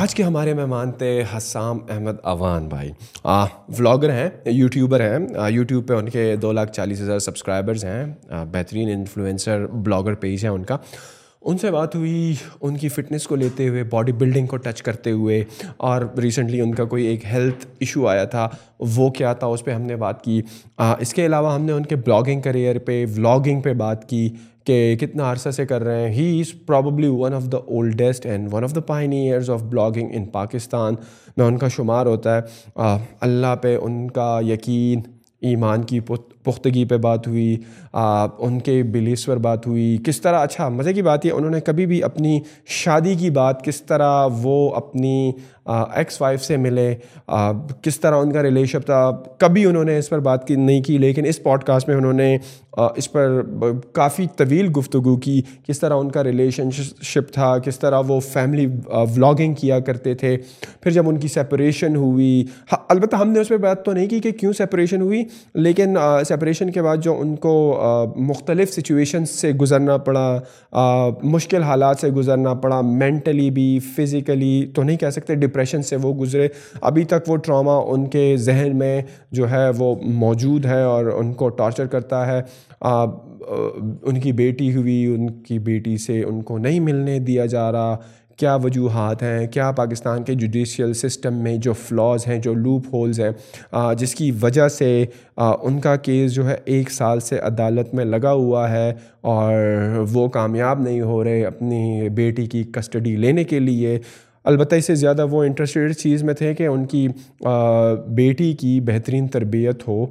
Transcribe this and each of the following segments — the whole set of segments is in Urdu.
آج کے ہمارے مہمان تھے حسام احمد اوان بھائی ولاگر ہیں یوٹیوبر ہیں یوٹیوب پہ ان کے دو لاکھ چالیس ہزار سبسکرائبرز ہیں بہترین انفلوئنسر بلاگر پیج ہیں ان کا ان سے بات ہوئی ان کی فٹنس کو لیتے ہوئے باڈی بلڈنگ کو ٹچ کرتے ہوئے اور ریسنٹلی ان کا کوئی ایک ہیلتھ ایشو آیا تھا وہ کیا تھا اس پہ ہم نے بات کی اس کے علاوہ ہم نے ان کے بلاگنگ کریئر پہ ولاگنگ پہ بات کی کہ کتنا عرصہ سے کر رہے ہیں he is probably one of the oldest and one of the pioneers of blogging in Pakistan میں ان کا شمار ہوتا ہے اللہ پہ ان کا یقین ایمان کی پختگی پہ بات ہوئی ان کے بلیس پر بات ہوئی کس طرح اچھا مزے کی بات یہ انہوں نے کبھی بھی اپنی شادی کی بات کس طرح وہ اپنی ایکس وائف سے ملے کس طرح ان کا ریلیشپ تھا کبھی انہوں نے اس پر بات کی نہیں کی لیکن اس پوڈ کاسٹ میں انہوں نے اس پر کافی طویل گفتگو کی کس طرح ان کا ریلیشن شپ تھا کس طرح وہ فیملی ولاگنگ کیا کرتے تھے پھر جب ان کی سپریشن ہوئی ہاں، البتہ ہم نے اس پہ بات تو نہیں کی کہ کیوں سپریشن ہوئی لیکن سپریشن کے بعد جو ان کو مختلف سچویشن سے گزرنا پڑا مشکل حالات سے گزرنا پڑا مینٹلی بھی فزیکلی تو نہیں کہہ سکتے ڈپریشن سے وہ گزرے ابھی تک وہ ٹراما ان کے ذہن میں جو ہے وہ موجود ہے اور ان کو ٹارچر کرتا ہے ان کی بیٹی ہوئی ان کی بیٹی سے ان کو نہیں ملنے دیا جا رہا کیا وجوہات ہیں کیا پاکستان کے جوڈیشیل سسٹم میں جو فلاز ہیں جو لوپ ہولز ہیں جس کی وجہ سے ان کا کیس جو ہے ایک سال سے عدالت میں لگا ہوا ہے اور وہ کامیاب نہیں ہو رہے اپنی بیٹی کی کسٹڈی لینے کے لیے البتہ اس سے زیادہ وہ انٹرسٹیڈ چیز میں تھے کہ ان کی بیٹی کی بہترین تربیت ہو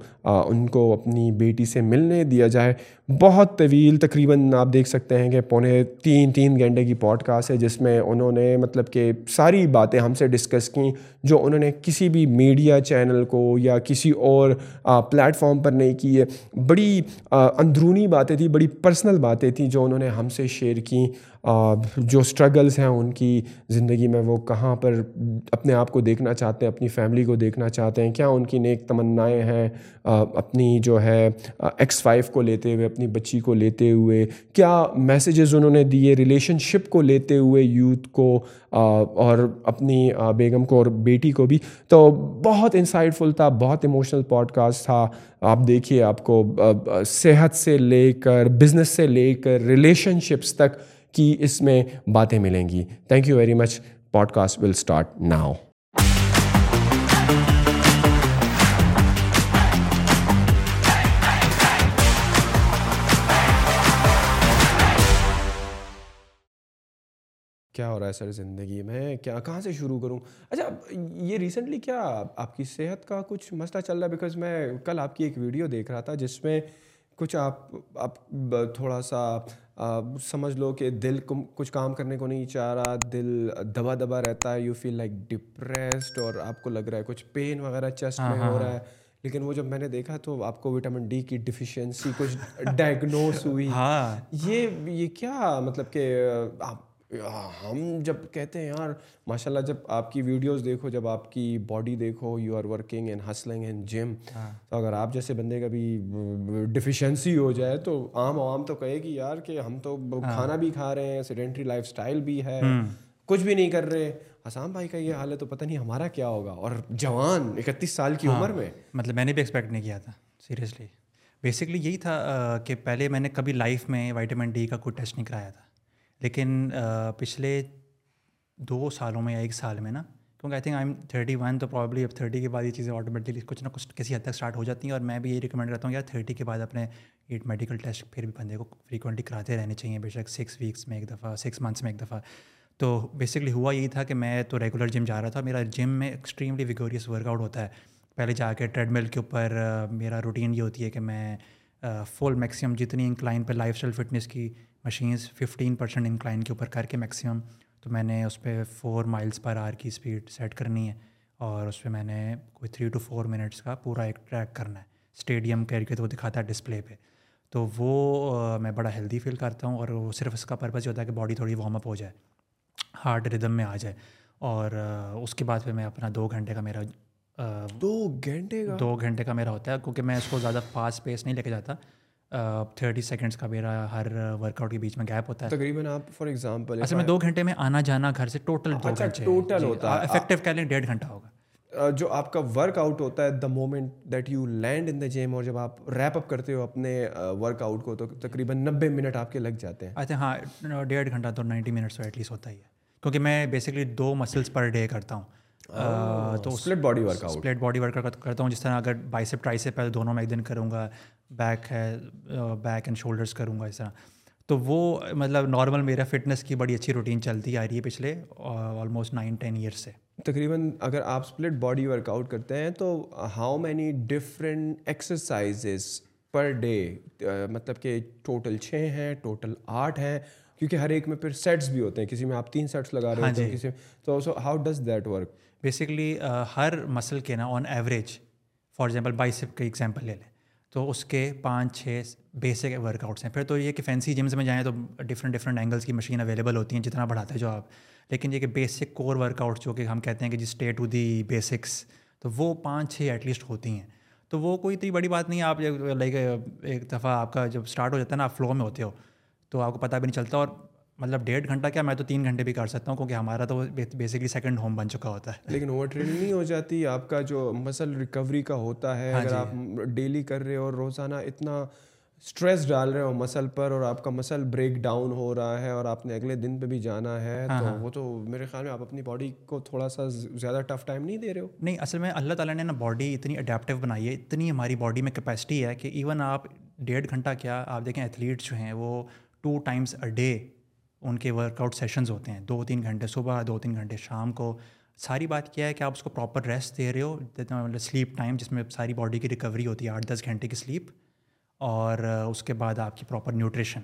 ان کو اپنی بیٹی سے ملنے دیا جائے بہت طویل تقریباً آپ دیکھ سکتے ہیں کہ پونے تین تین گھنٹے کی پوڈ کاسٹ ہے جس میں انہوں نے مطلب کہ ساری باتیں ہم سے ڈسکس کیں جو انہوں نے کسی بھی میڈیا چینل کو یا کسی اور پلیٹ فارم پر نہیں کی ہے بڑی اندرونی باتیں تھیں بڑی پرسنل باتیں تھیں جو انہوں نے ہم سے شیئر کیں جو سٹرگلز ہیں ان کی زندگی میں وہ کہاں پر اپنے آپ کو دیکھنا چاہتے ہیں اپنی فیملی کو دیکھنا چاہتے ہیں کیا ان کی نیک تمنائیں ہیں اپنی جو ہے ایکس وائف کو لیتے ہوئے اپنی بچی کو لیتے ہوئے کیا میسیجز انہوں نے دیے ریلیشن شپ کو لیتے ہوئے یوتھ کو اور اپنی بیگم کو اور بیٹی کو بھی تو بہت فل تھا بہت ایموشنل پوڈ کاسٹ تھا آپ دیکھیے آپ کو صحت سے لے کر بزنس سے لے کر ریلیشن شپس تک کی اس میں باتیں ملیں گی thank you very much podcast will start now کیا ہو رہا ہے سر زندگی میں کیا کہاں سے شروع کروں اچھا یہ ریسنٹلی کیا آپ کی صحت کا کچھ مسئلہ چل رہا ہے بیکاز میں کل آپ کی ایک ویڈیو دیکھ رہا تھا جس میں کچھ آپ آپ تھوڑا سا سمجھ لو کہ دل کو کچھ کام کرنے کو نہیں چاہ رہا دل دبا دبا رہتا ہے یو فیل لائک ڈپریسڈ اور آپ کو لگ رہا ہے کچھ پین وغیرہ چیسٹ ہاں، میں ہو ہاں، رہا ہے ہاں۔ لیکن وہ جب میں نے دیکھا تو آپ کو وٹامن ڈی کی ڈیفیشینسی کچھ ڈائگنوز ہوئی یہ یہ کیا مطلب کہ آپ ہم جب کہتے ہیں یار ماشاء اللہ جب آپ کی ویڈیوز دیکھو جب آپ کی باڈی دیکھو you are working and hustling and gym تو اگر آپ جیسے بندے کا بھی ڈیفیشینسی ہو جائے تو عام عوام تو کہے گی یار کہ ہم تو ہاں۔ کھانا بھی کھا رہے ہیں سیڈنٹری لائف اسٹائل بھی ہے کچھ بھی نہیں کر رہے حسام بھائی کا یہ حال ہے تو پتہ نہیں ہمارا کیا ہوگا اور جوان اکتیس سال کی ہاں۔ عمر میں مطلب میں نے بھی ایکسپیکٹ نہیں کیا تھا سیریسلی بیسکلی یہی تھا کہ پہلے میں نے کبھی لائف میں وائٹامن ڈی کا کوئی ٹیسٹ نہیں کرایا تھا لیکن پچھلے دو سالوں میں یا ایک سال میں نا کیونکہ I think I am thirty one تو پرابلی اب تھرٹی کے بعد یہ چیزیں آٹومیٹکلی کچھ نہ کچھ کسی حد تک اسٹارٹ ہو جاتی ہیں اور میں بھی یہ ریکمینڈ کرتا ہوں کہ یار تھرٹی کے بعد اپنے ایٹ میڈیکل ٹیسٹ پھر بھی بندے کو فریکوینٹلی کراتے رہنے چاہیے بے شک سکس ویکس میں ایک دفعہ سکس منتھس میں ایک دفعہ تو بیسکلی ہوا یہی تھا کہ میں تو ریگولر جم جا رہا تھا میرا جم میں ایکسٹریملی ویگوریس ورک آؤٹ ہوتا ہے پہلے جا کے ٹریڈ مل کے اوپر میرا روٹین یہ ہوتی ہے کہ میں فل میکسیمم جتنی انکلائن پہ لائف اسٹائل فٹنس کی مشینز ففٹین پرسینٹ انکلائن کے اوپر کر کے میکسیمم تو میں نے اس پہ فور مائلس پر آر کی اسپیڈ سیٹ کرنی ہے اور اس پہ میں نے کوئی تھری ٹو فور منٹس کا پورا ایک ٹریک کرنا ہے اسٹیڈیم کر کے تو وہ دکھاتا ہے ڈسپلے پہ تو وہ میں بڑا ہیلدی فیل کرتا ہوں اور وہ صرف اس کا پرپز یہ ہوتا ہے کہ باڈی تھوڑی وارم اپ ہو جائے ہارڈ ردم میں آ جائے اور اس کے بعد پھر میں اپنا دو گھنٹے کا میرا دو گھنٹے دو گھنٹے کا میرا ہوتا ہے کیونکہ میں اس کو زیادہ فاسٹ پیس نہیں لے کے جاتا تھرٹی سیکنڈس کا میرا ہر ورک آؤٹ کے بیچ میں گیپ ہوتا ہے تقریباً آپ فار ایگزامپل اصل میں دو گھنٹے میں آنا جانا گھر سے ٹوٹل اچھا، ٹوٹل ہوتا جی، ہے افیکٹو کہہ لیں ڈیڑھ گھنٹہ ہوگا جو آپ کا ورک آؤٹ ہوتا ہے the moment that you land in the gym اور جب آپ ریپ اپ کرتے ہو اپنے ورک آؤٹ کو تو تقریباً نبے منٹ آپ کے لگ جاتے ہیں اچھا ہاں ڈیڑھ گھنٹہ تو نائنٹی منٹس ایٹ لیسٹ ہوتا ہی ہے کیونکہ میں بیسکلی دو مسلس پر ڈے کرتا ہوں تو split body workout split body workout کرتا ہوں جس طرح اگر سے پہلے دونوں میں ایک دن کروں گا بیک ہے بیک اینڈ شولڈرس کروں گا اس طرح تو وہ مطلب نارمل میرا فٹنس کی بڑی اچھی روٹین چلتی آ رہی ہے پچھلے آلموسٹ نائن ٹین ایئرس سے تقریباً اگر آپ اسپلٹ باڈی ورک آؤٹ کرتے ہیں تو how many different exercises per day مطلب کہ ٹوٹل چھ ہیں ٹوٹل آٹھ ہیں کیونکہ ہر ایک میں پھر سیٹس بھی ہوتے ہیں کسی میں آپ تین سیٹس لگا رہے ہیں ہاں جی تو so how does that work basically Hare muscle کے نا on average for example bicep کا ایگزامپل لے لیں تو اس کے پانچ چھ بیسک ورک آؤٹس ہیں پھر تو یہ کہ فینسی جمس میں جائیں تو ڈفرنٹ ڈفرنٹ اینگلس کی مشین اویلیبل ہوتی ہیں جتنا بڑھاتے جو آپ لیکن یہ کہ بیسک کور ورک آؤٹس جو کہ ہم کہتے ہیں کہ جی اسٹے ٹو دی بیسکس تو وہ پانچ چھ ایٹ لیسٹ ہوتی ہیں تو وہ کوئی اتنی بڑی بات نہیں ہے آپ لائک ایک دفعہ آپ کا جب اسٹارٹ ہو جاتا ہے نا آپ فلو میں ہوتے ہو تو آپ کو پتہ بھی نہیں چلتا اور مطلب ڈیڑھ گھنٹہ کیا میں تو تین گھنٹے بھی کر سکتا ہوں کیونکہ ہمارا تو بیسکلی سیکنڈ ہوم بن چکا ہوتا ہے لیکن اوور ٹریننگ نہیں ہو جاتی آپ کا جو مسل ریکوری کا ہوتا ہے ہاں اگر جی۔ آپ ڈیلی کر رہے ہو اور روزانہ اتنا اسٹریس ڈال رہے ہو مسل پر اور آپ کا مسل بریک ڈاؤن ہو رہا ہے اور آپ نے اگلے دن پہ بھی جانا ہے ہاں، تو ہاں۔ وہ تو میرے خیال میں آپ اپنی باڈی کو تھوڑا سا زیادہ ٹف ٹائم نہیں دے رہے ہو نہیں اصل میں اللہ تعالیٰ نے نا باڈی اتنی اڈیپٹیو بنائی ہے اتنی ہماری باڈی میں کیپیسٹی ہے کہ ایون آپ ڈیڑھ گھنٹہ کیا آپ دیکھیں ایتھلیٹس جو ہیں وہ ٹو ٹائمس اے ڈے ان کے ورک آؤٹ سیشنز ہوتے ہیں دو تین گھنٹے صبح دو تین گھنٹے شام کو ساری بات کیا ہے کہ آپ اس کو پراپر ریسٹ دے رہے ہو مطلب سلیپ ٹائم جس میں ساری باڈی کی ریکوری ہوتی ہے آٹھ دس گھنٹے کی سلیپ اور اس کے بعد آپ کی پراپر نیوٹریشن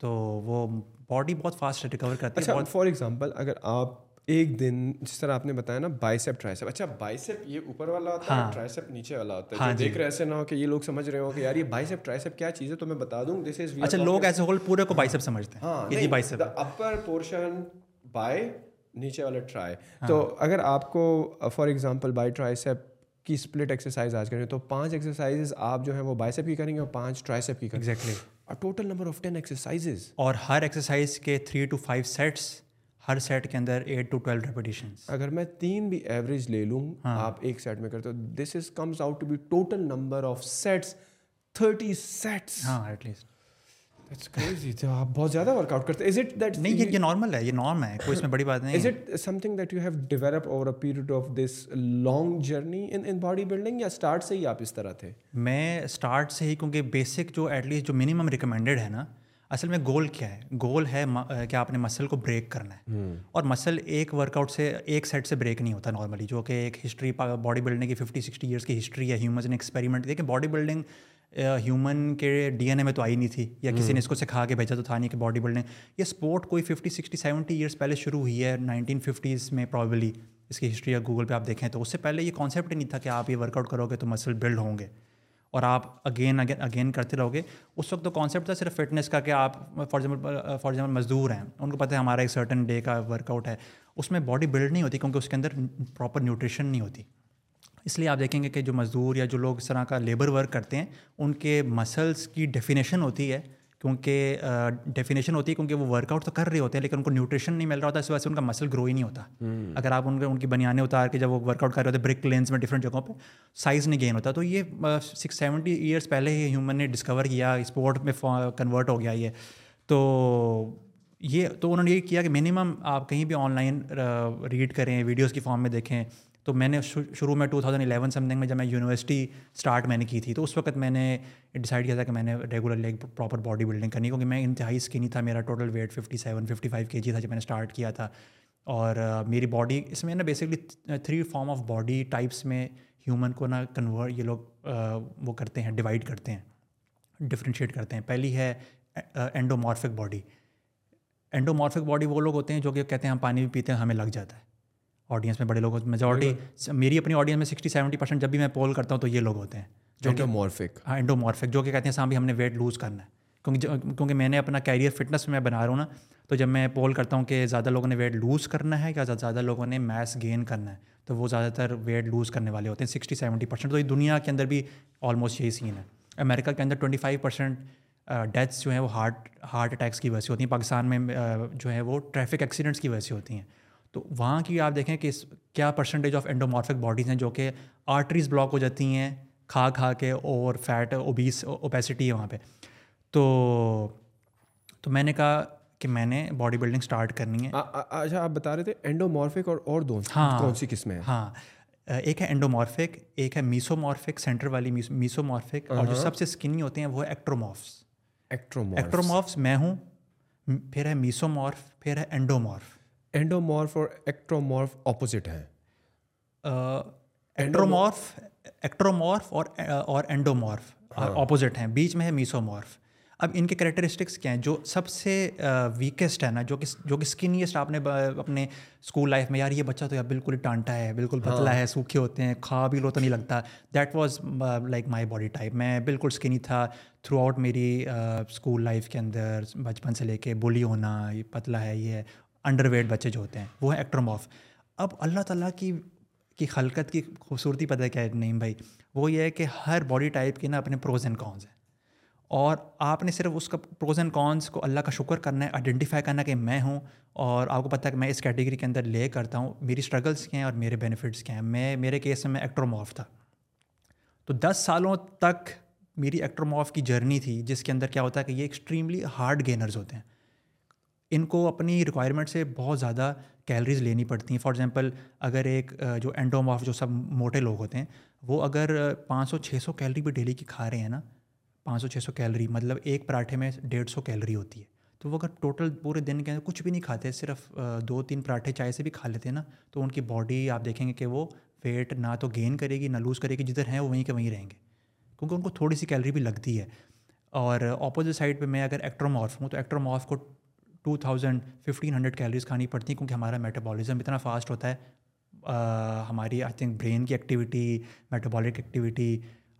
تو وہ باڈی بہت فاسٹ ریکور کرتا ہے فار اچھا، ایگزامپل اگر آپ ایک دن جس طرح آپ نے بتایا نا بائیسپ ٹرائیسپ اچھا بائیسپ یہ اوپر والا ہوتا ہے ٹرائیسپ ہاں۔ نیچے والا ہوتا ہے ہاں جی۔ دیکھ رہے ایسے نہ ہو کہ یہ لوگ سمجھ رہے ہو کہ یار یہ بائیسپ ٹرائیسپ کیا چیز ہے تو میں بتا دوں دس از اچھا لوگ ایسے ہول پورے کو بائیسپ سمجھتے ہیں ہاں یہ بائیسپ اپر پورشن بائی نیچے والا ٹرائی ہاں۔ تو اگر آپ کو فار ایگزامپل بائی ٹرائیسپ کی اسپلٹ ایکسرسائز آج کریں تو پانچ ایکسرسائز آپ جو ہیں وہ بائیسپ کی کریں گے اور پانچ ٹرائیسپ کی کریں گے اور total number of ten exercises اور ہر ایکسرسائز کے تھری ٹو فائیو سیٹس ہر سیٹ سیٹ کے اندر eight eight eight to to twelve اگر میں میں تین بھی ایوریج لے لوں ہاں. آپ ایک کرتے ہو this is comes out be total number of sets sets thirty ہاں لیسٹ لیسٹ بیسک جو جو منیمم ریکمینڈیڈ ہے نا اصل میں گول کیا ہے گول ہے کیا آپ نے مسل کو بریک کرنا ہے اور مسل ایک ورک آؤٹ سے ایک سیٹ سے بریک نہیں ہوتا نارملی جو کہ ایک ہسٹری باڈی بلڈنگ کی ففٹی سکسٹی ایئرس کی ہسٹری ہے ہیومنس نے ایکسپیریمنٹ دیکھیں باڈی بلڈنگ ہیومن کے ڈی این اے میں تو آئی نہیں تھی یا کسی نے اس کو سکھا کے بھیجا تو تھا نہیں کہ باڈی بلڈنگ یہ اسپورٹ کوئی ففٹی سکسٹی سیونٹی ایئرس پہلے شروع ہوئی ہے نائنٹین ففٹیز میں پرابیبلی اس کی ہسٹری یا گوگل پہ آپ دیکھیں تو اس سے پہلے یہ کانسیپٹ نہیں تھا کہ آپ یہ ورک آؤٹ کرو گے تو مسل بلڈ ہوں گے اور آپ اگین اگین اگین کرتے رہو گے اس وقت تو کانسیپٹ تھا صرف فٹنس کا کہ آپ فار ایگزامپل فار ایگزامپل مزدور ہیں ان کو پتہ ہے ہمارا ایک سرٹن ڈے کا ورک آؤٹ ہے اس میں باڈی بلڈ نہیں ہوتی کیونکہ اس کے اندر پراپر نیوٹریشن نہیں ہوتی اس لیے آپ دیکھیں گے کہ جو مزدور یا جو لوگ اس طرح کا لیبر ورک کرتے ہیں ان کے مسلس کی ڈیفینیشن ہوتی ہے کیونکہ ڈیفینیشن ہوتی ہے کیونکہ وہ ورک آؤٹ تو کر رہے ہوتے ہیں لیکن ان کو نیوٹریشن نہیں مل رہا ہوتا اس وجہ سے ان کا مسل گرو ہی نہیں ہوتا اگر آپ ان کے ان کی بنیانے اتار کے جب وہ ورک آؤٹ کر رہے ہوتے بریک لینس میں ڈفرینٹ جگہوں پہ سائز نہیں گین ہوتا تو یہ سکس سیونٹی ایئرس پہلے ہی ہیومن نے ڈسکور کیا اسپورٹ میں کنورٹ ہو گیا یہ تو یہ تو انہوں نے یہ کیا کہ منیمم آپ کہیں بھی آن لائن ریڈ کریں ویڈیوز کی فام میں دیکھیں تو میں نے شروع میں two thousand eleven something میں جب میں یونیورسٹی اسٹارٹ میں نے کی تھی تو اس وقت میں نے ڈیسائڈ کیا تھا کہ میں نے ریگولرلی ایک پراپر باڈی بلڈنگ کرنی کیونکہ میں انتہائی اسکنی تھا میرا total weight fifty seven fifty five K G تھا جب میں نے اسٹارٹ کیا تھا اور میری باڈی اس میں نا basically three form of body types میں ہیومن کو نا کنورٹ یہ لوگ وہ کرتے ہیں ڈیوائڈ کرتے ہیں ڈفرینشیٹ کرتے ہیں پہلی ہے اینڈومارفک باڈی اینڈومارفک باڈی وہ لوگ ہوتے ہیں جو کہ کہتے ہیں ہم پانی بھی پیتے ہیں ہمیں لگ جاتا ہے آڈینس میں بڑے لوگ ہوتے میجورٹی میری اپنی آڈینس میں سکسٹی سیونٹی پرسینٹ جب بھی میں پول کرتا ہوں تو یہ لوگ ہوتے ہیں جو کہ مورفک ہاں انڈو مورفک جو کہ کہتے ہیں سام بھی ہم نے ویٹ لوز کرنا ہے کیونکہ کیونکہ میں نے اپنا کیریئر فٹنس میں بنا رہا ہوں نا تو جب میں پول کرتا ہوں کہ زیادہ لوگوں نے ویٹ لوز کرنا ہے یا زیادہ لوگوں نے میس گین کرنا ہے تو وہ زیادہ تر ویٹ لوز کرنے والے ہوتے ہیں سکسٹی سیونٹی پرسینٹ تو یہ دنیا کے اندر بھی آلموسٹ یہی سین ہے امریکہ کے اندر ٹوئنٹی فائیو پرسینٹ ڈیتھس جو ہیں وہ ہارٹ ہارٹ اٹیکس کی وجہ سے ہوتی ہیں پاکستان میں جو ہے وہ ٹریفک ایکسیڈنٹس کی وجہ سے ہوتی ہیں تو وہاں کی آپ دیکھیں کہ کیا پرسنٹیج آف انڈومارفک باڈیز ہیں جو کہ آرٹریز بلاک ہو جاتی ہیں کھا کھا کے اور فیٹ اوبیس اوپیسٹی ہے وہاں پہ تو تو میں نے کہا کہ میں نے باڈی بلڈنگ اسٹارٹ کرنی ہے اچھا آپ بتا رہے تھے انڈومارفک اور اور ہاں کون سی قسمیں ہیں ہاں ایک ہے انڈومارفک ایک ہے میسومارفک سینٹر والی میسومارفک اور جو سب سے اسکنی ہوتے ہیں وہ ہے ایکٹرومارفس میں ہوں پھر ہے میسومارف پھر ہے انڈومارف اینڈومارف اور ایکٹرومارف اپوزٹ ہیں اینڈرومارف uh, ایکٹرومارف اور uh, اور uh, اینڈومارف ہاں. اپوزٹ ہیں بیچ میں ہے میسومارف اب ان کے کریکٹرسٹکس کیا ہیں جو سب سے ویکیسٹ ہے نا جو کہ جو کہ اسکنیسٹ آپ نے اپنے اسکول لائف میں یار یہ بچہ تو یار بالکل ٹانٹا ہے بالکل ہاں. پتلا ہے سوکھے ہوتے ہیں کھا بھی لو تو نہیں لگتا that was like my body type میں بالکل اسکنی تھا تھرو آؤٹ میری اسکول لائف کے اندر بچپن سے لے کے بولی ہونا یہ پتلا ہے یہ انڈر ویٹ بچے جو ہوتے ہیں وہ ہیں ایکٹروموف اب اللہ تعالیٰ کی کی خلقت کی خوبصورتی پتہ کیا ہے نہیں بھائی وہ یہ ہے کہ ہر باڈی ٹائپ کے نا اپنے پروز اینڈ کونز ہیں اور آپ نے صرف اس کا پروز اینڈ کونس کو اللہ کا شکر کرنا ہے آئیڈینٹیفائی کرنا کہ میں ہوں اور آپ کو پتہ ہے کہ میں اس کیٹیگری کے اندر لے کرتا ہوں میری اسٹرگلس کیا ہیں اور میرے بینیفٹس کیا ہیں میں میرے کیس میں میں ایکٹروموف تھا تو دس سالوں تک میری ایکٹروموف کی جرنی تھی جس کے اندر کیا ہوتا ہے کہ یہ ایکسٹریملی ہارڈ گینرز ہوتے ہیں ان کو اپنی ریکوائرمنٹ سے بہت زیادہ کیلریز لینی پڑتی ہیں فار ایگزامپل اگر ایک جو اینڈوماف جو سب موٹے لوگ ہوتے ہیں وہ اگر پانچ سو چھ سو کیلری بھی ڈیلی کی کھا رہے ہیں نا پانچ سو چھ سو کیلری مطلب ایک پراٹھے میں ڈیڑھ سو کیلری ہوتی ہے تو وہ اگر ٹوٹل پورے دن کے اندر کچھ بھی نہیں کھاتے صرف دو تین پراٹھے چائے سے بھی کھا لیتے ہیں نا تو ان کی باڈی آپ دیکھیں گے کہ وہ ویٹ نہ تو گین کرے گی نہ لوز کرے گی جدھر ہیں وہ وہیں کے وہیں رہیں گے کیونکہ ان کو تھوڑی سی کیلری بھی لگتی ہے اور اپوزٹ سائڈ پہ میں اگر ایکٹرومارف ہوں تو ایکٹرومارف کو two thousand fifteen hundred calories کھانی پڑتی ہیں کیونکہ ہمارا میٹابولزم اتنا فاسٹ ہوتا ہے ہماری آئی تھنک برین کی ایکٹیویٹی میٹابالک ایکٹیویٹی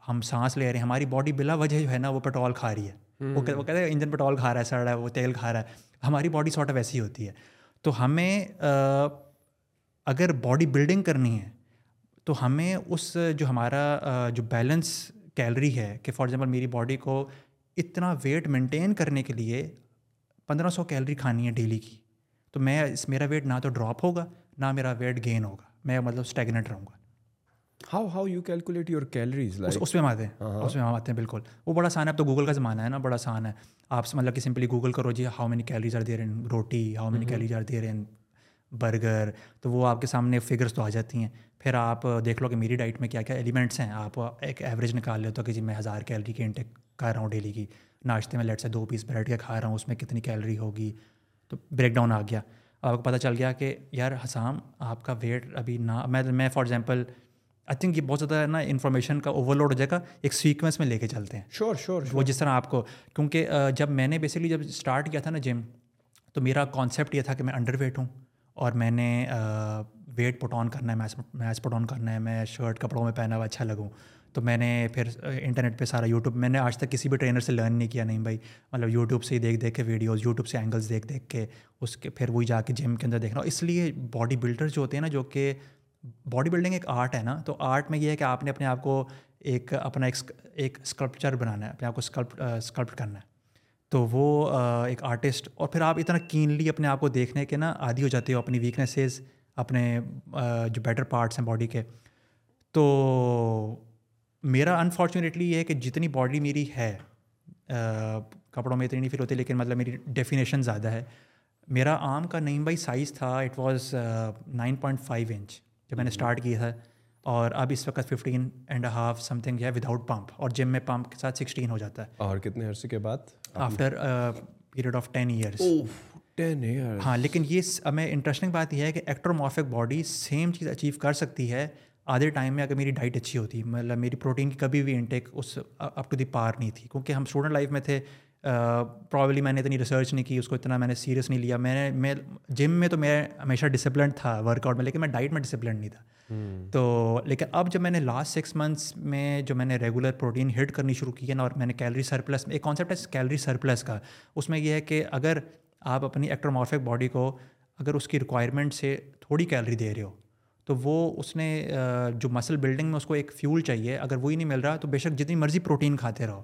ہم سانس لے رہے ہیں ہماری باڈی بلا وجہ جو ہے نا وہ پٹرول کھا رہی ہے وہ کہتے ہیں انجن پٹرول کھا رہا ہے سڑ رہا ہے وہ تیل کھا رہا ہے ہماری باڈی سارٹ ویسی ایسی ہوتی ہے تو ہمیں اگر باڈی بلڈنگ کرنی ہے تو ہمیں اس جو ہمارا جو بیلنس کیلری ہے کہ فار ایگزامپل میری باڈی کو اتنا ویٹ مینٹین کرنے کے لیے پندرہ سو کیلری کھانی ہے ڈیلی کی تو میں اس میرا ویٹ نہ تو ڈراپ ہوگا نہ میرا ویٹ گین ہوگا میں مطلب اسٹیگنیٹ رہوں گا how how you calculate your calories اس میں ہم آتے ہیں اس میں ہم آتے ہیں بالکل وہ بڑا آسان ہے اب تو گوگل کا زمانہ ہے نا بڑا آسان ہے آپ مطلب کہ سمپلی گوگل کرو جی ہاؤ مینی کیلریز آر دے رہے ہیں روٹی ہاؤ مینی کیلریز آر دے رہے ہیں برگر تو وہ آپ کے سامنے فگرس تو آ جاتی ہیں پھر آپ دیکھ لو کہ میری ڈائٹ میں کیا کیا ایلیمنٹس ہیں آپ ایک ایوریج نکال لیتے ہو کہ جی میں ہزار کیلری کی انٹیک کر رہا ہوں ڈیلی کی ناشتے میں لیٹ سے دو پیس بریڈ کے کھا رہا ہوں اس میں کتنی کیلری ہوگی تو بریک ڈاؤن آ گیا آپ کو پتہ چل گیا کہ یار حسام آپ کا ویٹ ابھی نہ میں میں فار ایگزامپل آئی تھنک یہ بہت زیادہ نا انفارمیشن کا اوور لوڈ ہو جائے گا ایک سیکوینس میں لے کے چلتے ہیں شور شور وہ جس طرح آپ کو کیونکہ جب میں نے بیسکلی جب اسٹارٹ کیا تھا نا جم تو میرا کانسیپٹ یہ تھا کہ میں انڈر ویٹ ہوں اور میں نے ویٹ پٹ آن کرنا ہے میچ پٹ آن کرنا ہے میں شرٹ کپڑوں میں پہنا ہوا اچھا لگوں تو میں نے پھر انٹرنیٹ پہ سارا یوٹیوب میں نے آج تک کسی بھی ٹرینر سے لرن نہیں کیا نہیں بھائی مطلب یوٹیوب سے ہی دیکھ دیکھ کے ویڈیوز یوٹیوب سے اینگلس دیکھ دیکھ کے اس کے پھر وہی جا کے جم کے اندر دیکھنا ہوں اس لیے باڈی بلڈر جو ہوتے ہیں نا جو کہ باڈی بلڈنگ ایک آرٹ ہے نا تو آرٹ میں یہ ہے کہ آپ نے اپنے آپ کو ایک اپنا ایک اسکلپچر بنانا ہے اپنے آپ کو اسکلپ اسکلپٹ کرنا ہے تو وہ ایک آرٹسٹ اور پھر آپ اتنا کینلی اپنے آپ کو دیکھنے کے نا عادی ہو جاتے ہو اپنی ویکنیسز اپنے جو بیٹر پارٹس ہیں باڈی کے تو میرا انفارچونیٹلی یہ ہے کہ جتنی باڈی میری ہے کپڑوں میں اتنی نہیں فیل ہوتی لیکن مطلب میری ڈیفینیشن زیادہ ہے میرا آم کا نعیم بائی سائز تھا it was nine point five inch جب میں نے اسٹارٹ کیا تھا اور اب اس وقت fifteen and half something ہے ود آؤٹ پمپ اور جم میں پمپ کے ساتھ سکسٹین ہو جاتا ہے اور کتنے عرصے کے بعد after period of ten years ہاں لیکن یہ ہمیں انٹرسٹنگ بات یہ ہے کہ ایکٹرومافک باڈی سیم چیز اچیو کر سکتی ہے آدھے ٹائم میں اگر میری ڈائٹ اچھی ہوتی مطلب میری پروٹین کی کبھی بھی انٹیک اس اپ ٹو دی پار نہیں تھی کیونکہ ہم اسٹوڈنٹ لائف میں تھے پرابلی میں نے اتنی ریسرچ نہیں کی اس کو اتنا میں نے سیریس نہیں لیا میں نے میں جم میں تو میں ہمیشہ ڈسپلنڈ تھا ورک آؤٹ میں لیکن میں ڈائٹ میں ڈسپلنڈ نہیں تھا تو لیکن اب جب میں نے لاسٹ سکس منتھس میں جو میں نے ریگولر پروٹین ہٹ کرنی شروع کی ہے نا اور میں نے کیلری سرپلس ایک کانسیپٹ ہے کیلری سرپلس کا اس میں یہ ہے کہ اگر آپ اپنی ایکٹرومارفک باڈی کو اگر اس کی ریکوائرمنٹ سے تھوڑی کیلری دے رہے ہو تو وہ اس نے جو مسل بلڈنگ میں اس کو ایک فیول چاہیے اگر وہی نہیں مل رہا تو بے شک جتنی مرضی پروٹین کھاتے رہو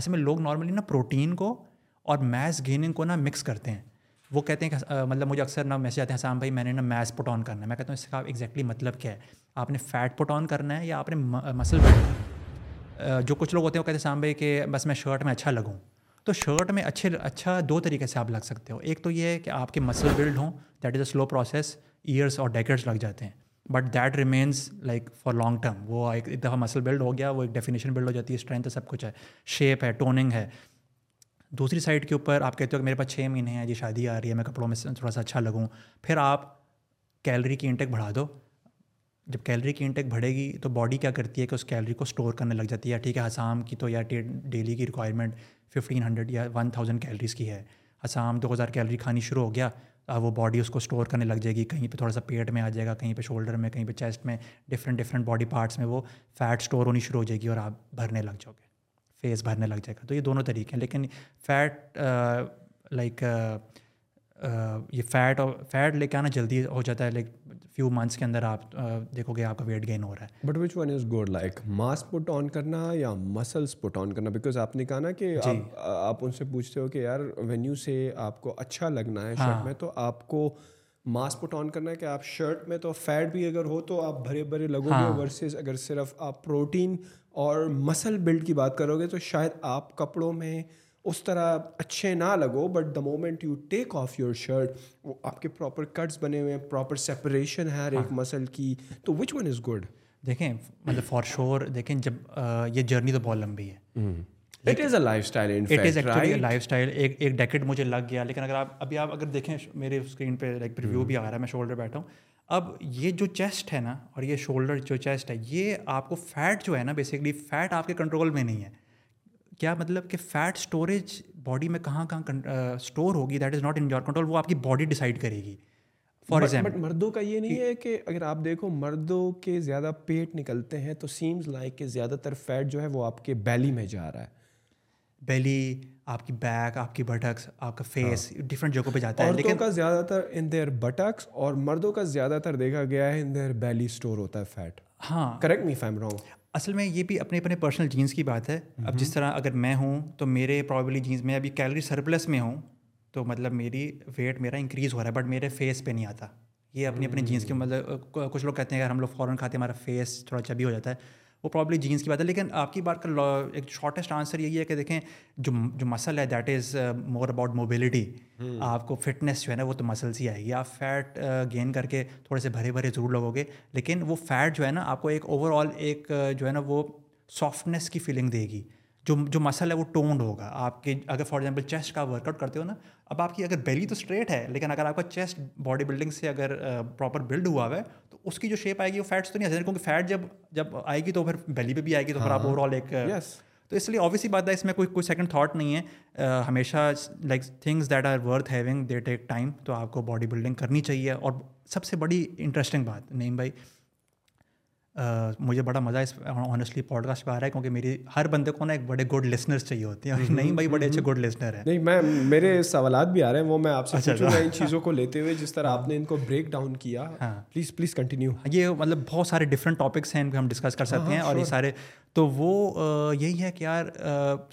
اصل میں لوگ نارملی نا پروٹین کو اور میس گیننگ کو نا مکس کرتے ہیں وہ کہتے ہیں کہ مطلب مجھے اکثر نا میسج آتے ہیں سام بھائی میں نے نا میس پٹ آن کرنا ہے میں کہتا ہوں اس کا ایگزیکٹلی مطلب کیا ہے آپ نے فیٹ پٹ آن کرنا ہے یا آپ نے مسل بلڈ کرنا جو کچھ لوگ ہوتے ہیں وہ کہتے ہیں سام بھائی کہ بس میں شرٹ میں اچھا لگوں تو شرٹ میں اچھے اچھا دو طریقے سے آپ لگ سکتے ہو ایک تو یہ ہے کہ آپ کے مسل بلڈ ہوں that is a slow process years اور ڈیکٹس لگ جاتے ہیں but that remains like for long term وہ ایک دفعہ مسل بلڈ ہو گیا وہ ایک ڈیفینیشن بلڈ ہو جاتی ہے اسٹرینتھ ہے سب کچھ ہے شیپ ہے ٹوننگ ہے دوسری سائڈ کے اوپر آپ کہتے ہو کہ میرے پاس چھ مہینے ہیں جی شادی آ رہی ہے میں کپڑوں میں تھوڑا سا اچھا لگوں پھر آپ کیلری کی انٹیک بڑھا دو جب کیلری کی انٹیک بڑھے گی تو باڈی کیا کرتی ہے کہ اس کیلری کو اسٹور کرنے لگ جاتی ہے ٹھیک ہے حسام کی تو یا ڈیلی کی ریکوائرمنٹ ففٹین ہنڈریڈ یا ون تھاؤزنڈ کیلریز کی ہے حسام دو ہزار کیلری کھانی شروع ہو گیا وہ باڈی اس کو اسٹور کرنے لگ جائے گی کہیں پہ تھوڑا سا پیٹ میں آ جائے گا کہیں پہ شولڈر میں کہیں پہ چیسٹ میں ڈفرینٹ ڈفرینٹ باڈی پارٹس میں وہ فیٹ اسٹور ہونی شروع ہو جائے گی اور آپ بھرنے لگ جاؤ گے فیس بھرنے لگ جائے گا تو یہ دونوں طریقے ہیں لیکن فیٹ لائک یہ فیٹ اور فیٹ لے کے آنا جلدی ہو جاتا ہے لائک فیو منتھس کے اندر آپ دیکھو گے آپ کا ویٹ گین ہو رہا ہے but which one is good like mass put on کرنا یا مسلس پٹ آن کرنا بیکاز آپ نے کہا نا کہ جی۔ آپ ان سے پوچھتے ہو کہ یار وینیو سے آپ کو اچھا لگنا ہے شرٹ ہاں۔ میں تو آپ کو ماس پٹ آن کرنا ہے کہ آپ شرٹ میں تو فیٹ بھی اگر ہو تو آپ بھرے بھرے لگو گے ورسز ہاں۔ اگر صرف آپ پروٹین اور مسل بلڈ کی بات کرو گے تو شاید آپ کپڑوں میں اس طرح اچھے نہ لگو but the moment you take off your shirt وہ آپ کے پراپر کٹس بنے ہوئے ہیں پراپر سیپریشن ہر ایک مسل ہاں۔ کی تو وچ ون از گڈ دیکھیں مطلب فار شور دیکھیں جب یہ جرنی تو بہت لمبی ہے لائف اسٹائل ایک ایک ڈیکٹ مجھے لگ گیا لیکن اگر آپ ابھی آپ اگر دیکھیں میرے اسکرین پہ ایک ریویو بھی آ رہا ہے میں شولڈر بیٹھا ہوں اب یہ جو چیسٹ ہے نا اور یہ شولڈر جو چیسٹ ہے یہ آپ کو فیٹ جو ہے نا بیسکلی فیٹ آپ کے کنٹرول میں نہیں ہے کیا مطلب کہ فیٹ اسٹوریج باڈی میں کہاں کہاں اسٹور ہوگی that is not in your control وہ آپ کی باڈی ڈیسائڈ کرے گی فار ایگزامپل مردوں کا یہ نہیں ہے کہ اگر آپ دیکھو مردوں کے زیادہ پیٹ نکلتے ہیں تو سیمز لائک کہ زیادہ تر فیٹ جو ہے وہ آپ کے بیلی میں جا رہا ہے بیلی آپ کی بیک آپ کی بٹکس آپ کا فیس ڈفرینٹ ہاں. جگہوں پہ جاتا ہے لیکن کا زیادہ تر ان دیئر بٹکس اور مردوں کا زیادہ تر دیکھا گیا ہے ان دیئر بیلی اسٹور ہوتا ہے فیٹ ہاں کریکٹ می فیم رانگ اصل میں یہ بھی اپنے اپنے پرسنل جینس کی بات ہے اب جس طرح اگر میں ہوں تو میرے پرابلی جینس میں ابھی کیلری سرپلس میں ہوں تو مطلب میری ویٹ میرا انکریز ہو رہا ہے بٹ میرے فیس پہ نہیں آتا یہ اپنے اپنے جینس کے مطلب کچھ لوگ کہتے ہیں اگر ہم لوگ فوراً کھاتے ہیں ہمارا فیس تھوڑا چبی ہو جاتا ہے وہ پرابلی جینس کی بات ہے لیکن آپ کی بات کا ایک شارٹیسٹ آنسر یہی ہے کہ دیکھیں جو جو مسل ہے that is more about mobility آپ کو فٹنس جو ہے نا وہ تو مسلس ہی آئے گی آپ فیٹ گین کر کے تھوڑے سے بھرے بھرے ضرور لگو گے لیکن وہ فیٹ جو ہے نا آپ کو ایک اوور آل ایک uh, جو ہے نا وہ سافٹنیس کی فیلنگ دے گی جو جو مسل ہے وہ ٹونڈ ہوگا آپ کے اگر فار ایگزامپل چیسٹ کا ورک آؤٹ کرتے ہو نا اب آپ کی اگر بیلی تو اسٹریٹ ہے لیکن اگر آپ کا چیسٹ باڈی بلڈنگ سے اگر پراپر uh, بلڈ ہوا ہوا ہے اس کی جو شیپ آئے گی وہ فیٹس تو نہیں ہسر کیونکہ فیٹ جب جب آئے گی تو پھر بیلی پہ بھی آئے گی تو پھر آپ اوور ہاں۔ آل ایک تو اس لیے آبویسلی بات ہے اس میں کوئی کوئی سیکنڈ تھاٹ نہیں ہے ہمیشہ like things that are worth having they take ایک ٹائم تو آپ کو باڈی بلڈنگ کرنی چاہیے اور سب سے بڑی انٹرسٹنگ بات نیم بھائی مجھے بڑا مزہ اس آنیسٹلی پوڈ کاسٹ پہ آ رہا ہے کیونکہ میری ہر بندے کو نا ایک بڑے گڈ لسنرس چاہیے ہوتے ہیں نہیں بھائی بڑے اچھے گڈ لسنر ہیں نہیں میں میرے سوالات بھی آ رہے ہیں وہ میں آپ سے اچھا، اچھا۔ ان چیزوں کو لیتے ہوئے جس طرح آپ نے ان کو بریک ڈاؤن کیا ہاں پلیز پلیز کنٹینیو یہ مطلب بہت سارے ڈفرنٹ ٹاپکس ہیں ان پہ ہم ڈسکس کر سکتے ہاں، ہیں اور یہ سارے تو وہ یہی ہے کہ یار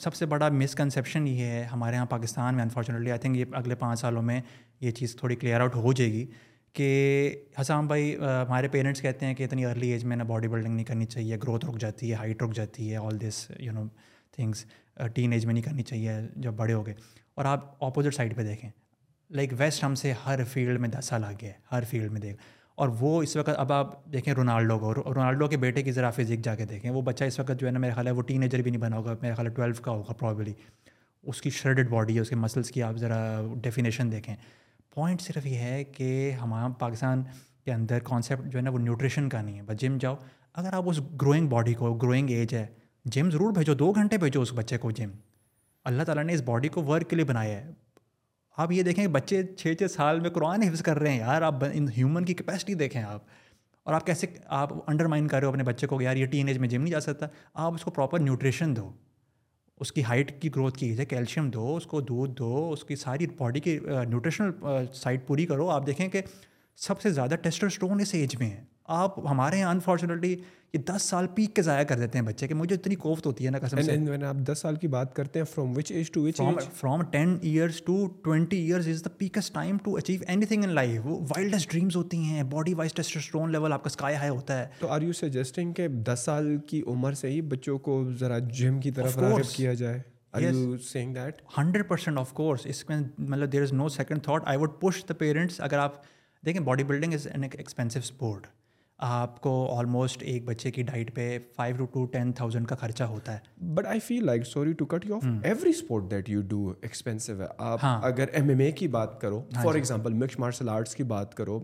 سب سے بڑا مسکنسیپشن یہ ہے ہمارے یہاں پاکستان میں انفارچونیٹلی آئی تھنک یہ اگلے پانچ سالوں میں یہ چیز تھوڑی کلیئر آؤٹ ہو جائے گی کہ حسام بھائی ہمارے پیرنٹس کہتے ہیں کہ اتنی ارلی ایج میں نا باڈی بلڈنگ نہیں کرنی چاہیے گروتھ رک جاتی ہے ہائٹ رک جاتی ہے all this you know things teenage میں نہیں کرنی چاہیے جب بڑے ہو گئے اور آپ اپوزٹ سائڈ پہ دیکھیں لائک ویسٹ ہم سے ہر فیلڈ میں دس سال آ گیا ہر فیلڈ میں دیکھ اور وہ اس وقت اب آپ دیکھیں رونالڈو کو رونالڈو کے بیٹے کی ذرا فزک جا کے دیکھیں وہ بچہ اس وقت جو ہے نا میرا خیال ہے وہ ٹین ایجر بھی نہیں بنا ہوگا میرا خیال ہے ٹویلو کا ہوگا پرابلی اس کی شریڈڈ باڈی ہے اس کے مسلس کی آپ ذرا ڈیفینیشن دیکھیں پوائنٹ صرف یہ ہے کہ ہمارا پاکستان کے اندر کانسیپٹ جو ہے نا وہ نیوٹریشن کا نہیں ہے بس جم جاؤ اگر آپ اس گروئنگ باڈی کو گروئنگ ایج ہے جم ضرور بھیجو دو گھنٹے بھیجو اس بچے کو جم اللہ تعالیٰ نے اس باڈی کو ورک کے لیے بنایا ہے آپ یہ دیکھیں بچے چھ چھ سال میں قرآن حفظ کر رہے ہیں یار آپ ان ہیومن کی کیپیسٹی دیکھیں آپ اور آپ کیسے آپ انڈر کر رہے ہو اپنے بچے کو یار یہ ٹین ایج میں جم نہیں جا سکتا آپ اس کو پراپر نیوٹریشن دو اس کی ہائٹ کی گروتھ کی جائے کیلشیم دو اس کو دودھ دو اس کی ساری باڈی کی نیوٹریشنل سائٹ پوری کرو آپ دیکھیں کہ سب سے زیادہ ٹیسٹرسٹون اسٹون اس ایج میں ہے آپ ہمارے یہاں انفارچونیٹلی یہ دس سال پیک کے ضائع کر دیتے ہیں بچے کہ مجھے اتنی کوفت ہوتی ہے نا قسم سے آپ دس سال کی بات کرتے ہیں from which age to which from ten years to twenty years is the peakest time to achieve anything in life وہ وائلڈسٹ ڈریمس ہوتی ہیں باڈی وائز ٹیسٹرون لیول آپ کا اسکائی ہائی ہوتا ہے تو آر یو سجیسٹنگ کہ دس سال کی عمر سے ہی بچوں کو ذرا جم کی طرف راغب کیا جائے ہنڈریڈ پرسینٹ آف کورس اس میں مطلب there is no second thought I would push the parents اگر آپ دیکھیں bodybuilding is an expensive sport آپ کو آلموسٹ ایک بچے کی ڈائٹ پہ five to to ten thousand کا خرچہ ہوتا ہے but I feel like sorry to cut you off every sport that you do expensive ہے آپ ہاں۔ اگر ایم ایم اے کی بات کرو for example mix martial arts کی بات کرو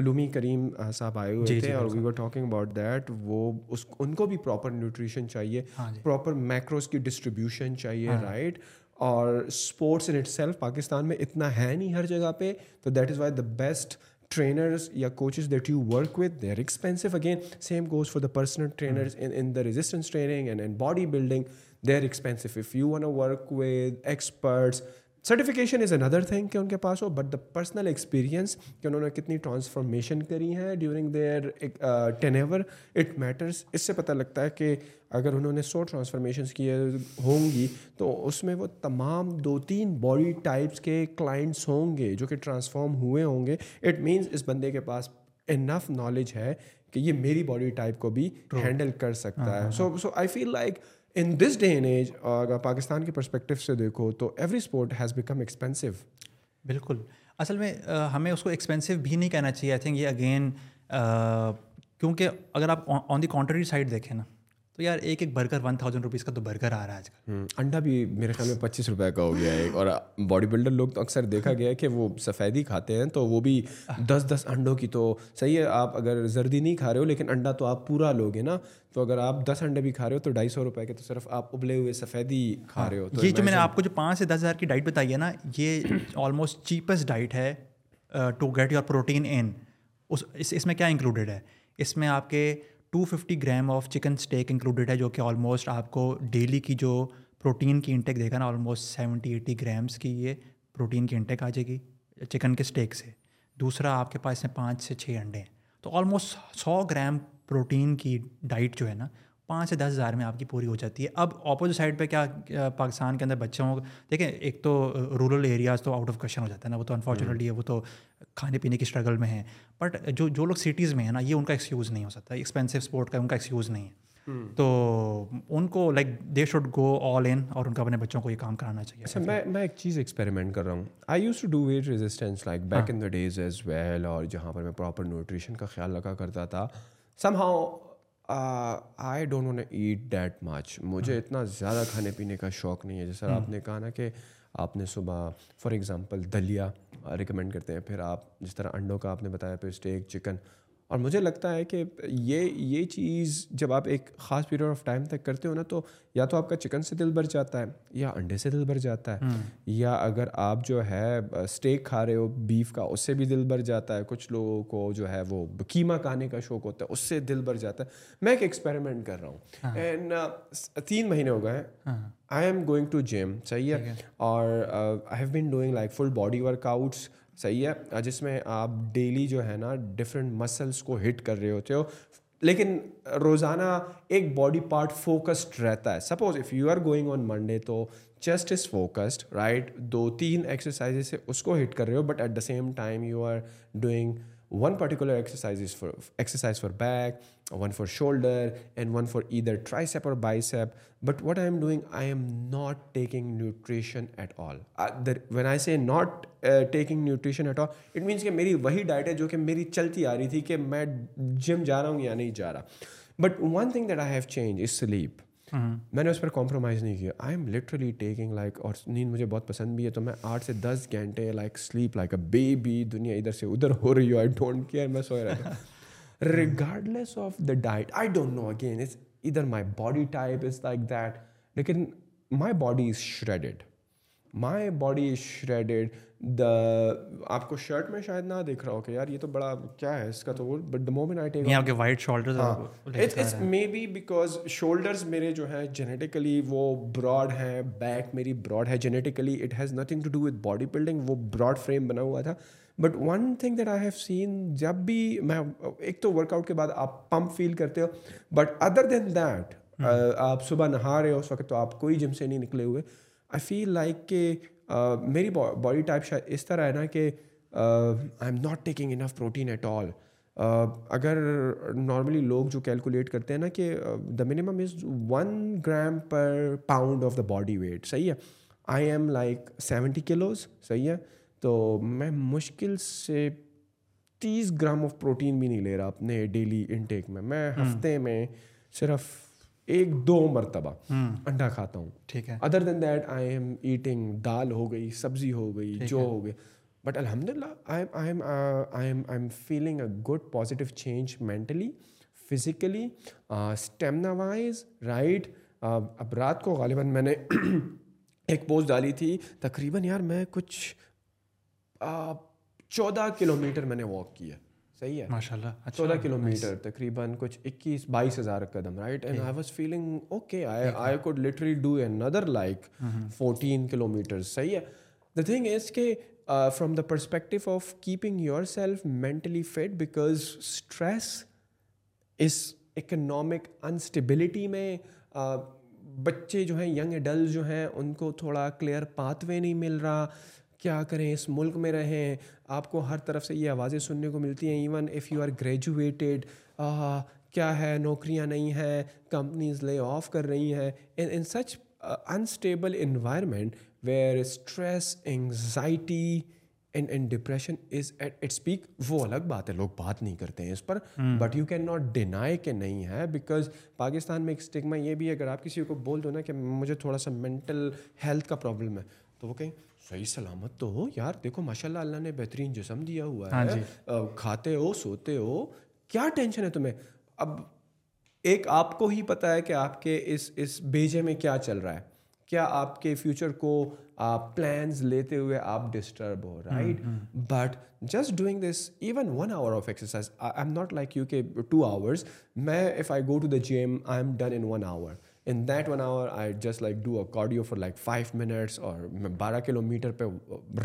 علومی کریم صاحب آئے ہوئے جی، جی، تھے اور we are talking about that وہ اس ان کو بھی پراپر نیوٹریشن چاہیے پراپر ہاں میکروز جی۔ کی ڈسٹریبیوشن چاہیے رائٹ ہاں۔ اور sports in itself Pakistan میں اتنا ہے نہیں ہر جگہ پہ تو that is why the best trainers or coaches that you work with, they're expensive. Again, same goes for the personal trainers hmm. in the resistance training and in bodybuilding. They're expensive. If you want to work with experts, certification is another thing کہ ان کے پاس ہو بٹ دا پرسنل ایکسپیرینس کہ انہوں نے کتنی ٹرانسفارمیشن کری ہیں during their tenure it matters اس سے پتہ لگتا ہے کہ اگر انہوں نے سو ٹرانسفارمیشنس کیے ہوں گی تو اس میں وہ تمام دو تین باڈی ٹائپس کے کلائنٹس ہوں گے جو کہ ٹرانسفارم ہوئے ہوں گے اٹ مینس اس بندے کے پاس انف نالج ہے کہ یہ میری باڈی ٹائپ کو بھی ہینڈل کر سکتا ہے so so I feel like in this day in age اگر پاکستان کے پرسپیکٹو سے دیکھو تو every sport has become expensive بالکل اصل میں ہمیں اس کو ایکسپینسو بھی نہیں کہنا چاہیے آئی تھنک یہ اگین کیونکہ اگر آپ آن دی کانٹری سائڈ دیکھیں نا تو یار ایک ایک برگر ون تھاؤزینڈ روپیز کا تو برگر آ رہا ہے آج کل انڈا بھی میرے خیال میں پچیس روپئے کا ہو گیا ہے اور باڈی بلڈر لوگ تو اکثر دیکھا گیا ہے کہ وہ سفیدی کھاتے ہیں تو وہ بھی دس دس انڈوں کی تو صحیح ہے آپ اگر زردی نہیں کھا رہے ہو لیکن انڈا تو آپ پورا لوگے نا تو اگر آپ دس انڈے بھی کھا رہے ہو تو ڈھائی سو روپئے کے تو صرف آپ ابلے ہوئے سفیدی کھا ہاں، رہے ہو یہ جو میں نے آپ کو جو پانچ سے دس ہزار کی ڈائٹ بتائی ہے نا یہ آلموسٹ چیپسٹ ڈائٹ ہے to get your protein in اس اس میں کیا انکلوڈیڈ ہے اس میں آپ کے two fifty gram of chicken steak included ہے جو کہ آلموسٹ آپ کو ڈیلی کی جو پروٹین کی انٹیک دیکھا نا آلموسٹ سیونٹی ایٹی گرامس کی یہ پروٹین کی انٹیک آ جائے گی چکن کے اسٹیک سے دوسرا آپ کے پاس ہیں پانچ سے چھ انڈے ہیں تو آلموسٹ سو گرام پروٹین کی ڈائٹ جو ہے نا پانچ سے دس ہزار میں آپ کی پوری ہو جاتی ہے اب اپوزٹ سائڈ پہ کیا پاکستان کے اندر بچوں کو دیکھیں ایک تو رورل ایریاز تو آؤٹ آف کوشچن ہو جاتا ہے نا وہ تو انفارچونیٹلی ہے وہ تو کھانے پینے کی اسٹرگل میں ہیں بٹ جو جو لوگ سٹیز میں ہیں نا یہ ان کا ایکسکیوز نہیں ہو سکتا ایکسپینسو اسپورٹ کا ان کا ایکسکیوز نہیں ہے تو ان کو like they should go all in اور ان کا اپنے بچوں کو یہ کام کرانا چاہیے اچھا میں میں ایک چیز ایکسپیریمنٹ کر رہا ہوں I use to do weight resistance like back in the days as well اور جہاں پر میں پراپر نیوٹریشن کا خیال رکھا کرتا تھا somehow I don't want eat that much مجھے اتنا زیادہ کھانے پینے کا شوق نہیں ہے جیسا آپ نے کہا نا کہ آپ نے صبح فار ایگزامپل دلیا ریکمینڈ کرتے ہیں پھر آپ جس طرح انڈوں کا آپ نے بتایا پھر اسٹیک چکن اور مجھے لگتا ہے کہ یہ یہ چیز جب آپ ایک خاص پیریڈ آف ٹائم تک کرتے ہو نا تو یا تو آپ کا چکن سے دل بھر جاتا ہے یا انڈے سے دل بھر جاتا ہے یا اگر آپ جو ہے اسٹیک کھا رہے ہو بیف کا اس سے بھی دل بھر جاتا ہے کچھ لوگوں کو جو ہے وہ قیمہ کھانے کا شوق ہوتا ہے اس سے دل بھر جاتا ہے میں ایک ایکسپیریمنٹ کر رہا ہوں اینڈ ہاں۔ uh, تین مہینے ہو گئے ہیں I am going to gym صحیح ہے اور I have been doing like full body workouts صحیح ہے جس میں آپ ڈیلی جو ہے نا ڈفرینٹ مسلس کو ہٹ کر رہے ہوتے ہو لیکن روزانہ ایک باڈی پارٹ فوکسڈ رہتا ہے suppose if you are going on Monday تو چیسٹ از فوکسڈ رائٹ دو تین ایکسرسائز سے اس کو ہٹ کر رہے ہو but at the same time you are doing one particular exercise is for exercise for back one for shoulder and one for tricep اور bicep but what I am doing I am not taking nutrition at all when I see not taking nutrition at all it means کہ میری وہی ڈائٹ ہے جو کہ میری چلتی آ رہی تھی کہ میں جم جا رہا ہوں یا نہیں جا رہا but one thing that I have change is sleep Mm-hmm. میں نے اس پر کمپرومائز نہیں کیا I am literally taking like اور نیند مجھے بہت پسند بھی ہے تو میں آٹھ سے دس گھنٹے like sleep like a baby دنیا ادھر سے ادھر ہو رہی ہو آئی ڈونٹ کیئر میں سوئے ہوں less of the diet I don't know again is ادھر my body type is like that لیکن my body is shredded my body is shredded آپ کو شرٹ میں شاید نہ دیکھ رہا ہو کہ یار یہ تو بڑا کیا ہے اس کا تو وہ but the moment I take کے وائٹ شولڈر ہاں it's may be because shoulders میرے جو ہیں جینیٹیکلی وہ براڈ ہیں بیک میری براڈ ہے genetically it has nothing to do with body building وہ براڈ فریم بنا ہوا تھا but one thing that I have seen جب بھی میں ایک تو ورک آؤٹ کے بعد آپ پمپ فیل کرتے ہو بٹ ادر دین دیٹ آپ صبح نہا رہے ہو اس وقت تو آپ کوئی جم سے نہیں نکلے ہوئے آئی فیل لائک کہ میری باڈی ٹائپ شاید اس طرح ہے نا کہ I am not taking enough protein at all اگر نارملی لوگ جو کیلکولیٹ کرتے ہیں نا کہ the minimum is one gram per pound of the body weight صحیح ہے I am like seventy kilos صحیح ہے تو میں مشکل سے تیس گرام آف پروٹین بھی نہیں لے رہا اپنے ڈیلی انٹیک میں میں ہفتے میں صرف ایک دو مرتبہ انڈا کھاتا ہوں ٹھیک ہے other than that I am eating دال ہو گئی سبزی ہو گئی جو ہو گئی بٹ الحمد للہ feeling a good positive change mentally physically stamina wise right اب رات کو غالباً میں نے ایک پوز ڈالی تھی تقریباً یار میں کچھ چودہ کلو میٹر میں نے واک کیا صحیح ہے ماشاء اللہ اچھا، سولہ کلو میٹر تقریباً کچھ اکیس بائیس ہزار قدم right and I was feeling okay I could do like fourteen kilometre صحیح ہے دا تھنگ از کہ from the perspective of keeping yourself mentally fit because stress us economic instability میں بچے جو ہیں ینگ ایڈلٹ جو ہیں ان کو تھوڑا کلیئر پاتھ وے نہیں مل رہا کیا کریں اس ملک میں رہیں آپ کو ہر طرف سے یہ آوازیں سننے کو ملتی ہیں even if you are graduated کیا ہے نوکریاں نہیں ہیں کمپنیز لے آف کر رہی ہیں in such unstable environment where stress anxiety and and depression is at its peak وہ الگ بات ہے لوگ بات نہیں کرتے ہیں اس پر but you can not deny کہ نہیں ہے بیکاز پاکستان میں ایک اسٹگما یہ بھی ہے اگر آپ کسی کو بول دو نا کہ مجھے تھوڑا سا مینٹل ہیلتھ کا پرابلم ہے تو وہ کہیں صحیح سلامت تو ہو یار دیکھو ماشاء اللہ اللہ نے بہترین جسم دیا ہوا ہے ہاں جی۔ کھاتے ہو سوتے ہو کیا ٹینشن ہے تمہیں اب ایک آپ کو ہی پتہ ہے کہ آپ کے اس اس بیجے میں کیا چل رہا ہے کیا آپ کے فیوچر کو آپ پلانز لیتے ہوئے آپ disturb who right but just doing this even one hour of exercise I am not like you کہ ٹو آورس میں if I go to the gym I am done in one hour in that one hour I just like do a cardio for like five minutes اور میں بارہ کلو میٹر پہ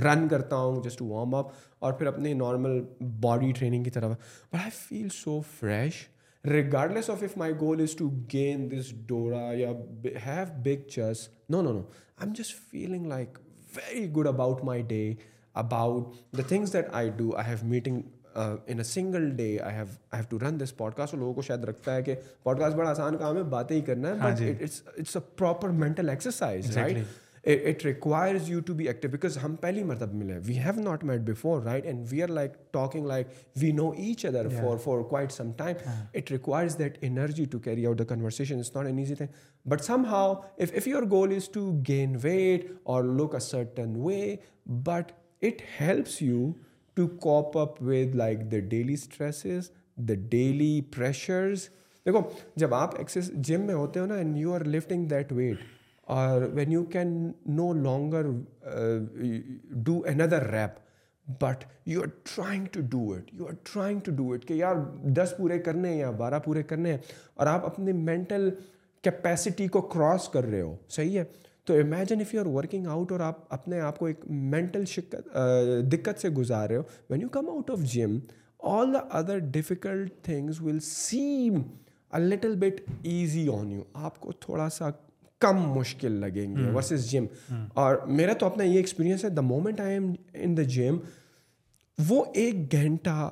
رن کرتا ہوں جسٹ ٹو وارم اپ اور پھر اپنے نارمل باڈی ٹریننگ کی طرف but I feel so fresh regardless of if my goal is to gain this ڈورا یا have big chest no no no I am just feeling like very good about my day about the things that I do I have meeting in a single day I have I have to run this podcast لوگوں کو شاید رکھتا ہے کہ پوڈ کاسٹ بڑا آسان کام ہے باتیں ہی کرنا ہے it's a proper mental exercise right it requires you to be active because ہم پہلی مرتبہ ملے we have not met before right and we are like talking like we know each other for for quite some time it requires that energy to carry out the conversation is not an easy thing but somehow if your goal is to gain weight اور look a certain way but it helps you to cope up with like the daily stresses the daily pressures دیکھو جب آپ ایکسرس جم میں ہوتے ہو نا and you are lifting that weight اور when you can no longer do another rep but you are trying to do it you are trying to do it کہ یار دس پورے کرنے ہیں یا بارہ پورے کرنے ہیں اور آپ اپنی مینٹل کیپیسٹی کو کراس کر رہے ہو صحیح ہے تو imagine if you are working out اور آپ اپنے آپ کو ایک مینٹل شکت دقت سے گزار رہے ہو when you come out of gym all the other difficult will seem a little bit easy on you آپ کو تھوڑا سا کم مشکل لگیں گے ورسز جم اور میرا تو اپنا یہ ایکسپیرینس ہے the moment I'm in the gym وہ ایک گھنٹہ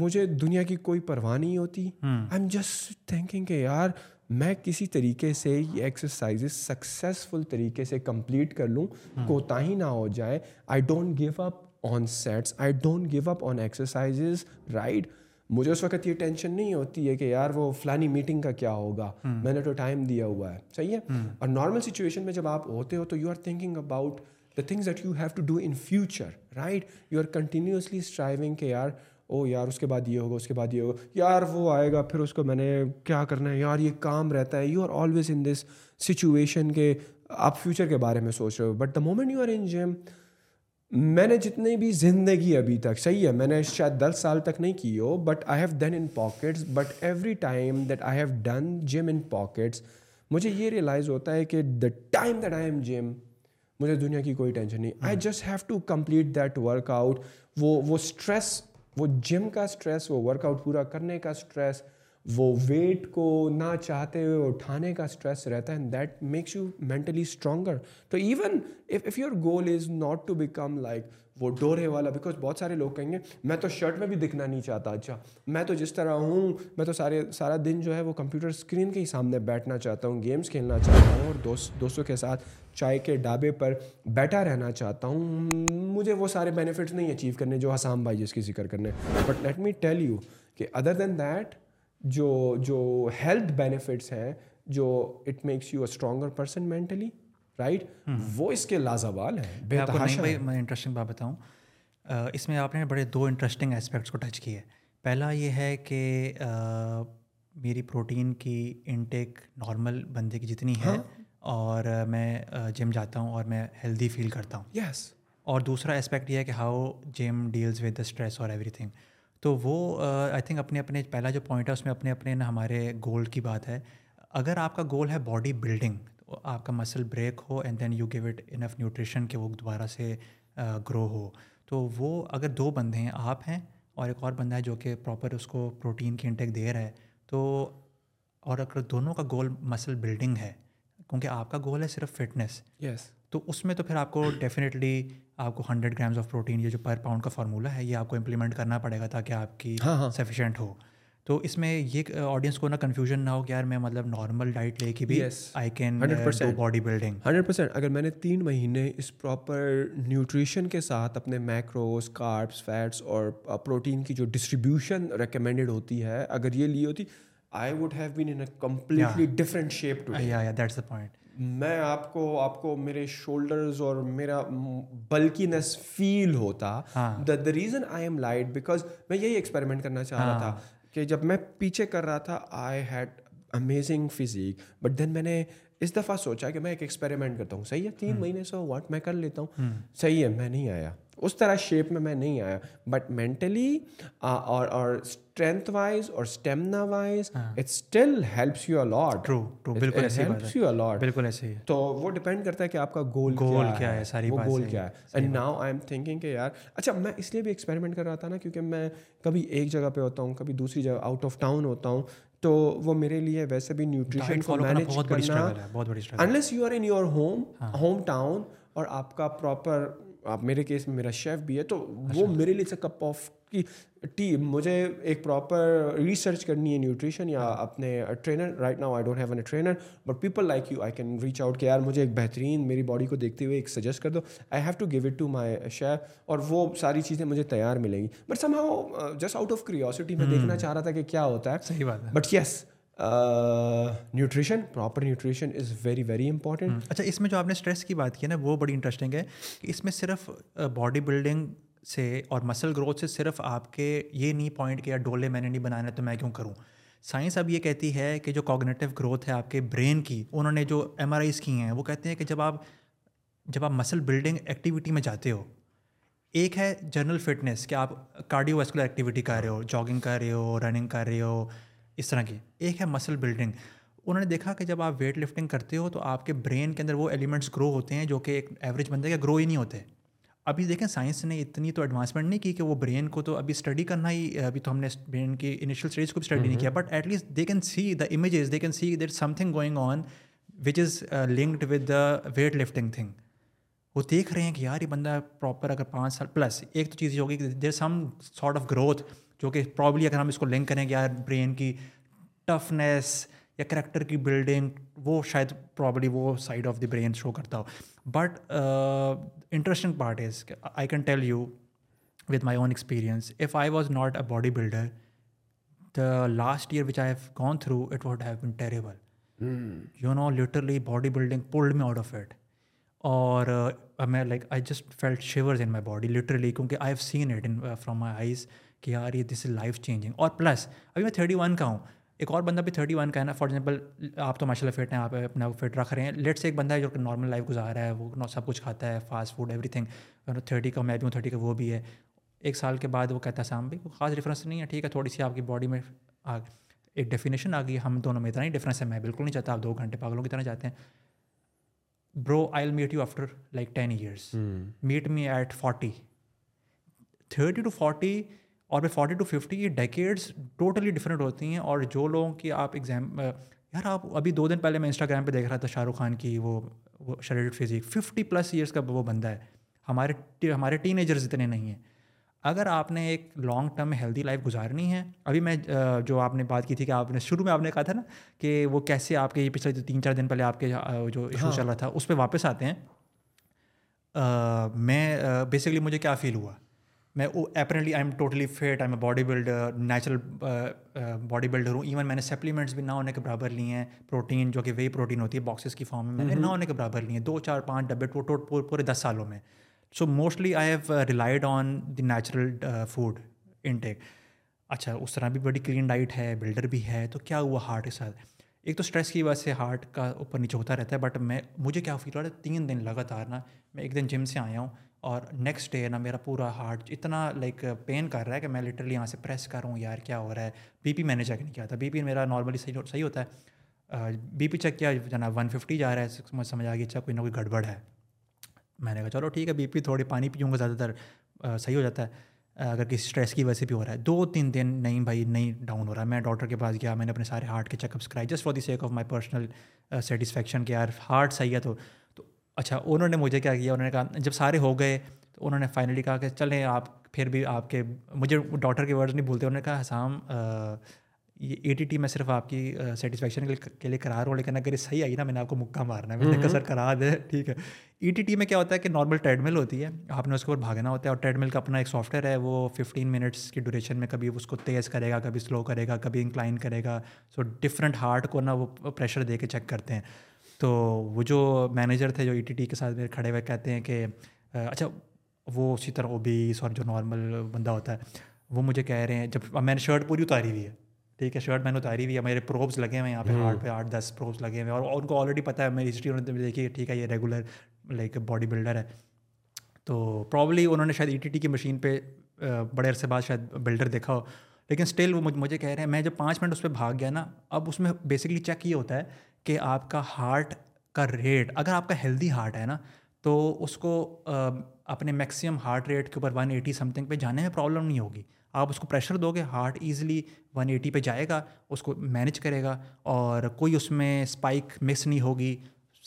مجھے دنیا کی کوئی پرواہ نہیں ہوتی آئی ایم جسٹ تھنکنگ کہ یار میں کسی طریقے سے یہ ایکسرسائز سکسیزفل طریقے سے کمپلیٹ کر لوں ہاں۔ کوتاہی نہ ہو جائے I don't give up on sets I don't give up on exercise right مجھے اس وقت یہ ٹینشن نہیں ہوتی ہے کہ یار وہ فلانی میٹنگ کا کیا ہوگا ہاں۔ میں نے تو ٹائم دیا ہوا ہے صحیح ہے ہاں۔ اور نارمل سچویشن میں جب آپ ہوتے ہو تو you are thinking about the things that you you have to do in future right are continuously striving کہ یار او یار اس کے بعد یہ ہوگا اس کے بعد یہ ہوگا یار وہ آئے گا پھر اس کو میں نے کیا کرنا ہے یار یہ کام رہتا ہے you are always in this situation کے آپ فیوچر کے بارے میں سوچ رہے ہو but the moment you are in gym میں نے جتنی بھی زندگی ابھی تک صحیح ہے میں نے شاید دس سال تک نہیں کی ہو but I have done in pockets but every time that I have done gym in pockets مجھے یہ ریئلائز ہوتا ہے کہ the time that I am gym مجھے دنیا کی کوئی ٹینشن نہیں I just have to complete that workout وہ وہ اسٹریس وہ جم کا سٹریس وہ ورک آؤٹ پورا کرنے کا سٹریس وہ ویٹ کو نہ چاہتے ہوئے اٹھانے کا سٹریس رہتا ہے that makes you mentally stronger تو even if your goal is not to become like وہ ڈورے والا بیکاز بہت سارے لوگ کہیں گے میں تو شرٹ میں بھی دکھنا نہیں چاہتا اچھا میں تو جس طرح ہوں میں تو سارے سارا دن جو ہے وہ کمپیوٹر اسکرین کے ہی سامنے بیٹھنا چاہتا ہوں گیمس کھیلنا چاہتا ہوں اور دوست دوستوں کے ساتھ چائے کے ڈھابے پر بیٹھا رہنا چاہتا ہوں مجھے وہ سارے بینیفٹس نہیں اچیو کرنے جو حسام بھائی جس کی ذکر کرنے but let me tell you کہ ادر دین دیٹ جو جو ہیلتھ بینیفٹس ہیں جو it makes you a stronger person mentally right hmm. وہ اس کے لازوال ہے میں انٹرسٹنگ بات بتاؤں اس میں آپ نے بڑے دو انٹرسٹنگ اسپیکٹس کو ٹچ کی ہے پہلا یہ ہے کہ میری پروٹین کی انٹیک نارمل بندے کی جتنی ہے ہاں۔ اور میں جم جاتا ہوں اور میں ہیلدی فیل کرتا ہوں یس اور دوسرا اسپیکٹ یہ ہے کہ how gym deals with the stress اور ایوری تھنگ تو وہ آئی تھنک اپنے اپنے پہلا جو پوائنٹ ہے اس میں اپنے اپنے ہمارے گول کی بات ہے اگر آپ کا گول ہے باڈی بلڈنگ آپ کا muscle break who and then you give it enough nutrition کہ وہ دوبارہ سے گرو ہو تو وہ اگر دو بندے ہیں آپ ہیں اور ایک اور بندہ ہے جو کہ پراپر اس کو پروٹین کی انٹیک دے رہا ہے تو اور اگر دونوں کا گول مسل بلڈنگ ہے کیونکہ آپ کا گول ہے صرف فٹنس یس تو اس میں تو پھر آپ کو ڈیفینیٹلی آپ کو ہنڈریڈ گرامس آف پروٹین یہ جو پر پاؤنڈ کا فارمولہ ہے یہ آپ کو امپلیمنٹ کرنا پڑے گا تاکہ آپ کی سفیشینٹ ہاں، ہاں۔ ہو تو اس میں یہ آڈینس کو نہ کنفیوژن نہ ہو کہ یار میں مطلب نارمل ڈائٹ لے کے بھی I can body building hundred percent اگر میں نے تین مہینے اس پراپر نیوٹریشن کے ساتھ اپنے میکروز کاربس فیٹس اور پروٹین کی جو ڈسٹریبیوشن ریکمینڈیڈ ہوتی ہے اگر یہ لی ہوتی I would have been in completely different shape to that's a point میں آپ کو آپ کو میرے شولڈرز اور میرا بلکینس فیل ہوتا the reason I am light because میں یہی ایکسپیریمنٹ کرنا چاہ رہا ہاں. تھا کہ جب میں پیچھے کر رہا تھا I had amazing physique but then میں نے اس دفعہ سوچا کہ میں ایک ایکسپیریمنٹ کرتا ہوں صحیح ہے تین مہینے سے واٹ میں کر لیتا ہوں صحیح ہے میں نہیں آیا اس طرح شیپ میں میں نہیں آیا بٹ مینٹلی اور اور اسٹرینتھ وائز اور stamina wise it still helps you a lot true true بالکل ایسے ہیلپس یو الاٹ بالکل ایسے ہی تو وہ ڈیپینڈ کرتا ہے کہ آپ کا گول گول کیا ہے ساری وہ گول کیا ہے and now I am thinking کہ یار اچھا میں اس لیے بھی ایکسپیریمنٹ کر رہا تھا نا کیونکہ میں کبھی ایک جگہ پہ ہوتا ہوں کبھی دوسری جگہ آؤٹ آف ٹاؤن ہوتا ہوں تو وہ میرے لیے ویسے بھی نیوٹریشن کو مینیج کرنا بہت بڑی unless you are in your home hometown اور آپ کا پراپر آپ میرے کیس میں میرا شیف بھی ہے تو وہ اچھا۔ میرے لیے سے کپ آف کی ٹی مجھے ایک پراپر ریسرچ کرنی ہے نیوٹریشن یا اپنے trainer right now I don't have an trainer but people like you I can reach out کہ یار مجھے ایک بہترین میری باڈی کو دیکھتے ہوئے ایک سجیسٹ کر دو I have to give it to my chef اور وہ ساری چیزیں مجھے تیار ملیں گی but somehow just out of curiosity میں دیکھنا چاہ رہا تھا کہ کیا ہوتا ہے صحیح بات ہے but yes nutrition proper nutrition is very very important اچھا اس میں جو آپ نے اسٹریس کی بات کی ہے نا وہ بڑی انٹرسٹنگ ہے کہ اس میں صرف باڈی بلڈنگ سے اور مسل گروتھ سے صرف آپ کے یہ نہیں پوائنٹ کہ یا ڈولے میں نے نہیں بنانا تو میں کیوں کروں سائنس اب یہ کہتی ہے کہ جو کوگنیٹو گروتھ ہے آپ کے برین کی انہوں نے جو ایم آر آئیز کی ہیں وہ کہتے ہیں کہ جب آپ جب آپ مسل بلڈنگ ایکٹیویٹی میں جاتے ہو ایک ہے جنرل فٹنس کہ آپ کارڈیو ویسکولر ایکٹیویٹی کر رہے ہو جاگنگ کر رہے ہو رننگ کر رہے ہو اس طرح کی ایک ہے مسل بلڈنگ انہوں نے دیکھا کہ جب آپ ویٹ لفٹنگ کرتے ہو تو آپ کے برین کے اندر وہ ایلیمنٹس گرو ہوتے ہیں جو کہ ایک ایوریج بندے کے گرو ہی نہیں ہوتے ابھی دیکھیں سائنس نے اتنی تو ایڈوانسمنٹ نہیں کی کہ وہ برین کو تو ابھی اسٹڈی کرنا ہی ابھی تو ہم نے برین کی انیشیل اسٹڈیز کو بھی اسٹڈی نہیں کیا but at least they can see the images they can see there something going on which is linked with the weight lifting thing وہ دیکھ رہے ہیں کہ یار یہ بندہ پراپر اگر پانچ سال پلس ایک تو چیز یہ ہوگی کہ there some sort of growth جو کہ پرابلی اگر ہم اس کو لنک کریں گے یار برین کی ٹفنیس یا کریکٹر کی بلڈنگ وہ شاید پرابلی وہ side of the brain show کرتا ہو but interesting part is I can tell you with my own experience if I was not a body builder the last year which I have gone through it what have been terrible you know literally body building pulled me out of it اور uh, میں like I just felt shivers in my body literally کیونکہ I have seen in from my eyes کہ یار یہ دس از لائف چینجنگ اور پلس ابھی میں تھرٹی ون کا ہوں ایک اور بندہ بھی تھرٹی ون کا ہے نا فار ایگزامپل آپ تو ماشاء اللہ فٹ ہیں آپ اپنا وہ فٹ رکھ رہے ہیں لیٹ سے ایک بندہ ہے جو نارمل لائف گزارا ہے وہ سب کچھ کھاتا ہے fast food everything thirty کا میں بھی ہوں تھرٹی کا وہ بھی ہے ایک سال کے بعد وہ کہتا ہے سام بھائی خاص ڈفرینس نہیں ہے ٹھیک ہے تھوڑی سی آپ کی باڈی میں آ ایک ڈیفینیشن آ گئی ہم دونوں میں اتنا ہی ڈفرینس ہے میں بالکل نہیں چاہتا آپ دو گھنٹے پاگلوں کی طرح چاہتے ہیں bro I met you after like ten years met me at forty thirty two forty اور پھر فورٹی ٹو ففٹی یہ ڈیکیڈس ٹوٹلی ڈفرینٹ ہوتی ہیں اور جو لوگوں کی آپ ایگزام یار آپ ابھی دو دن پہلے میں انسٹاگرام پہ دیکھ رہا تھا شاہ رخ خان کی وہ شریر فزیک ففٹی پلس ایئرس کا وہ بندہ ہے ہمارے ہمارے ٹین ایجرز اتنے نہیں ہیں اگر آپ نے ایک لانگ ٹرم ہیلدی لائف گزارنی ہے ابھی میں جو آپ نے بات کی تھی کہ آپ نے شروع میں آپ نے کہا تھا نا کہ وہ کیسے آپ کے یہ پچھلے تین چار دن پہلے آپ کے جو ایشو ہاں۔ چل رہا تھا اس پہ واپس آتے ہیں میں بیسکلی مجھے کیا فیل ہوا میں apparently I am totally fit I am a body builder natural body builder ہوں ایون میں نے سپلیمنٹس بھی نہ ہونے کے برابر لیے ہیں پروٹین جو کہ وہی پروٹین ہوتی ہے باکسز کی فارم میں میں نے mm-hmm. نہ ہونے کے برابر لیے ہیں دو چار پانچ ڈبے پورے دس سالوں میں so mostly I have relied on the natural food intake اچھا اس طرح بھی بڑی کلین ڈائٹ ہے بلڈر بھی ہے تو کیا ہوا ہارٹ کے ساتھ ایک تو اسٹریس کی وجہ سے ہارٹ کا اوپر نیچے ہوتا رہتا ہے بٹ میں مجھے کیا فیل ہو رہا ہے تین دن لگاتار نا میں ایک دن جم سے آیا ہوں اور نیکسٹ ڈے نا میرا پورا ہارٹ اتنا لائک پین کر رہا ہے کہ میں لٹرلی یہاں سے پریس کروں یار کیا ہو رہا ہے بی پی میں نے چیک نہیں کیا تھا بی پی میرا نارملی صحیح صحیح ہوتا ہے بی پی چیک کیا جناب ون ففٹی جا رہا ہے سمجھ آ گئی اچھا کوئی نہ کوئی گڑبڑ ہے میں نے کہا چلو ٹھیک ہے بی پی تھوڑی پانی پیوں گا زیادہ تر صحیح ہو جاتا ہے اگر کسی اسٹریس کی وجہ سے بھی ہو رہا ہے دو تین دن نہیں بھائی نہیں ڈاؤن ہو رہا ہے میں ڈاکٹر کے پاس گیا میں نے اپنے سارے ہارٹ کے چیک اپس کرائے just for the sake of my personal satisfaction کہ یار ہارٹ صحیح ہے تو اچھا انہوں نے مجھے کیا کیا انہوں نے کہا جب سارے ہو گئے تو انہوں نے فائنلی کہا کہ چلیں آپ پھر بھی آپ کے مجھے ڈاکٹر کے ورڈ نہیں بھولتے انہوں نے کہا حسام یہ اے ٹی ٹی میں صرف آپ کی سیٹسفیکشن کے لیے کرا رہا ہوں لیکن اگر یہ صحیح آئی نا میں نے آپ کو مکہ مارنا ہے میں کہا سر کرا دے ٹھیک ہے ای ٹی ٹی میں کیا ہوتا ہے کہ نارمل ٹریڈ مل ہوتی ہے آپ نے اس کے اوپر بھاگنا ہوتا ہے اور ٹریڈ مل کا اپنا ایک سافٹ ویئر ہے وہ ففٹین منٹس کی ڈوریشن میں کبھی اس کو تیز کرے گا کبھی سلو کرے گا کبھی انکلائن کرے گا سو ڈفرینٹ ہارٹ کو نا وہ پریشر دے کے چیک کرتے ہیں تو وہ جو مینیجر تھے جو ای ٹی ٹی کے ساتھ میرے کھڑے ہوئے کہتے ہیں کہ اچھا وہ اسی طرح اوبیس اور جو نارمل بندہ ہوتا ہے وہ مجھے کہہ رہے ہیں جب میں نے شرٹ پوری اتاری ہوئی ہے ٹھیک ہے شرٹ میں نے اتاری ہوئی ہے میرے پروبس لگے ہوئے ہیں یہاں پہ آٹھ دس پروبس لگے ہوئے ہیں اور ان کو آلریڈی پتہ ہے میری ہسٹری انہوں نے دیکھی ہے کہ ٹھیک ہے یہ ریگولر لائک باڈی بلڈر ہے تو پرابلی انہوں نے شاید ای ٹی ٹی کی مشین پہ بڑے عرصے بعد شاید بلڈر دیکھا ہو لیکن اسٹل وہ مجھے کہہ رہے ہیں میں جب پانچ منٹ اس پہ بھاگ گیا نا اب اس میں بیسکلی چیک یہ ہوتا ہے کہ آپ کا ہارٹ کا ریٹ اگر آپ کا ہیلدی ہارٹ ہے نا تو اس کو اپنے میکسیمم ہارٹ ریٹ کے اوپر ون ایٹی سم تھنگ پہ جانے میں پرابلم نہیں ہوگی آپ اس کو پریشر دو گے ہارٹ ایزلی ون ایٹی پہ جائے گا اس کو مینج کرے گا اور کوئی اس میں اسپائک مس نہیں ہوگی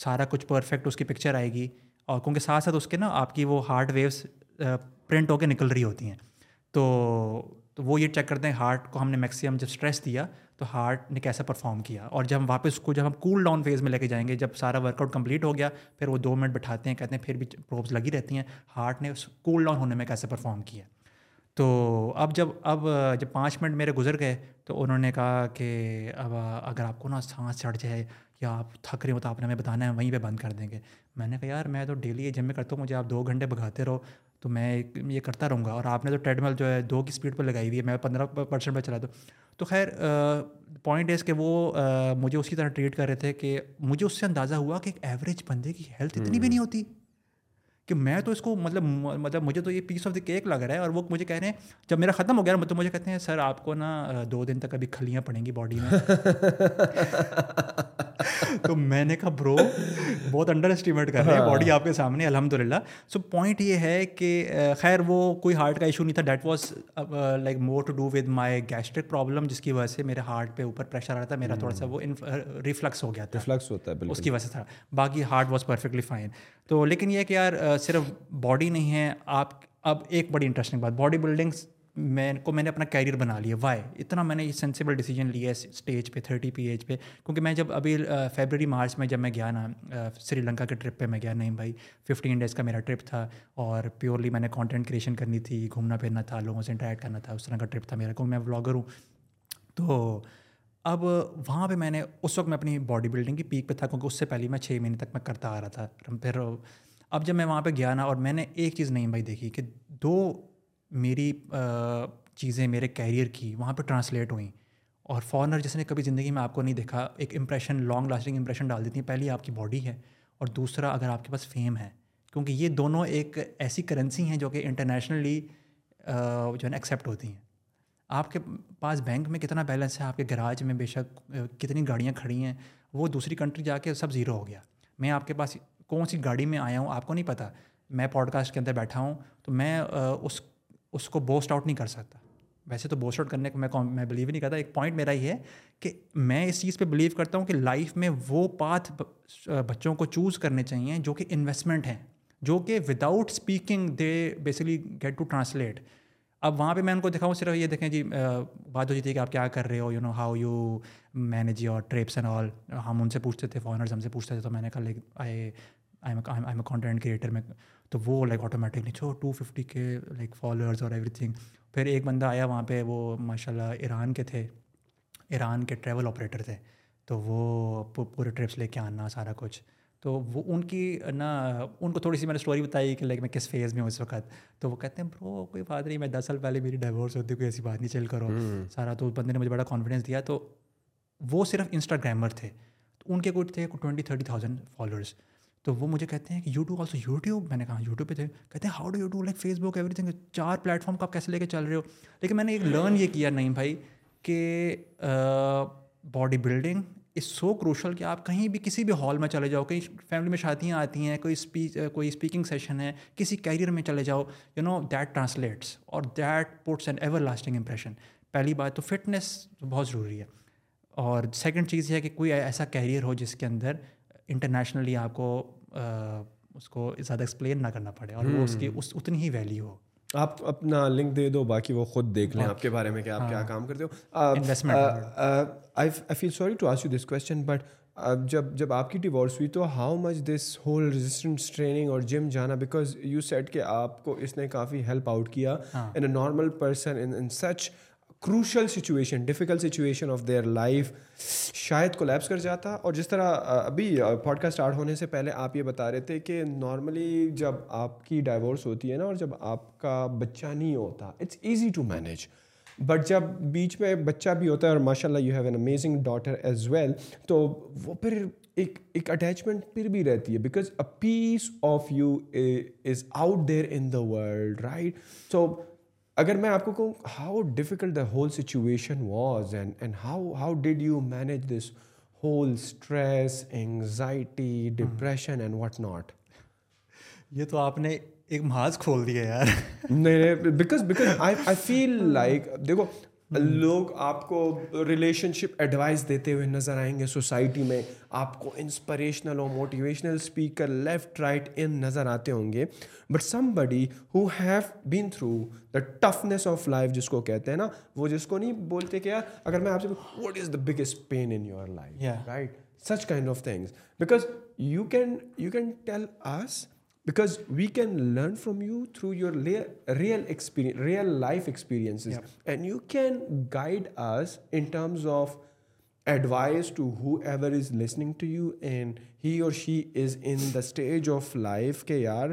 سارا کچھ پرفیکٹ اس کی پکچر آئے گی اور کیونکہ ساتھ ساتھ اس کے نا آپ کی وہ ہارٹ ویوس پرنٹ ہو کے نکل رہی ہوتی ہیں تو وہ یہ چیک کرتے ہیں ہارٹ کو ہم نے میکسیمم جب اسٹریس دیا تو ہارٹ نے کیسے پرفارم کیا اور جب ہم واپس کو جب ہم کول ڈاؤن فیز میں لے کے جائیں گے جب سارا ورک آؤٹ کمپلیٹ ہو گیا پھر وہ دو منٹ بٹھاتے ہیں کہتے ہیں پھر بھی پروبس لگی رہتی ہیں ہارٹ نے اس کول ڈاؤن ہونے میں کیسے پرفارم کیا تو اب جب اب جب پانچ منٹ میرے گزر گئے تو انہوں نے کہا کہ اب اگر آپ کو نا سانس چڑھ جائے یا آپ تھک رہے ہو تو آپ نے ہمیں بتانا ہے وہیں پہ بند کر دیں گے میں نے کہا یار میں تو ڈیلی یہ جم میں کرتا ہوں مجھے آپ دو گھنٹے بھگاتے رہو تو میں یہ کرتا رہوں گا اور آپ نے تو ٹریڈ مل جو ہے دو کی اسپیڈ پہ لگائی ہوئی ہے میں پندرہ پرسینٹ پہ چلا دوں تو خیر پوائنٹ اس کے وہ مجھے اسی طرح ٹریٹ کر رہے تھے کہ مجھے اس سے اندازہ ہوا کہ ایک ایوریج بندے کی ہیلتھ اتنی بھی نہیں ہوتی کہ میں تو اس کو مطلب مطلب مجھے تو یہ پیس آف دی کیک لگ رہا ہے اور وہ مجھے کہہ رہے ہیں جب میرا ختم ہو گیا مطلب مجھے کہتے ہیں سر آپ کو نا دو دن تک ابھی کھلیاں پڑیں گی باڈی میں تو میں نے کہا برو بہت انڈر اسٹیمیٹ کر رہے ہیں باڈی ہاں۔ آپ کے سامنے الحمد للہ سو پوائنٹ یہ ہے کہ خیر وہ کوئی ہارٹ کا ایشو نہیں تھا that was like more to do with my gastric problem جس کی وجہ سے میرے ہارٹ پہ اوپر پریشر آ رہا تھا میرا تھوڑا سا وہ ریفلکس ہو گیا تھا ریفلکس ہوتا ہے اس کی وجہ سے تھا باقی ہارٹ واز پرفیکٹلی فائن تو لیکن یہ کہ یار صرف باڈی نہیں ہے آپ اب ایک بڑی انٹرسٹنگ بات باڈی بلڈنگس میں کو میں نے اپنا کیریئر بنا لیا وائی اتنا میں نے یہ سینسیبل ڈیسیجن لیا ہے اسٹیج پہ تھرٹی پی ایج پہ کیونکہ میں جب ابھی فیبرری مارچ میں جب میں گیا نا سری لنکا کے ٹرپ پہ میں گیا نہیں بھائی ففٹین ڈیز کا میرا ٹرپ تھا اور پیورلی میں نے کانٹینٹ کریشن کرنی تھی گھومنا پھرنا تھا لوگوں سے انٹریکٹ کرنا تھا اس طرح کا ٹرپ تھا میرا کیونکہ میں بلاگر ہوں تو اب وہاں پہ میں نے اس وقت میں اپنی باڈی بلڈنگ کی پیک پہ تھا کیونکہ اس سے پہلے میں چھ مہینے تک میں کرتا آ رہا تھا پھر اب جب میں وہاں پہ گیا نا اور میں نے ایک چیز نہیں بھائی دیکھی کہ دو میری چیزیں میرے کیریئر کی وہاں پہ ٹرانسلیٹ ہوئیں اور فارنر جس نے کبھی زندگی میں آپ کو نہیں دیکھا ایک امپریشن لانگ لاسٹنگ امپریشن ڈال دیتی ہیں پہلی آپ کی باڈی ہے اور دوسرا اگر آپ کے پاس فیم ہے کیونکہ یہ دونوں ایک ایسی کرنسی ہیں جو کہ انٹرنیشنلی جو ہے نا ایکسیپٹ ہوتی ہیں آپ کے پاس بینک میں کتنا بیلنس ہے آپ کے گراج میں بے شک کتنی گاڑیاں کھڑی ہیں وہ دوسری کنٹری جا کے سب زیرو ہو گیا میں آپ کے پاس کون سی گاڑی میں آیا ہوں آپ کو نہیں پتا میں پوڈ کاسٹ کے اندر بیٹھا ہوں تو میں اس اس کو بوسٹ آؤٹ نہیں کر سکتا ویسے تو بوسٹ آؤٹ کرنے کو میں میں بلیو ہی نہیں کرتا ایک پوائنٹ میرا یہ ہے کہ میں اس چیز پہ بلیو کرتا ہوں کہ لائف میں وہ پاتھ بچوں کو چوز کرنے چاہئیں جو کہ انویسٹمنٹ ہیں جو کہ without speaking they basically get to translate اب وہاں پہ میں ان کو دکھاؤں صرف یہ دیکھیں جی بات ہو جاتی ہے کہ آپ کیا کر رہے ہو you know how you manage your trips and all ہم ان سے پوچھتے تھے فارنرز ہم سے پوچھتے تھے تو میں نے کہا I am a content creator میں تو وہ لائک آٹومیٹکلی چھو ٹو ففٹی کے لائک فالوورز اور ایوری تھنگ پھر ایک بندہ آیا وہاں پہ وہ ماشاء اللہ ایران کے تھے ایران کے ٹریول آپریٹر تھے تو وہ پورے ٹرپس لے کے آنا سارا کچھ تو وہ ان کی نا ان کو تھوڑی سی میں نے اسٹوری بتائی کہ لائک میں کس فیز میں ہوں اس وقت تو وہ کہتے ہیں برو کوئی بات نہیں میں دس سال پہلے میری ڈائیورس ہوتی کوئی ایسی بات نہیں چل کرو سارا تو اس بندے نے مجھے بڑا کانفیڈینس دیا تو وہ صرف انسٹاگرامر تھے تو ان کے کچھ تھے ٹوئنٹی تھرٹی تھاؤزینڈ فالوورس تو وہ مجھے کہتے ہیں کہ یو ٹیوب آلسو یوٹیوب میں نے کہا یوٹیوب ہاں, پہ تھے کہتے ہیں how do you to like Facebook everything چار کو آپ کیسے لے کے چل رہے ہو لیکن میں نے ایک لرن یہ کیا نعیم بھائی کہ body building is so crucial کہ آپ کہیں بھی کسی بھی ہال میں چلے جاؤ کہیں فیملی میں شادیاں آتی ہیں کوئی اسپیچ کوئی اسپیکنگ سیشن ہے کسی کیریئر میں چلے جاؤ یو نو دیٹ ٹرانسلیٹس اور that puts and everlasting impression پہلی بات تو فٹنس بہت ضروری ہے اور سیکنڈ چیز یہ ہے کہ کوئی ایسا کیریئر ہو جس کے اندر انٹرنیشنلی آپ کو اس کو زیادہ ایکسپلین نہ کرنا پڑے اور وہ اس کی اس اتنی ہی ویلیو ہو آپ اپنا لنک دے دو باقی وہ خود دیکھ لیں آپ کے بارے میں کہ آپ ہاں۔ کیا کام کرتے ہو I feel sorry to ask you this question but جب جب آپ کی ڈیورس ہوئی تو how much this whole resistance training اور جم جانا بیکاز یو سیٹ کہ آپ کو اس نے کافی ہیلپ آؤٹ کیا in a normal person in such crucial situation difficult situation of their life شاید کو کر جاتا اور جس طرح ابھی پوڈ کاسٹ اسٹارٹ ہونے سے پہلے آپ یہ بتا رہے تھے کہ نارملی جب آپ کی ڈائیورس ہوتی ہے نا اور جب آپ کا بچہ نہیں ہوتا it's easy to manage but جب بیچ میں بچہ بھی ہوتا ہے اور ماشاء اللہ you have an amazing daughter as well تو وہ پھر ایک ایک اٹیچمنٹ پھر بھی رہتی ہے because a piece of you is out there in the world right so اگر میں آپ کو کہوں how difficult the whole situation was and and how how did you manage this whole stress anxiety depression and what not یہ تو آپ نے ایک محاذ کھول دیا یار نہیں because because I feel like دیکھو Hmm. لوگ آپ کو ریلیشن شپ ایڈوائس دیتے ہوئے نظر آئیں گے سوسائٹی میں آپ کو انسپریشنل اور موٹیویشنل اسپیکر لیفٹ رائٹ ان نظر آتے ہوں گے but somebody who have been through the toughness of life جس کو کہتے ہیں نا وہ جس کو نہیں بولتے کہ یار اگر میں آپ سے what is the biggest pain in your life right such kind of things because you can you can tell us because we can learn from you through your real real life experience and you can guide us in terms of advice to whoever is listening to you and he or she is in the stage of life کے یار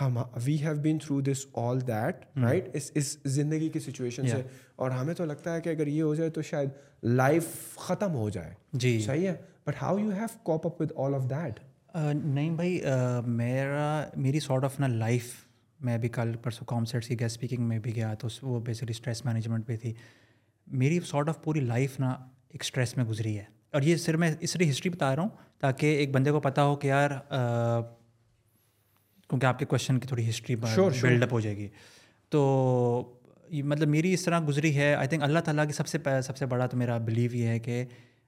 ہم we have been through this all that right اس اس زندگی کی سچویشن سے اور ہمیں تو لگتا ہے کہ اگر یہ ہو جائے تو شاید لائف ختم ہو جائے جی صحیح ہے but how you have cope up with all of that نہیں بھائی میرا میری سارٹ آف نا لائف میں ابھی کل پرسوں کانسرٹ سی گیس اسپیکنگ میں بھی گیا تو وہ بیسکلی اسٹریس مینجمنٹ پہ تھی میری سارٹ آف پوری لائف نا ایک اسٹریس میں گزری ہے اور یہ صرف میں اس لیے ہسٹری بتا رہا ہوں تاکہ ایک بندے کو پتہ ہو کہ یار کیونکہ آپ کے کوشچن کی تھوڑی ہسٹری بلڈ اپ ہو جائے گی تو مطلب میری اس طرح گزری ہے آئی تھنک اللہ تعالیٰ کی سب سے سب سے بڑا تو میرا بلیو یہ ہے کہ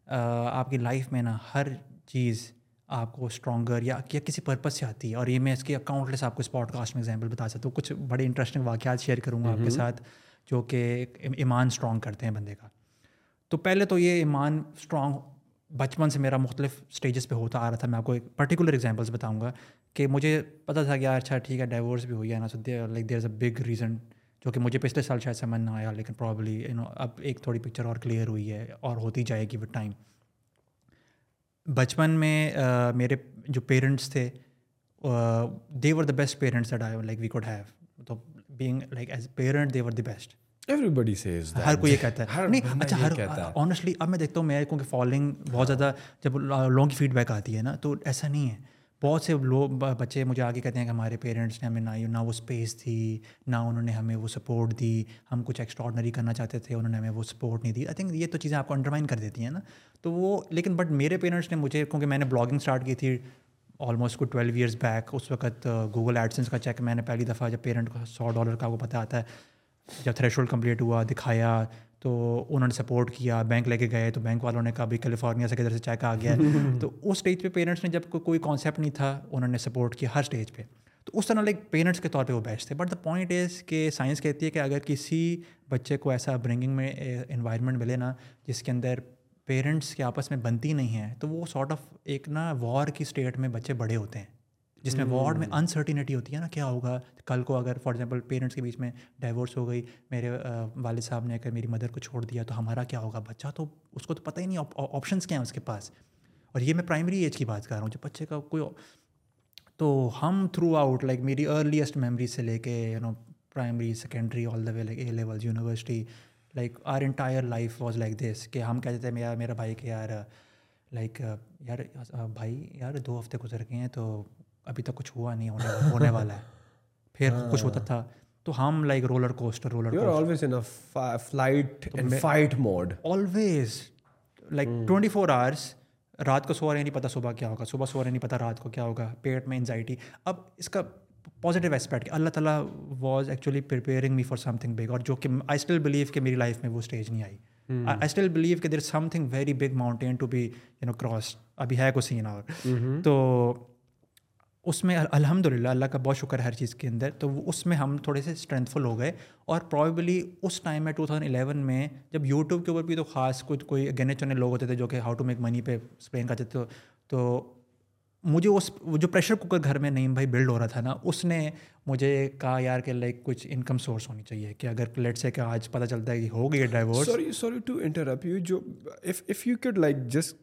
آپ کی لائف میں نا ہر چیز آپ کو اسٹرانگر یا یا کسی پرپز سے آتی ہے اور یہ میں اس کے لیس آپ اس پوڈ کاسٹ میں ایگزامپل بتا سکتا ہوں کچھ بڑے انٹرسٹنگ واقعات شیئر کروں گا آپ کے ساتھ جو کہ ایمان اسٹرانگ کرتے ہیں بندے کا تو پہلے تو یہ ایمان اسٹرانگ بچپن سے میرا مختلف اسٹیجز پہ ہوتا آ رہا تھا میں آپ کو ایک پرٹیکولر ایگزامپلس بتاؤں گا کہ مجھے پتا تھا کہ یار اچھا ٹھیک ہے ڈائیورس بھی ہوئی ہے نا so there like is a big reason جو کہ مجھے پچھلے سال شاید سمجھ نہ آیا لیکن پرابلی یو نو اب ایک تھوڑی پکچر اور کلیئر ہوئی ہے اور ہوتی جائے گی وتھ ٹائم بچپن میں میرے جو پیرنٹس تھے were the best parents like we could have تو being like as parent were best everybody says ہر کوئی یہ کہتا ہے نہیں اچھا ہر کہتا ہے اب میں دیکھتا ہوں میں کیونکہ فالوئنگ بہت زیادہ جب لانگ فیڈ بیک آتی ہے نا تو ایسا نہیں ہے بہت سے لوگ بچے مجھے آگے کہتے ہیں کہ ہمارے پیرنٹس نے ہمیں نہ نہ وہ اسپیس تھی نہ انہوں نے ہمیں وہ سپورٹ دی ہم کچھ ایکسٹراڈنری کرنا چاہتے تھے انہوں نے ہمیں وہ سپورٹ نہیں دی آئی تھنک یہ تو چیزیں آپ کو انڈرمائن کر دیتی ہیں نا تو وہ لیکن بٹ میرے پیرنٹس نے مجھے کیونکہ میں نے بلاگنگ اسٹارٹ کی تھی آلموسٹ کو ٹویلو ایئرس بیک اس وقت گوگل ایڈسنس کا چیک میں نے پہلی دفعہ جب پیرنٹ کو سو ڈالر کا وہ پتہ آتا ہے جب ہولڈ کمپلیٹ ہوا دکھایا تو انہوں نے سپورٹ کیا بینک لے کے گئے تو بینک والوں نے کہا بھی کیلیفورنیا سے کدھر سے چیک آ گیا تو اس اسٹیج پہ پیرنٹس نے جب کوئی کانسیپٹ نہیں تھا انہوں نے سپورٹ کیا ہر اسٹیج پہ تو اس طرح لائک پیرنٹس کے طور پہ وہ بیسٹ تھے بٹ دا پوائنٹ از کہ سائنس کہتی ہے کہ اگر کسی بچے کو ایسا برنگنگ میں انوائرمنٹ ملے نا جس کے اندر پیرنٹس کے آپس میں بنتی نہیں ہے تو وہ سارٹ آف ایک نا وار کی اسٹیٹ میں بچے بڑے ہوتے ہیں جس میں وارڈ میں انسرٹینٹی hmm. ہوتی ہے نا کیا ہوگا کل کو اگر فار ایگزامپل پیرنٹس کے بیچ میں ڈائیورس ہو گئی میرے والد صاحب نے اگر میری مدر کو چھوڑ دیا تو ہمارا کیا ہوگا بچہ تو اس کو تو پتہ ہی نہیں آپشنس کیا ہیں اس کے پاس اور یہ میں پرائمری ایج کی بات کر رہا ہوں جب بچے کا کوئی تو ہم تھرو آؤٹ لائک میری ارلیسٹ میموریز سے لے کے you know primary secondary all the way like A level university like our entire life was like this کہ ہم کہتے تھے یار میرا بھائی کہ یار لائک یار بھائی یار دو ہفتے گزر گئے ہیں تو ابھی تک کچھ ہوا نہیں ہونے والا ہے پھر ہاں۔ کچھ ہوتا تھا تو ہم like roller coaster roller always like twenty four hours رات کو سو رہے نہیں پتا صبح کیا ہوگا صبح سو رہے نہیں پتہ رات کو کیا ہوگا پیٹ میں انزائٹی اب اس کا پازیٹیو اسپیکٹ کہ اللہ تعالیٰ was actually preparing me for something big اور جو کہ آئی اسٹل بلیو کہ میری لائف میں وہ اسٹیج نہیں آئی آئی اسٹل بلیو کہ there something very big mountain to be you know cross ابھی ہے کو سین اور hmm. تو اس میں الحمد للہ اللہ کا بہت شکر ہے ہر چیز کے اندر تو اس میں ہم تھوڑے سے اسٹرینتھ فل ہو گئے اور پرابیبلی اس ٹائم میں ٹو تھاؤزنڈ الیون میں جب یوٹیوب کے اوپر بھی تو خاص کچھ کوئی گنے چنے لوگ ہوتے تھے جو کہ ہاؤ ٹو میک منی پہ اسپینڈ کرتے تھے تو مجھے اس جو پریشر کوکر گھر میں نہیں بھائی بلڈ ہو رہا تھا نا اس نے مجھے کہا یار کہ لائک کچھ انکم سورس ہونی چاہیے کہ اگر پلیٹ سے کہ آج پتہ چلتا ہے کہ ہو گئی sorry sorry to you you جو if if could like just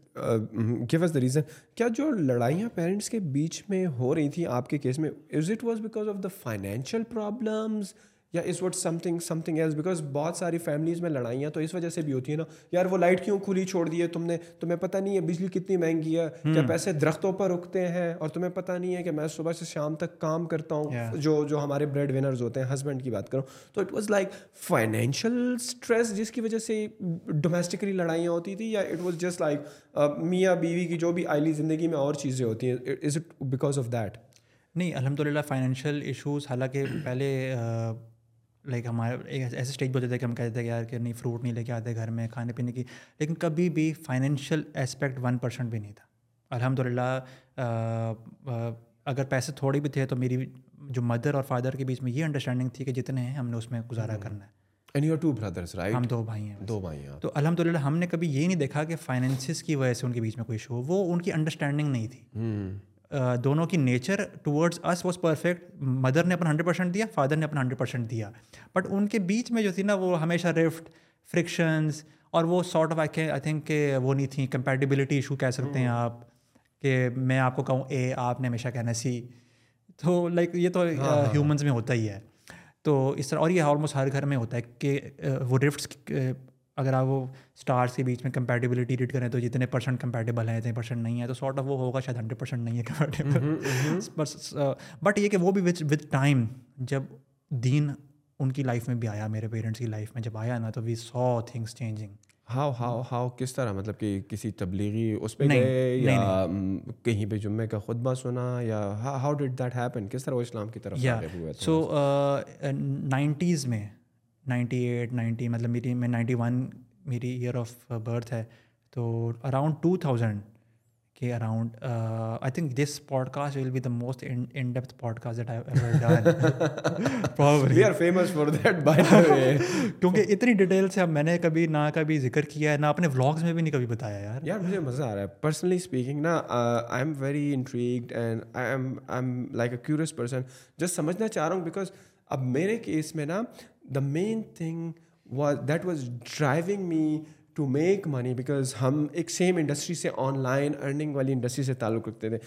give us the reason کیا جو لڑائیاں پیرنٹس کے بیچ میں ہو رہی تھیں آپ کے کیس میں is it was because of the financial problems یا اس what something something as because بہت ساری فیملیز میں لڑائیاں تو اس وجہ سے بھی ہوتی ہیں نا یار وہ لائٹ کیوں کھلی چھوڑ دی ہے تم نے تمہیں پتہ نہیں ہے بجلی کتنی مہنگی ہے کیا پیسے درختوں پر رکتے ہیں اور تمہیں پتہ نہیں ہے کہ میں صبح سے شام تک کام کرتا ہوں جو جو ہمارے بریڈ ونرز ہوتے ہیں ہسبینڈ کی بات کروں تو it was like financial stress جس کی وجہ سے ڈومسٹکلی لڑائیاں ہوتی تھیں یا اٹ واز جسٹ لائک میاں بیوی کی جو بھی آئلی زندگی میں اور چیزیں ہوتی ہیں is it because of that نہیں الحمد للہ فائنینشیل ایشوز حالانکہ پہلے لائک ہمارا ایک ایسے پہ بولتے تھے کہ ہم کہتے تھے کہ یار کہ نہیں فروٹ نہیں لے کے آتے گھر میں کھانے پینے کی لیکن کبھی بھی فائنینشیل اسپیکٹ ون پرسینٹ بھی نہیں تھا الحمد للہ اگر پیسے تھوڑے بھی تھے تو میری جو مدر اور فادر کے بیچ میں یہ انڈرسٹینڈنگ تھی کہ جتنے ہیں ہم نے اس میں گزارا کرنا ہے ہم دو بھائی ہیں دو بھائی ہیں ہاں۔ تو الحمد للہ ہم نے کبھی یہ نہیں دیکھا کہ فائنینسز کی وجہ سے ان کے بیچ میں کوئی شو وہ ان کی انڈرسٹینڈنگ نہیں تھی دونوں کی nature towards us was perfect mother نے اپنا ہنڈریڈ پرسینٹ دیا فادر نے اپنا ہنڈریڈ پرسینٹ دیا بٹ ان کے بیچ میں جو تھی نا وہ ہمیشہ رفٹ فرکشنز اور وہ سارٹ آف آئی تھنک کہ وہ نہیں تھیں کمپیٹیبلٹی ایشو کہہ سکتے ہیں آپ کہ میں آپ کو کہوں اے آپ نے ہمیشہ کہنا سی تو لائک یہ تو ہیومنس ہاں، ہاں۔ میں ہوتا ہی ہے تو اس طرح اور یہ آلموسٹ ہر گھر میں ہوتا ہے کہ وہ رفٹس اگر آپ وہ اسٹارس کے بیچ میں کمپیٹیبلٹی ریڈ کریں تو جتنے پرسینٹ کمپیٹیبل ہیں اتنے پرسینٹ نہیں ہے تو سارٹ آف وہ ہوگا شاید ہنڈریڈ پرسینٹ نہیں ہے کمپیٹیبل بٹ یہ کہ وہ بھی وتھ وتھ ٹائم جب دین ان کی لائف میں بھی آیا میرے پیرنٹس کی لائف میں جب آیا نا تو we so things changing how how how کس طرح مطلب کہ کسی تبلیغی اس پہ گئے یا کہیں پہ جمعے کا خطبہ سنا یا ہاؤ دیٹ ہیپن کس طرح وہ اسلام کی طرف سو نائنٹیز uh, میں نائنٹی ایٹ نائنٹی مطلب میری میں نائنٹی ون میری ایئر آف برتھ ہے تو اراؤنڈ ٹو تھاؤزینڈ کے around I think this podcast will be the most in depth podcast for that by کیونکہ اتنی ڈیٹیل سے اب میں نے کبھی نہ کبھی ذکر کیا ہے نہ اپنے ولاگس میں بھی نہیں کبھی بتایا یار یار مجھے مزہ آ رہا ہے پرسنلی اسپیکنگ نا I am very intrigued and I I am am like a curious person just سمجھنا چاہ رہا ہوں بیکاز اب میرے کیس میں نا the main thing was that was driving me to make money because ہم ایک سیم انڈسٹری سے آن لائن ارننگ والی انڈسٹری سے تعلق رکھتے تھے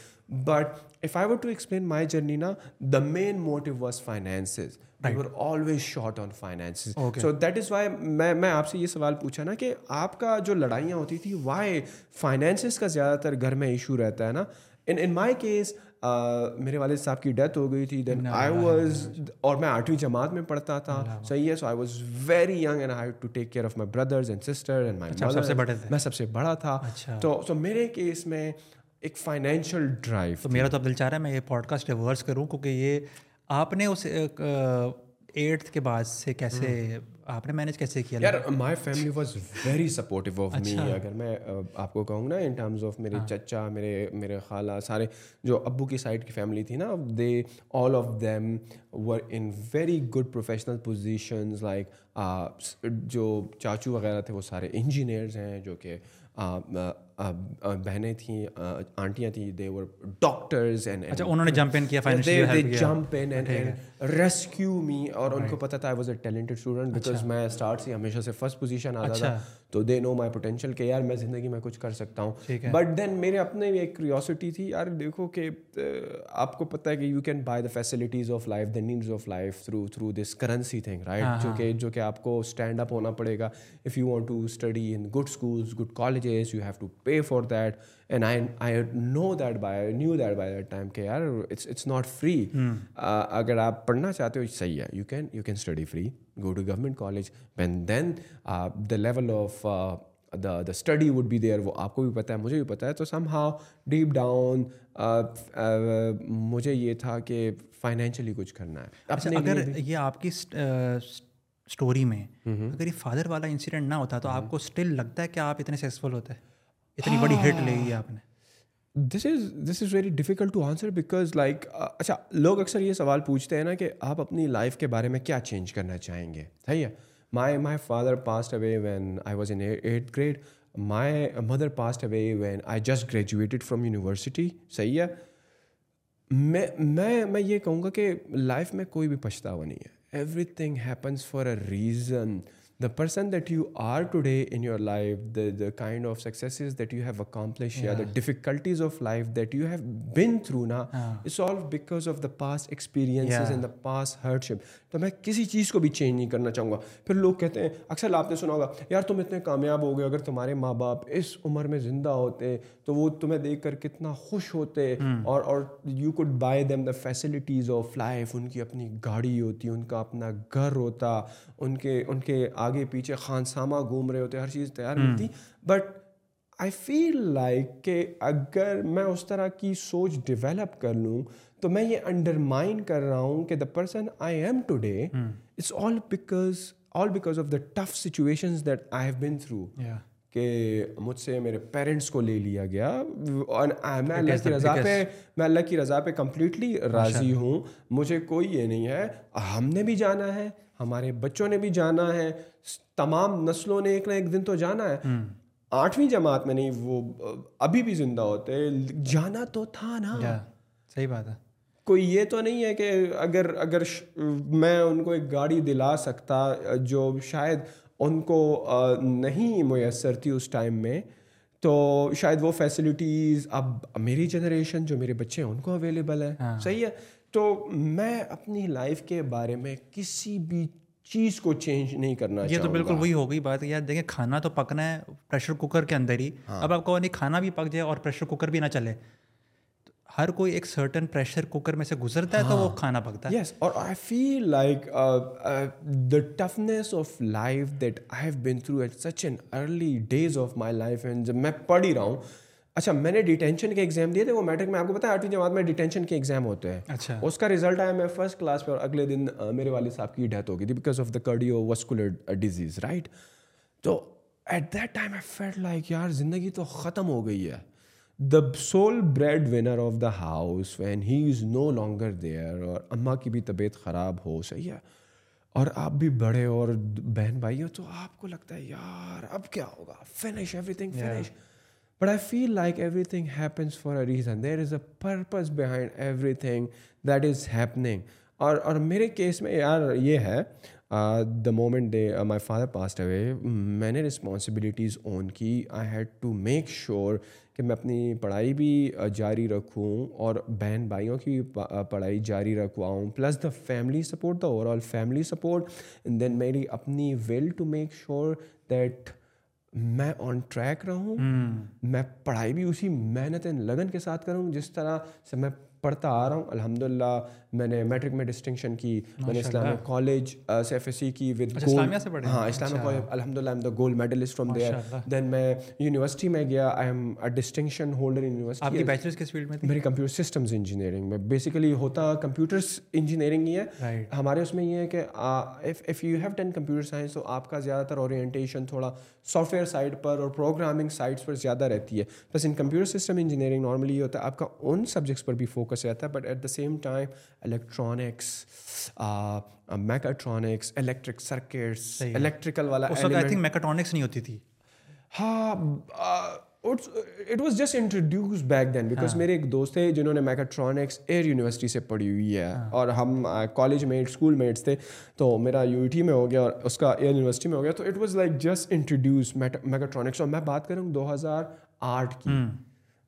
but if I want to explain my journey نا the main motive was finances were always short on finances so that is why میں میں آپ سے یہ سوال پوچھا نا کہ آپ کا جو لڑائیاں ہوتی تھیں وائی فائنینسز کا زیادہ تر گھر میں ایشو رہتا ہے نا ان ان مائی کیس میرے والد صاحب کی ڈیتھ ہو گئی تھی دین آئی واز اور میں آٹھویں جماعت میں پڑھتا تھا صحیح ہے so I was very young and I to take care of my brothers and sister and سب سے میں سب سے بڑا تھا اچھا۔ تو سو میرے کیس میں ایک فائنینشیل ڈرائیو میرا تو دل چاہ رہا ہے میں یہ پوڈ کاسٹ ریورس کروں کیونکہ یہ آپ نے اس ایٹتھ کے بعد سے کیسے آپ نے مینج کیسے کیا یار my family was very supportive of me اگر میں آپ کو کہوں گا ان ٹرمز آف میرے ہاں۔ چچا میرے میرے خالہ سارے جو ابو کی سائڈ کی فیملی تھی نا they all of them were in very good professional positions like جو چاچو وغیرہ تھے وہ سارے انجینئرز ہیں جو کہ بہنیں تھیں آنٹیاں تھیں دے ور ڈاکٹرز اینڈ اچھا انہوں نے جمپ ان کیا financially they jump in and rescue me اور ان کو پتہ تھا I was a talented student because میں سٹارٹ سے ہمیشہ سے فرسٹ پوزیشن آتا تھا تو دے نو مائی پوٹینشیل کہ یار میں زندگی میں کچھ کر سکتا ہوں بٹ دین میرے اپنے بھی ایک کریوسٹی تھی یار دیکھو کہ آپ کو پتہ ہے کہ you can buy the facilities of life the needs of life through through this currency thing right جو کہ جو کہ آپ کو اسٹینڈ اپ ہونا پڑے گا if you want to study in good schools good colleges you have to pay pay for that and I I know that by knew that by that time کہ یار اٹس اٹس ناٹ فری اگر آپ پڑھنا چاہتے ہو صحیح ہے you can you can study free go to government college when then the level of the the study would be there وہ آپ کو بھی پتہ ہے مجھے بھی پتہ ہے تو سم ہاؤ ڈیپ ڈاؤن مجھے یہ تھا کہ فائنینشلی کچھ کرنا ہے اچھا، اگر یہ آپ کی اسٹوری میں اگر یہ فادر والا انسیڈنٹ نہ ہوتا تو آپ کو اسٹل لگتا ہے کہ آپ اتنے سکسیزفل ہوتے ہیں اتنی بڑی ہٹ لے گئی آپ نے this is this is very difficult to answer because like اچھا لوگ اکثر یہ سوال پوچھتے ہیں نا کہ آپ اپنی لائف کے بارے میں کیا چینج کرنا چاہیں گے صحیح ہے my my father passed away when I was in eight grade my mother passed away when I just graduated from university صحیح ہے میں میں میں یہ کہوں گا کہ لائف میں کوئی بھی پچھتاوا نہیں ہے everything happens for a reason the person that you are today in your life the the kind of success that you have accomplish یا the difficulties of life that you have been through نا it's all because of the past experience in the past hardship تو میں کسی چیز کو بھی چینج نہیں کرنا چاہوں گا پھر لوگ کہتے ہیں اکثر آپ نے سنا ہوگا یار تم اتنے کامیاب ہو گئے اگر تمہارے ماں باپ اس عمر میں زندہ ہوتے تو وہ تمہیں دیکھ کر کتنا خوش ہوتے اور اور you could buy them the facilities of life ان کی اپنی گاڑی ہوتی ان کا اپنا گھر ہوتا ان کے ان کے آگے پیچھے خان سامہ گھوم رہے ہوتے ہر چیز تیار ملتی بٹ آئی فیل لائک کہ اگر میں اس طرح کی سوچ ڈیولپ کر لوں تو میں یہ انڈرمائن کر رہا ہوں کہ the person I am today it's all because all because of the tough situation that I have been through کہ مجھ سے میرے پیرنٹس کو لے لیا گیا میں اللہ کی رضا پہ میں اللہ کی رضا پہ کمپلیٹلی راضی ہوں مجھے کوئی یہ نہیں ہے ہم نے بھی جانا ہے ہمارے بچوں نے بھی جانا ہے تمام نسلوں نے ایک نہ ایک دن تو جانا ہے آٹھویں جماعت میں نہیں وہ ابھی بھی زندہ ہوتے جانا تو تھا نا صحیح بات ہے کوئی یہ تو نہیں ہے کہ اگر اگر میں ان کو ایک گاڑی دلا سکتا جو شاید ان کو نہیں میسر تھی اس ٹائم میں تو شاید وہ فیسلٹیز اب میری جنریشن جو میرے بچے ہیں ان کو اویلیبل ہے ہاں۔ صحیح ہے تو میں اپنی لائف کے بارے میں کسی بھی چیز کو چینج نہیں کرنا یہ تو بالکل وہی گئی بات یار دیکھیں کھانا تو پکنا ہے پریشر کوکر کے اندر ہی ہاں۔ اب آپ کہو نہیں کھانا بھی پک جائے اور پریشر کوکر بھی نہ چلے ہر کوئی ایک سرٹن پریشر کوکر میں سے گزرتا ہے تو وہ ہاں۔ کھانا پکتا ہے یس اور I I feel like the toughness of of life life that have through at such and early days my جب میں پڑھ ہی رہا ہوں اچھا میں نے ڈیٹینشن کے ایگزام دیے تھے وہ میٹرک میں آپ کو پتا ہے آٹھویں جماعت میں ڈیٹینشن کے ایگزام ہوتے ہیں اچھا اس کا رزلٹ آیا میں فرسٹ کلاس پہ اور اگلے دن میرے والد صاحب کی ڈیتھ ہو گئی تھی because of the cardiovascular disease right تو at that time I felt like یار زندگی تو ختم ہو گئی ہے the sole breadwinner of the house when he is no longer there اور اماں کی بھی طبیعت خراب ہو صحیح ہے اور آپ بھی بڑے اور بہن بھائی ہو تو آپ کو لگتا ہے یار اب کیا ہوگا finish everything finish yeah. But I feel like everything happens for a reason there is a purpose behind everything that is happening اور اور میرے کیس میں یار یہ ہے the moment they my father passed away میں نے رسپانسبلٹیز اون کی I had to make sure کہ میں اپنی پڑھائی بھی جاری رکھوں اور بہن بھائیوں کی پڑھائی جاری رکھواؤں plus the family support the overall family support then میری اپنی will to make sure that میں آن ٹریک رہوں میں پڑھائی بھی اسی محنت لگن کے ساتھ کروں جس طرح سے میں پڑھتا آ رہا ہوں الحمد للہ میں نے میٹرک میں ڈسٹنکشن کی میں نے Islamic college C F S C کی ود للہ am the gold medalist from there then میں یونیورسٹی میں گیا آئی ایم اے میری کمپیوٹر سسٹمز انجینئرنگ میں بیسیکلی ہوتا کمپیوٹرس انجینئرنگ ہی ہے ہمارے اس میں یہ ہے کہ if you have computer science تو آپ کا زیادہ تر اورینٹیشن تھوڑا سافٹ ویئر سائٹ پر اور پروگرامنگ سائٹس پر زیادہ رہتی ہے بس ان کمپیوٹر سسٹم انجینئرنگ نارملی یہ ہوتا ہے آپ کا ان سبجیکٹس پر بھی فوکس فوکس رہتا ہے but at the same time electronics mechatronics electric circuits electrical والا میکاٹرانکس نہیں ہوتی تھی ہاں it was just introduce back then because میرے ایک دوست تھے جنہوں نے میکاٹرانکس ایئر یونیورسٹی سے پڑھی ہوئی ہے اور ہم کالج میٹ اسکول میٹس تھے تو میرا یو ای ٹی میں ہو گیا اور اس کا ایئر یونیورسٹی میں ہو گیا تو it was like just introduce mechatronics اور میں بات کروں دو ہزار آٹھ کی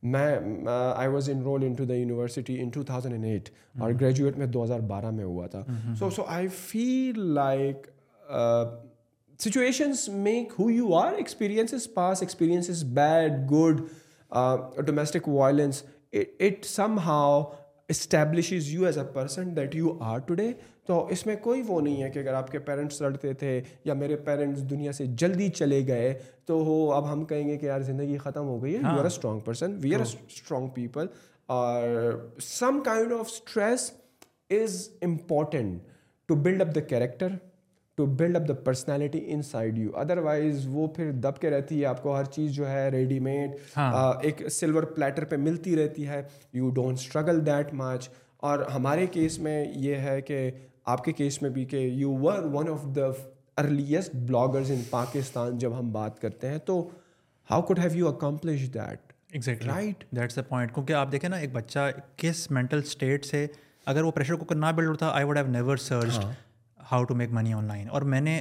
میں I was in to the university in two thousand and eight اور گریجویٹ میں دو ہزار بارہ میں ہوا تھا so so I feel like situations make who you are experiences pass experiences bad good domestic violence it somehow establishes you as a person that you are today تو اس میں کوئی وہ نہیں ہے کہ اگر آپ کے پیرنٹس لڑتے تھے یا میرے پیرنٹس دنیا سے جلدی چلے گئے تو ہو اب ہم کہیں گے کہ یار زندگی ختم ہو گئی ہے you are a strong person we are a strong people اور some kind of stress is important to build up the character to build up the personality inside you otherwise وہ پھر دب کے رہتی ہے آپ کو ہر چیز جو ہے ریڈی میڈ ہاں۔ ایک سلور پلیٹر پہ ملتی رہتی ہے you don't struggle that much اور ہمارے کیس میں یہ ہے کہ آپ کے کیس میں بھی کہ you were one of the earliest bloggers in Pakistan جب ہم بات کرتے ہیں تو how could have you accomplish that exact right that's a point کیونکہ آپ دیکھیں نا ایک بچہ کس مینٹل اسٹیٹ سے اگر وہ پریشر کوکر نہ بلڈ ہوتا I would have never search how to make money online اور میں نے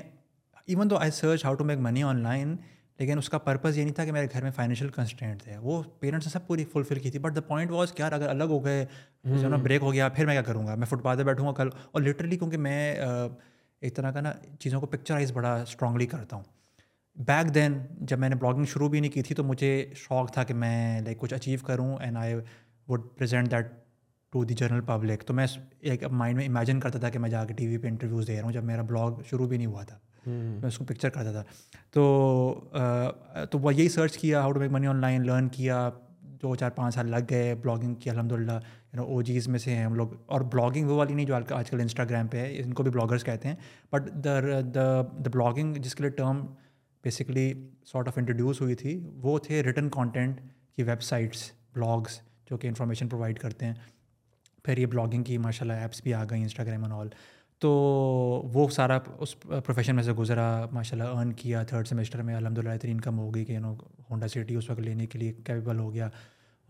even though I search how to make money online لیکن اس کا پرپز یہ نہیں تھا کہ میرے گھر میں فائنینشیل کنسٹینٹ تھے وہ پیرنٹس نے سب پوری فلفل کی تھی بٹ دا پوائنٹ واز کیا اگر الگ ہو گئے جو نا بریک ہو گیا پھر میں کیا کروں گا میں فٹ پاتھ پہ بیٹھوں گا کل اور لٹرلی کیونکہ میں ایک طرح کا نا چیزوں کو پکچرائز بڑا اسٹرانگلی کرتا ہوں بیک دین جب میں نے بلاگنگ شروع بھی نہیں کی تھی تو مجھے شوق تھا کہ میں لائک کچھ اچیو کروں and I would present that to the general public تو میں ایک مائنڈ میں امیجن کرتا تھا کہ میں جا کے ٹی وی پہ انٹرویوز دے رہا ہوں جب میرا بلاگ شروع بھی نہیں ہوا تھا میں اس کو پکچر کرتا تھا تو تو وہ یہی سرچ کیا how to make money online learn کیا دو چار پانچ سال لگ گئے بلاگنگ کی الحمد للہ یو نو او جیز میں سے ہیں ہم لوگ اور بلاگنگ وہ والی نہیں جو آج کل انسٹاگرام پہ ہے ان کو بھی بلاگرس کہتے ہیں بٹ دا دا بلاگنگ جس کے لیے term basically sort of introduce ہوئی تھی وہ تھے ریٹن کانٹینٹ کی ویب سائٹس بلاگس جو کہ انفارمیشن پرووائڈ کرتے ہیں پھر یہ بلاگنگ کی ماشاء اللہ ایپس بھی آ گئیں انسٹاگرام اینڈ آل تو وہ سارا اس پروفیشن میں سے گزرا ماشاء اللہ ارن کیا تھرڈ سیمسٹر میں الحمد للہ اتنی انکم ہو گئی کہ ہونڈا سٹی اس وقت لینے کے لیے کیپیبل ہو گیا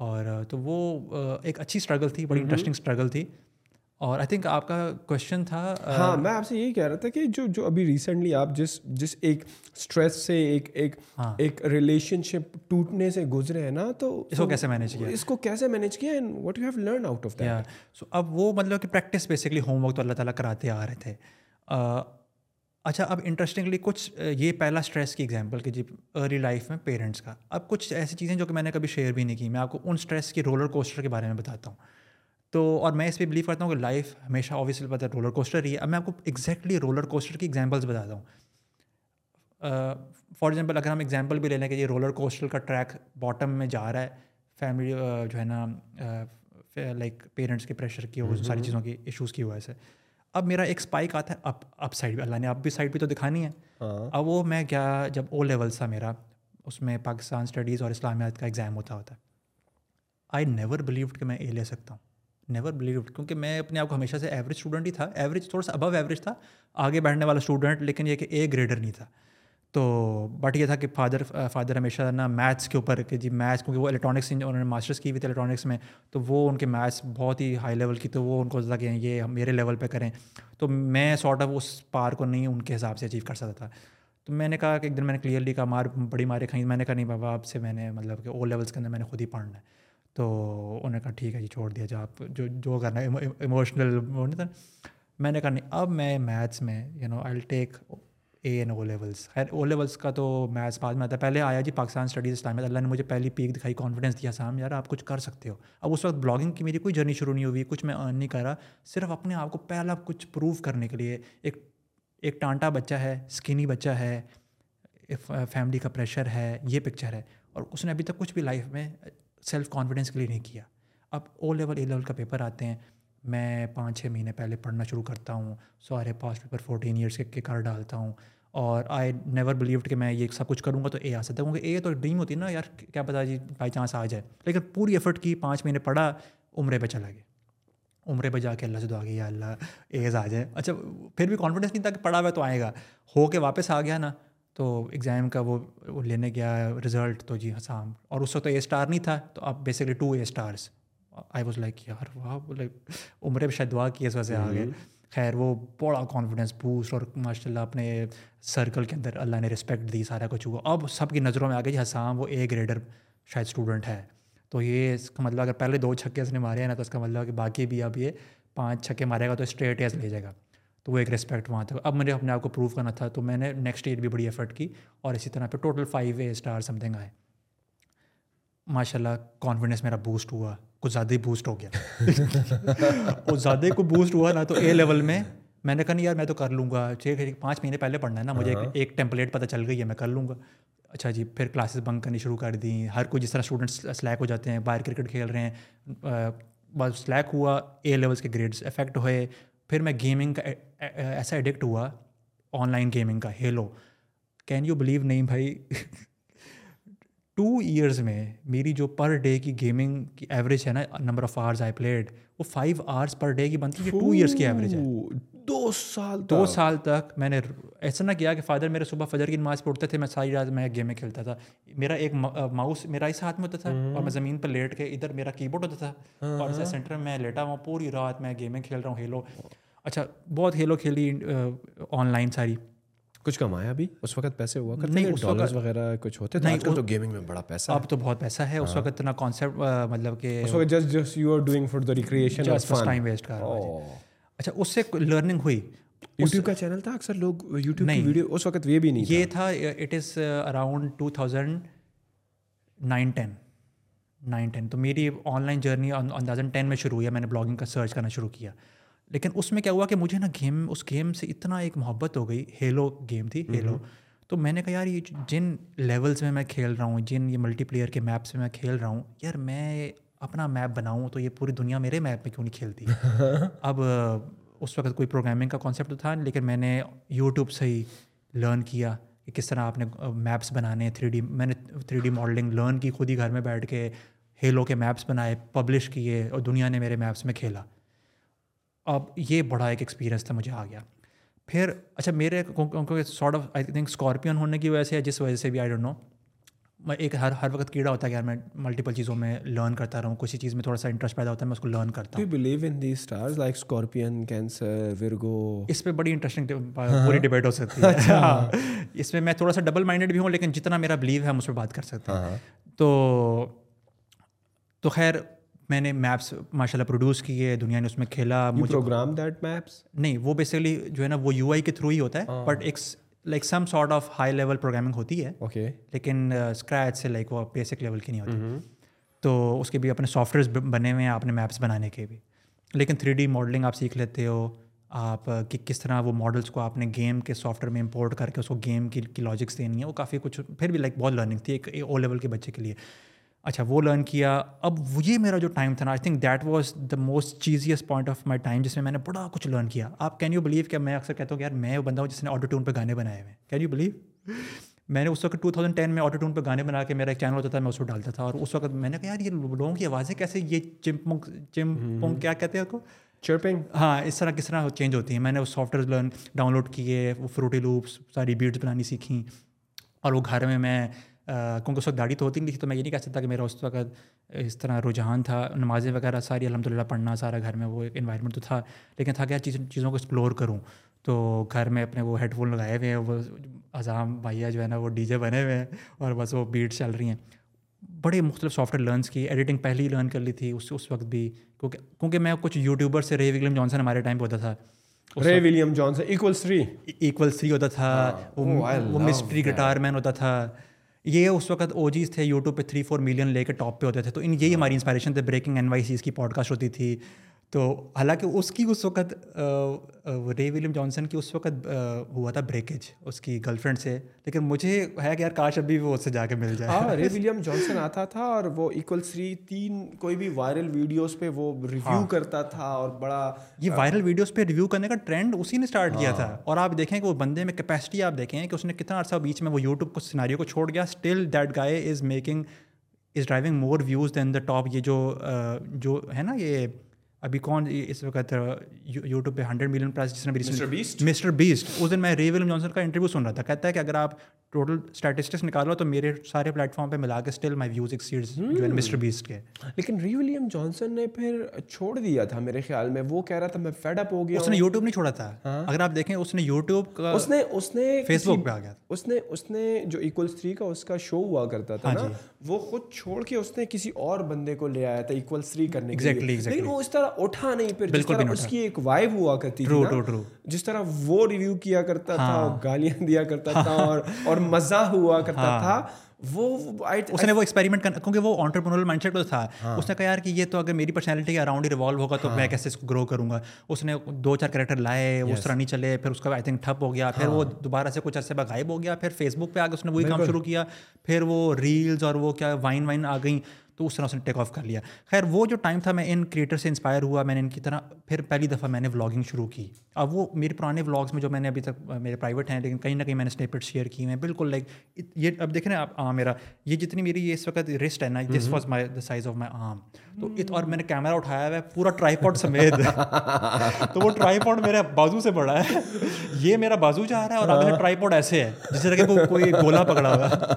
اور تو وہ ایک اچھی اسٹرگل تھی بڑی انٹرسٹنگ اسٹرگل تھی اور آئی تھنک آپ کا کوشچن تھا ہاں میں آپ سے یہی کہہ رہا تھا کہ جو جو ابھی ریسنٹلی آپ جس جس ایک اسٹریس سے ایک ایک ہاں۔ ایک ریلیشن شپ ٹوٹنے سے گزرے ہیں نا تو اس کو کیسے مینیج کیا اس کو کیسے مینیج کیا and you have learn out of so اب وہ مطلب کہ پریکٹس بیسکلی ہوم ورک تو اللہ تعالیٰ کراتے آ رہے تھے اچھا اب انٹرسٹنگلی کچھ یہ پہلا اسٹریس کی ایگزامپل کہ جی ارلی لائف میں پیرنٹس کا اب کچھ ایسی چیزیں جو کہ میں نے کبھی شیئر بھی نہیں کی میں آپ کو ان اسٹریس کی رولر کوسٹر کے بارے میں بتاتا ہوں تو اور میں اس پہ بلیو کرتا ہوں کہ لائف ہمیشہ آبویسلی پتہ ہے رولر کوسٹر ہی ہے اب میں آپ کو ایگزیکٹلی رولر کوسٹر کی ایگزامپلس بتا دوں فار ایگزامپل اگر ہم ایگزامپل بھی لے لیں کہ یہ رولر کوسٹر کا ٹریک باٹم میں جا رہا ہے فیملی جو ہے نا لائک پیرنٹس کے پریشر کی ساری چیزوں کی ایشوز کی وجہ سے اب میرا ایک اسپائک آتا ہے اپ اپ سائڈ بھی اللہ نے اپ بھی سائڈ بھی تو دکھانی ہے ہاں۔ اب وہ میں کیا جب او لیول تھا میرا اس میں پاکستان اسٹڈیز اور اسلامیات کا ایگزام ہوتا ہوتا ہے آئی نیور بلیوڈ کہ میں اے لے سکتا ہوں نیور بلیوڈ کیونکہ میں اپنے آپ کو ہمیشہ سے ایوریج اسٹوڈنٹ ہی تھا ایوریج تھوڑا سا ابو ایوریج تھا آگے بیٹھنے والا اسٹوڈنٹ لیکن یہ کہ اے گریڈر نہیں تھا تو بٹ یہ تھا کہ فادر فادر ہمیشہ نا میتھس کے اوپر کہ جی میتھس کیونکہ وہ الیکٹرانکس انہوں نے ماسٹرس کی ہوئی تھی الیکٹرانکس میں تو وہ ان کے میتھس بہت ہی ہائی لیول کی تو وہ ان کو زیادہ کہ یہ میرے لیول پہ کریں تو میں سارٹ آف اس پار کو نہیں ان کے حساب سے اچیو کر سکتا تھا تو میں نے کہا کہ ایک دن میں نے کلیئرلی کہا مار بڑی مارے کھائیں میں نے کہا نہیں بابا آپ سے میں نے مطلب کہ او لیولس کے اندر میں نے خود ہی پڑھنا ہے تو انہوں نے کہا ٹھیک ہے جی چھوڑ دیا جا آپ جو جو کرنا ہے ایموشنل میں نے کہا نہیں اب میں میتھس میں you know I take A and O levels خیر او لیولس کا تو میتھس بعد میں آتا ہے پہلے آیا جی پاکستان اسٹڈیز ٹائم میں اللہ نے مجھے پہلی پیک دکھائی کانفیڈنس دیا سام یار آپ کچھ کر سکتے ہو اب اس وقت بلاگنگ کی میری کوئی جرنی شروع نہیں ہوئی کچھ میں ارن نہیں کرا صرف اپنے آپ کو پہلا کچھ پروو کرنے کے لیے ایک ایک ٹانٹا بچہ ہے اسکنی بچہ ہے فیملی کا پریشر ہے یہ پکچر ہے اور اس نے ابھی تک کچھ بھی لائف میں سیلف کانفیڈنس کے لیے نہیں کیا اب او لیول اے لیول کا پیپر آتے ہیں میں پانچ چھ مہینے پہلے پڑھنا شروع کرتا ہوں سارے پاس پیپر فورٹین ایئرس کے کر کار ڈالتا ہوں اور آئی نیور بلیوڈ کہ میں یہ سب کچھ کروں گا تو اے آ سکتا ہے کیونکہ اے تو ڈریم ہوتی ہے نا یار کیا پتا جی بائی چانس آ جائے لیکن پوری ایفرٹ کی پانچ مہینے پڑھا عمرے پہ چلا گیا عمرے پہ جا کے اللہ سے دعا گیا اللہ ایز آ جائے اچھا پھر بھی کانفیڈنس نہیں تھا کہ پڑھا ہوا تو آئے گا ہو کے واپس آ گیا نا تو ایگزام کا وہ لینے گیا رزلٹ تو جی ہاں اور اس وقت اے اسٹار نہیں تھا تو اب basically two A stars I was like یار واہ لائک عمر پہ شاید دعا کی اس وجہ سے آ گئے خیر وہ بڑا کانفیڈنس بوسٹ اور ماشاء اللہ اپنے سرکل کے اندر اللہ نے رسپیکٹ دی سارا کچھ ہوا اب سب کی نظروں میں آ گئی جی حسام ہاں وہ اے گریڈر شاید اسٹوڈنٹ ہے تو یہ اس کا مطلب اگر پہلے دو چھکے اس نے مارے ہیں نا تو اس کا مطلب کہ باقی بھی اب یہ پانچ چھکے مارے گا تو اسٹریٹ ایس لے جائے گا تو وہ ایک ریسپیکٹ وہاں تھا اب مجھے اپنے آپ کو پروو کرنا تھا تو میں نے نیکسٹ ایئر بھی بڑی ایفرٹ کی اور اسی طرح پہ total five A star something آئے ماشاء اللہ کانفیڈینس میرا بوسٹ ہوا کچھ زیادہ ہی بوسٹ ہو گیا کچھ زیادہ کو بوسٹ ہوا نہ تو اے لیول میں میں نے کہا نہیں یار میں تو کر لوں گا چھ پانچ مہینے پہلے پڑھنا ہے نا مجھے ایک ٹیمپلیٹ ہاں۔ پتہ چل گئی ہے میں کر لوں گا اچھا جی پھر کلاسز بنک کرنی شروع کر دیں ہر کوئی جس طرح اسٹوڈنٹس سلیک ہو جاتے ہیں باہر کرکٹ کھیل رہے ہیں بس سلیک ہوا اے لیولس کے گریڈس افیکٹ ہوئے پھر میں گیمنگ کا ایسا ایڈکٹ ہوا آن لائن گیمنگ کا ہیلو کین یو بلیو نہیں بھائی ٹو ایئرس میں میری جو پر ڈے کی گیمنگ کی ایوریج ہے نا number of hours I played وہ فائیو آرس پر ڈے کی بنتی ہے ٹو ایئرس کی ایوریج ہے دو سال دو سال تک میں نے ایسا نہ کیا کہ فادر میرے صبح فجر کی نماز پڑھتے تھے میں ساری رات میں گیمیں کھیلتا تھا میرا ایک ماؤس میرا اس ہاتھ میں ہوتا تھا اور میں زمین پر لیٹ کے ادھر میرا کی بورڈ ہوتا تھا ہاں۔ اور ایسا سینٹر میں لیٹا ہوا پوری رات میں گیمیں کھیل رہا ہوں ہیلو اچھا بہت ہیلو کھیلی آن لائن ساری کچھ کمایا بھی اس وقت پیسے ہوا کرتے نہیں اس وقت وغیرہ کچھ ہوتے تھے آج کل تو گیمنگ میں بڑا پیسہ اب تو بہت پیسہ ہے اس ہاں۔ وقت اتنا کانسیپٹ مطلب کہ اس وقت just just you are doing for the recreation just time waste کر رہا oh۔ اچھا اس سے لرننگ ہوئی یوٹیوب کا چینل تھا اکثر لوگ یوٹیوب نہیں اس وقت یہ بھی نہیں یہ تھا it is around two thousand nineteen nineteen تو میری آن لائن جرنی انتوزن ٹین میں شروع ہوئی ہے میں نے بلاگنگ کا سرچ کرنا شروع کیا لیکن اس میں کیا ہوا کہ مجھے نا گیم اس گیم سے اتنا ایک محبت ہو گئی ہیلو گیم تھی ہیلو تو میں نے کہا یار یہ جن لیولس میں میں کھیل رہا ہوں جن یہ ملٹی پلیئر کے میپس میں میں کھیل رہا ہوں یار میں اپنا میپ بناؤں تو یہ پوری دنیا میرے میپ میں کیوں نہیں کھیلتی اب اس وقت کوئی پروگرامنگ کا کانسیپٹ تو تھا لیکن میں نے یوٹیوب سے ہی لرن کیا کہ کس طرح آپ نے میپس بنانے تھری ڈی میں نے تھری ڈی ماڈلنگ لرن کی خود ہی گھر میں بیٹھ کے ہیلو کے میپس بنائے پبلش کیے اور دنیا نے میرے میپس میں کھیلا اب یہ بڑا ایک ایکسپیرینس تھا مجھے آ گیا پھر اچھا میرے sort of I think scorpion ہونے کی وجہ سے جس وجہ سے بھی آئی ڈونٹ نو میں ایک ہر ہر وقت کیڑا ہوتا ہے کہ یار میں ملٹیپل چیزوں میں لرن کرتا رہا ہوں کسی چیز میں تھوڑا سا انٹرسٹ پیدا ہوتا ہے میں اس کو لرن کرتا ہوں اس پہ بڑی انٹرسٹنگ ہاں۔ پوری ڈبیٹ ہو سکتی ہے اچھا۔ اس میں میں تھوڑا سا ڈبل مائنڈیڈ بھی ہوں لیکن جتنا میرا بلیو ہے ہم اس پہ بات کر سکتے ہیں ہاں۔ تو تو خیر میں نے میپس ماشاء اللہ پروڈیوس کیے دنیا نے اس میں کھیلا نہیں وہ بیسکلی جو ہے نا وہ یو آئی کے تھرو ہی ہوتا ہے بٹ ہاں۔ ایک like some sort of high level programming ہوتی ہے اوکے لیکن اسکریچ uh, سے لائک وہ بیسک لیول کی نہیں ہوتی mm-hmm. تو اس کے بھی اپنے سافٹ ویئرس بنے ہوئے ہیں اپنے میپس بنانے کے بھی لیکن تھری ڈی ماڈلنگ آپ سیکھ لیتے ہو آپ uh, کہ کس طرح وہ ماڈلس کو آپ نے گیم کے سافٹ ویئر میں امپورٹ کر کے اس کو گیم کی لاجکس دینی ہے وہ کافی کچھ پھر بھی لائک بہت لرننگ تھی ایک او لیول کے بچے کے لیے اچھا وہ لرن کیا اب یہ میرا جو ٹائم تھا نا I think that was the most cheesiest point of my time جس میں میں نے بڑا کچھ لرن کیا آپ کین یو بلیو کیا میں اکثر کہتا ہوں کہ یار میں وہ بندہ ہوں جس نے ٹون پہ گانے بنائے ہوئے ہیں کین یو بلیو میں نے اس وقت ٹو تھاؤزینڈ ٹین میں ٹون پہ گانے بنا کے میرا ایک چینل ہوتا تھا میں اس کو ڈالتا تھا اور اس وقت میں نے کہا یار یہ لوگوں کی آوازیں کیسے یہ چمپنگ چمپنگ کیا کہتے ہیں آپ کو چرپنگ ہاں اس طرح کس طرح چینج ہوتی ہیں میں نے وہ software learn download کیے وہ فروٹی لوپس ساری بیٹس بنانی سیکھیں اور وہ گھر میں میں کیونکہ اس وقت داڑھی تو ہوتی نہیں تھی تو میں یہ نہیں کہہ سکتا کہ میرا اس وقت اس طرح رجحان تھا نمازیں وغیرہ ساری الحمد للہ پڑھنا سارا گھر میں وہ ایک انوائرمنٹ تو تھا لیکن تھا کہ چیز چیزوں کو ایکسپلور کروں تو گھر میں اپنے وہ ہیڈ فون لگائے ہوئے ہیں وہ اذام بھائی جو ہے نا وہ ڈی جے بنے ہوئے ہیں اور بس وہ بیٹس چل رہی ہیں بڑے مختلف سافٹ ویئر لرنس کی ایڈیٹنگ پہلے ہی لرن کر لی تھی اس اس وقت بھی کیونکہ کیونکہ میں کچھ یوٹیوبر سے رے ولیم جانسن ہمارے ٹائم پہ ہوتا تھا Ray William Johnson equal three equal three ہوتا تھا وہ مسٹری گٹار مین ہوتا تھا یہ اس وقت او جیز تھے یوٹیوب پہ تھری فور ملین لے کے ٹاپ پہ ہوتے تھے تو ان یہی ہماری انسپائریشن تھے بریکنگ این وائی سیز کی پوڈ کاسٹ ہوتی تھی تو حالانکہ اس کی اس وقت رے ولیم جانسن کی اس وقت ہوا تھا بریکیج اس کی گرل فرینڈ سے لیکن مجھے ہے کہ یار کاش ابھی وہ اس سے جا کے مل جائے ہاں رے ولیم جانسن آتا تھا اور وہ ایکول سری تین کوئی بھی وائرل ویڈیوز پہ وہ ریویو ہاں۔ کرتا تھا اور بڑا یہ وائرل ویڈیوز پہ ریویو کرنے کا ٹرینڈ اسی نے اسٹارٹ کیا تھا ہاں۔ اور آپ دیکھیں کہ وہ بندے میں کیپیسٹی آپ دیکھیں کہ اس نے کتنا عرصہ بیچ میں وہ یوٹیوب کو سیناریو کو چھوڑ گیا still that guy is making is driving more views than the top یہ جو جو ہے نا یہ ابھی کون اس وقت یوٹیوب پہ ہنڈریڈ ملین پلس جس نے مسٹر بیسٹ اس دن میں ریول جانسن کا انٹرویو سن رہا تھا کہتا ہے کہ اگر آپ ٹوٹل اسٹیٹسٹکس نکالو تو میرے سارے پلیٹ فارم پہ ملا کے still my views hmm. Mister Beast کے لیکن ری ولیم جانسن نے پھر چھوڑ دیا تھا میرے خیال میں وہ کہہ رہا تھا میں فیڈ اپ ہو گیا اس نے یوٹیوب نہیں چھوڑا تھا ہاں۔ اگر آپ دیکھیں اس نے یوٹیوب اس نے اس نے فیس بک پہ آ گیا اس نے اس نے جو ایکول تھری کا اس کا شو ہوا کرتا تھا ہاں جی۔ وہ خود چھوڑ کے اس نے کسی اور بندے کو لے آیا تھا ایکول تھری کرنے کے لیے لیکن وہ اس طرح اٹھا نہیں پھر جس طرح اس کی ایک وائب ہوا کرتی تھی جس طرح وہ ریویو کیا کرتا تھا ہاں۔ گالیاں دیا کرتا تھا ہاں۔ اور مزہ ہوا کرتا ہاں۔ تھا وہ اس نے وہ ایکسپیریمنٹ کرنا کیونکہ وہ آنٹرپرنور مائنڈ سیٹ تھا اس نے کہا یار کہ یہ تو اگر میری پرسنالٹی کے اراؤنڈ ہی ریوالو ہوگا تو میں کیسے اس کو گرو کروں گا اس نے دو چار کریکٹر لائے اس طرح نہیں چلے پھر اس کا آئی تھنک ٹھپ ہو گیا پھر وہ دوبارہ سے کچھ عرصے بعد غائب ہو گیا پھر فیس بک پہ آ کے اس نے وہی کام شروع کیا پھر وہ ریلز اور وہ کیا وائن وائن آ گئیں تو اس طرح اس نے ٹیک آف کر لیا خیر وہ جو ٹائم تھا میں ان کریٹر سے انسپائر ہوا میں نے ان کی طرح پھر پہلی دفعہ میں نے ولاگنگ شروع کی اب وہ میرے پرانے ولاگس میں جو میں نے ابھی تک میرے پرائیویٹ ہیں لیکن کہیں نہ کہیں میں نے اسٹیپٹ شیئر کیے بالکل لائک یہ اب دیکھیں نا آم میرا یہ جتنی میری یہ اس وقت رسٹ ہے نا was my the size of my arm تو اور میں نے کیمرہ اٹھایا ہوا ہے پورا ٹرائی پوڈ سمیت تو وہ ٹرائی پوڈ میرا بازو سے بڑا ہے یہ میرا بازو جا رہا ہے اور ٹرائی پوڈ ایسے ہے جس طرح کہ کوئی گولا پکڑا ہوا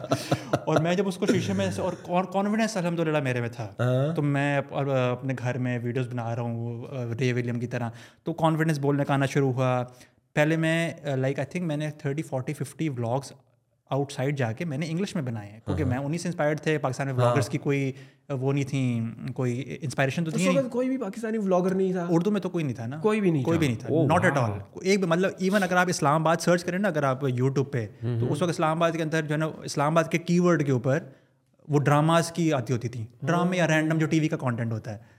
اور میں جب اس کو شیشے میں اور کانفیڈینس الحمد للہ بڑا میرے میں تھا ہاں۔ تو میں اپنے گھر میں ویڈیوز بنا رہا ہوں رے ولیم کی طرح تو کانفیڈنس بولنے کا آنا شروع ہوا پہلے میں لائک آئی تھنک میں نے thirty forty fifty blogs outside جا کے میں نے انگلش میں بنائے کیونکہ ہاں۔ میں انہیں سے انسپائرڈ تھے پاکستان میں ہاں۔ بلاگرس کی کوئی وہ نہیں تھیں کوئی انسپائریشن تو تھی کوئی بھی پاکستانی بلاگر نہیں تھا اردو میں تو کوئی نہیں تھا نا کوئی بھی نہیں کوئی بھی نہیں تھا ناٹ ایٹ آل ایک مطلب ایون اگر آپ اسلام آباد سرچ کریں نا اگر آپ یوٹیوب پہ تو اس وقت اسلام آباد کے اندر جو ہے نا اسلام آباد کے کی ورڈ کے اوپر وہ ڈراماز کی آتی ہوتی تھیں ڈرامے oh. یا رینڈم جو ٹی وی کا کانٹینٹ ہوتا ہے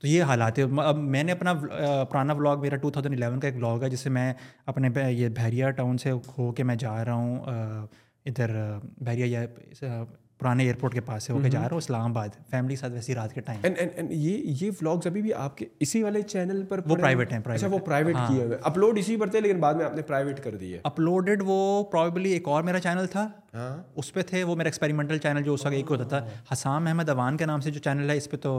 تو یہ حالات ہیں اب میں نے اپنا پرانا بلاگ میرا ٹو تھاؤزنڈ الیون کا ایک بلاگ ہے جس سے میں اپنے یہ بحریہ ٹاؤن سے ہو کے میں جا رہا ہوں ادھر بحریہ یا پرانے ایئرپورٹ کے پاس ہے جا رہا ہوں اسلام آباد فیملی کے ساتھ ویسی رات کے ٹائم یہ یہ ولاگز ابھی بھی آپ کے اسی والے چینل پر وہ پرائیویٹ ہیں اچھا وہ پرائیویٹ ہاں. کیے ہوئے اپلوڈ اسی پر تھے لیکن بعد میں آپ نے پرائیویٹ کر اپلوڈیڈ وہ پرابیبلی ایک اور میرا چینل تھا ہاں. اس پہ تھے وہ میرا ایکسپیریمنٹل چینل جو اس کا ایک ہوتا تھا ہاں. حسام احمد اوان کے نام سے جو چینل ہے اس پہ تو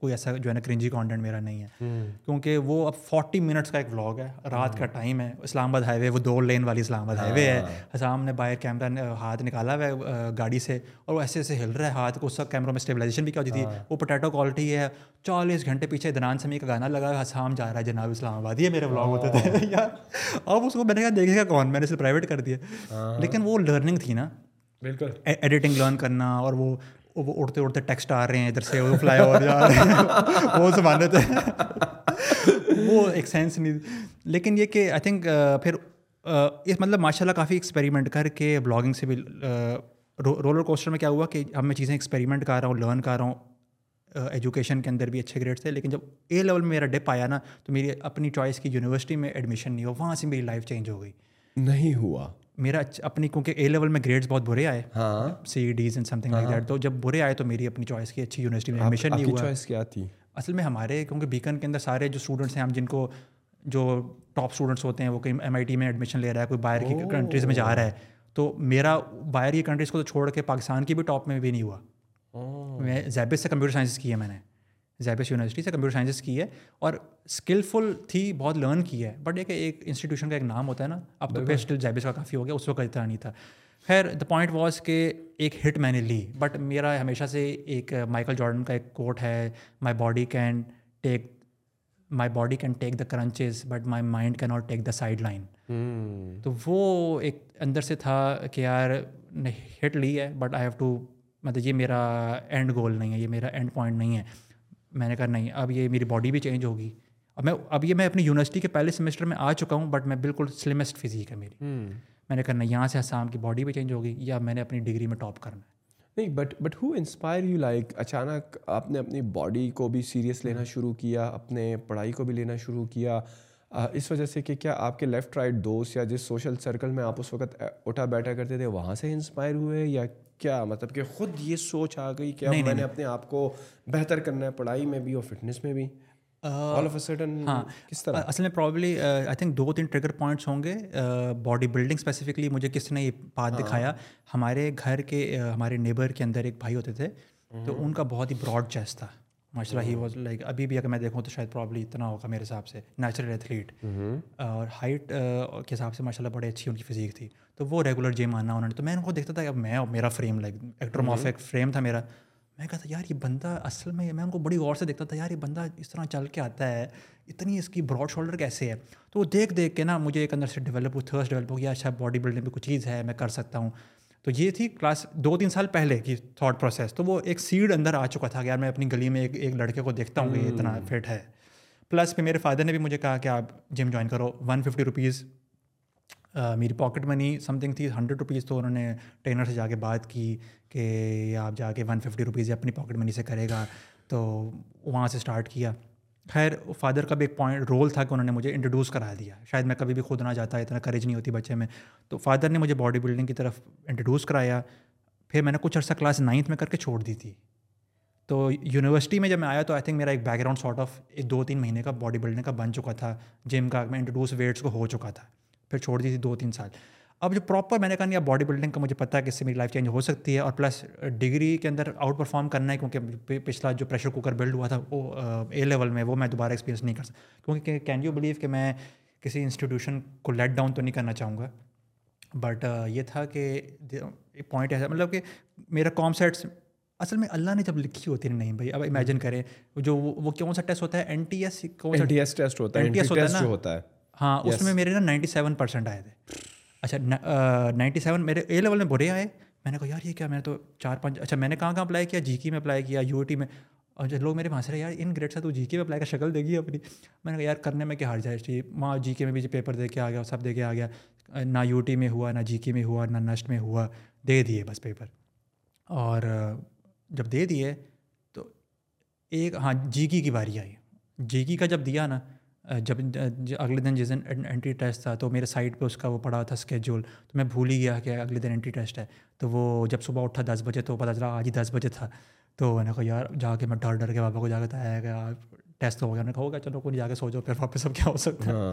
کوئی ایسا جو ہے نا کرنجی کانٹینٹ میرا نہیں ہے کیونکہ وہ اب فورٹی منٹس کا ایک بلاگ ہے رات کا ٹائم ہے اسلام آباد ہائی وے وہ دو لین والی اسلام آباد ہائی وے ہے حسام نے باہر کیمرہ ہاتھ نکالا ہوا ہے گاڑی سے وہ ایسے ایسے ہل رہا ہے ہاتھ کو اس کا کیمروں میں اسٹیبلائزیشن بھی کیا ہوتی تھی ہاں۔ وہ پوٹیٹو کوالٹی ہے چالیس گھنٹے پیچھے دنان سمی کا گانا لگا جا رہا ہے جناب اسلام آبادی ہے ہاں۔ کون میں نے اسے پرائیویٹ کر دیا ہاں۔ لیکن وہ لرننگ تھی نا بالکل ایڈیٹنگ e- لرن کرنا اور وہ وہ اڑتے اڑتے ٹیکسٹ آ رہے ہیں ادھر سے وہ فلائی اوور جا رہے ہیں وہ وہ زمانے تھے ایک سینس نہیں لیکن یہ کہ آئی تھنک پھر مطلب ماشاء اللہ کافی ایکسپیریمنٹ کر کے بلاگنگ سے بھی رولر کوسٹر میں کیا ہوا کہ اب میں چیزیں ایکسپیریمنٹ کر رہا ہوں لرن کر رہا ہوں ایجوکیشن کے اندر بھی اچھے گریڈس تھے لیکن جب اے لیول میں میرا ڈپ آیا نا تو میری اپنی چوائس کی یونیورسٹی میں ایڈمیشن نہیں ہو وہاں سے میری لائف چینج ہو گئی نہیں ہوا میرا اپنی کیونکہ اے لیول میں گریڈس بہت برے آئے C D's and something like that تو جب برے آئے تو میری اپنی چوائس کی اچھی یونیورسٹی میں ایڈمیشن نہیں ہوا چوائس کیا تھی اصل میں ہمارے کیونکہ بیکن کے اندر سارے جو اسٹوڈنٹس ہیں ہم جن کو جو ٹاپ اسٹوڈنٹس ہوتے ہیں وہ کہیں ایم آئی ٹی میں ایڈمیشن لے رہا ہے کوئی باہر کی کنٹریز میں جا رہا ہے تو میرا باہر کی کنٹریز کو تو چھوڑ کے پاکستان کی بھی ٹاپ میں بھی نہیں ہوا میں زیبس سے کمپیوٹر سائنسز کی ہے میں نے زیبس یونیورسٹی سے کمپیوٹر سائنسز کی ہے اور اسکلفل تھی بہت لرن کی ہے بٹ یہ کہ انسٹیٹیوشن کا ایک نام ہوتا ہے نا اب تو اسٹل زیبس کا کافی ہو گیا اس وقت اتنا نہیں تھا خیر دا پوائنٹ واس کہ ایک ہٹ میں نے لی بٹ میرا ہمیشہ سے ایک مائیکل جارڈن کا ایک کوٹ ہے my body can take my body can take the crunches but my mind can not take the sideline تو وہ ایک اندر سے تھا کہ یار نے ہٹ لی ہے بٹ آئی ہیو ٹو مطلب یہ میرا اینڈ گول نہیں ہے یہ میرا اینڈ پوائنٹ نہیں ہے میں نے کہا نہیں اب یہ میری باڈی بھی چینج ہوگی اب میں اب یہ میں اپنی یونیورسٹی کے پہلے سیمسٹر میں آ چکا ہوں بٹ میں بالکل سلمسٹ فزیک ہے میری میں نے کہا نہیں یہاں سے آسام کی باڈی بھی چینج ہوگی یا میں نے اپنی ڈگری میں ٹاپ کرنا ہے نہیں but but who inspire you like اچانک آپ نے اپنی باڈی کو بھی سیریس لینا شروع کیا اپنے پڑھائی کو بھی لینا شروع کیا اس وجہ سے کہ کیا آپ کے لیفٹ رائٹ دوست یا جس سوشل سرکل میں آپ اس وقت اٹھا بیٹھا کرتے تھے وہاں سے انسپائر ہوئے یا کیا مطلب کہ خود یہ سوچ آ گئی کہ میں نے اپنے آپ کو بہتر کرنا ہے پڑھائی میں بھی اور فٹنس میں بھی ہاں۔ طرح اصل میں پرابلی آئی تھنک دو تین ٹریگر پوائنٹس ہوں گے باڈی بلڈنگ اسپیسیفکلی مجھے کس نے یہ بات ہاں۔ دکھایا ہمارے گھر کے ہمارے نیبر کے اندر ایک بھائی ہوتے تھے تو ان کا بہت ہی براڈ چیس تھا ماشاء اللہ ہی واز لائک ابھی بھی اگر میں دیکھوں تو شاید پرابلی اتنا ہوگا میرے حساب سے نیچرل ایتھلیٹ اور ہائٹ کے حساب سے ماشاء اللہ بڑے اچھی ان کی فزیک تھی تو وہ ریگولر جیم آنا انہوں نے تو میں ان کو دیکھتا تھا اب میں میرا فریم لائک ایکٹرومافک فریم تھا میرا میں کہا تھا یار یہ بندہ اصل میں میں ان کو بڑی غور سے دیکھتا تھا یار یہ بندہ اس طرح چل کے آتا ہے اتنی اس کی براڈ شولڈر کیسے ہے تو وہ دیکھ دیکھ کے نا مجھے ایک اندر سے ڈیولپ ہو تھرس ڈیولپ ہو گیا اچھا باڈی بلڈنگ میں کچھ چیز ہے میں کر سکتا ہوں تو یہ تھی کلاس دو تین سال پہلے کی تھاٹ پروسیس تو وہ ایک سیڈ اندر آ چکا تھا کہ یار میں اپنی گلی میں ایک ایک لڑکے کو دیکھتا ہوں کہ یہ اتنا فٹ ہے پلس پھر میرے فادر نے بھی مجھے کہا کہ آپ جم جوائن کرو ون ففٹی روپیز میری پاکٹ منی سم تھنگ تھی ہنڈریڈ روپیز تو انہوں نے ٹرینر سے جا کے بات کی کہ آپ جا کے ون ففٹی روپیز اپنی پاکٹ منی سے کرے گا تو وہاں سے اسٹارٹ کیا خیر فادر کا بھی ایک پوائنٹ رول تھا کہ انہوں نے مجھے انٹروڈیوس کرا دیا شاید میں کبھی بھی خود نہ جاتا اتنا کریج نہیں ہوتی بچے میں تو فادر نے مجھے باڈی بلڈنگ کی طرف انٹروڈیوس کرایا پھر میں نے کچھ عرصہ کلاس نائنتھ میں کر کے چھوڑ دی تھی تو یونیورسٹی میں جب میں آیا تو آئی تھنک میرا ایک بیک گراؤنڈ سارٹ آف ایک دو تین مہینے کا باڈی بلڈنگ کا بن چکا تھا جم کا میں انٹروڈیوس ویٹس کو ہو چکا تھا پھر چھوڑ دی تھی دو تین سال اب جو پراپر میں نے کہا نہیں اب باڈی بلڈنگ کا مجھے پتا ہے کہ اس سے میری لائف چینج ہو سکتی ہے اور پلس ڈگری کے اندر آؤٹ پرفارم کرنا ہے کیونکہ پچھلا جو پریشر کوکر بلڈ ہوا تھا وہ اے لیول میں وہ میں دوبارہ ایکسپیرینس نہیں کر سکتا کیونکہ کین یو بلیو کہ میں کسی انسٹیٹیوشن کو لیٹ ڈاؤن تو نہیں کرنا چاہوں گا بٹ یہ تھا کہ پوائنٹ ایسا مطلب کہ میرا کام سیٹس اصل میں اللہ نے جب لکھی ہوتی ہے نہیں بھائی اب امیجن کریں جو وہ کون سا ٹیسٹ ہوتا ہے N T S T S test ہوتا ہے ہاں اس میں میرے نا نائنٹی سیون پرسینٹ آئے تھے اچھا نائنٹی سیون میرے اے لیول میں برے آئے میں نے کہا یار یہ کیا میں نے تو چار پانچ اچھا میں نے کہاں کہاں اپلائی کیا جی کے میں اپلائی کیا یو ٹی میں اور لوگ میرے پاس رہے یار ان گریڈ سے تو جی کے میں اپلائی کا شکل دے گی اپنی میں نے کہا یار کرنے میں کیا ہار جائے چاہیے ماں وہاں جی کے میں بھی پیپر دے کے آ گیا سب دے کے آ گیا نہ یو ٹی میں ہوا نہ جی کے میں ہوا نہ نسٹ میں ہوا دے دیے بس پیپر اور جب دے دیے تو ایک ہاں جی کی باری آئی جی کی کا جب دیا نا جب اگلے دن جس دن انٹری ٹیسٹ تھا تو میرے سائٹ پہ اس کا وہ پڑا تھا اسکیجول تو میں بھول ہی گیا کہ اگلے دن انٹری ٹیسٹ ہے تو وہ جب صبح اٹھا دس بجے تو پتہ چلا آج ہی دس بجے تھا تو میں نے کہا یار جا کے میں ڈر ڈر کے بابا کو جا کے آیا گیا ٹیسٹ ہو گیا کہا ہوگا چلو کوئی جا کے سوچو پھر واپس اب کیا ہو سکتا ہے ہاں۔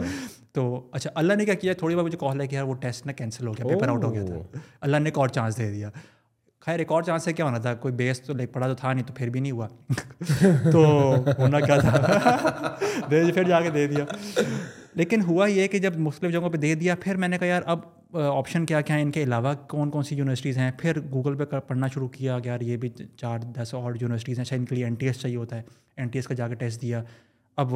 تو اچھا اللہ نے کیا کیا تھوڑی بار مجھے کال ہے کہ یار وہ ٹیسٹ نہ کینسل ہو گیا پیپر آؤٹ ہو گیا تھا اللہ نے ایک اور چانس دے دیا خیر ایک اور چانس سے کیا ہونا تھا کوئی بیس تو لائک پڑا تو تھا نہیں تو پھر بھی نہیں ہوا تو ہونا کیا تھا دے پھر جا کے دے دیا لیکن ہوا یہ کہ جب مختلف جگہوں پہ دے دیا پھر میں نے کہا یار اب آپشن کیا کیا ہیں ان کے علاوہ کون کون سی یونیورسٹیز ہیں پھر گوگل پہ پڑھنا شروع کیا کہ یار یہ بھی چار دس اور یونیورسٹیز ہیں شاید ان کے لیے این ٹی ایس چاہیے ہوتا ہے این ٹی ایس کا جا کے ٹیسٹ دیا اب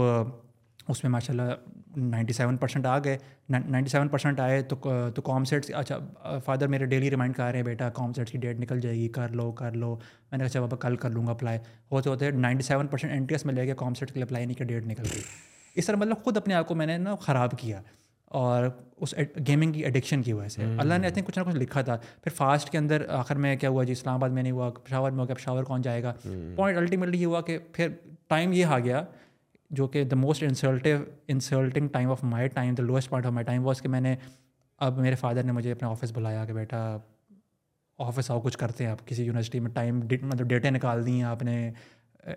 اس میں ماشاء اللہ نائنٹی سیون پرسینٹ آ گئے نائنٹی سیون پرسینٹ آئے تو تو کام سیٹس اچھا فادر میرے ڈیلی ریمائنڈ کر رہے ہیں بیٹا کام سیٹس کی ڈیٹ نکل جائے گی کر لو کر لو میں نے اچھا بابا کل کر لوں گا اپلائی ہوتے تو ہوتے ہیں ninety seven percent N T S میں لے کے لیے اپلائی نہیں کیا ڈیٹ نکل گئی اس طرح مطلب خود اپنے آپ کو میں نے نا خراب کیا اور اس گیمنگ کی ایڈکشن کی وجہ سے اللہ نے آئی تھنک کچھ نہ کچھ لکھا تھا پھر فاسٹ کے اندر آخر میں کیا ہوا جی اسلام آباد میں نہیں ہوا پشاور میں ہو گیا پشاور کون جائے گا پوائنٹ الٹیمیٹلی یہ ہوا کہ پھر ٹائم یہ آ گیا جو کہ the most insultive insulting time of my time the lost part of my time was کہ میں نے اب میرے فادر نے مجھے اپنا آفس بلایا کہ بیٹا آفس آؤ کچھ کرتے ہیں آپ کسی یونیورسٹی میں ٹائم مطلب ڈیٹے نکال دی ہیں آپ نے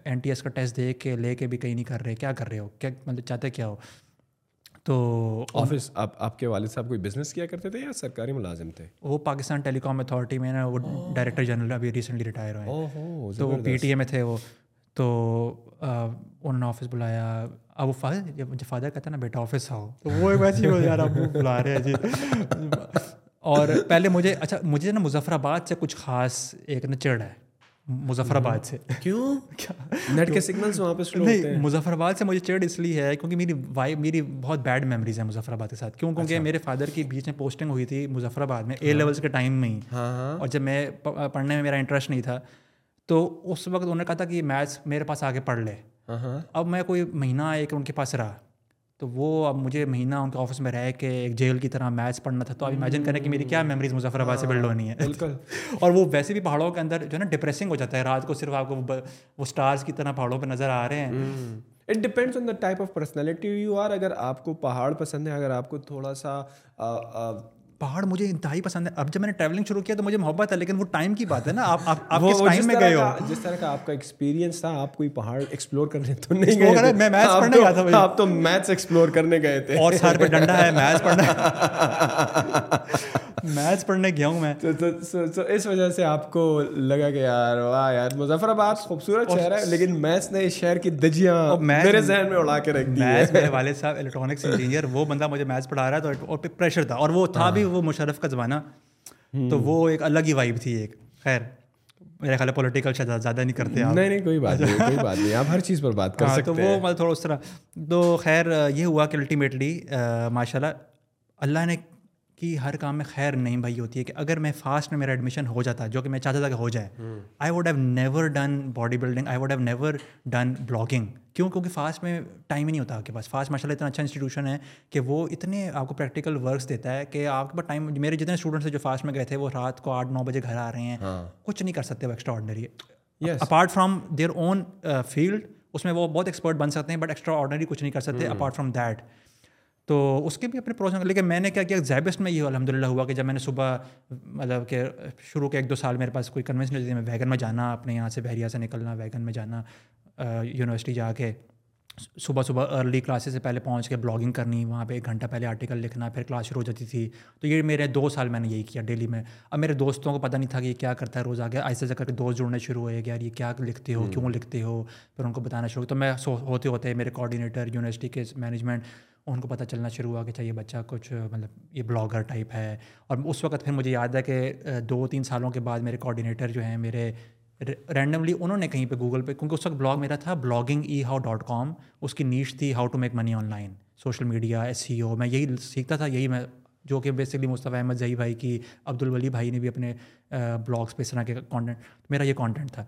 این ٹی ایس کا ٹیسٹ دے کے لے کے بھی کہیں نہیں کر رہے کیا کر رہے ہو کیا مطلب چاہتے کیا ہو تو آفس آپ آپ کے والد صاحب کوئی بزنس کیا کرتے تھے یا سرکاری ملازم تھے وہ پاکستان ٹیلی کام اتھارٹی میں نا وہ ڈائریکٹر جنرل ابھی ریسنٹلی ریٹائر ہوئے تو وہ پی ٹی اے میں تھے وہ تو انہوں نے آفس بلایا اب وہ فادر مجھے فادر کہتا ہے نا بیٹا آفس آؤ تو وہ ویسے یار ابو بلا رہے ہیں جی اور پہلے مجھے اچھا مجھے نا مظفر آباد سے کچھ خاص ایک نا چیڑ ہے مظفر آباد سے کیوں کیا نیٹ کے وہاں پہ ہیں مظفر آباد سے مجھے چڑ اس لیے ہے کیونکہ میری وائف میری بہت بیڈ میموریز ہیں مظفر آباد کے ساتھ کیوں کیونکہ اچھا۔ میرے فادر کی بیچ میں پوسٹنگ ہوئی تھی مظفر آباد میں اے ہاں۔ لیولس کے ٹائم میں ہی ہاں، ہاں۔ اور جب میں پڑھنے میں میرا انٹرسٹ نہیں تھا تو اس وقت انہوں نے کہا تھا کہ میتھس میرے پاس آگے پڑھ لے اب میں کوئی مہینہ ایک ان کے پاس رہا تو وہ اب مجھے مہینہ ان کے آفس میں رہ کے ایک جیل کی طرح میتھس پڑھنا تھا تو اب امیجن کریں کہ میری کیا میموریز مظفر آباد سے بلڈ ہاں، ہونی ہے بالکل اور وہ ویسے بھی پہاڑوں کے اندر جو ہے نا ڈپریسنگ ہو جاتا ہے رات کو صرف آپ کو وہ اسٹارس کی طرح پہاڑوں پہ نظر آ رہے ہیں it depends on the type of personality you are اگر آپ کو پہاڑ پسند ہے اگر آپ کو تھوڑا سا پہاڑ مجھے انتہائی پسند ہے اب جب میں نے ٹریولنگ شروع کیا تو مجھے محبت ہے لیکن وہ ٹائم کی بات ہے نا آپ آپ کس ٹائم میں گئے ہو جس طرح کا آپ کا ایکسپیرینس تھا آپ کوئی پہاڑ ایکسپلور کرنے تو نہیں گئے میں میتھس پڑھنے گیا تھا آپ تو میتھس ایکسپلور کرنے گئے تھے اور سر پہ ڈنڈا ہے میتھس پڑھنا میتھس پڑھنے گیا ہوں میں تو اس وجہ سے آپ کو لگا کہ یار واہ یار مظفر آباد خوبصورت شہر ہے لیکن میتھس نے اس شہر کی دجیاں میرے ذہن میں اڑا کے رکھ دی میتھس میرے والد صاحب الیکٹرانکس انجینئر وہ بندہ مجھے میتھس پڑھا رہا تھا اور پریشر تھا اور وہ تھا ہاں۔ بھی وہ مشرف کا زمانہ تو وہ ایک الگ ہی وائب تھی ایک خیر میرا خیال ہے پولیٹیکل شاید زیادہ نہیں کرتے آپ نہیں نہیں کوئی بات نہیں کوئی بات نہیں آپ ہر چیز پر بات کر ہاں، سکتے ہیں تو وہ مطلب تھوڑا اس طرح تو خیر یہ ہوا کہ الٹیمیٹلی ماشاء اللہ اللہ نے کہ ہر کام میں خیر نہیں بھائی ہوتی ہے کہ اگر میں فاسٹ میں میرا ایڈمیشن ہو جاتا جو کہ میں چاہتا تھا کہ ہو جائے I would have never done body building I would have never done blogging کیوں کیونکہ فاسٹ میں ٹائم ہی نہیں ہوتا آپ کے پاس فاسٹ ماشاء اللہ اتنا اچھا انسٹیٹیوشن ہے کہ وہ اتنے آپ کو پریکٹیکل ورکس دیتا ہے کہ آپ کے پاس ٹائم میرے جتنے اسٹوڈنٹس ہیں جو فاسٹ میں گئے تھے وہ رات کو آٹھ نو بجے گھر آ رہے ہیں ہاں۔ کچھ نہیں کر سکتے وہ extraordinary apart from their own field اس میں وہ بہت ایکسپرٹ بن سکتے ہیں بٹ ایکسٹرا آرڈنری کچھ نہیں کر سکتے اپارٹ فرام دیٹ تو اس کے بھی اپنے ہیں لیکن میں نے کیا کیا زیبسٹ میں یہ الحمد للہ ہوا کہ جب میں نے صبح مطلب کہ شروع کے ایک دو سال میرے پاس کوئی کنوینس نہیں میں ویگن میں جانا اپنے یہاں سے بحریہ سے نکلنا ویگن میں جانا یونیورسٹی جا کے صبح صبح ارلی کلاسز سے پہلے پہنچ کے بلاگنگ کرنی وہاں پہ ایک گھنٹہ پہلے آرٹیکل لکھنا پھر کلاس شروع ہو جاتی تھی تو یہ میرے دو سال میں نے یہی کیا ڈیلی میں اب میرے دوستوں کو پتہ نہیں تھا کہ یہ کیا کرتا ہے روز آگے ایسے ایسے کر کے دوست جڑنے شروع ہوئے کہ یار یہ کیا لکھتے ہو کیوں لکھتے ہو پھر ان کو بتانا شروع تو میں ہوتے ہوتے میرے کوآڈینیٹر یونیورسٹی کے مینجمنٹ ان کو پتہ چلنا شروع ہوا کہ چاہیے اچھا، بچہ کچھ مطلب یہ بلاگر ٹائپ ہے اور اس وقت پھر مجھے یاد ہے کہ دو تین سالوں کے بعد میرے کوآڈینیٹر جو ہیں میرے رینڈملی انہوں نے کہیں پہ گوگل پہ کیونکہ اس وقت بلاگ میرا تھا blogging e how dot com اس کی نیچ تھی how to make money online social media S C O میں یہی سیکھتا تھا یہی میں جو کہ بیسکلی مصطفیٰ احمد زئی بھائی کی عبد الولی بھائی نے بھی اپنے بلاگس پہ اس طرح کے کانٹینٹ میرا یہ کانٹینٹ تھا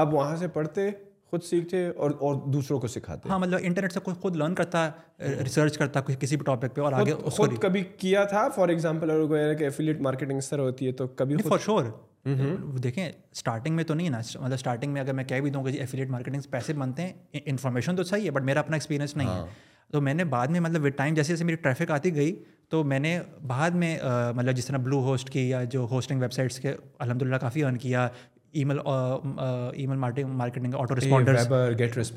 آپ وہاں سے پڑھتے خود سیکھتے اور اور دوسروں کو سکھاتے ہاں مطلب انٹرنیٹ سے خود لرن کرتا ریسرچ کرتا کسی بھی ٹاپک پہ اور آگے خود کبھی کیا تھا فار ایگزامپل اگر کوئی کہ ایفیلیٹ مارکیٹنگ سر ہوتی ہے تو کبھی فار شور دیکھیں اسٹارٹنگ میں تو نہیں نا مطلب اسٹارٹنگ میں اگر میں کہہ بھی دوں کہ ایفیلیٹ جی مارکیٹنگ پیسے بنتے ہیں انفارمیشن تو صحیح ہے بٹ میرا اپنا ایکسپیرینس نہیں ہے ہاں۔ تو میں نے بعد میں مطلب وتھ ٹائم جیسے جیسے میری ٹریفک آتی گئی تو میں نے بعد میں مطلب جس طرح بلو ہوسٹ کی یا جو ہوسٹنگ ویب سائٹس کے الحمد للہ کافی ارن کیا e mail e mail marketing auto respond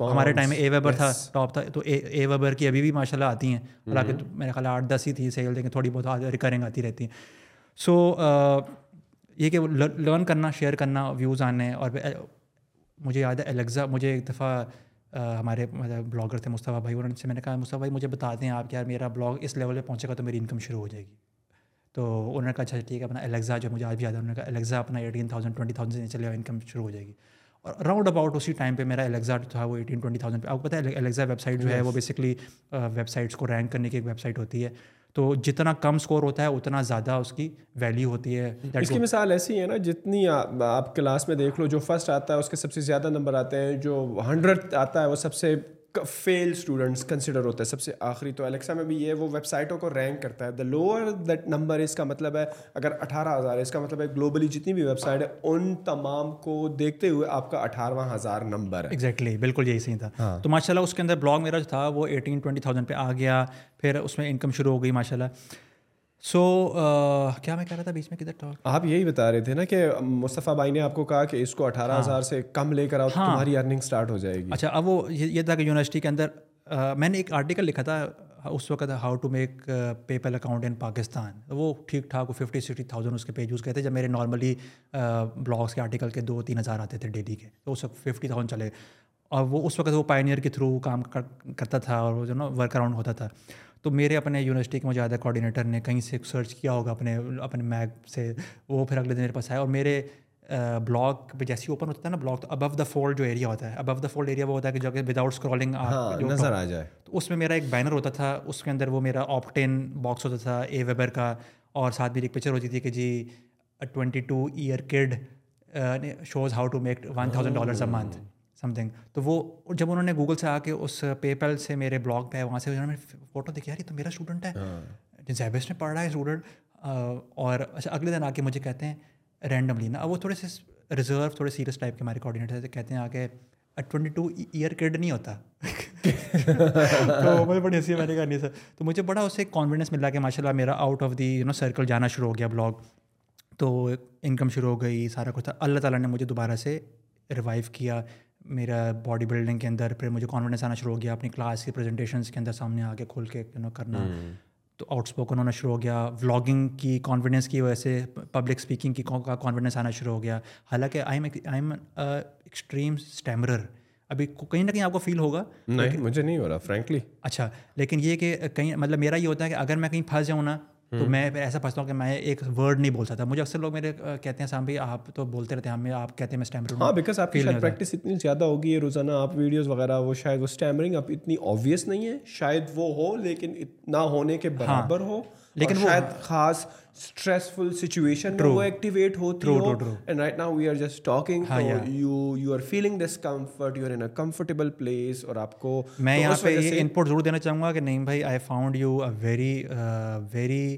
ہمارے ٹائم میں اے ویبر تھا ٹاپ تھا تو اے ویبر کی ابھی بھی ماشاء اللہ آتی ہیں حالانکہ mm-hmm. میرے خیال آٹھ دس ہی تھی سیل دیں تھوڑی بہت ریکرنگ آتی رہتی ہیں سو uh, یہ کہ لرن کرنا شیئر کرنا ویوز آنے اور مجھے یاد ہے الیگزا مجھے ایک دفعہ uh, ہمارے بلاگر مطلب تھے مصطفیٰ بھائی انہوں نے میں نے کہا مصطفیٰ بھائی مجھے بتا دیں آپ کہ یار میرا بلاگ اس لیول پہ پہنچے گا تو میری انکم شروع ہو جائے گی تو نے کا اچھا جی، ٹھیک ہے اپنا الیگزا جو مجھے آج بھی یاد ہے انہوں نے کہا الیگزا اپنا ایٹین تھاؤزینڈ ٹوئنٹی تھاؤزینڈ سے چلے گا انکم شروع ہو جائے گی اور راؤنڈ اباؤٹ اسی ٹائم پہ میرا الیگزا جو تھا وہ ایٹین ٹوئنٹی تھاؤزینڈ پہ آپ کو پتہ ہے الیگزا ویب سائٹ جو ہے وہ بیسکلی ویب سائٹس کو رینک کرنے کی ایک ویب سائٹ ہوتی ہے تو جتنا کم اسکور ہوتا ہے اتنا زیادہ اس کی ویلیو ہوتی ہے اس کی مثال ایسی ہے نا جتنی آپ کلاس میں دیکھ لو جو فرسٹ آتا ہے اس کے سب سے زیادہ نمبر آتے ہیں جو ہنڈریڈ آتا ہے وہ سب سے فیل اسٹوڈنٹس کنسیڈر ہوتا ہے سب سے آخری تو الیکسا میں بھی یہ وہ ویب سائٹوں کو رینک کرتا ہے دا لوور دیٹ نمبر اس کا مطلب ہے اگر اٹھارہ ہزار ہے اس کا مطلب ہے گلوبلی جتنی بھی ویب سائٹ ہے ان تمام کو دیکھتے ہوئے آپ کا اٹھارہ ہزار نمبر ہے ایگزیکٹلی بالکل یہی صحیح تھا ہاں. تو ماشاء اللہ اس کے اندر بلاگ میرا جو تھا وہ ایٹین ٹوئنٹی تھاؤزینڈ پہ آ گیا پھر اس میں انکم شروع ہو گئی ماشاء اللہ سو uh, کیا میں کہہ رہا تھا بیچ میں کدھر ٹاک آپ یہی بتا رہے تھے نا کہ مصطفیٰ بھائی نے آپ کو کہا کہ اس کو اٹھارہ ہاں۔ ہزار سے کم لے کر آؤ ہاں۔ تمہاری ارننگ اسٹارٹ ہو جائے گی اچھا اب وہ یہ تھا کہ یونیورسٹی کے اندر میں نے ایک آرٹیکل لکھا تھا اس وقت how to make PayPal account in Pakistan وہ ٹھیک ٹھاک ففٹی سکسٹی تھاؤزینڈ اس کے پیج یوز کرتے تھے جب میرے نارملی بلاگس کے آرٹیکل کے دو تین ہزار آتے تھے ڈیلی کے تو اس وقت ففٹی تھاؤزینڈ چلے اور وہ اس وقت وہ پائنیئر کے تھرو کام کرتا تھا اور وہ جو نا ورک اراؤنڈ ہوتا تھا تو میرے اپنے یونیورسٹی کے مجاہدہ کوآڈینیٹر نے کہیں سے سرچ کیا ہوگا اپنے اپنے میپ سے وہ پھر اگلے دن میرے پاس آیا اور میرے بلاک ہی اوپن ہوتا ہے نا بلاک تو ابو دا فولڈ جو ایریا ہوتا ہے ابو دا فولڈ ایریا وہ ہوتا ہے کہ جو کہ وداؤٹ اسکرالنگ ہاں، نظر آ جائے تو اس میں میرا ایک بینر ہوتا تھا اس کے اندر وہ میرا آپ ٹین باکس ہوتا تھا اے ویبر کا اور ساتھ میری ایک پکچر ہوتی تھی کہ جی twenty two year kid shows how to make one thousand dollars a month something تو وہ جب انہوں نے گوگل سے آ کے اس پے پیل سے میرے بلاگ پہ وہاں سے انہوں نے فوٹو یار یہ تو میرا اسٹوڈنٹ ہے زیبس میں پڑھ رہا ہے اسٹوڈنٹ اور اچھا اگلے دن آ کے مجھے کہتے ہیں رینڈملی نا وہ تھوڑے سے ریزرو تھوڑے سیریس ٹائپ کے ہمارے تھے کہتے ہیں آ کے ٹوینٹی ٹو ایئر کڈ نہیں ہوتا تو مجھے بڑا اسے کانفیڈنس ملا کہ ماشاء اللہ میرا out of the you know circle جانا شروع ہو گیا بلاگ تو انکم شروع ہو گئی سارا کچھ تھا اللہ تعالیٰ نے مجھے دوبارہ سے ریوائو کیا میرا باڈی بلڈنگ کے اندر پھر مجھے کانفیڈنس آنا شروع ہو گیا اپنی کلاس کے پریزنٹیشنس کے اندر سامنے آ کے کھول کے کرنا تو آؤٹ اسپوکن ہونا شروع ہو گیا ولاگنگ کی کانفیڈنس کی وجہ سے پبلک اسپیکنگ کی کا آنا شروع ہو گیا حالانکہ I I am am extreme stammerer ابھی کہیں نہ کہیں آپ کو فیل ہوگا نہیں مجھے نہیں ہو رہا فرینکلی اچھا لیکن یہ کہ کہیں مطلب میرا یہ ہوتا ہے کہ اگر میں کہیں پھنس جاؤں نا تو میں پھر ایسا پہنچتا ہوں کہ میں ایک ورڈ نہیں بول سکتا مجھے اکثر لوگ میرے کہتے ہیں سام بھائی آپ تو بولتے رہتے ہیں آپ کہتے ہیں میں ہاں آپ کی پریکٹس اتنی زیادہ ہوگی روزانہ آپ ویڈیوز وغیرہ وہ شاید وہ اسٹیمرنگ اب اتنی آبویس نہیں ہے شاید وہ ہو لیکن اتنا ہونے کے ہاں۔ برابر ہو لیکن شاید خاص اسٹریسفل سچویشن وہ ایکٹیویٹ ہوتی ہو and right now we are just talking you you are feeling this comfort you are in comfortable place اور آپ کو میں یہاں پہ یہ ان پٹ ضرور دینا چاہوں گا کہ نہیں بھائی I found you a very very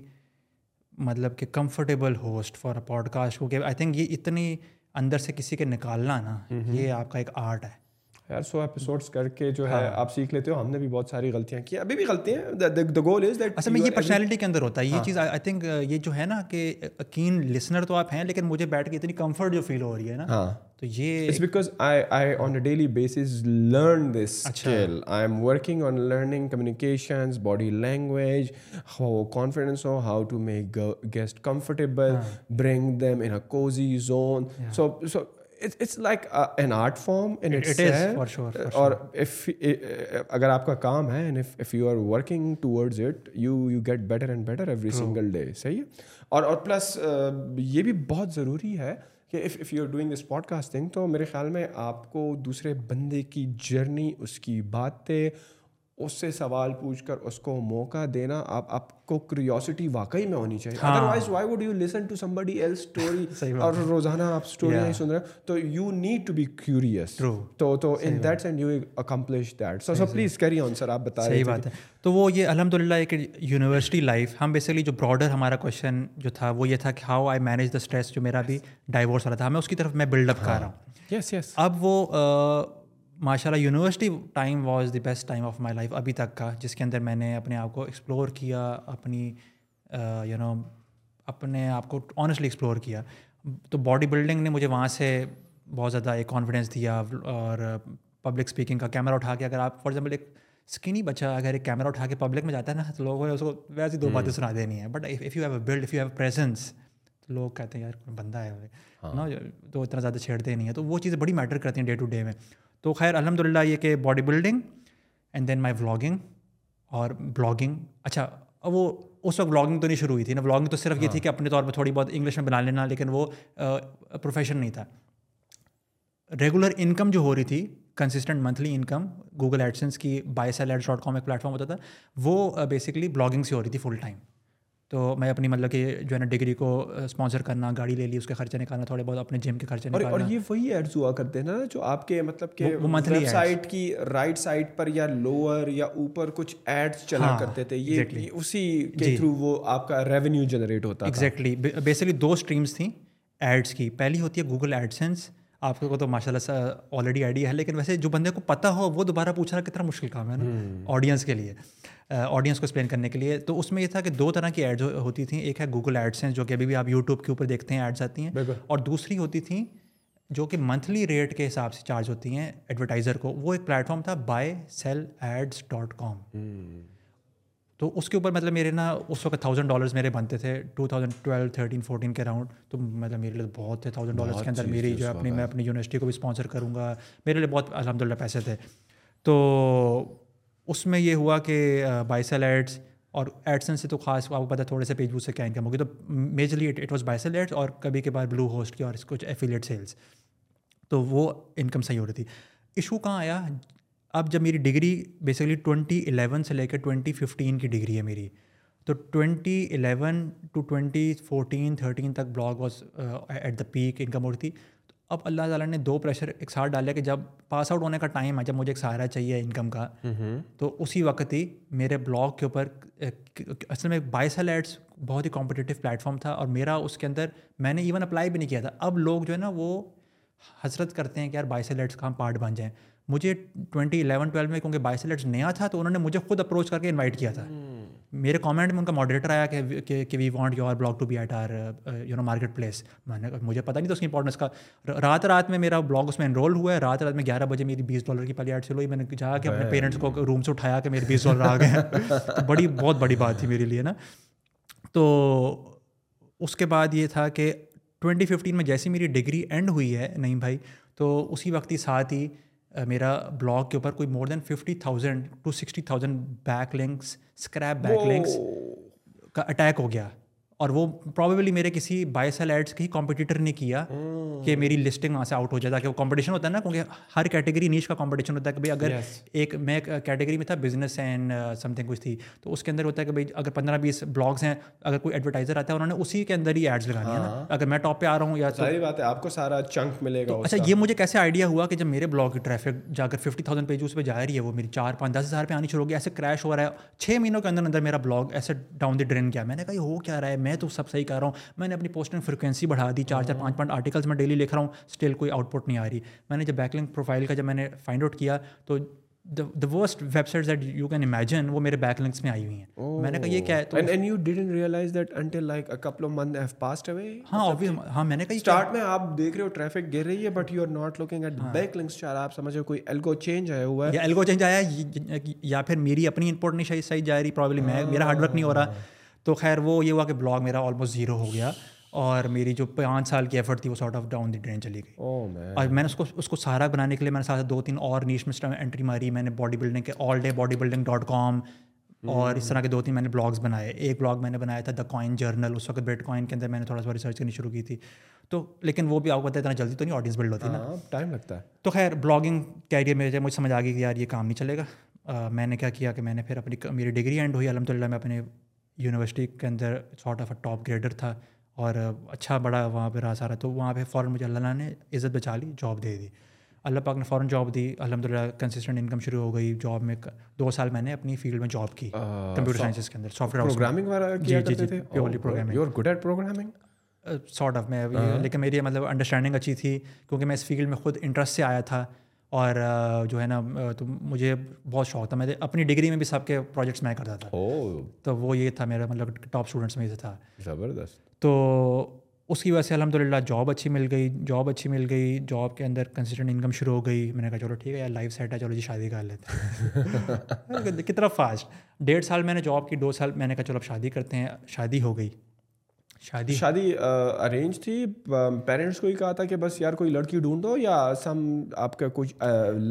مطلب کہ comfortable host for a podcast کیونکہ آئی تھنک یہ اتنی اندر سے کسی کے نکالنا نا یہ آپ کا ایک آرٹ ہے یار سو ایپیسوڈس کر کے جو ہے ہاں۔ آپ سیکھ لیتے ہو ہم نے بھی بہت ساری غلطیاں کی ابھی بھی غلطیاں دا گول از دیٹ اصل میں یہ پرسنالٹی کے اندر ہوتا ہے یہ ہاں۔ چیز آئی تھنک یہ جو ہے نا کہ کین لسنر تو آپ ہیں لیکن مجھے بیٹھ کے اتنی کمفرٹ جو فیل ہو رہی ہے نا ہاں۔ تو یہ it's because I I on a daily basis learn this skill I am working on learning communications body language how confidence who how to make guest comfortable bring them in cozy zone so so it's like an art form اور اگر آپ کا کام ہے if you are working towards it you you get better and better every single day صحیح ہے اور اور پلس یہ بھی بہت ضروری ہے کہ if if you are doing this podcasting تو میرے خیال میں آپ کو دوسرے بندے کی جرنی اس کی باتیں اس سے سوال پوچھ کر اس کو موقع دینا آپ آپ کو کریوسٹی واقعی میں ہونی چاہیے otherwise why would you listen to somebody else story اور روزانہ آپ اسٹوری نہیں سن رہے تو you need to be curious تو تو in that sense you accomplish that so so please carry on sir آپ بتائیں صحیح بات ہے تو وہ یہ الحمد للہ ایک یونیورسٹی لائف ہم بیسکلی جو براڈر ہمارا کوشچن جو تھا وہ یہ تھا کہ how I manage the stress جو میرا بھی ڈائیورس ہو رہا تھا ہمیں اس کی طرف میں بلڈ اپ کر رہا ہوں یس یس اب وہ ماشاء اللہ university time was the best time of my life ابھی تک کا جس کے اندر میں نے اپنے آپ کو ایکسپلور کیا اپنی یو نو اپنے آپ کو آنیسٹلی ایکسپلور کیا تو باڈی بلڈنگ نے مجھے وہاں سے بہت زیادہ ایک کانفیڈینس دیا اور پبلک اسپیکنگ کا کیمرہ اٹھا کے اگر آپ فار ایگزامپل ایک اسکنی بچہ اگر ایک کیمرہ اٹھا کے پبلک میں جاتا ہے نا تو لوگوں نے اس کو ویسے دو باتیں سنا دینی ہے but if you have a build if you have presence تو لوگ کہتے ہیں یار بندہ ہے نا ہاں۔ تو اتنا زیادہ چھیڑتے نہیں ہیں تو وہ چیزیں بڑی میٹر کرتی ہیں ڈے ٹو ڈے میں تو خیر الحمد للہ یہ کہ body building and then my vlogging اور بلاگنگ اچھا وہ اس وقت بلاگنگ تو نہیں شروع ہوئی تھی نا بلاگنگ تو صرف یہ تھی ہاں۔ کہ اپنے طور پہ تھوڑی بہت انگلش میں بنا لینا لیکن وہ پروفیشن نہیں تھا ریگولر انکم جو ہو رہی تھی consistent monthly income Google AdSense کی buy sell ads dot com ایک پلیٹفارم ہوتا تھا وہ بیسکلی بلاگنگ سے ہو رہی تھی فل ٹائم تو میں اپنی مطلب کہ جو ہے نا ڈگری کو اسپانسر کرنا گاڑی لے لی اس کے خرچے نکالنا تھوڑے بہت اپنے جم کے خرچے نکالنا اور یہ وہی ایڈز ہوا کرتے ہیں نا جو آپ کے مطلب کہ ویب سائٹ کی رائٹ سائٹ پر یا لوور یا اوپر کچھ ایڈز چلا ہاں، کرتے تھے یہ اسی کے تھرو جی۔ وہ آپ کا ریونیو جنریٹ ہوتا ایگزیکٹلی بیسکلی دو اسٹریمس تھیں ایڈس کی پہلی ہوتی ہے گوگل ایڈ سینس آپ کو تو ماشاء اللہ آلریڈی آئیڈیا ہے لیکن ویسے جو بندے کو پتہ ہو وہ دوبارہ پوچھنا کتنا مشکل کام ہے نا آڈینس کے لیے آڈینس کو ایکسپلین کرنے کے لیے تو اس میں یہ تھا کہ دو طرح کی ایڈز ہوتی تھیں ایک ہے گوگل ایڈس ہیں جو کہ ابھی بھی آپ یوٹیوب کے اوپر دیکھتے ہیں ایڈس آتی ہیں اور دوسری ہوتی تھیں جو کہ منتھلی ریٹ کے حساب سے چارج ہوتی ہیں ایڈورٹائزر کو وہ ایک پلیٹفارم تھا buy sell ads dot com تو اس کے اوپر مطلب میرے نا اس وقت تھاؤزینڈ ڈالرس میرے بنتے تھے two thousand twelve thirteen fourteen کے اراؤنڈ تو مطلب میرے لیے بہت تھے تھاؤزینڈ ڈالرس کے اندر میری جو ہے اپنی میں اپنی یونیورسٹی کو بھی اسپانسر کروں گا میرے لیے بہت الحمد للہ پیسے تھے تو اس میں یہ ہوا کہ ایڈس اور ایڈسن سے تو خاص آپ کو پتہ تھوڑے سے پیج بوس سے کیا انکم ہوگی تو majorly it was buy sell ads اور کبھی کے بعد بلو ہوسٹ کی اور اس کچھ ایفیلیٹ سیلس تو وہ انکم صحیح ہو رہی تھی ایشو کہاں آیا اب جب میری ڈگری بیسیکلی ٹوئنٹی الیون سے لے کے ٹوئنٹی ففٹین کی ڈگری ہے میری تو twenty eleven to twenty fourteen thirteen تک blog was at the peak income ہو رہی تھی اب اللہ تعالیٰ نے دو پریشر ایک ساتھ ڈالے کہ جب پاس آؤٹ ہونے کا ٹائم ہے جب مجھے ایک سہارا چاہیے انکم کا تو اسی وقت ہی میرے بلاگ کے اوپر اصل میں بائیسل ایڈس بہت ہی کمپٹیٹیو پلیٹ فارم تھا اور میرا اس کے اندر میں نے ایون اپلائی بھی نہیں کیا تھا اب لوگ جو ہے نا وہ حسرت کرتے ہیں کہ یار بائیسل ایڈس کا ہم پارٹ بن جائیں مجھے ٹوئنٹی الیون ٹویلو میں کیونکہ بائیسیٹس نیا تھا تو انہوں نے مجھے خود اپروچ کر کے انوائٹ کیا تھا میرے کامنٹ میں ان کا ماڈریٹر آیا کہ کہ we want your blog to be at our you know marketplace میں نے مجھے پتا نہیں تھا اس کی امپورٹنس کا رات رات میں میرا بلاگ اس میں انرول ہوا ہے رات رات میں گیارہ بجے میری بیس ڈالر کی پہلی ایڈ سے میں نے جا کے اپنے پیرنٹس کو روم سے اٹھایا کہ میرے بیس ڈالر آ گئے بڑی بہت بڑی بات تھی میرے لیے نا تو اس کے بعد یہ تھا کہ ٹوئنٹی ففٹین میں جیسی میری ڈگری اینڈ ہوئی ہے نہیں بھائی تو اسی وقت ہی ساتھ ہی میرا بلاگ کے اوپر کوئی more than fifty thousand to sixty thousand backlinks scrape backlinks کا اٹیک ہو گیا اور وہ پرابیبلی میرے کسی بائی سیل ایڈس کے ہی کمپٹیٹر نے کیا hmm. کہ میری لسٹنگ وہاں سے آؤٹ ہو جائے تاکہ وہ کمپٹیشن ہوتا ہے نا کیونکہ ہر کیٹیگری نیچ کا کمپٹیشن ہوتا ہے کہ بھائی اگر ایک میں ایک کیٹیگری میں تھا بزنس اینڈ سم تھنگ کچھ تھی تو اس کے اندر ہوتا ہے کہ بھائی اگر پندرہ بیس بلاگس ہیں اگر کوئی ایڈورٹائزر آتا ہے انہوں نے اسی کے اندر ہی ایڈس لگانی ہے نا ہاں. اگر میں ٹاپ پہ آ رہا ہوں یا ساری بات ہے آپ کو سارا چنک ملے گا اچھا یہ مجھے کیسے آئیڈیا ہوا کہ جب میرے بلاگ کی ٹریفک جا کر ففٹی تھاؤزینڈ پیج اس پہ جا رہی ہے وہ میری چار پانچ دس ہزار پہ آنی شروع ہو گیا ایسے کریش ہو رہا ہے چھ مہینوں کے اندر اندر میرا بلاگ ایسے ڈاؤن دی ڈرین کیا میں نے کہا ہو کیا رہا ہے میں میں تو سب صحیح کر رہا ہوں میں نے اپنی پوسٹنگ فریکوینسی بڑھا دی چار چار پانچ پانچ آرٹیکلس میں ڈیلی لکھ رہا ہوں اسٹل کوئی آؤٹ پٹ نہیں آ رہی میں نے جب بیک لنک پروفائل کا جب میں نے فائنڈ آؤٹ کیا تو the worst website that you can imagine وہ میرے بیک لنکس میں آئی ہوئی ہیں میں نے کہا یہ کیا ہے تو and you didn't realise that until like a couple of month have passed away ہاں ہاں میں نے کہا سٹارٹ میں آپ دیکھ رہے ہو ٹریفک گر رہی ہے but you are not looking at backlinks چار آپ سمجھ رہے ہو کوئی الگو چینج آیا ہوا ہے یا الگو چینج آیا یا پھر میری اپنی انپورٹ نہیں صحیح جا رہی پرابلم ہے ہاں۔ میرا ہارڈ ورک نہیں ہو رہا تو خیر وہ یہ ہوا کہ بلاگ میرا آلموسٹ زیرو ہو گیا اور میری جو پانچ سال کی ایفرٹ تھی وہ sort of down the drain چلی گئی oh, اور میں نے اس کو اس کو سہارا بنانے کے لیے میں نے ساتھ دو تین اور نیش میں انٹری ماری میں نے باڈی بلڈنگ کے all day body building dot com اور اس hmm. طرح کے دو تین میں نے بلاگز بنائے ایک بلاگ میں نے بنایا تھا دا کوائن جرنل اس وقت بیٹ کوائن کے اندر میں نے تھوڑا سا ریسرچ کرنی شروع کی تھی تو لیکن وہ بھی آپ کو ہے اتنا جلدی تو نہیں آڈینس بلڈ ہوتی نا ٹائم ہاں، لگتا ہے تو خیر بلاگنگ کیریئر میں مجھے سمجھ آ گئی کہ یار یہ کام نہیں چلے گا میں نے کیا کیا کہ میں نے پھر اپنی میری ڈگری اینڈ ہوئی الحمد للہ میں اپنے یونیورسٹی کے اندر sort of a top grader تھا اور اچھا بڑا وہاں پہ رہا سارا تو وہاں پہ فوراً مجھے اللہ نے عزت بچا لی جاب دے دی اللہ پاک نے فوراً جاب دی الحمد للہ کنسسٹنٹ انکم شروع ہو گئی جاب میں دو سال میں نے اپنی فیلڈ میں جاب کی کمپیوٹر سائنسز کے اندر سافٹ ویئر جی، جی، جی، سارٹ آف میں لیکن میری مطلب انڈرسٹینڈنگ اچھی تھی کیونکہ میں اس فیلڈ میں خود انٹرسٹ سے آیا تھا اور جو ہے نا تو مجھے بہت شوق تھا میں اپنی ڈگری میں بھی سب کے پروجیکٹس میں کرتا تھا تو وہ یہ تھا میرا مطلب ٹاپ اسٹوڈنٹس میں سے تھا زبردست تو اس کی وجہ سے الحمد للہ جاب اچھی مل گئی جاب اچھی مل گئی جاب کے اندر کنسسٹنٹ انکم شروع ہو گئی میں نے کہا چلو ٹھیک ہے یار لائف سیٹ ہے چلو جی شادی کر لیتے کتنا فاسٹ ڈیڑھ سال میں نے جاب کی دو سال میں نے کہا چلو اب شادی کرتے ہیں شادی ہو گئی شادی شادی ارینج تھی پیرنٹس کو ہی کہا تھا کہ بس یار کوئی لڑکی ڈھونڈو یا سم آپ کا کچھ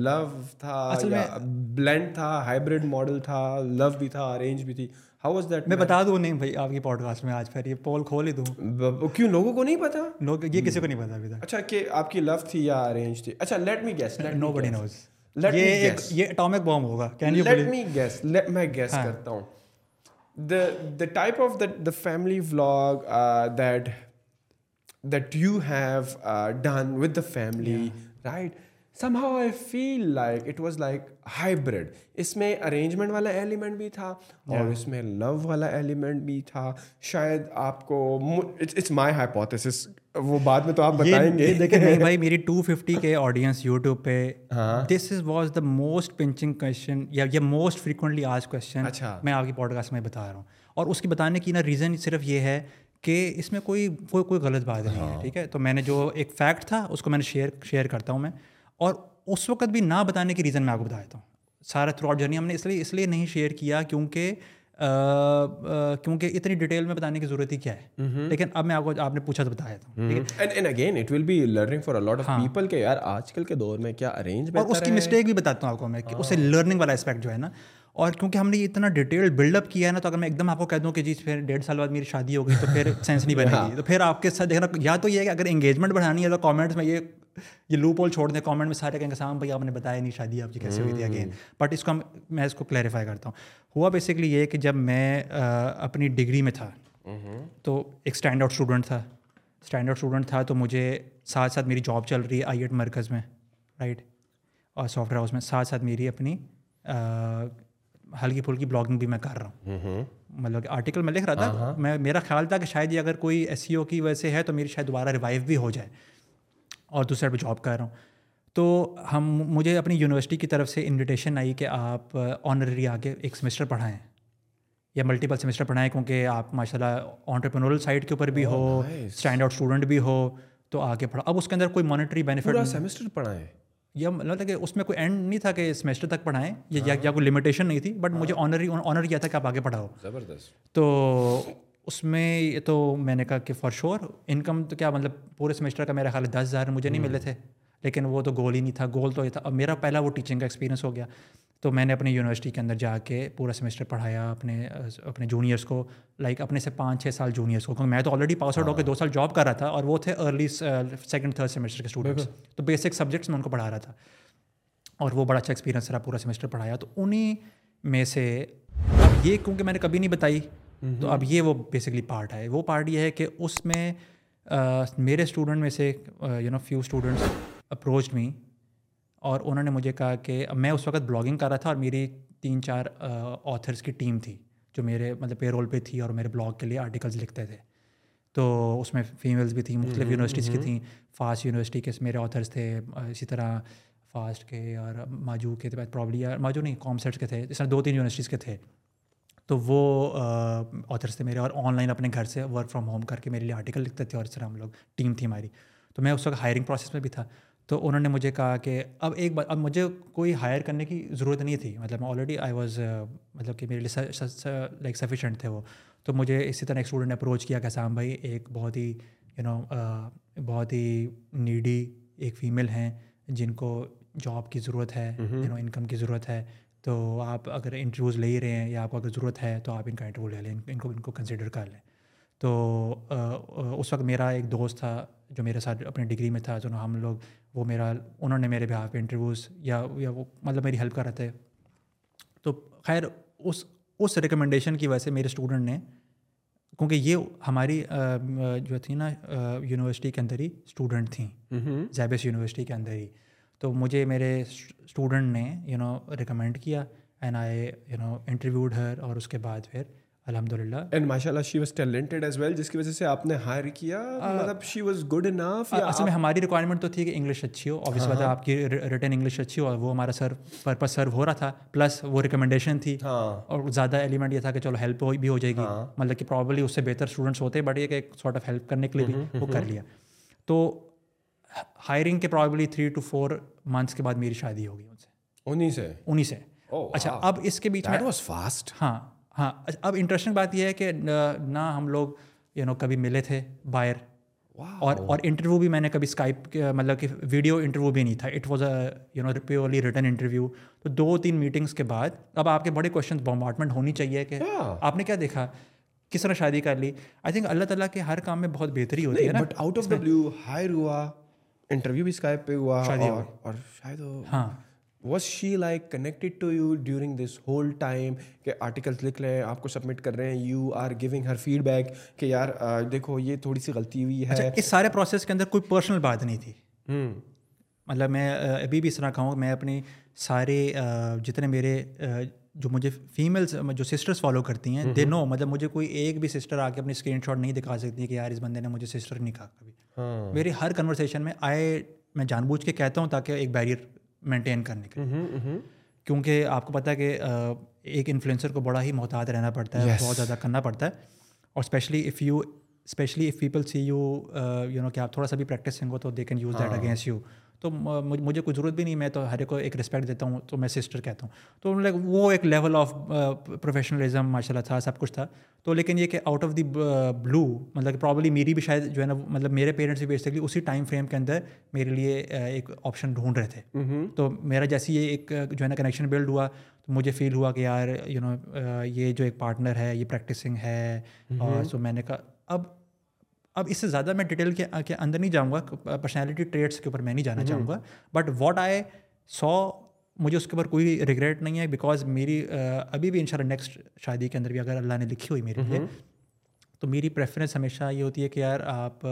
لو تھا بلینڈ تھا ہائبریڈ ماڈل تھا لو بھی تھا ارینج بھی تھی ہاؤ واز دیٹ میں بتا دوں نہیں بھائی آپ کی پوڈ کاسٹ میں آج پھر یہ پول کھول ہی دوں کیوں لوگوں کو نہیں پتا لوگ یہ کسی کو نہیں پتا ابھی تک اچھا کہ آپ کی لو تھی یا ارینج تھی اچھا let me guess nobody knows یہ اٹامک بام ہوگا can you let me guess میں گیس ہاں۔ کرتا ہوں the the type of the the family vlog that that you have done with the family right somehow I feel like it was like hybrid اس میں ارینجمنٹ والا ایلیمنٹ بھی تھا اور اس میں لو والا ایلیمنٹ بھی تھا شاید آپ کو اٹس مائی ہائیپوتھس وہ بعد میں تو آپ بتائیں گے دیکھیں بھائی میری two fifty K audience YouTube پہ this is was the most punching question یا یہ موسٹ فریکوینٹلی آج کوشچن میں آپ کی پوڈ کاسٹ میں بتا رہا ہوں اور اس کی بتانے کی نا ریزن صرف یہ ہے کہ اس میں کوئی کوئی کوئی غلط بات نہیں ہے ہاں۔ ٹھیک ہے تو میں نے جو ایک فیکٹ تھا اس کو میں نے شیئر شیئر کرتا ہوں میں اور اس وقت بھی نہ بتانے کی ریزن میں آپ کو بتا دیتا ہوں سارا تھرو آؤٹ جرنی ہم نے اس لیے اس لیے نہیں شیئر کیا کیونکہ کیونکہ اتنی ڈیٹیل میں بتانے کی ضرورت ہی کیا ہے لیکن اب میں آپ کو آپ نے پوچھا تو بتایا تھا again it will be learning for a lot of people کے یار آج کل کے دور میں کیا ارینج اور اس کی مسٹیک بھی بتاتا ہوں آپ کو میں کہ اسے لرننگ ہاں۔ والا اسپیکٹ جو ہے نا اور کیونکہ ہم نے اتنا ڈیٹیل بلڈ اپ کیا ہے نا تو اگر میں ایک دم آپ کو کہہ دوں کہ جی پھر ڈیڑھ سال بعد میری شادی ہو گئی تو پھر سینس نہیں بنے گی ہاں۔ تو پھر آپ کے ساتھ دیکھنا یا تو یہ ہے کہ اگر انگیجمنٹ بڑھانی ہے تو کامنٹس میں یہ یہ لو پول چھوڑ دیں کامنٹ میں سارے کہیں گے سام بھائی آپ نے بتایا نہیں شادی آپ کی جی کیسے ہوئی تھی اگین بٹ اس کو میں اس کو کلیریفائی کرتا ہوں ہوا بیسکلی یہ کہ جب میں اپنی ڈگری میں تھا تو ایک اسٹینڈ آؤٹ اسٹوڈنٹ تھا اسٹینڈ آؤٹ اسٹوڈنٹ تھا تو مجھے ساتھ ساتھ میری جاب چل رہی ہے آئی ایٹ مرکز میں رائٹ اور سافٹ ویئر ہاؤس میں ساتھ ساتھ میری اپنی ہلکی پھلکی بلاگنگ بھی میں کر رہا ہوں مطلب کہ آرٹیکل میں لکھ رہا تھا ہاں، ہاں۔ میں میرا خیال تھا کہ شاید یہ اگر کوئی ایس سی او کی وجہ سے ہے تو میری شاید دوبارہ ریوائو بھی ہو جائے اور دوسرے پہ جاب کر رہا ہوں تو ہم مجھے اپنی یونیورسٹی کی طرف سے انویٹیشن آئی کہ آپ آ آگے ایک سیمسٹر پڑھائیں یا ملٹیپل سیمسٹر پڑھائیں کیونکہ آپ ماشاء اللہ آنٹرپرنورل سائٹ کے اوپر بھی oh, ہو اسٹینڈ آؤٹ اسٹوڈنٹ بھی ہو تو آگے پڑھا اب اس کے اندر کوئی مانیٹری بینیفٹ سیمسٹر پڑھائیں یا مطلب کہ اس میں کوئی اینڈ نہیں تھا کہ سیمسٹر تک پڑھائیں یا ہاں۔ کوئی لمیٹیشن نہیں تھی بٹ ہاں۔ مجھے ہی آنر کیا تھا کہ آپ آگے پڑھاؤ زبردست تو اس میں یہ تو میں نے کہا کہ فار شور انکم تو کیا مطلب پورے سمیسٹر کا میرا خیال ہے دس ہزار مجھے نہیں ملے تھے لیکن وہ تو گول ہی نہیں تھا گول تو یہ تھا اب میرا پہلا وہ ٹیچنگ کا ایکسپیرینس ہو گیا تو میں نے اپنی یونیورسٹی کے اندر جا کے پورا سمیسٹر پڑھایا اپنے اپنے جونیئرس کو لائک اپنے سے پانچ چھ سال جونیئرس کو کیونکہ میں تو آلریڈی پاس آؤٹ ہو کے ہاں۔ دو سال جاب کر رہا تھا اور وہ تھے ارلی سیکنڈ تھرڈ سیمسٹر کے اسٹوڈنٹس تو بیسک سبجیکٹس میں ان کو پڑھا رہا تھا اور وہ بڑا اچھا ایکسپیرینس رہا پورا سیمسٹر پڑھایا تو انہیں میں سے یہ کیونکہ میں نے کبھی نہیں بتائی تو اب یہ وہ بیسکلی پارٹ ہے وہ پارٹ یہ ہے کہ اس میں میرے اسٹوڈنٹ میں سے you know few students approach me اور انہوں نے مجھے کہا کہ میں اس وقت بلاگنگ کر رہا تھا اور میری تین چار آتھرس کی ٹیم تھی جو میرے مطلب پے رول پہ تھی اور میرے بلاگ کے لیے آرٹیکلس لکھتے تھے تو اس میں فیمیلس بھی تھیں مختلف یونیورسٹیز کی تھیں فاسٹ یونیورسٹی کے میرے آتھرس تھے اسی طرح فاسٹ کے اور ماجو کے پرابلی ماجو نہیں کمسرٹس کے تھے اس طرح دو تین یونیورسٹیز کے تھے تو وہ آتھرس تھے میرے اور آن لائن اپنے گھر سے ورک فرام ہوم کر کے میرے لیے آرٹیکل لکھتے تھے اور اس طرح ہم لوگ ٹیم تھی ہماری تو میں اس وقت ہائرنگ پروسیس میں بھی تھا تو انہوں نے مجھے کہا کہ اب ایک بات اب مجھے کوئی ہائر کرنے کی ضرورت نہیں تھی مطلب میں آلریڈی آئی واز مطلب کہ میرے لیے لائک سفیشینٹ تھے وہ تو مجھے اسی طرح ایک اسٹوڈنٹ نے اپروچ کیا کہ سام بھائی ایک بہت ہی یو نو بہت ہی نیڈی ایک فیمیل ہیں جن کو جاب کی ضرورت ہے یو نو انکم کی ضرورت ہے تو آپ اگر انٹرویوز لے ہی رہے ہیں یا آپ کو اگر ضرورت ہے تو آپ ان کا انٹرویو لے لیں ان کو ان کو کنسیڈر کر لیں تو اس وقت میرا ایک دوست تھا جو میرے ساتھ اپنی ڈگری میں تھا جو نا ہم لوگ وہ میرا انہوں نے میرے بہاف پہ انٹرویوز یا یا وہ مطلب میری ہیلپ کر رہے تھے تو خیر اس اس ریکمنڈیشن کی وجہ سے میرے اسٹوڈنٹ نے کیونکہ یہ ہماری جو تھی نا یونیورسٹی کے اندر ہی اسٹوڈنٹ تھیں زیبس یونیورسٹی کے اندر ہی تو مجھے میرے اسٹوڈنٹ نے یو نو ریکمینڈ کیا and I you know interviewed her اور اس کے بعد پھر الحمد للہ اینڈ ماشاء اللہ she she was was talented as well جس کی وجہ سے آپ نے ہائر کیا مطلب گڈ انف اصل میں ہماری ریکوائرمنٹ تو تھی کہ انگلش اچھی ہو اور ہاں، ہاں۔ مطلب آپ کی ریٹرن انگلش اچھی ہو اور وہ ہمارا سر پرپز سرو ہو رہا تھا پلس وہ ریکمنڈیشن تھی ہاں۔ اور زیادہ ایلیمنٹ یہ تھا کہ چلو ہیلپ بھی ہو جائے گی مطلب کہ پرابلی اس سے بہتر اسٹوڈنٹس ہوتے بٹ یہ کہ ایک سارٹ آف ہیلپ کرنے کے لیے بھی وہ کر لیا تو ہائرنگ کے probably three to four months کے بعد میری شادی ہوگی ان سے انہیں سے انہیں سے oh, اچھا اب اس کے بیچ میں فاسٹ ہاں ہاں اب انٹرسٹنگ بات یہ ہے کہ نہ ہم لوگ یو نو کبھی ملے تھے باہر اور اور انٹرویو بھی میں نے کبھی اسکائپ مطلب کہ ویڈیو انٹرویو بھی نہیں تھا it was a you know purely written interview تو دو تین میٹنگس کے بعد اب آپ کے بڑے کوشچن بمبارٹمنٹ ہونی چاہیے کہ آپ نے کیا دیکھا کس طرح شادی کر لی آئی تھنک اللہ تعالیٰ کے ہر کام میں بہت بہتری ہوتی ہے نا but out of the blue hire ہوا انٹرویو بھی اسکائپ پہ ہوا اور شاید she like connected to you during this whole time کہ آرٹیکلس لکھ رہے ہیں آپ کو سبمٹ کر رہے ہیں you are giving her feedback کہ یار دیکھو یہ تھوڑی سی غلطی ہوئی ہے اس سارے پروسیس کے اندر کوئی پرسنل بات نہیں تھی مطلب میں ابھی بھی اس طرح کہوں میں اپنے سارے جتنے میرے جو مجھے فیملس جو سسٹرس فالو کرتی ہیں دے نو مطلب مجھے کوئی ایک بھی سسٹر آ کے اپنی اسکرین شاٹ نہیں دکھا سکتی کہ یار اس بندے نے مجھے سسٹر نہیں کہا کبھی ہاں۔ میری ہر کنورسیشن میں آئے میں جان بوجھ کے کہتا ہوں تاکہ ایک بیریئر مینٹین کرنے کے کیونکہ آپ کو پتا ہے کہ ایک انفلوئنسر کو بڑا ہی محتاط رہنا پڑتا ہے بہت زیادہ کرنا پڑتا ہے اور especially if you especially if people see you you know کہ آپ تھوڑا سا بھی پریکٹسنگ ہو تو they can use that against you تو مجھے کوئی ضرورت بھی نہیں میں تو ہر ایک کو ایک رسپیکٹ دیتا ہوں تو میں سسٹر کہتا ہوں تو لائک وہ ایک لیول آف پروفیشنلزم ماشاء اللہ تھا سب کچھ تھا تو لیکن یہ کہ آؤٹ آف دی بلو مطلب پرابلی میری بھی شاید جو ہے نا مطلب میرے پیرنٹس بھی بیسکلی اسی ٹائم فریم کے اندر میرے لیے ایک آپشن ڈھونڈ رہے تھے تو میرا جیسے یہ ایک جو ہے نا کنیکشن بلڈ ہوا تو مجھے فیل ہوا کہ یار یو نو یہ جو ایک پارٹنر ہے یہ پریکٹسنگ ہے اور سو میں نے کہا اب اب اس سے زیادہ میں ڈیٹیل کے اندر نہیں جاؤں گا پرسنالٹی ٹریٹس کے اوپر میں نہیں جانا چاہوں گا بٹ واٹ آئے سو مجھے اس کے اوپر کوئی ریگریٹ نہیں ہے بیکاز میری ابھی بھی ان شاء اللہ نیکسٹ شادی کے اندر بھی اگر اللہ نے لکھی ہوئی میرے لیے تو میری پریفرینس ہمیشہ یہ ہوتی ہے کہ یار آپ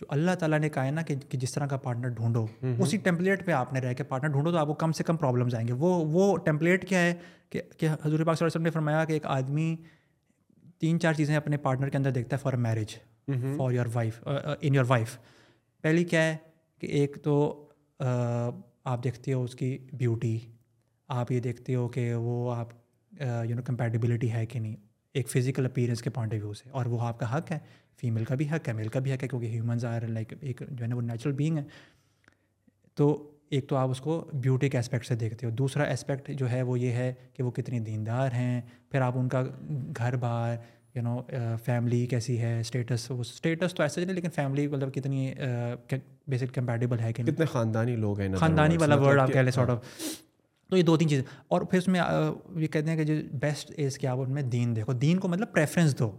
جو اللہ تعالیٰ نے کہا ہے نا کہ جس طرح کا پارٹنر ڈھونڈو اسی ٹیمپلیٹ پہ آپ نے رہ کے پارٹنر ڈھونڈو تو آپ کو کم سے کم پرابلمز آئیں گے وہ وہ ٹیمپلیٹ کیا ہے کہ حضور پاک صلی اللہ علیہ وسلم نے فرمایا کہ ایک آدمی تین چار چیزیں اپنے پارٹنر کے اندر دیکھتا ہے for marriage for your wife in your wife پہلی کیا ہے کہ ایک تو آپ دیکھتے ہو اس کی بیوٹی آپ یہ دیکھتے ہو کہ وہ آپ یو نو کمپیٹیبلٹی ہے کہ نہیں ایک فزیکل اپیرنس کے پوائنٹ آف ویو سے اور وہ آپ کا حق ہے فیمیل کا بھی حق ہے میل کا بھی حق ہے کیونکہ ہیومنز آر لائک ایک جو ہے نا وہ نیچرل بینگ ہے تو ایک تو آپ اس کو بیوٹی کے اسپیکٹ سے دیکھتے ہو دوسرا اسپیکٹ جو ہے وہ یہ ہے کہ وہ کتنی دیندار ہیں پھر آپ ان کا گھر بار یو نو فیملی کیسی ہے اسٹیٹس وہ اسٹیٹس تو ایسا نہیں لیکن فیملی مطلب کتنی بیسک uh, کمپیٹیبل ہے کہ خاندانی لوگ ہیں خاندانی والا ورڈ مطلب آپ کہہ لیں سارٹ ہاں. آف تو یہ دو تین چیزیں اور پھر اس میں uh, یہ کہتے ہیں کہ جو بیسٹ از کیا آپ ان میں دین دیکھو دین کو مطلب پریفرینس دو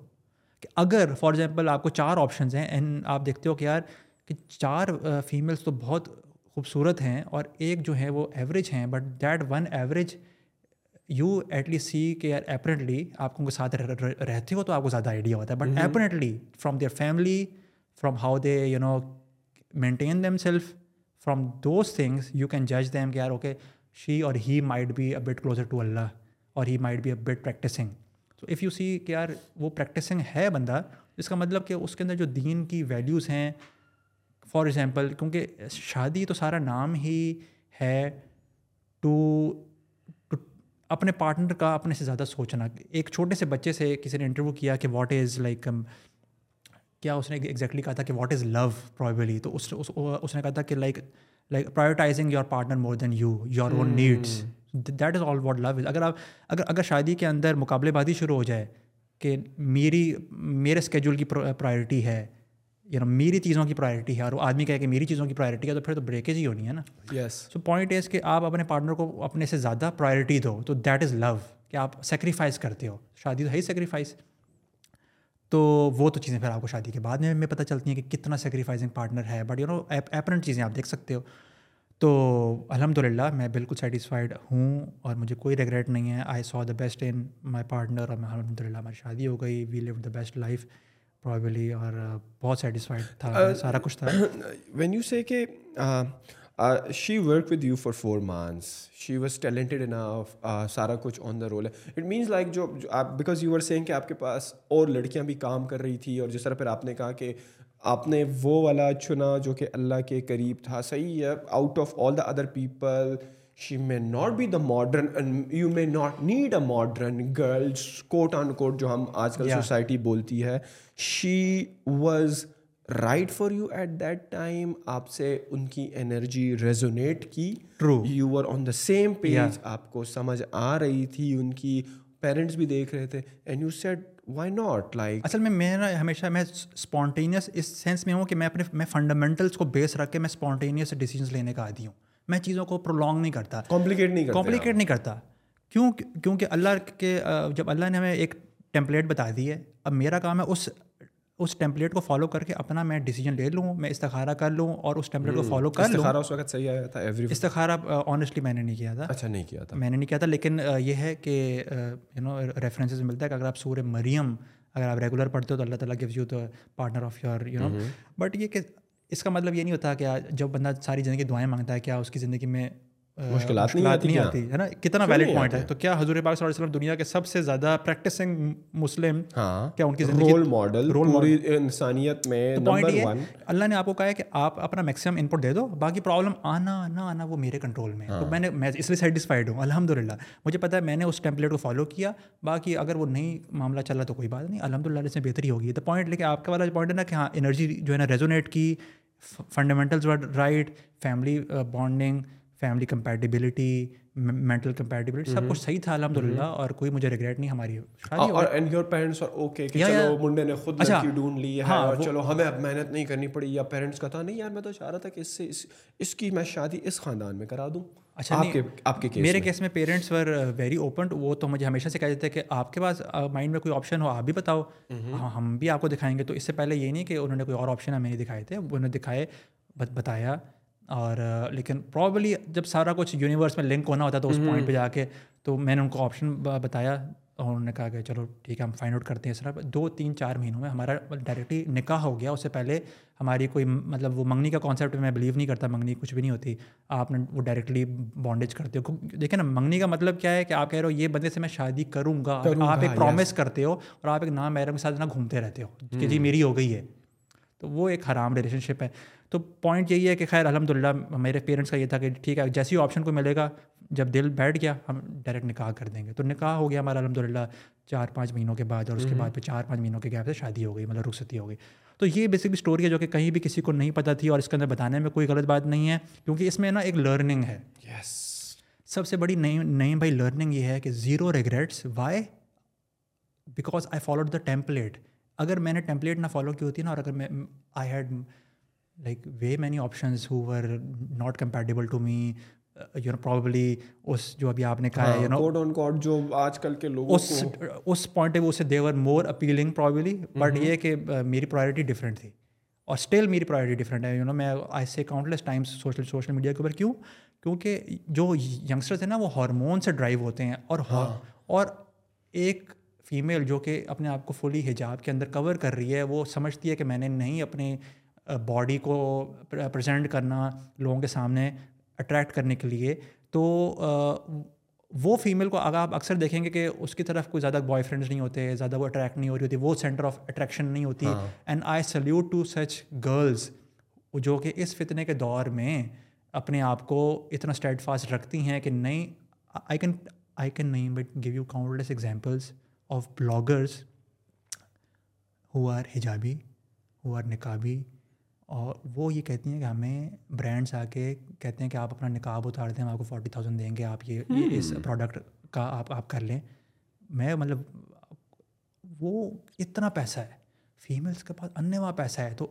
کہ اگر فار ایگزامپل آپ کو چار آپشنز ہیں اینڈ آپ دیکھتے ہو کہ یار کہ چار فیمیلس uh, تو بہت خوبصورت ہیں اور ایک جو ہے وہ ایوریج ہیں but that one average you at least see کہ یار اپرنٹلی آپ کو ان کے ساتھ رہتے ہو تو آپ کو زیادہ آئیڈیا ہوتا ہے but apparently from their family from how they you know maintain them self from those things you can جج دیم کہ یار okay she or he might be a bit closer to Allah or he might be a bit practicing تو اف یو سی کہ یار وہ پریکٹسنگ ہے بندہ اس کا مطلب کہ اس کے اندر جو دین کی ویلیوز ہیں فار ایگزامپل کیونکہ شادی تو سارا نام ہی ہے ٹو اپنے پارٹنر کا اپنے سے زیادہ سوچنا ایک چھوٹے سے بچے سے کسی نے انٹرویو کیا کہ واٹ از لائک کیا اس نے ایگزیکٹلی کہا تھا کہ واٹ از لو پرابلی تو اس اس نے کہا تھا کہ like like prioritizing your partner more than you your own needs that is all what love is اگر آپ اگر اگر شادی کے اندر مقابلے بازی شروع ہو جائے کہ میری میرے اسکیجول کی پرائرٹی ہے یو نو میری چیزوں کی پرائرٹی ہے اور وہ آدمی کہہ کہ میری چیزوں کی پرائرٹی ہے تو پھر تو بریکیج ہی ہونی ہے نا یس سو پوائنٹ از کہ آپ اپنے پارٹنر کو اپنے سے زیادہ پرائرٹی دو تو دیٹ از لو کہ آپ سیکریفائز کرتے ہو شادی تو ہے ہی سیکریفائز تو وہ تو چیزیں پھر آپ کو شادی کے بعد میں پتہ چلتی ہیں کہ کتنا سیکریفائزنگ پارٹنر ہے بٹ یو نو اپرنٹ چیزیں آپ دیکھ سکتے ہو تو الحمد للہ میں بالکل سیٹسفائڈ ہوں اور مجھے کوئی ریگریٹ نہیں ہے I saw the best in my partner اور میں الحمد للہ ہماری شادی ہو گئی we live the best life اور بہت سیٹسفائڈ تھا سارا کچھ تھا وین یو سے کہ she work with you for four months she was talented سارا کچھ آن دا رول ہے اٹ مینس لائک جو آپ بیکاز یو آر سینگ کہ آپ کے پاس اور لڑکیاں بھی کام کر رہی تھیں اور جس طرح پھر آپ نے کہا کہ آپ نے وہ والا چنا جو کہ اللہ کے قریب تھا صحیح ہے out of all the other people she may not be the modern you may not need a modern girls quote on quote جو ہم آج کل سوسائٹی بولتی ہے she was right for you at that time آپ سے ان کی انرجی ریزونیٹ کی true you are on the same pace آپ کو سمجھ آ رہی تھی ان کی پیرنٹس بھی دیکھ رہے تھے and you said why not like اصل میں نا ہمیشہ میں اسپونٹینیس اس سینس میں ہوں کہ میں اپنے میں فنڈامنٹلس کو بیس رکھ کے میں اسپونٹینیس ڈیسیجنس لینے کا عادی ہوں میں چیزوں کو پرولونگ نہیں کرتا کمپلیکیٹ نہیں کمپلیکیٹ نہیں کرتا کیوں کیونکہ اللہ کے جب اللہ نے ہمیں ایک ٹیمپلیٹ بتا دی ہے اب میرا کام ہے اس اس ٹیمپلیٹ کو فالو کر کے اپنا میں ڈیسیجن لے لوں میں استخارہ کر لوں اور اس ٹیمپلیٹ کو فالو کر لوں اس وقت صحیح آیا تھا استخارہ آنیسٹلی میں نے نہیں کیا تھا اچھا نہیں کیا تھا میں نے نہیں کیا تھا لیکن یہ ہے کہ یو نو ریفرنسز ملتا ہے کہ اگر آپ سور مریم اگر آپ ریگولر پڑھتے ہو تو اللہ تعالیٰ gives you the partner of your you know but یہ کہ اس کا مطلب یہ نہیں ہوتا کہ جب بندہ ساری زندگی دعائیں مانگتا ہے کیا اس کی زندگی میں مشکلات نہیں آتی ہے نا کتنا ویلڈ پوائنٹ ہے تو کیا حضور پاک صلی اللہ علیہ وسلم دنیا کے سب سے زیادہ پریکٹسنگ مسلم ہاں ماڈل رول انسانیت میں اللہ نے آپ کو کہا ہے کہ آپ اپنا میکسیمم ان پٹ دے دو باقی پرابلم آنا نہ آنا وہ میرے کنٹرول میں تو ہاں۔ میں نے میں اس لیے سیٹسفائڈ ہوں الحمد للہ مجھے پتا ہے میں نے اس ٹیمپلیٹ کو فالو کیا باقی اگر وہ نہیں معاملہ چل رہا تو کوئی بات نہیں الحمد للہ اس میں بہتری ہوگی تو پوائنٹ لیکن آپ کا والا پوائنٹ ہے نا کہ ہاں انرجی جو ہے نا ریزونیٹ کی fundamentals right family bonding family compatibility mental compatibility سب کچھ صحیح تھا الحمد للہ اور کوئی مجھے ریگریٹ نہیں ہماری ہمیں اب محنت نہیں کرنی پڑی یا پیرنٹس کا تھا نہیں یار میں تو چاہ رہا تھا کہ اس کی میں شادی اس خاندان میں کرا دوں اچھا آپ کے میرے کیس میں پیرنٹس ور ویری اوپن وہ تو مجھے ہمیشہ سے کہتے تھے کہ آپ کے پاس مائنڈ میں کوئی آپشن ہو آپ بھی بتاؤ ہم بھی آپ کو دکھائیں گے تو اس سے پہلے یہ نہیں کہ انہوں نے کوئی اور آپشن ہمیں نہیں دکھائے تھے انہوں نے دکھائے بتایا اور لیکن پرابلی جب سارا کچھ یونیورس میں لنک ہونا ہوتا تھا اس پوائنٹ پہ جا کے تو میں نے ان کو آپشن بتایا اور انہوں نے کہا کہ چلو ٹھیک ہے ہم فائنڈ آؤٹ کرتے ہیں سر دو تین چار مہینوں میں ہمارا ڈائریکٹلی نکاح ہو گیا اس سے پہلے ہماری کوئی مطلب وہ منگنی کا کانسیپٹ میں بلیو نہیں کرتا منگنی کچھ بھی نہیں ہوتی آپ نے وہ ڈائریکٹلی بانڈیج کرتے ہو دیکھیں نا منگنی کا مطلب کیا ہے کہ آپ کہہ رہے ہو یہ بندے سے میں شادی کروں گا آپ ایک پرومس کرتے ہو اور آپ ایک نام میرے ساتھ نہ گھومتے رہتے ہو کہ جی میری ہو گئی ہے تو وہ ایک حرام ریلیشن شپ ہے تو پوائنٹ یہی ہے کہ خیر الحمد للہ میرے پیرنٹس کا یہ تھا کہ ٹھیک ہے جیسی آپشن کو ملے گا جب دل بیٹھ گیا ہم ڈائریکٹ نکاح کر دیں گے تو نکاح ہو گیا ہمارا الحمد للہ چار پانچ مہینوں کے بعد اور اس کے بعد پھر چار پانچ مہینوں کے گیپ سے شادی ہو گئی مطلب رخصتی ہو گئی تو یہ بیسک اسٹوری ہے جو کہ کہیں بھی کسی کو نہیں پتہ تھی اور اس کے اندر بتانے میں کوئی غلط بات نہیں ہے کیونکہ اس میں نا ایک لرننگ ہے یس سب سے بڑی نئی نئی بھائی لرننگ یہ ہے کہ zero regrets why because I follow the template اگر میں نے ٹیمپلیٹ نہ فالو کی ہوتی نا اور اگر میں I had like way many options who were not compatible to me you know probably اس جو ابھی آپ نے کہا ہے یو ہاں، آن جو آج کل کے لوگ اس اس پوائنٹ آف سے they're more appealing probably but یہ کہ uh, میری پرائیورٹی ڈفرینٹ تھی اور اسٹل میری پرائیورٹی ڈفرینٹ ہے یو نو میں I say countless times social social media کے اوپر کیوں کیونکہ جو ینگسٹرس ہیں نا وہ ہارمون سے ڈرائیو ہوتے ہیں اور ہاں۔ اور ایک فیمیل جو کہ اپنے آپ کو فلی حجاب کے اندر کور کر رہی ہے وہ سمجھتی ہے کہ میں نے نہیں اپنے باڈی کو پریزنٹ کرنا لوگوں کے سامنے اٹریکٹ کرنے کے لیے تو وہ فیمیل کو اگر آپ اکثر دیکھیں گے کہ اس کی طرف کوئی زیادہ بوائے فرینڈس نہیں ہوتے زیادہ وہ اٹریکٹ نہیں ہو رہی ہوتی وہ سینٹر آف اٹریکشن نہیں ہوتی and I salute to such girls جو کہ اس فتنے کے دور میں اپنے آپ کو اتنا اسٹیڈ فاسٹ رکھتی ہیں کہ نہیں آئی کین آئی کین نہیں but give you countless examples of bloggers who are hijabi who are niqabi اور وہ یہ کہتی ہیں کہ ہمیں برانڈس آ کے کہتے ہیں کہ آپ اپنا نکاب اتار دیں ہم آپ کو فورٹی تھاؤزینڈ دیں گے آپ یہ اس پروڈکٹ hmm. کا آپ آپ کر لیں میں مطلب وہ اتنا پیسہ ہے فیملس کے پاس انوا وہاں پیسہ ہے تو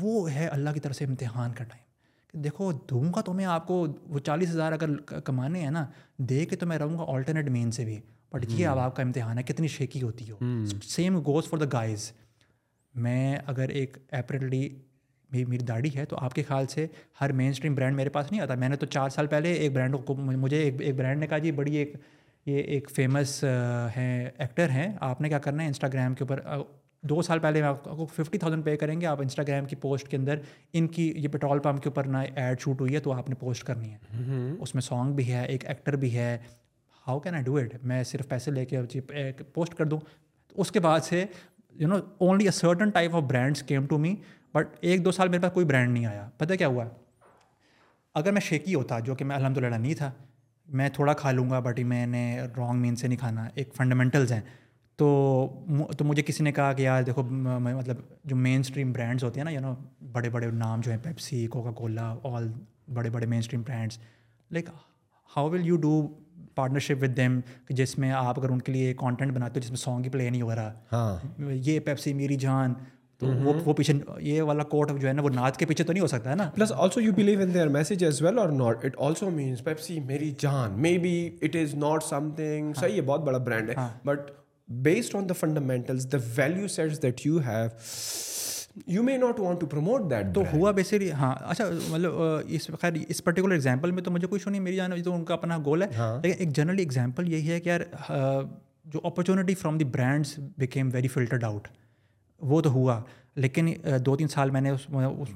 وہ ہے اللہ کی طرف سے امتحان کا ٹائم کہ دیکھو دوں گا تو میں آپ کو وہ چالیس ہزار اگر کمانے ہیں نا دے کے تو میں رہوں گا آلٹرنیٹ مین سے بھی بٹ یہ اب آپ کا امتحان ہے کتنی شیکی ہوتی ہو same goes for the guys میں اگر ایک اپریل میری داڑھی ہے تو آپ کے خیال سے ہر مین اسٹریم برانڈ میرے پاس نہیں آتا میں نے تو چار سال پہلے ایک برانڈ کو مجھے ایک ایک برانڈ نے کہا جی بڑی ایک یہ ایک فیمس ہیں ایکٹر ہیں آپ نے کیا کرنا ہے انسٹاگرام کے اوپر دو سال پہلے آپ کو ففٹی تھاؤزینڈ پے کریں گے آپ انسٹاگرام کی پوسٹ کے اندر ان کی یہ پیٹرول پمپ کے اوپر نہ ایڈ شوٹ ہوئی ہے تو آپ نے پوسٹ کرنی ہے اس میں سانگ بھی ہے ایک ایکٹر بھی ہے how can I do it میں صرف پیسے لے کے پوسٹ کر دوں اس کے بعد سے you know only a certain type of brands came to me but ایک دو سال میرے پاس کوئی برانڈ نہیں آیا پتہ کیا ہوا اگر میں شیکی ہوتا جو کہ میں الحمد للہ نہیں تھا میں تھوڑا کھا لوں گا بٹ میں نے رانگ مین سے نہیں کھانا ایک فنڈامنٹلز ہیں تو تو مجھے کسی نے کہا کہ یار دیکھو مطلب جو مین اسٹریم برانڈس ہوتے ہیں نا یو نو بڑے بڑے نام جو ہیں پیپسی کوکا کولا آل بڑے بڑے mainstream brands like how will you do partnership with them جس میں آپ اگر ان کے لیے کانٹینٹ بناتے ہو جس میں سانگ ہی پلے نہیں ہو رہا ہاں۔ یہ پیپسی میری جان تو وہ پیچھے یہ والا کوٹ جو ہے نا وہ نعت کے پیچھے تو نہیں ہو سکتا ہے نا plus also you believe in their message as well اور not not it it also means Pepsi میری جان may be as something صحیح ہے ہے بہت بڑا brand but based on the the value sets that you have you may not want to promote that تو ہوا ہاں اچھا مطلب اس خیر اس پرٹیکولر ایگزامپل میں تو مجھے کچھ نہیں میری جانا تو ان کا اپنا گول ہے ہاں۔ لیکن ایک ایگزامپل یہی ہے کہ یار جو opportunity from the brands became very filtered out وہ تو ہوا لیکن دو تین سال میں نے اس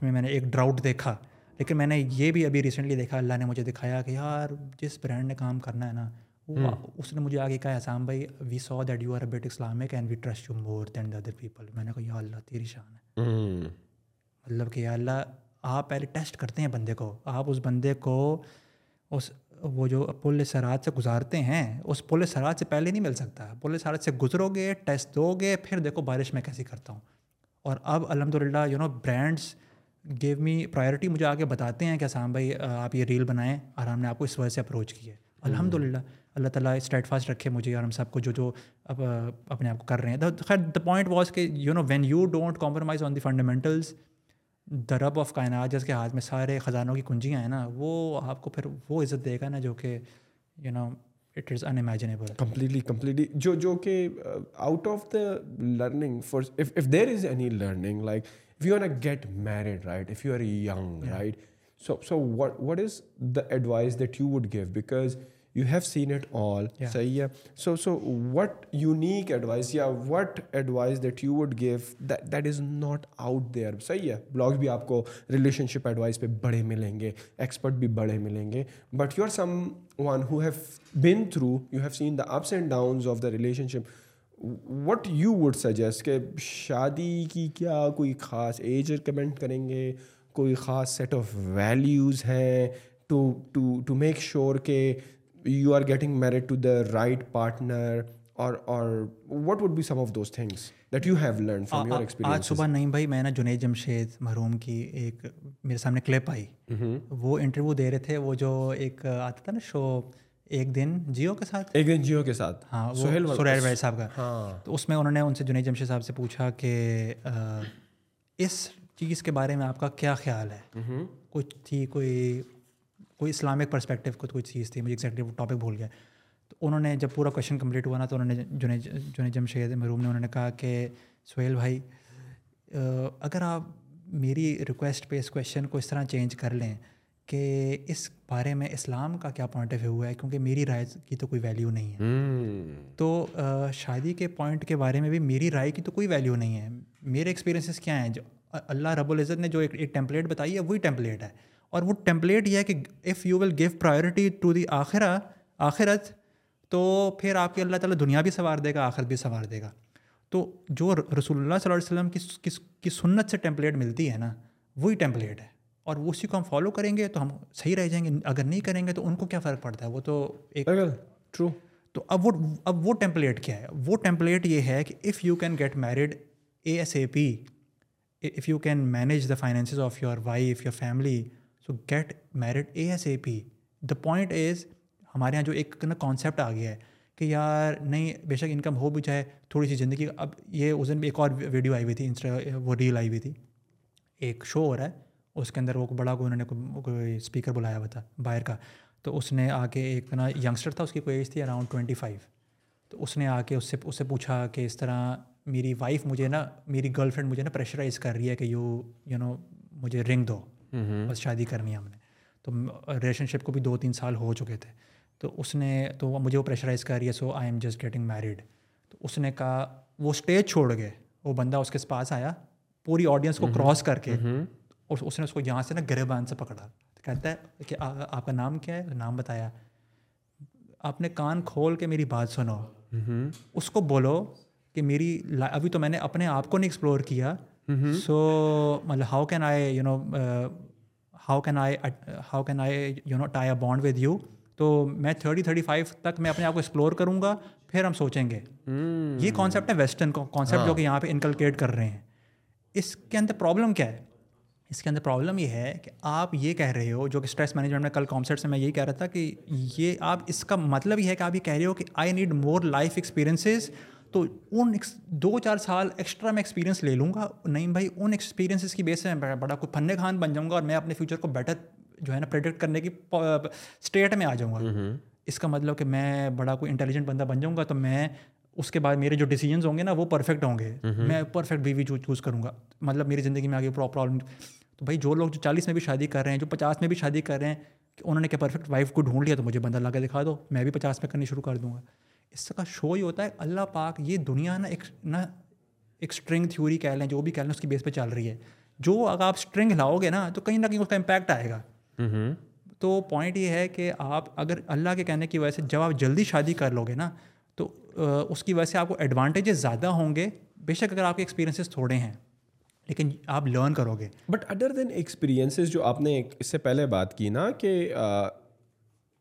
میں میں نے ایک ڈراؤٹ دیکھا لیکن میں نے یہ بھی ابھی ریسنٹلی دیکھا اللہ نے مجھے دکھایا کہ یار جس برانڈ نے کام کرنا ہے نا اس نے مجھے آگے کہا احسام بھائی we so that you are Islamic and we trust you more than the other people میں نے کہا یا اللہ تیری شان ہے مطلب کہ اللہ آپ پہلے ٹیسٹ کرتے ہیں بندے کو آپ اس بندے کو اس وہ جو پل سراج سے گزارتے ہیں اس پل سراج سے پہلے نہیں مل سکتا پل سراج سے گزرو گے ٹیسٹ دو گے پھر دیکھو بارش میں کیسی کرتا ہوں اور اب الحمد للہ you know brands give me priority مجھے آگے بتاتے ہیں کہ سام بھائی آپ یہ ریل بنائیں اور ہم نے آپ کو اس وجہ سے اپروچ کی ہے الحمد للہ اللہ تعالیٰ اسٹیٹ فاسٹ رکھے مجھے اور ہم سب کو جو جو اپنے آپ کو کر رہے ہیں خیر دا پوائنٹ واز کہ you know when you don't compromise on the fundamentals the رب آف کائنات جس کے ہاتھ میں سارے خزانوں کی کنجیاں ہیں نا وہ آپ کو پھر وہ عزت دے گا نا جو کہ you know it is unimaginable completely completely جو جو کہ out of the learning for if there is any learning like if you are a get married right if you are a young right so so what what is the advice that you would give because you have seen it all صحیح ہے so so what unique advice یا what advice that you would give that is not out there صحیح ہے بلاگز بھی آپ کو ریلیشن شپ ایڈوائز پہ بڑے ملیں گے ایکسپرٹ بھی بڑے ملیں گے but you are someone who have been through you have seen the ups and downs of the relationship what you would suggest کہ شادی کی کیا کوئی خاص ایج ریکمینڈ کریں گے کوئی خاص سیٹ آف ویلیوز ہیں to to to make sure کہ you are getting married to the right partner اور اور what would be some of those things that you have learn from your experience آج صبح نہیں بھائی میں نے جنید جمشید محروم کی ایک میرے سامنے کلپ آئی وہ انٹرویو دے رہے تھے وہ جو ایک آتا تھا نا شو ایک دن جیو کے ساتھ ایک دن جیو کے ساتھ ہاں سہیل سہیل بھائی صاحب کا ہاں۔ تو اس میں انہوں نے ان سے جنید جمشید صاحب سے پوچھا کہ اس چیز کے بارے میں آپ کا کیا خیال ہے کچھ تھی کوئی کوئی اسلامک پرسپیکٹیو کو کوئی چیز تھی مجھے ایگزیکٹلی وہ ٹاپک بھول گیا تو انہوں نے جب پورا کوشچن کمپلیٹ ہوا نا تو انہوں نے جنہیں جم جمشید محروم نے انہوں نے کہا کہ سہیل بھائی اگر آپ میری ریکویسٹ پہ اس کویشچن کو اس طرح چینج کر لیں کہ اس بارے میں اسلام کا کیا پوائنٹ آف ویو ہے کیونکہ میری رائے کی تو کوئی ویلیو نہیں ہے تو شادی کے پوائنٹ کے بارے میں بھی میری رائے کی تو کوئی ویلیو نہیں ہے میرے ایکسپیرینسز کیا ہیں جو اللہ رب العزت نے جو ایک ٹیمپلیٹ بتائی ہے وہی ٹیمپلیٹ ہے اور وہ ٹیمپلیٹ یہ ہے کہ if you will give priority to the آخرہ آخرت تو پھر آپ کے اللہ تعالیٰ دنیا بھی سنوار دے گا آخرت بھی سنوار دے گا تو جو رسول اللہ صلی اللہ علیہ وسلم کی کس کی سنت سے ٹیمپلیٹ ملتی ہے نا وہی ٹیمپلیٹ ہے اور وہ اسی کو ہم فالو کریں گے تو ہم صحیح رہ جائیں گے اگر نہیں کریں گے تو ان کو کیا فرق پڑتا ہے وہ تو اب وہ اب وہ ٹیمپلیٹ کیا ہے وہ ٹیمپلیٹ یہ ہے کہ if you can get married A S A P if you can manage the finances of your wife your family so get married A S A P the point is ہمارے یہاں جو ایک نا کانسیپٹ آ گیا ہے کہ یار نہیں بے شک انکم ہو بھی چاہے تھوڑی سی زندگی اب یہ اس دن بھی ایک اور ویڈیو آئی ہوئی تھی انسٹا وہ ریل آئی ہوئی تھی ایک شو ہو رہا ہے اس کے اندر وہ بڑا کوئی انہوں نے کوئی اسپیکر بلایا ہوا تھا باہر کا تو اس نے آ کے ایک نا یگسٹر تھا اس کی کوئی ایج تھی اراؤنڈ ٹوئنٹی فائیو تو اس نے آ کے اس سے اس سے پوچھا کہ اس طرح میری وائف مجھے نا میری گرل فرینڈ مجھے نا پریشرائز کر رہی ہے کہ یو یو نو مجھے رنگ دو بس شادی کرنی ہے ہم نے تو ریلیشن شپ کو بھی دو تین سال ہو چکے تھے تو اس نے تو مجھے وہ پریشرائز کر رہی ہے so I am just getting married تو اس نے کہا وہ اسٹیج چھوڑ گئے وہ بندہ اس کے پاس آیا پوری آڈینس کو کراس کر کے اور اس نے اس کو یہاں سے نا گرے بان سے پکڑا کہتا ہے کہ آپ کا نام کیا ہے نام بتایا آپ نے کان کھول کے میری بات سنو اس کو بولو کہ میری ابھی تو میں نے اپنے آپ کو نہیں ایکسپلور کیا سو مطلب how can I you know how can I how can I you know tie a bond with you تو میں تھرٹی تھرٹی فائیو تک میں اپنے آپ کو ایکسپلور کروں گا پھر ہم سوچیں گے یہ کانسیپٹ ہے ویسٹرن کانسیپٹ جو کہ یہاں پہ انکلکیٹ کر رہے ہیں اس کے اندر پرابلم کیا ہے اس کے اندر پرابلم یہ ہے کہ آپ یہ کہہ رہے ہو جو کہ اسٹریس مینجمنٹ میں کل کانسیپٹ سے میں یہی کہہ رہا تھا کہ یہ آپ اس کا مطلب یہ ہے کہ آپ یہ کہہ رہے ہو کہ I need more life experiences تو ان دو چار سال ایکسٹرا میں ایکسپیرینس لے لوں گا نہیں بھائی ان ایکسپیرینس کی بیس سے بڑا کوئی فن خان بن جاؤں گا اور میں اپنے فیوچر کو بیٹر جو ہے نا پرڈکٹ کرنے کی اسٹیٹ میں آ جاؤں گا اس کا مطلب کہ میں بڑا کوئی انٹیلیجنٹ بندہ بن جاؤں گا تو میں اس کے بعد میرے جو ڈیسیجنس ہوں گے نا وہ پرفیکٹ ہوں گے میں پرفیکٹ بیوی چوز کروں گا مطلب میری زندگی میں آگے پرابلم تو بھائی جو لوگ جو چالیس میں بھی شادی کر رہے ہیں جو پچاس میں بھی شادی کر رہے ہیں کہ انہوں نے کیا پرفیکٹ وائف کو ڈھونڈ لیا تو مجھے بندہ لا کے دکھا دو میں بھی پچاس میں کرنی شروع کر دوں گا اس کا شو ہی ہوتا ہے اللہ پاک یہ دنیا نا ایک نہ ایک اسٹرنگ تھیوری کہہ لیں جو بھی کہہ لیں اس کی بیس پہ چل رہی ہے جو اگر آپ اسٹرنگ لاؤ گے نا تو کہیں نہ کہیں اس کا امپیکٹ آئے گا تو پوائنٹ یہ ہے کہ آپ اگر اللہ کے کہنے کی وجہ سے جب آپ جلدی شادی کر لو گے نا تو اس کی وجہ سے آپ کو ایڈوانٹیجز زیادہ ہوں گے بے شک اگر آپ کے ایکسپیرینسز تھوڑے ہیں لیکن آپ لرن کرو گے بٹ ادر دین ایکسپیرینسز جو آپ نے اس سے پہلے بات کی نا کہ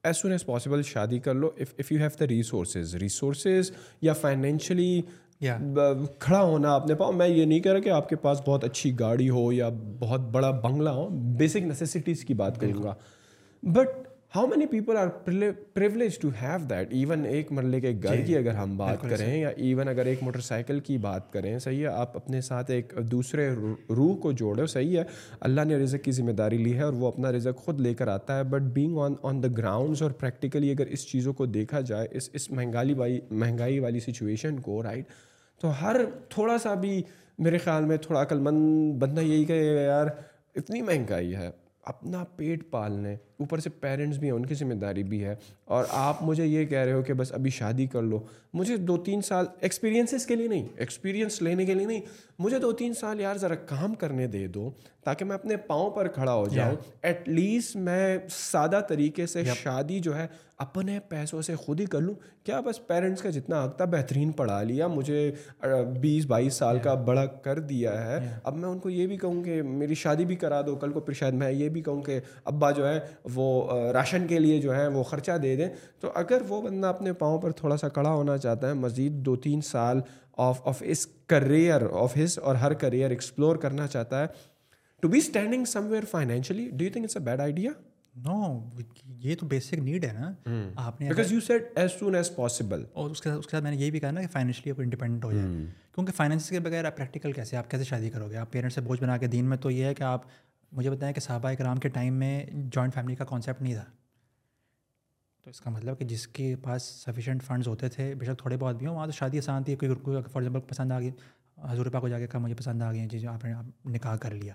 ایز سون ایز پاسبل شادی کر لو if you have the resources resources یا فائنینشلی کھڑا ہونا آپ نے پاؤ میں یہ نہیں کہہ رہا کہ آپ کے پاس بہت اچھی گاڑی ہو یا بہت بڑا بنگلہ ہو بیسک نیسیسٹیز کی بات کروں گا but how many people are privileged to have that even ایک مرلے کے گھر جی، کی اگر ہم بات کریں یا ایون اگر ایک موٹر سائیکل کی بات کریں صحیح ہے آپ اپنے ساتھ ایک دوسرے روح کو جوڑو صحیح ہے اللہ نے رزق کی ذمہ داری لی ہے اور وہ اپنا رزق خود لے کر آتا ہے but being on on the grounds اور پریکٹیکلی اگر اس چیزوں کو دیکھا جائے اس اس مہنگائی والی مہنگائی والی سچویشن کو رائٹ تو ہر تھوڑا سا بھی میرے خیال میں تھوڑا عقل مند بندہ یہی کہ یار اتنی مہنگائی ہے اپنا پیٹ پالنے اوپر سے پیرنٹس بھی ہیں ان کی ذمہ داری بھی ہے اور آپ مجھے یہ کہہ رہے ہو کہ بس ابھی شادی کر لو مجھے دو تین سال ایکسپیرینسز کے لیے نہیں ایکسپیرینس لینے کے لیے نہیں مجھے دو تین سال یار ذرا کام کرنے دے دو تاکہ میں اپنے پاؤں پر کھڑا ہو جاؤں ایٹ لیسٹ میں سادہ طریقے سے شادی جو ہے اپنے پیسوں سے خود ہی کر لوں کیا بس پیرنٹس کا جتنا حق تھا بہترین پڑھا لیا مجھے بیس بائیس سال کا بڑا کر دیا ہے اب میں ان کو یہ بھی کہوں کہ میری شادی بھی کرا دو کل کو پھر شاید میں یہ بھی کہوں کہ ابا جو ہے وہ راشن کے لیے جو ہے وہ خرچہ دے دیں تو اگر وہ بندہ اپنے پاؤں پر تھوڑا سا کڑا ہونا چاہتا ہے مزید دو تین سال of of us career of his or her career explore کرنا چاہتا ہے to be standing somewhere financially do you it's a bad idea no یہ تو بیسک نیڈ ہے نا آپ نے because you set as soon as possible اور اس کے ساتھ اس کے ساتھ میں نے یہ بھی کہا نا کہ فائنینشلی آپ انڈیپینڈنٹ ہو جائے کیونکہ فائنینس کے بغیر آپ پریکٹیکل کیسے آپ کیسے شادی کرو گے آپ پیرنٹس سے بوجھ بنا کے دین میں تو یہ ہے کہ آپ مجھے بتائیں کہ صحابہ اکرام کے ٹائم میں جوائنٹ فیملی کا کانسیپٹ نہیں تھا تو اس کا مطلب کہ جس کے پاس سفیشینٹ فنڈز ہوتے تھے بے شک تھوڑے بہت بھی ہوں وہاں تو شادی آسان تھی کوئی فار ایگزامپل پسند آ گئی حضور پاک کو جا کے کہا مجھے پسند آ گئی جی جی آپ نے نکاح کر لیا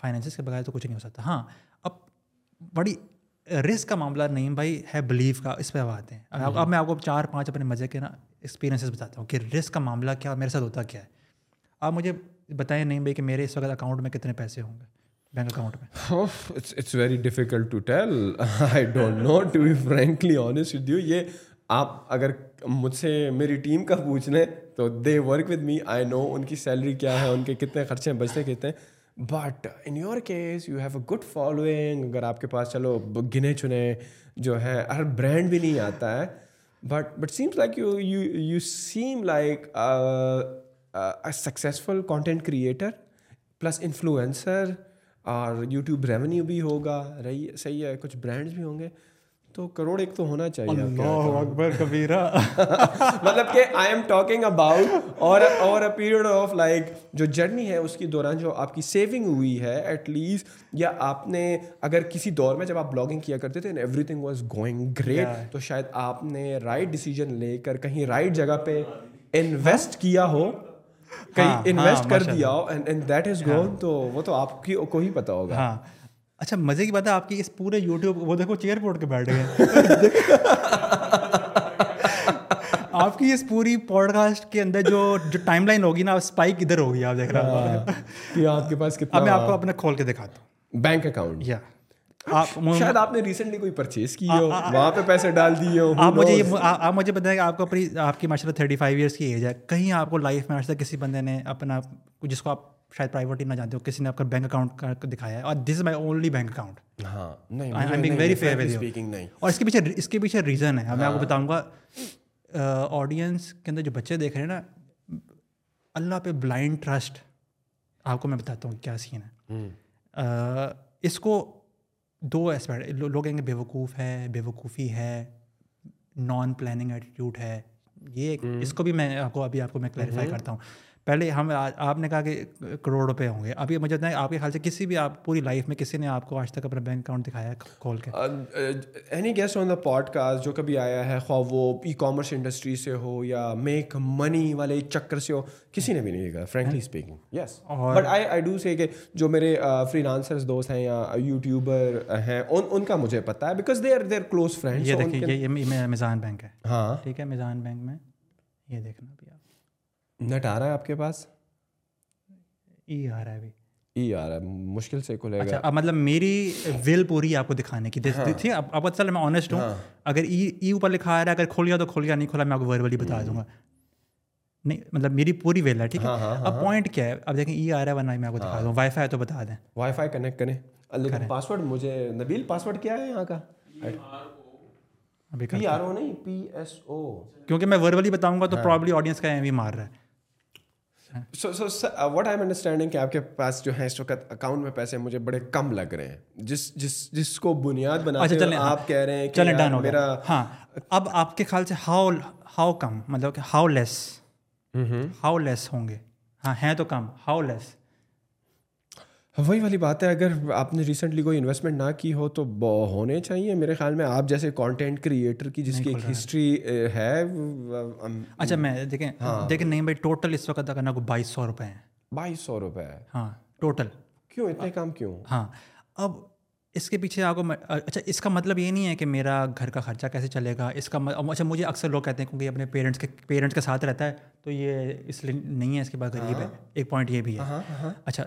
فائنینسز کے بغیر تو کچھ نہیں ہو سکتا ہاں اب بڑی رسک کا معاملہ نہیں بھائی ہے بلیف کا اس پہ آتے ہیں ہاں جی۔ اب میں آپ کو چار پانچ اپنے مزے کے نا ایکسپیرینسز بتاتا ہوں کہ رسک کا معاملہ کیا اور میرے ساتھ ہوتا کیا ہے آپ مجھے بتائیں نہیں بھائی کہ میرے اس وقت اکاؤنٹ میں کتنے پیسے ہوں گے آپ اگر مجھ سے میری ٹیم کا پوچھ لیں تو they work with me I know ان کی سیلری کیا ہے ان کے کتنے خرچے ہیں بچتے کتنے but in your case you have a good following اگر آپ کے پاس چلو گنے چنے جو ہے ہر برانڈ بھی نہیں آتا ہے but but seems like you seem like successful content creator plus influencer اور یوٹیوب ریونیو بھی ہوگا رہی صحیح ہے کچھ برانڈس بھی ہوں گے تو کروڑ ایک تو ہونا چاہیے اکبر مطلب کہ آئی ایم ٹاکنگ اباؤٹ اور اور اے پیریڈ آف لائک جو جرنی ہے اس کے دوران جو آپ کی سیونگ ہوئی ہے ایٹ لیسٹ یا آپ نے اگر کسی دور میں جب آپ بلاگنگ کیا کرتے تھے everything was going great تو شاید آپ نے رائٹ ڈیسیجن لے کر کہیں رائٹ جگہ پہ انویسٹ کیا ہو کہیں انویسٹ ہاں، ہاں، کر دیا دیٹ از گون تو وہ تو آپ کی کو ہی پتا ہوگا ہاں اچھا مزے کی بات ہے آپ کی اس پورے یوٹیوب وہ دیکھو چیئر پوٹ کے بیٹھ گئے آپ کی اس پوری پوڈ کاسٹ کے اندر جو جو ٹائم لائن ہوگی نا اسپائک ادھر ہوگی آپ دیکھ رہے ہیں ہاں۔ آپ کے پاس کتنا میں آپ کو اپنا کھول کے دکھاتا ہوں بینک اکاؤنٹ یا آپ شاید آپ نے ریسنٹلی کوئی پرچیز کی ہو وہاں پہ پیسے ڈال دیے ہو آپ مجھے یہ آپ مجھے بتائیں کہ آپ کو اپنی آپ کی ماشاء اللہ تھرٹی فائیو ایئرس کی ایج ہے کہیں آپ کو لائف میں آج تک کسی بندے نے اپنا جس کو آپ شاید پرائیورٹی نہ جانتے ہو کسی نے آپ کا بینک اکاؤنٹ دکھایا ہے اور this is my only bank account very fair اور اس کے پیچھے اس کے پیچھے ریزن ہے میں آپ کو ہاں۔ بتاؤں گا آڈینس کے اندر جو بچے دیکھ رہے ہیں نا اللہ پہ بلائنڈ ٹرسٹ آپ کو میں بتاتا ہوں کیا سین ہے اس کو دو اسپیکٹ لوگ کہیں گے بے وقوف ہے بے وقوفی ہے نان پلاننگ ایٹیٹیوڈ ہے یہ اس کو بھی میں آپ کو ابھی آپ کو میں کلیریفائی کرتا ہوں پہلے ہم آپ نے کہا کہ کروڑ روپے ہوں گے ابھی مجھے آپ کے خیال سے کسی بھی آپ پوری لائف میں کسی نے آپ کو آج تک اپنا بینک اکاؤنٹ دکھایا کھول کے any on the podcast جو کبھی آیا ہے خواہ وہ ای کامرس انڈسٹری سے ہو یا میک منی والے چکر سے ہو کسی نے بھی نہیں دیکھا frankly speaking yes but I I do say کہ جو میرے فری لانسرز دوست ہیں یا یوٹیوبر ہیں ان ان کا مجھے پتہ ہے because they are their close friend یہ یہ میزان بینک ہے ہاں ٹھیک ہے میزان بینک میں یہ دیکھنا نٹ آ رہا ہے آپ کے پاس ای آ رہا ہے ای آ رہا ہے مشکل سے کھلے گا اچھا، مطلب میری ول پوری آپ کو دکھانے کی ہاں۔ دیکھ دیتی اب اصل میں آنےسٹ ہوں ہاں۔ اگر ای ای اوپر لکھا آ رہا ہے اگر کھول گیا تو کھول گیا نہیں کھولا میں آپ کو وربلی بتا ہاں۔ دوں گا نہیں مطلب میری پوری ویل ہے ٹھیک ہے اب پوائنٹ کیا ہے اب دیکھیں ای آ رہا ہے ورنہ میں آپ کو دکھا دوں وائی فائی تو بتا دیں وائی فائی کنیکٹ کریں لیکن پاسورڈ مجھے نبیل پاسورڈ کیا ہے یہاں کا پی آر او نہیں پی ایس او کیونکہ میں وربلی بتاؤں گا تو پرابلی آڈینس کا ایم بھی مار رہا ہے so so what I am understanding کہ آپ کے پاس جو ہے اس وقت اکاؤنٹ میں پیسے مجھے بڑے کم لگ رہے ہیں جس جس جس کو بنیاد بنا اچھا، آپ کہہ رہے ہیں چلیں ڈن ہو میرا ہاں اب آپ کے خیال سے ہاؤ ہاؤ کم مطلب کہ ہاؤ لیس ہاؤ لیس ہوں گے ہاں ہیں تو کم ہاؤ لیس وہی والی بات ہے اگر آپ نے ریسنٹلی کوئی انویسٹمنٹ نہ کی ہو تو ہونے چاہیے میرے خیال میں آپ جیسے کانٹینٹ کریئٹر کی جس کی ایک ہسٹری ہے اچھا میں دیکھیں ہاں۔ دیکھیں نہیں بھائی ٹوٹل اس وقت اگر نہ بائیس سو روپئے ہیں بائیس سو روپئے ہاں ٹوٹل کیوں اتنے کام کیوں ہاں اب اس کے پیچھے کو اچھا اس کا مطلب یہ نہیں ہے کہ میرا گھر کا خرچہ کیسے چلے گا اس کا اچھا مجھے اکثر لوگ کہتے ہیں کیونکہ اپنے پیرنٹس کے پیرنٹس کے ساتھ رہتا ہے تو یہ اس لیے نہیں ہے اس کے بعد غریب ہے ایک پوائنٹ یہ بھی ہے اچھا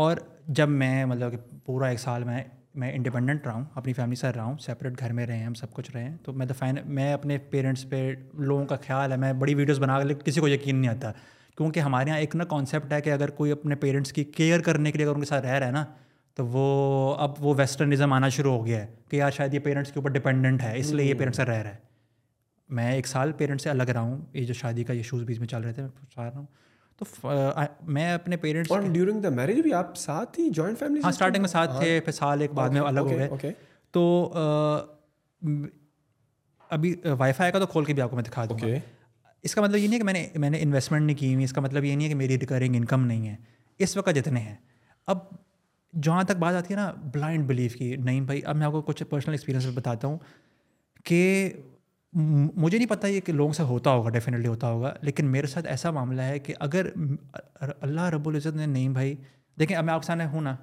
اور جب میں مطلب کہ پورا ایک سال میں میں انڈیپینڈنٹ رہا ہوں اپنی فیملی سے رہا ہوں سپریٹ گھر میں رہیں ہم سب کچھ رہیں تو میں دفعہ میں اپنے پیرنٹس پہ لوگوں کا خیال ہے میں بڑی ویڈیوز بنا کر لیکن کسی کو یقین نہیں آتا کیونکہ ہمارے یہاں ایک نا کانسیپٹ ہے کہ اگر کوئی اپنے پیرنٹس کی کیئر کرنے کے لیے اگر ان کے ساتھ رہ رہا ہے نا تو وہ اب وہ ویسٹرنزم آنا شروع ہو گیا ہے کہ یار شاید یہ پیرنٹس کے اوپر ڈپینڈنٹ ہے اس لیے یہ پیرنٹس سے رہ رہا ہے میں ایک سال پیرنٹس سے الگ رہا ہوں یہ جو شادی کا ایشوز بیچ میں چل رہے تھے میں رہا ہوں تو میں اپنے پیرنٹس اور ڈیورنگ دا میرج بھی آپ ساتھ ہی جوائنٹ فیملی ہاں اسٹارٹنگ میں ساتھ تھے ہاں. پھر سال ایک بعد میں الگ ہو گئے تو ابھی وائی فائی کا تو کھول کے بھی آپ کو میں دکھا دوں گا اس کا مطلب یہ نہیں ہے کہ میں نے میں نے انویسٹمنٹ نہیں کی ہوئی اس کا مطلب یہ نہیں ہے کہ میری ریکرنگ انکم نہیں ہے اس وقت جتنے ہیں اب جہاں تک بات آتی ہے نا بلائنڈ بلیف کی نہیں بھائی اب میں آپ کو کچھ پرسنل ایکسپیرینس بتاتا ہوں کہ مجھے نہیں پتہ یہ کہ لوگوں سے ہوتا ہوگا ڈیفینیٹلی ہوتا ہوگا لیکن میرے ساتھ ایسا معاملہ ہے کہ اگر اللہ رب العزت نے نہیں بھائی دیکھیں اب میں آپ سامنے ہوں نا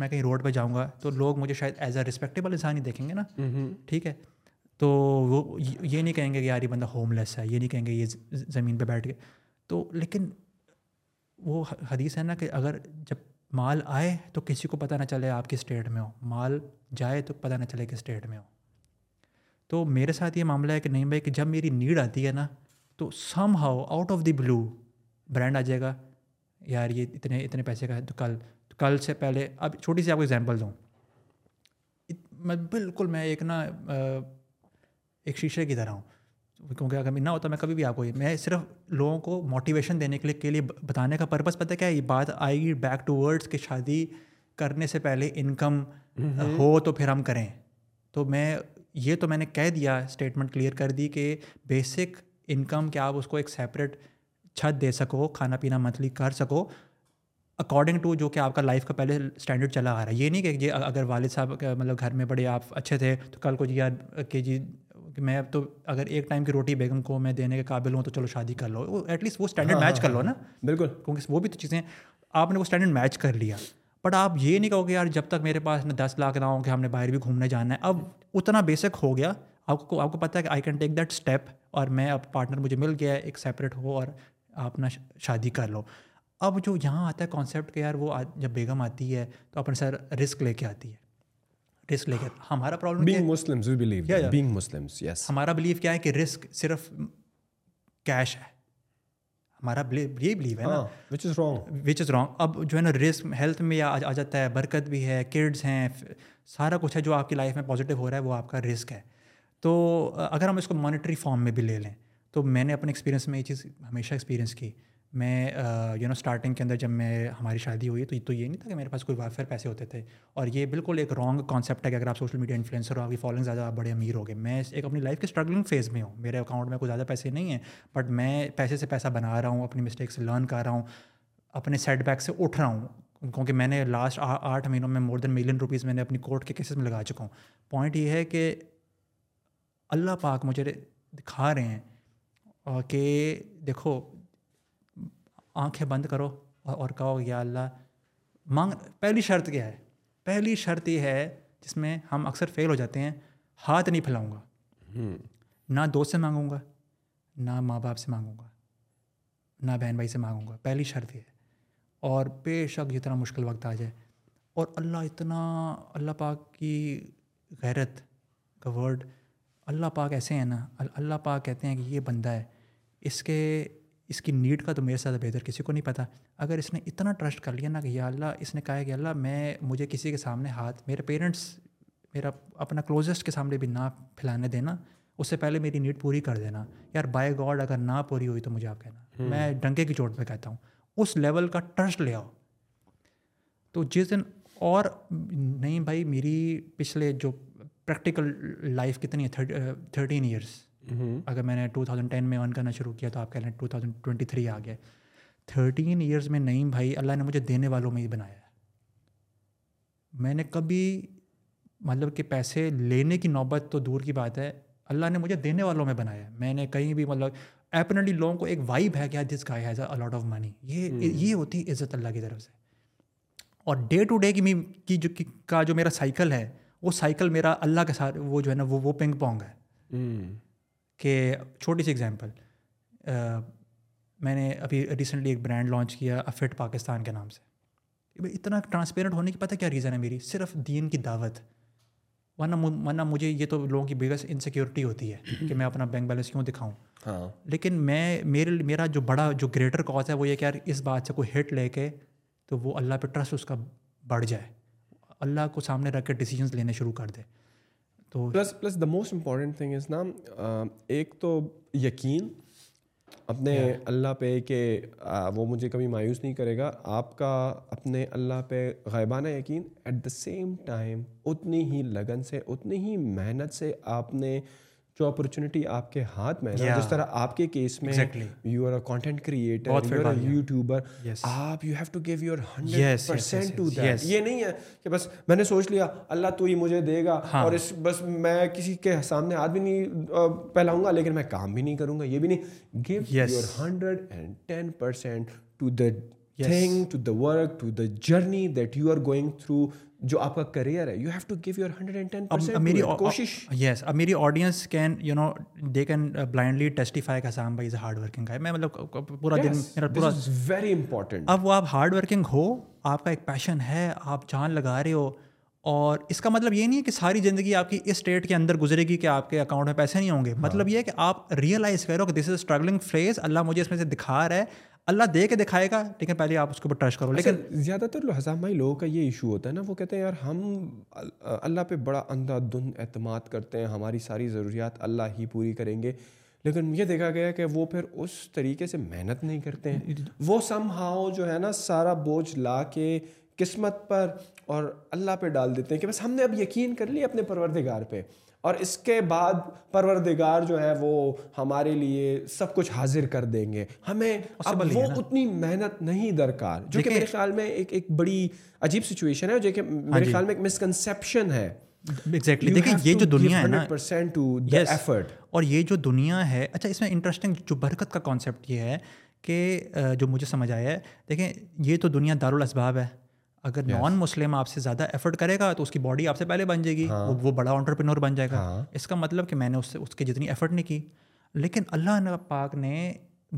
میں کہیں روڈ پہ جاؤں گا تو لوگ مجھے شاید ایز اے رسپیکٹیبل انسان ہی دیکھیں گے نا ٹھیک ہے تو وہ یہ نہیں کہیں گے کہ یار یہ بندہ ہوم لیس ہے یہ نہیں کہیں گے یہ زمین پہ بیٹھ کے تو لیکن وہ حدیث ہے نا کہ اگر جب مال آئے تو کسی کو پتہ نہ چلے آپ کس اسٹیٹ میں ہو مال جائے تو پتہ نہ چلے کس اسٹیٹ میں ہو تو میرے ساتھ یہ معاملہ ہے کہ نہیں بھائی کہ جب میری نیڈ آتی ہے نا تو somehow out of the blue brand آ جائے گا یار یہ اتنے اتنے پیسے کا ہے تو کل تو کل سے پہلے اب چھوٹی سی آپ کو ایگزامپل دوں میں بالکل میں ایک نا ایک شیشے کی طرح ہوں کیونکہ اگر نہ ہوتا میں کبھی بھی آپ کو یہ میں صرف لوگوں کو موٹیویشن دینے کے لیے کے لیے بتانے کا پرپز پتہ کیا یہ بات آئے گی بیک ٹو ورڈس کہ شادی کرنے سے پہلے انکم ہو تو پھر ہم کریں تو میں یہ تو میں نے کہہ دیا اسٹیٹمنٹ کلیئر کر دی کہ بیسک انکم کیا آپ اس کو ایک سیپریٹ چھت دے سکو کھانا پینا منتھلی کر سکو اکارڈنگ ٹو جو کہ آپ کا لائف کا پہلے اسٹینڈرڈ چلا آ رہا ہے یہ نہیں کہ جی اگر والد صاحب مطلب گھر میں بڑے آپ اچھے تھے تو کل کو جی یار کہ جی کہ میں اب تو اگر ایک ٹائم کی روٹی بیگم کو میں دینے کے قابل ہوں تو چلو شادی کر لو ایٹ لیسٹ وہ اسٹینڈرڈ ہاں، میچ کر لو ہاں، ہاں، نا بالکل کیونکہ وہ بھی تو چیزیں آپ نے وہ اسٹینڈرڈ میچ کر لیا بٹ آپ یہ نہیں کہو گے یار جب تک میرے پاس دس لاکھ ہوں کہ ہم نے باہر بھی گھومنے جانا ہے اب اتنا بیسک ہو گیا آپ کو آپ کو پتا ہے کہ I can take that step اور میں اب پارٹنر مجھے مل گیا ایک سیپریٹ ہو اور آپ اپنا شادی کر لو اب جو یہاں آتا ہے کانسیپٹ کہ یار وہ جب بیگم آتی ہے تو اپنے سر رسک لے کے آتی ہے رسک لے کے ہمارا پرابلم ہمارا بلیو کیا ہے کہ رسک صرف کیش ہے ہمارا یہ بلیو ہے نا وچ از رانگ اب جو ہے نا رسک ہیلتھ میں آ جاتا ہے برکت بھی ہے کڈس ہیں سارا کچھ ہے جو آپ کی لائف میں پازیٹیو ہو رہا ہے وہ آپ کا رسک ہے تو اگر ہم اس کو مانیٹری فارم میں بھی لے لیں تو میں نے اپنے ایکسپیرینس میں یہ چیز ہمیشہ ایکسپیرینس کی میں یو نو اسٹارٹنگ کے اندر جب میں ہماری شادی ہوئی تو یہ تو یہ نہیں تھا کہ میرے پاس کوئی وائی پیسے ہوتے تھے اور یہ بالکل ایک رانگ کانسیپٹ ہے کہ اگر آپ سوشل میڈیا انفلینسر ہو آپ کی فالوئنگ زیادہ آپ بڑے امیر ہو گئے میں ایک اپنی لائف کے اسٹرگلنگ فیز میں ہوں میرے اکاؤنٹ میں کوئی زیادہ پیسے نہیں ہیں بٹ میں پیسے سے پیسہ بنا رہا ہوں اپنی مسٹیک سے لرن کر رہا ہوں اپنے سیٹ بیک سے اٹھ رہا ہوں کیونکہ میں نے لاسٹ آٹھ مہینوں میں مور دین ملین روپیز میں نے اپنی کورٹ کے کیسز میں لگا چکا ہوں پوائنٹ یہ ہے کہ اللہ پاک مجھے دکھا رہے ہیں کہ دیکھو آنکھیں بند کرو اور کہو یا اللہ مانگ پہلی شرط کیا ہے پہلی شرط یہ ہے جس میں ہم اکثر فیل ہو جاتے ہیں ہاتھ نہیں پھیلاؤں گا نہ دوست سے مانگوں گا نہ ماں باپ سے مانگوں گا نہ بہن بھائی سے مانگوں گا پہلی شرط یہ ہے اور بے شک جتنا مشکل وقت آ جائے اور اللہ اتنا اللہ پاک کی غیرت کا ورڈ اللہ پاک ایسے ہیں نا اللہ پاک کہتے ہیں کہ یہ بندہ ہے اس کے اس کی نیڈ کا تو میرے سے زیادہ بہتر کسی کو نہیں پتہ اگر اس نے اتنا ٹرسٹ کر لیا نا کہ یا اللہ اس نے کہا کہ اللہ میں مجھے کسی کے سامنے ہاتھ میرے پیرنٹس میرا اپنا کلوزسٹ کے سامنے بھی نہ پھیلانے دینا اس سے پہلے میری نیڈ پوری کر دینا یار بائی گاڈ اگر نہ پوری ہوئی تو مجھے آپ کہنا میں ڈنکے کی چوٹ پہ کہتا ہوں اس لیول کا ٹرسٹ لے آؤ تو جس دن اور نہیں بھائی میری پچھلے جو پریکٹیکل لائف کتنی ہے تھرٹین ایئرس Mm-hmm. اگر میں نے ٹو تھاؤزینڈ ٹین میں ارن کرنا شروع کیا تو آپ کہہ لیں ٹو تھاؤزینڈ ٹوئنٹی تھری آ گئے تھرٹین ایئرس میں نہیں بھائی اللہ نے مجھے دینے والوں میں ہی بنایا ہے میں نے کبھی مطلب کہ پیسے لینے کی نوبت تو دور کی بات ہے اللہ نے مجھے دینے والوں میں بنایا ہے میں نے کہیں بھی مطلب لوگوں کو ایک وائب ہے آف منی mm-hmm. یہ یہ ہوتی ہے عزت اللہ کی طرف سے اور ڈے ٹو ڈے کی جو کا جو میرا سائیکل ہے وہ سائیکل میرا اللہ کے ساتھ وہ جو ہے نا وہ پنگ پونگ ہے mm-hmm. کہ چھوٹی سی اگزامپل میں نے ابھی ریسنٹلی ایک برانڈ لانچ کیا افٹ پاکستان کے نام سے اتنا ٹرانسپیرنٹ ہونے کی پتہ کیا ریزن ہے میری صرف دین کی دعوت ورنہ ورنہ مجھے یہ تو لوگوں کی بگیسٹ انسیکیورٹی ہوتی ہے کہ میں اپنا بینک بیلنس کیوں دکھاؤں ہاں۔ لیکن میں میرے میرا جو بڑا جو گریٹر کاز ہے وہ یہ کہ یار اس بات سے کوئی ہٹ لے کے تو وہ اللہ پہ ٹرسٹ اس کا بڑھ جائے اللہ کو سامنے رکھ کے ڈیسیجنس لینے شروع کر دے تو plus plus the most important thing is نا ایک تو یقین اپنے اللہ پہ کہ وہ مجھے کبھی مایوس نہیں کرے گا آپ کا اپنے اللہ پہ غیبانہ یقین ایٹ دا سیم ٹائم اتنی ہی لگن سے اتنی ہی محنت سے آپ نے جو اپرچونیٹی آپ کے ہاتھ میں ہے جس طرح آپ کے کیس میں you are a content creator YouTuber آپ you have to give your hundred to that یہ نہیں ہے کہ بس میں نے سوچ لیا اللہ تو ہی مجھے دے گا ہاں۔ اور اس بس میں کسی کے سامنے ہاتھ بھی نہیں پھیلاؤں گا لیکن میں کام بھی نہیں کروں گا یہ بھی نہیں give your hundred and ten percent to the thing to the work to the journey that you are going through جو آپ کا کریئر ہے you have to give your hundred and ten میری کوشش یس اب میری audience can you know they can blindly testify کا سام بھائی از ہارڈ ورکنگ ہے میں مطلب پورا دن میرا پورا ویری امپورٹنٹ اب وہ آپ ہارڈ ورکنگ ہو آپ کا ایک پیشن ہے آپ جان لگا رہے ہو اور اس کا مطلب یہ نہیں ہے کہ ساری زندگی آپ کی اس اسٹیٹ کے اندر گزرے گی کہ آپ کے اکاؤنٹ میں پیسے نہیں ہوں گے مطلب ہاں. یہ ہے کہ آپ ریئلائز کرو کہ this is struggling phase Allah مجھے اس میں سے دکھا رہا ہے اللہ دے کے دکھائے گا لیکن لیکن پہلے آپ اس کرو اچھا، زیادہ تر لہٰذام لوگوں کا یہ ایشو ہوتا ہے نا وہ کہتے ہیں یار ہم اللہ پہ بڑا اندھا دھند اعتماد کرتے ہیں ہماری ساری ضروریات اللہ ہی پوری کریں گے لیکن یہ دیکھا گیا کہ وہ پھر اس طریقے سے محنت نہیں کرتے ہیں وہ سم ہاؤ جو ہے نا سارا بوجھ لا کے قسمت پر اور اللہ پہ ڈال دیتے ہیں کہ بس ہم نے اب یقین کر لی اپنے پروردگار پہ اور اس کے بعد پروردگار جو ہے وہ ہمارے لیے سب کچھ حاضر کر دیں گے ہمیں اب وہ اتنی محنت نہیں درکار جو کہ میرے خیال میں ایک ایک بڑی عجیب سچویشن ہے جو کہ ہاں میرے جی۔ خیال میں ایک مسکنسیپشن ہے دیکھیں یہ جو دنیا ہے نا اور یہ جو دنیا ہے اچھا اس میں انٹرسٹنگ جو برکت کا کانسیپٹ یہ ہے کہ جو مجھے سمجھ آیا ہے دیکھیں یہ تو دنیا دارالاسباب ہے اگر نان مسلم آپ سے زیادہ ایفرٹ کرے گا تو اس کی باڈی آپ سے پہلے بن جائے گی ہاں۔ وہ بڑا آنٹرپرینور بن جائے گا ہاں۔ اس کا مطلب کہ میں نے اس سے اس کی جتنی ایفرٹ نہیں کی لیکن اللہ نے پاک نے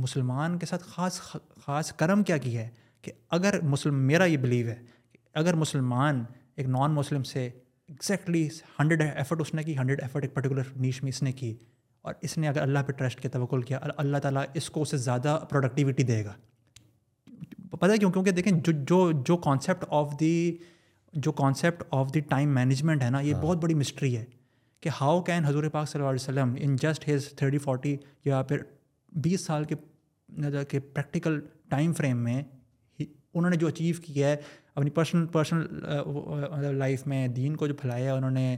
مسلمان کے ساتھ خاص خاص کرم کیا کی ہے کہ اگر مسلم میرا یہ بلیو ہے اگر مسلمان ایک نان مسلم سے ایگزیکٹلی ہنڈریڈ ایفرٹ اس نے کی ہنڈریڈ ایفرٹ ایک پرٹیکولر نیش میں اس نے کی اور اس نے اگر اللہ پہ ٹرسٹ کے توقع کیا اللہ تعالیٰ اس کو اس سے زیادہ پروڈکٹیوٹی دے گا پتہ کیوں کیونکہ دیکھیں جو جو جو کانسیپٹ آف دی جو concept of the time management ہے نا یہ ہاں۔ بہت بڑی مسٹری ہے کہ ہاؤ کین حضور پاک صلی اللہ علیہ وسلم in just his thirty forty یا پھر بیس سال کے کے پریکٹیکل ٹائم فریم میں انہوں نے جو اچیو کیا ہے اپنی پرسنل پرسنل لائف میں دین کو جو پھیلایا ہے انہوں نے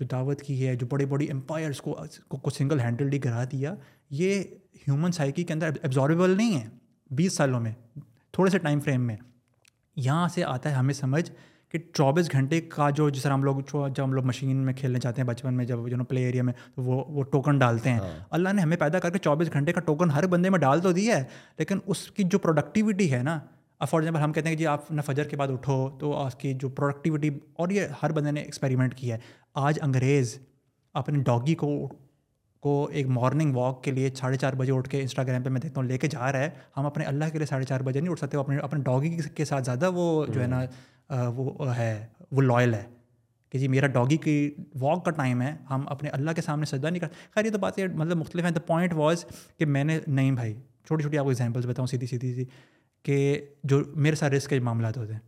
جو دعوت کی ہے جو بڑے بڑی امپائرس کو کو سنگل ہینڈلڈی گرا دیا یہ ہیومن سائیکی کے اندر ایبزاربل نہیں ہے بیس سالوں میں تھوڑے سے ٹائم فریم میں یہاں سے آتا ہے ہمیں سمجھ کہ چوبیس گھنٹے کا جو جس طرح ہم لوگ جب ہم لوگ مشین میں کھیلنے جاتے ہیں بچپن میں جب جو نا پلے ایریا میں تو وہ وہ ٹوکن ڈالتے ہیں ہاں۔ اللہ نے ہمیں پیدا کر کے چوبیس گھنٹے کا ٹوکن ہر بندے میں ڈال تو دیا ہے لیکن اس کی جو پروڈکٹیوٹی ہے نا فار ایگزامپل ہم کہتے ہیں کہ جی آپ نہ فجر کے بعد اٹھو تو اس کی جو پروڈکٹیوٹی اور یہ ہر بندے نے ایکسپیریمنٹ کیا ہے آج انگریز اپنی ڈاگی کو کو ایک مارننگ واک کے لیے ساڑھے چار بجے اٹھ کے انسٹاگرام پہ میں دیکھتا ہوں لے کے جا رہا ہے ہم اپنے اللہ کے لیے ساڑھے چار بجے نہیں اٹھ سکتے اپنے اپنے ڈاگی کے ساتھ زیادہ وہ جو ہے نا وہ ہے وہ لائل ہے کہ جی میرا ڈاگی کی واک کا ٹائم ہے ہم اپنے اللہ کے سامنے سجدہ نہیں کرتے خیر یہ تو بات مطلب مختلف ہیں دا پوائنٹ واز کہ میں نے نہیں بھائی چھوٹی چھوٹی آپ کو ایگزامپلس بتاؤں سیدھی سیدھی سی کہ جو میرے ساتھ رسک کے معاملات ہوتے ہیں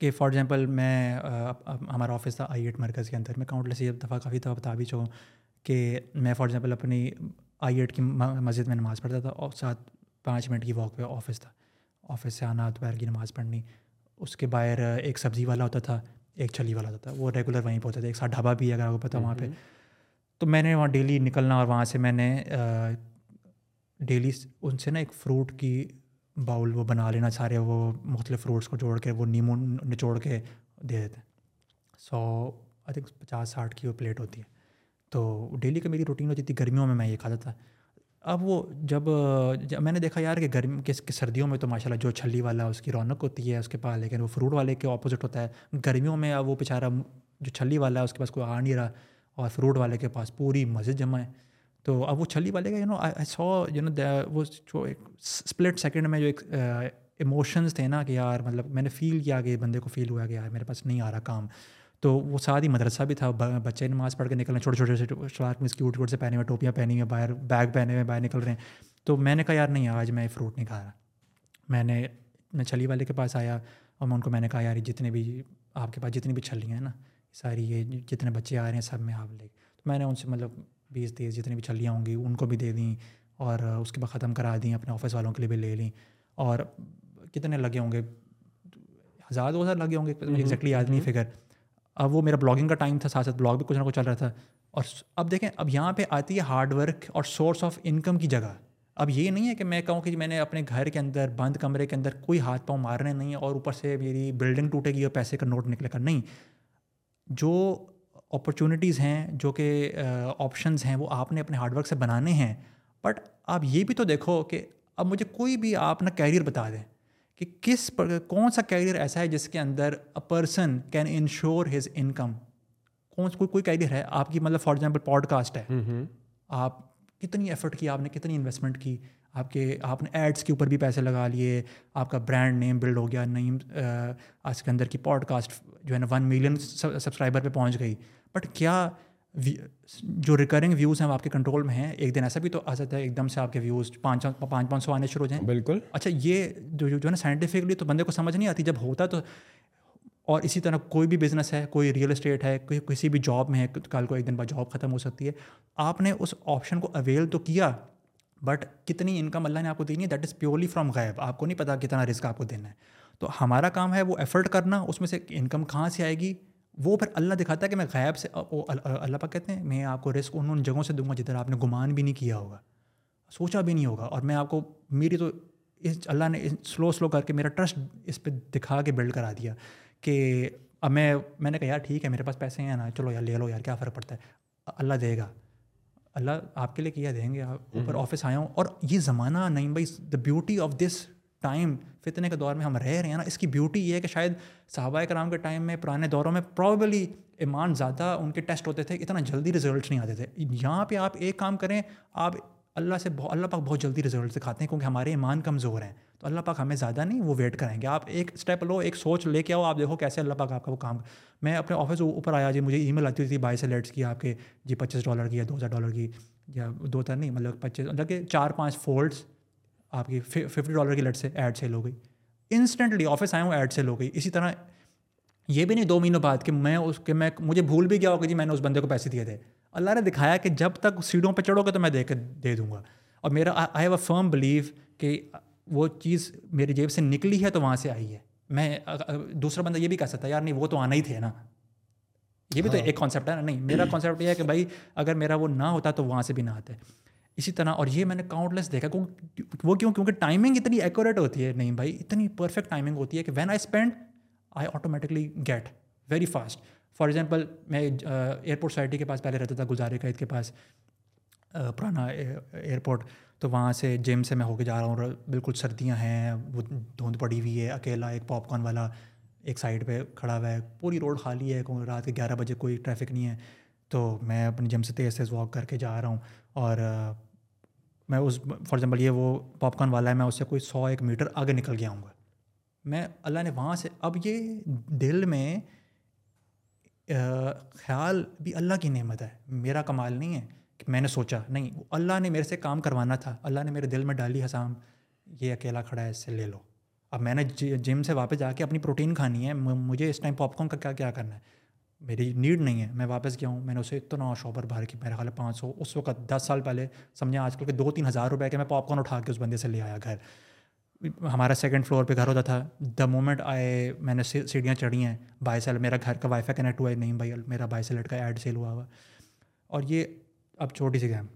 کہ فار ایگزامپل میں ہمارا آفس تھا آئی ایٹ مرکز کے اندر میں کاؤنٹلیس یہ دفعہ کافی دفعہ بتا چکا ہوں کہ میں فار ایگزامپل اپنی آئی ایٹ کی مسجد میں نماز پڑھتا تھا اور ساتھ پانچ منٹ کی واک پہ آفس تھا آفس سے آنا دوپہر کی نماز پڑھنی اس کے باہر ایک سبزی والا ہوتا تھا ایک چھلی والا ہوتا تھا وہ ریگولر وہیں پہنچتا تھا ایک ساتھ ڈھابا بھی اگر آپ کو پتا وہاں پہ تو میں نے وہاں ڈیلی نکلنا اور وہاں سے میں نے ڈیلی ان سے نا ایک فروٹ کی باؤل وہ بنا لینا سارے وہ مختلف فروٹس کو جوڑ کے وہ نیمو نچوڑ کے دے دیتے ہیں سو آئی تھنک پچاس ساٹھ کی وہ پلیٹ ہوتی ہے تو ڈیلی کا میری روٹین ہوتی تھی گرمیوں میں میں یہ کھاتا تھا اب وہ جب جب میں نے دیکھا یار کہ گرم کے سردیوں میں تو ماشاء اللہ جو چھلی والا اس کی رونق ہوتی ہے اس کے پاس لیکن وہ فروٹ والے کے اپوزٹ ہوتا ہے گرمیوں میں اب وہ بیچارہ جو چھلی والا ہے اس کے پاس کوئی آ نہیں رہا اور فروٹ والے کے پاس پوری مزے جمع ہے تو اب وہ چھلی والے کا you know so you know وہ جو ایک اسپلٹ سیکنڈ میں جو ایک ایموشنز تھے نا کہ یار مطلب میں نے فیل کیا کہ بندے کو فیل ہوا کہ یار میرے پاس نہیں آ رہا کام تو وہ ساتھ ہی مدرسہ بھی تھا بچے نماز پڑھ کے نکل رہے ہیں چھوٹے چھوٹے سے شراک میں کیوٹ کیوٹ سے پہنے ہوئے ٹوپیاں پہنی ہوئی باہر بیگ پہنے ہوئے باہر نکل رہے ہیں تو میں نے کہا یار نہیں آج میں فروٹ نہیں کھا رہا میں نے میں چھلی والے کے پاس آیا اور میں ان کو میں نے کہا یار جتنے بھی آپ کے پاس جتنی بھی چھلیاں ہیں نا ساری یہ جتنے بچے آ رہے ہیں سب میں آپ لے تو میں نے ان سے مطلب بیس تیس جتنی بھی چھلیاں ہوں گی ان کو بھی دے دیں اور اس کے بعد ختم کرا دیں اپنے آفس والوں کے لیے بھی لے لیں اور کتنے لگے ہوں گے ہزار دو ہزار لگے ہوں گے ایگزیکٹلی آدمی فکر اب وہ میرا بلاگنگ کا ٹائم تھا ساتھ ساتھ بلاگ بھی کچھ نہ کچھ چل رہا تھا اور اب دیکھیں اب یہاں پہ آتی ہے ہارڈ ورک اور سورس آف انکم کی جگہ اب یہ نہیں ہے کہ میں کہوں کہ میں نے اپنے گھر کے اندر بند کمرے کے اندر کوئی ہاتھ پاؤں مارنے نہیں اور اوپر سے میری بلڈنگ ٹوٹے گی اور پیسے کا نوٹ نکلے گا نہیں جو اپرچونیٹیز ہیں جو کہ آپشنز ہیں وہ آپ نے اپنے ہارڈ ورک سے بنانے ہیں بٹ آپ یہ بھی تو دیکھو کہ اب مجھے کوئی بھی آپ نہ کیریئر بتا دیں کہ کس پر کون سا کیریئر ایسا ہے جس کے اندر a person can ensure his income کون کوئی کوئی کیریئر ہے آپ کی مطلب فار ایگزامپل پوڈ کاسٹ ہے آپ کتنی ایفرٹ کی آپ نے کتنی انویسٹمنٹ کی آپ کے آپ نے ایڈس کے اوپر بھی پیسے لگا لیے آپ کا برانڈ نیم بلڈ ہو گیا نیم آج کے اندر کی پوڈ کاسٹ جو ہے نا ون ملین سبسکرائبر پہ پہنچ گئی بٹ کیا جو ریکرنگ ویوز ہیں وہ آپ کے کنٹرول میں ہیں ایک دن ایسا بھی تو آ سکتا ہے ایک دم سے آپ کے ویوز پانچ پانچ پانچ سو آنے شروع ہو جائیں بالکل اچھا یہ جو جو ہے نا سائنٹیفکلی تو بندے کو سمجھ نہیں آتی جب ہوتا تو اور اسی طرح کوئی بھی بزنس ہے کوئی ریئل اسٹیٹ ہے کوئی کسی بھی جاب میں ہے کل کو ایک دن بعد جاب ختم ہو سکتی ہے آپ نے اس آپشن کو اویل تو کیا بٹ کتنی انکم اللہ نے آپ کو دینی ہے دیٹ از پیورلی فرام غائب آپ کو نہیں پتا کتنا رسک آپ کو دینا ہے تو ہمارا کام ہے وہ ایفرٹ کرنا اس میں سے انکم کہاں سے آئے گی وہ پھر اللہ دکھاتا ہے کہ میں غائب سے اللہ پاک کہتے ہیں میں آپ کو رسک ان ان جگہوں سے دوں گا جدھر آپ نے گمان بھی نہیں کیا ہوگا سوچا بھی نہیں ہوگا اور میں آپ کو میری تو اس اللہ نے سلو سلو کر کے میرا ٹرسٹ اس پہ دکھا کے بلڈ کرا دیا کہ اب میں میں نے کہا یار ٹھیک ہے میرے پاس پیسے ہیں نا چلو یار لے لو یار کیا فرق پڑتا ہے اللہ دے گا اللہ آپ کے لیے کیا دیں گے آپ اوپر آفس آئے ہوں اور یہ زمانہ نہیں بھائی the beauty of this time فتنے کے دور میں ہم رہ رہے ہیں نا اس کی بیوٹی یہ ہے کہ شاید صحابہ کرام کے ٹائم میں پرانے دوروں میں پرابلی ایمان زیادہ ان کے ٹیسٹ ہوتے تھے اتنا جلدی رزلٹس نہیں آتے تھے یہاں پہ آپ ایک کام کریں آپ اللہ سے بہت اللہ پاک بہت جلدی رزلٹ دکھاتے ہیں کیونکہ ہمارے ایمان کمزور ہیں تو اللہ پاک ہمیں زیادہ نہیں وہ ویٹ کرائیں گے آپ ایک اسٹیپ لو ایک سوچ لے کے آؤ آپ دیکھو کیسے اللہ پاک آپ کا وہ کام میں اپنے آفس اوپر آیا جی مجھے ای میل آتی ہوئی تھی سے لیٹس کی آپ کے جی پچیس ڈالر کی یا دو ہزار ڈالر کی یا دو تر نہیں مطلب پچیس مطلب کہ چار پانچ فولڈس آپ کی ففٹی ڈالر کی لٹ سے ایڈ سیل ہو گئی انسٹنٹلی آفس آئے ہوں ایڈ سیل ہو گئی اسی طرح یہ بھی نہیں دو مہینوں بعد کہ میں اس کے میں مجھے بھول بھی گیا ہوگا جی میں نے اس بندے کو پیسے دیے تھے اللہ نے دکھایا کہ جب تک سیڑھوں پہ چڑھو گے تو میں دے کے دے دوں گا اور میرا I have a firm belief کہ وہ چیز میری جیب سے نکلی ہے تو وہاں سے آئی ہے میں دوسرا بندہ یہ بھی کہہ سکتا ہے یار نہیں وہ تو آنا ہی تھے نا یہ بھی تو ہاں۔ ایک کانسیپٹ ہے نا نہیں میرا کانسیپٹ یہ ہے کہ بھائی اگر میرا وہ نہ ہوتا تو وہاں سے بھی نہ آتا اسی طرح اور یہ میں نے کاؤنٹ لیس دیکھا کیونکہ وہ کیوں کیونکہ ٹائمنگ اتنی ایکوریٹ ہوتی ہے نہیں بھائی اتنی پرفیکٹ ٹائمنگ ہوتی ہے کہ when I spend I automatically get very fast for example میں ایئرپورٹ سوسائٹی کے پاس پہلے رہتا تھا گزارے قید کے پاس پرانا ایئرپورٹ تو وہاں سے جم سے میں ہو کے جا رہا ہوں بالکل سردیاں ہیں وہ دھند پڑی ہوئی ہے اکیلا ایک پاپ کارن والا ایک سائڈ پہ کھڑا ہوا ہے پوری روڈ خالی ہے رات کے گیارہ بجے کوئی ٹریفک نہیں ہے تو میں اپنی جم سے تیز تیز واک کر کے جا رہا ہوں اور میں اس فار ایگزامپل یہ وہ پاپ کارن والا ہے میں اس سے کوئی سو ایک میٹر آگے نکل گیا ہوں گا میں اللہ نے وہاں سے اب یہ دل میں خیال بھی اللہ کی نعمت ہے میرا کمال نہیں ہے کہ میں نے سوچا نہیں اللہ نے میرے سے کام کروانا تھا اللہ نے میرے دل میں ڈالی حسام یہ اکیلا کھڑا ہے اس سے لے لو اب میں نے جی، جم سے واپس جا کے اپنی پروٹین کھانی ہے مجھے اس ٹائم پاپ کارن کا کیا کیا کرنا ہے میری نیڈ نہیں ہے میں واپس گیا ہوں میں نے اسے اتنا شوبر بھر کے کہ میرا خالہ پانچ سو اس وقت دس سال پہلے سمجھیں آج کل کے دو تین ہزار روپئے کے میں پاپ کارن اٹھا کے اس بندے سے لے آیا گھر ہمارا سیکنڈ فلور پہ گھر ہوتا تھا دا مومنٹ آئے میں نے سیڑھیاں چڑھی ہیں بائی سیل میرا گھر کا وائی فائی کنیکٹ ہوا ہے نہیں بھائی میرا بائی سیلٹ کا ایڈ سیل ہوا ہوا اور یہ اب چھوٹی سی گیم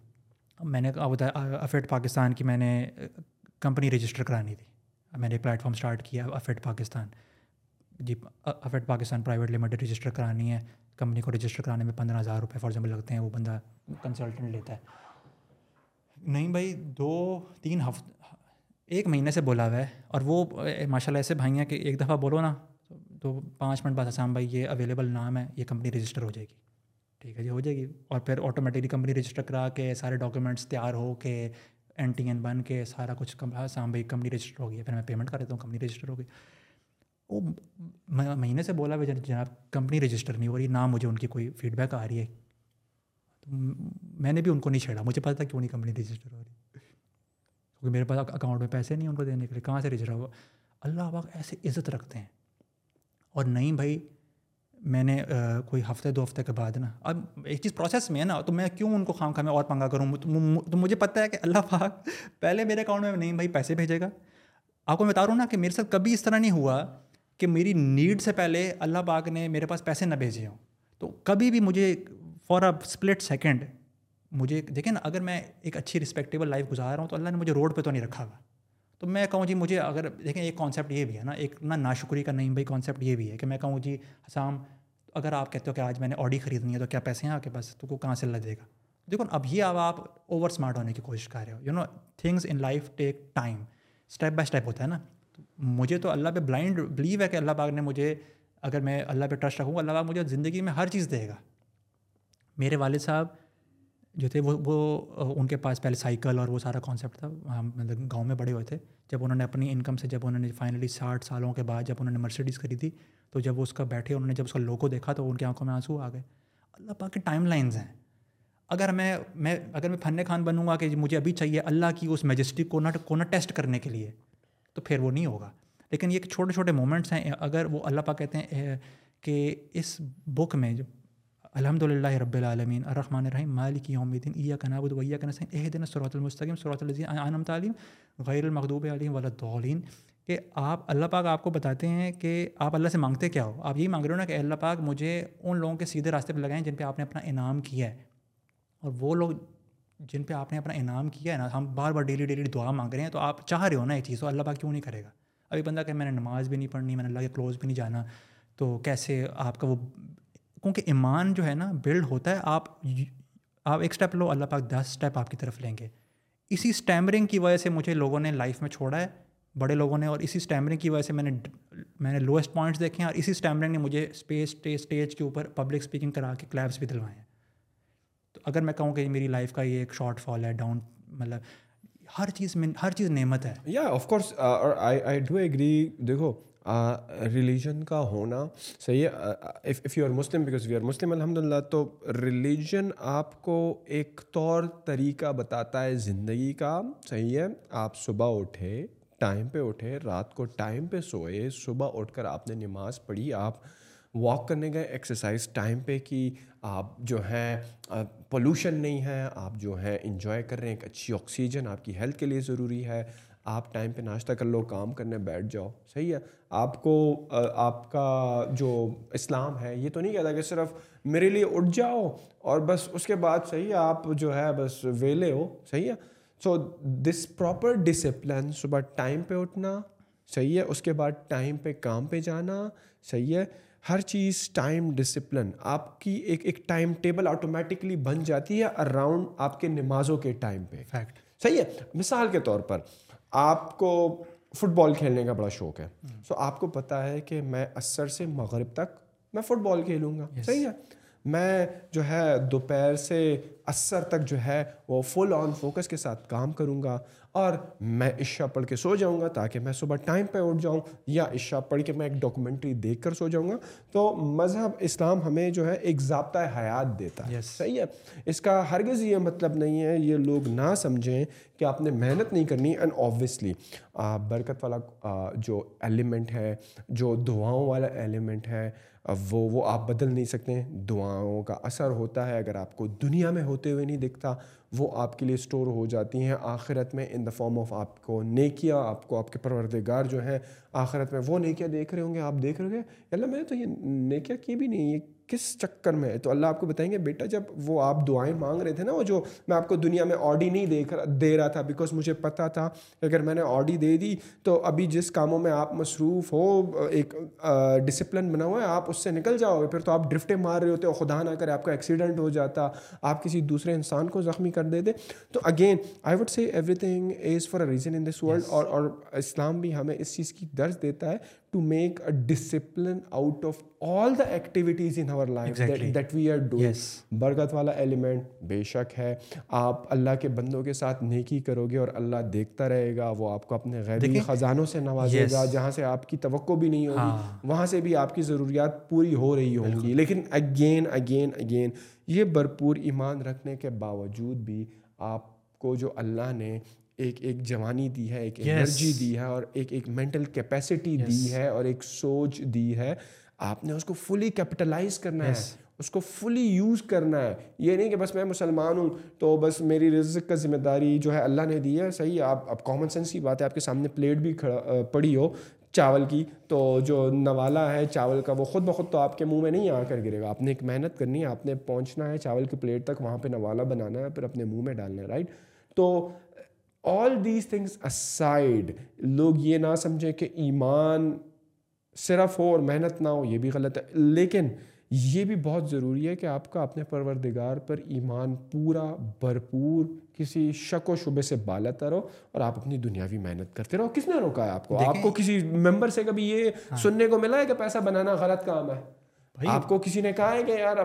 میں نے بتایا افیٹ پاکستان کی میں نے کمپنی uh, رجسٹر کرانی تھی میں نے پلیٹ فارم اسٹارٹ کیا افیٹ پاکستان جی افیٹ پاکستان پرائیویٹ لمیٹڈ رجسٹر کرانی ہے کمپنی کو رجسٹر کرانے میں پندرہ ہزار روپئے فار ایگزامپل لگتے ہیں وہ بندہ کنسلٹنٹ لیتا ہے نہیں بھائی دو تین ہفت ایک مہینے سے بولا ہوا ہے اور وہ ماشاء اللہ ایسے بھائی ہیں کہ ایک دفعہ بولو نا تو پانچ منٹ بعد بھائی یہ اویلیبل نام ہے یہ کمپنی رجسٹر ہو جائے گی ٹھیک ہے جی ہو جائے گی اور پھر آٹومیٹکلی کمپنی رجسٹر کرا کے سارے ڈاکیومنٹس تیار ہو کے این ٹی این بن کے سارا کچھ حسام بھائی کمپنی رجسٹر ہو ہوگی پھر میں پیمنٹ کر دیتا ہوں کمپنی رجسٹر ہو گئی وہ مہینے سے بولا بھائی جناب کمپنی رجسٹر نہیں ہو رہی نہ مجھے ان کی کوئی فیڈ بیک آ رہی ہے میں نے بھی ان کو نہیں چھیڑا مجھے پتا تھا کیوں نہیں کمپنی رجسٹر ہو رہی کیونکہ میرے پاس اکاؤنٹ میں پیسے نہیں ان کو دینے کے لیے کہاں سے رجسٹر ہوا اللہ پاک ایسے عزت رکھتے ہیں اور نہیں بھائی میں نے کوئی ہفتے دو ہفتے کے بعد نا اب ایک چیز پروسیس میں ہے نا تو میں کیوں ان کو خام خواہ میں اور پنگا کروں تو مجھے پتہ ہے کہ اللہ پاک پہلے میرے اکاؤنٹ میں نہیں بھائی پیسے بھیجے گا آپ کو میں بتا رہا ہوں نا کہ میرے ساتھ کبھی اس طرح نہیں ہوا کہ میری نیڈ سے پہلے اللہ پاک نے میرے پاس پیسے نہ بھیجے ہوں تو کبھی بھی مجھے فور اے اسپلٹ سیکنڈ مجھے دیکھیں نا اگر میں ایک اچھی رسپیکٹیبل لائف گزار رہا ہوں تو اللہ نے مجھے روڈ پہ تو نہیں رکھا ہوا تو میں کہوں جی مجھے اگر دیکھیں ایک کانسیپٹ یہ بھی ہے نا ایک نا ناشکری کا نہیں بھائی کانسیپٹ یہ بھی ہے کہ میں کہوں جی حسام اگر آپ کہتے ہو کہ آج میں نے آڈی خریدنی ہے تو کیا پیسے ہیں آپ کے پاس تو کو کہاں سے لگ دے گا دیکھو اب یہ اب آپ اوور اسمارٹ ہونے کی کوشش کر رہے ہو you know things in life take time step by step ہوتا ہے نا مجھے تو اللہ پہ بلائنڈ بلیو ہے کہ اللہ پاک نے مجھے اگر میں اللہ پہ ٹرسٹ رکھوں اللہ پاک مجھے زندگی میں ہر چیز دے گا میرے والد صاحب جو تھے وہ وہ ان کے پاس پہلے سائیکل اور وہ سارا کانسیپٹ تھا ہم مطلب گاؤں میں بڑے ہوئے تھے جب انہوں نے اپنی انکم سے جب انہوں نے فائنلی ساٹھ سالوں کے بعد جب انہوں نے مرسڈیز خریدی تو جب وہ اس کا بیٹھے انہوں نے جب اس کا لوگو دیکھا تو ان کی آنکھوں میں آنسو آ گئے اللہ پاک کے ٹائم لائنز ہیں اگر میں میں اگر میں فن خان بنوں گا کہ مجھے ابھی چاہیے اللہ کی اس میجسٹک کو نہ کو نہ ٹیسٹ کرنے کے لیے تو پھر وہ نہیں ہوگا لیکن یہ چھوٹے چھوٹے مومنٹس ہیں اگر وہ اللہ پاک کہتے ہیں کہ اس بک میں جو الحمد للہ رب العالمین الرحمن الرحیم مالک کا نابود عیہ کا نسین اح دن صورت المستقیم صورت عنم تعلیم غیر المخوبِ علیہ ولادین کہ آپ اللہ پاک آپ کو بتاتے ہیں کہ آپ اللہ سے مانگتے کیا ہو آپ یہی مانگ رہے ہو نا کہ اللہ پاک مجھے ان لوگوں کے سیدھے راستے پہ لگائیں جن پہ آپ نے اپنا انعام کیا ہے اور وہ لوگ جن پہ آپ نے اپنا انعام کیا ہے نا ہم بار بار ڈیلی ڈیلی دعا مانگ رہے ہیں تو آپ چاہ رہے ہو نا یہ چیز تو اللہ پاک کیوں نہیں کرے گا ابھی بندہ کہ میں نے نماز بھی نہیں پڑھنی میں نے اللہ کے کلوز بھی نہیں جانا تو کیسے آپ کا وہ کیونکہ ایمان جو ہے نا بلڈ ہوتا ہے آپ آپ ایک اسٹیپ لو اللہ پاک دس اسٹیپ آپ کی طرف لیں گے اسی اسٹیمرنگ کی وجہ سے مجھے لوگوں نے لائف میں چھوڑا ہے بڑے لوگوں نے اور اسی اسٹیمرنگ کی وجہ سے میں نے میں نے لوئسٹ پوائنٹس دیکھے ہیں اور اسی اسٹیمرنگ نے مجھے اسپیس اسٹیج کے اوپر پبلک اسپیکنگ کرا کے کلیبس بھی دلوائے ہیں تو اگر میں کہوں کہ میری لائف کا یہ ایک شارٹ فال ہے ڈاؤن مطلب ہر چیز میں ہر چیز نعمت ہے یا of course I do agree دیکھو ریلیجن کا ہونا صحیح ہے Muslim because we are Muslim الحمد للہ تو ریلیجن آپ کو ایک طور طریقہ بتاتا ہے زندگی کا صحیح ہے آپ صبح اٹھے ٹائم پہ اٹھے رات کو ٹائم پہ سوئے صبح اٹھ کر آپ نے نماز پڑھی آپ واک کرنے گئے ایکسرسائز ٹائم پہ کی آپ جو ہیں پولوشن نہیں ہے آپ جو ہیں انجوائے کر رہے ہیں ایک اچھی آکسیجن آپ کی ہیلتھ کے لیے ضروری ہے آپ ٹائم پہ ناشتہ کر لو کام کرنے بیٹھ جاؤ صحیح ہے آپ کو آپ کا جو اسلام ہے یہ تو نہیں کہتا کہ صرف میرے لیے اٹھ جاؤ اور بس اس کے بعد صحیح ہے آپ جو ہے بس ویلے ہو صحیح ہے سو دس پراپر ڈسپلن صبح ٹائم پہ اٹھنا صحیح ہے اس کے بعد ٹائم پہ کام پہ جانا صحیح ہے ہر چیز ٹائم ڈسپلن آپ کی ایک ایک ٹائم ٹیبل آٹومیٹکلی بن جاتی ہے اراؤنڈ آپ کے نمازوں کے ٹائم پہ فیکٹ صحیح ہے مثال کے طور پر آپ کو فٹ بال کھیلنے کا بڑا شوق ہے سو hmm. آپ کو پتہ ہے کہ میں اثر سے مغرب تک میں فٹ بال کھیلوں گا صحیح ہے میں جو ہے دوپہر سے اثر تک جو ہے وہ فل آن فوکس کے ساتھ کام کروں گا اور میں عشاء پڑھ کے سو جاؤں گا تاکہ میں صبح ٹائم پہ اٹھ جاؤں یا عشا پڑھ کے میں ایک ڈاکومنٹری دیکھ کر سو جاؤں گا تو مذہب اسلام ہمیں جو ہے ایک ضابطۂ حیات دیتا ہے yes. صحیح ہے اس کا ہرگز یہ مطلب نہیں ہے یہ لوگ نہ سمجھیں کہ آپ نے محنت نہیں کرنی اینڈ آبویسلی برکت والا جو ایلیمنٹ ہے جو دعاؤں والا ایلیمنٹ ہے اب وہ وہ آپ بدل نہیں سکتے دعاؤں کا اثر ہوتا ہے اگر آپ کو دنیا میں ہوتے ہوئے نہیں دکھتا وہ آپ کے لیے سٹور ہو جاتی ہیں آخرت میں ان دا فارم آف آپ کو نیکیا آپ کو آپ کے پروردگار جو ہیں آخرت میں وہ نیکیا دیکھ رہے ہوں گے آپ دیکھ رہے ہوں گے اللہ میں نے تو یہ نیکیا کی بھی نہیں یہ کس چکر میں ہے تو اللہ آپ کو بتائیں گے بیٹا جب وہ آپ دعائیں مانگ رہے تھے نا وہ جو میں آپ کو دنیا میں آڈی نہیں دے کر دے رہا تھا بیکاز مجھے پتا تھا اگر میں نے آڈی دے دی تو ابھی جس کاموں میں آپ مصروف ہو ایک ڈسپلن بنا ہوا ہے آپ اس سے نکل جاؤ گے پھر تو آپ ڈرفٹیں مار رہے ہوتے ہو خدا نہ کرے آپ کا ایکسیڈنٹ ہو جاتا آپ کسی دوسرے انسان کو زخمی کر دیتے تو again I would see everything is for a reason in this world اور اسلام بھی ہمیں اس چیز کی درج دیتا ہے to make a discipline out of all the activities in our life that we are do برکت والا ایلیمنٹ بے شک ہے آپ اللہ کے بندوں کے ساتھ نیکی کرو گے اور اللہ دیکھتا رہے گا وہ آپ کو اپنے غیر خزانوں سے نوازے گا جہاں سے آپ کی توقع بھی نہیں ہوگی ہاں۔ وہاں سے بھی آپ کی ضروریات پوری ہو رہی ہوں گی لیکن اگین اگین اگین یہ بھرپور ایمان رکھنے کے باوجود بھی آپ کو جو اللہ نے ایک ایک جوانی دی ہے ایک انرجی دی ہے اور ایک ایک مینٹل کیپیسٹی دی ہے اور ایک سوچ دی ہے آپ نے اس کو فلی کیپٹلائز کرنا ہے اس کو فلی یوز کرنا ہے یہ نہیں کہ بس میں مسلمان ہوں تو بس میری رزق کا ذمہ داری جو ہے اللہ نے دی ہے صحیح آپ اب کامن سینس کی بات ہے آپ کے سامنے پلیٹ بھی کھڑا پڑی ہو چاول کی تو جو نوالا ہے چاول کا وہ خود بخود تو آپ کے منہ میں نہیں آ کر گرے گا آپ نے ایک محنت کرنی ہے آپ نے پہنچنا ہے چاول کی پلیٹ تک وہاں پہ نوالا بنانا ہے پھر اپنے منہ میں ڈالنا ہے رائٹ تو آل دیز تھنگس اسائڈ لوگ یہ نہ سمجھیں کہ ایمان صرف ہو اور محنت نہ ہو یہ بھی غلط ہے لیکن یہ بھی بہت ضروری ہے کہ آپ کا اپنے پروردگار پر ایمان پورا بھرپور کسی شک و شبے سے بالتا رہو اور آپ اپنی دنیاوی محنت کرتے رہو کس نے روکا ہے آپ کو آپ کو کسی ممبر سے کبھی یہ ہاں۔ سننے کو ملا ہے کہ پیسہ بنانا غلط کام ہے آپ کو کسی نے کہا ہے کہ یار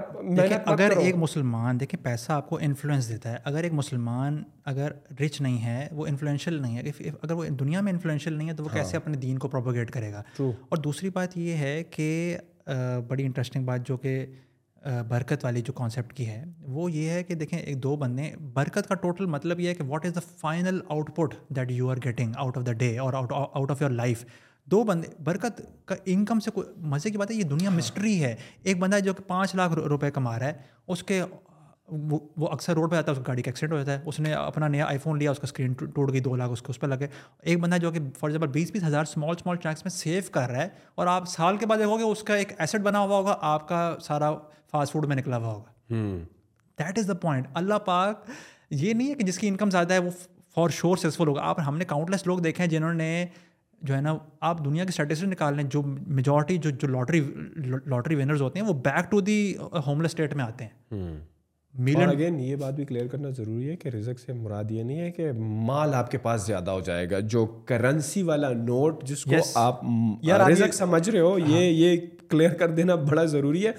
اگر ایک مسلمان دیکھیں پیسہ آپ کو انفلوئنس دیتا ہے اگر ایک مسلمان اگر رچ نہیں ہے وہ انفلوئنشیل نہیں ہے اگر وہ دنیا میں انفلوئنشیل نہیں ہے تو وہ کیسے ہاں۔ اپنے دین کو پروپوگیٹ کرے گا اور دوسری بات یہ ہے کہ بڑی انٹرسٹنگ بات جو کہ برکت والی جو کانسیپٹ کی ہے وہ یہ ہے کہ دیکھیں ایک دو بندے برکت کا ٹوٹل مطلب یہ ہے کہ what is the final output that you are getting out of the day اور آؤٹ آف یور لائف دو بندے برکت کا انکم سے مزے کی بات ہے یہ دنیا مسٹری ہاں۔ ہے ایک بندہ جو کہ پانچ لاکھ روپے کما رہا ہے اس کے وہ اکثر روڈ پہ آتا ہے اس گاڑی کا ایکسیڈنٹ ہو جاتا ہے اس نے اپنا نیا آئی فون لیا اس کا اسکرین ٹوٹ گئی دو لاکھ اس کے اس پہ لگے ایک بندہ جو کہ فار ایگزامپل بیس بیس ہزار اسمال اسمال ٹریکس میں سیو کر رہا ہے اور آپ سال کے بعد دیکھو ہو گیا اس کا ایک ایسٹ بنا ہوا ہوگا آپ کا سارا فاسٹ فوڈ میں نکلا ہوا ہوگا that is the point Allah پاک یہ نہیں ہے کہ جس کی انکم زیادہ ہے وہ فار شور سکسفل ہوگا آپ ہم نے کاؤنٹلیس لوگ دیکھے ہیں جنہوں نے جو ہے نا آپ دنیا کے لاٹری ونرز ہوتے ہیں وہ back to the homeless state میں آتے ہیں اگین یہ بات بھی کلیئر کرنا ضروری ہے کہ رزق سے مراد یہ نہیں ہے کہ مال آپ کے پاس زیادہ ہو جائے گا جو کرنسی والا نوٹ جس کو آپ رزق سمجھ رہے ہو یہ ہاں۔ یہ کلیئر کر دینا بڑا ضروری ہے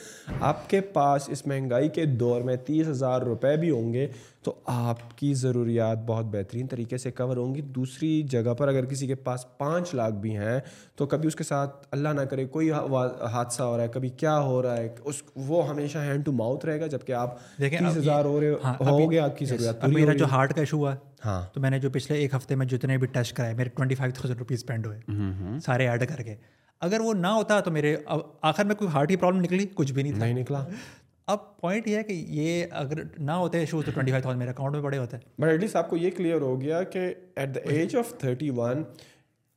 آپ کے پاس اس مہنگائی کے دور میں تیس ہزار روپے بھی ہوں گے تو آپ کی ضروریات بہت بہترین طریقے سے کور ہوں گی دوسری جگہ پر اگر کسی کے پاس پانچ لاکھ بھی ہیں تو کبھی اس کے ساتھ اللہ نہ کرے کوئی حادثہ ہو رہا ہے کبھی کیا ہو رہا ہے اس وہ ہمیشہ ہینڈ ٹو ماؤتھ رہے گا جبکہ آپ تیس ہزار ہو رہے ہاں، ہو گیا آپ کی ضروریات میرا جو ہارٹ ہوا ہاں تو میں نے جو پچھلے ایک ہفتے میں جتنے بھی ٹیسٹ کرائے میرے twenty five thousand rupees spend ہوئے سارے ایڈ کر کے اگر وہ نہ ہوتا تو میرے آخر میں کوئی ہارٹ کی پرابلم نکلی کچھ بھی نہیں تھا نکلا اب پوائنٹ یہ ہے کہ یہ اگر نہ ہوتے ہیں تو ٹوئنٹی فائیو تھاؤزینڈ میرے اکاؤنٹ میں پڑے ہوتے ہیں بٹ ایٹ لیسٹ آپ کو یہ کلیئر ہو گیا کہ at the age of thirty one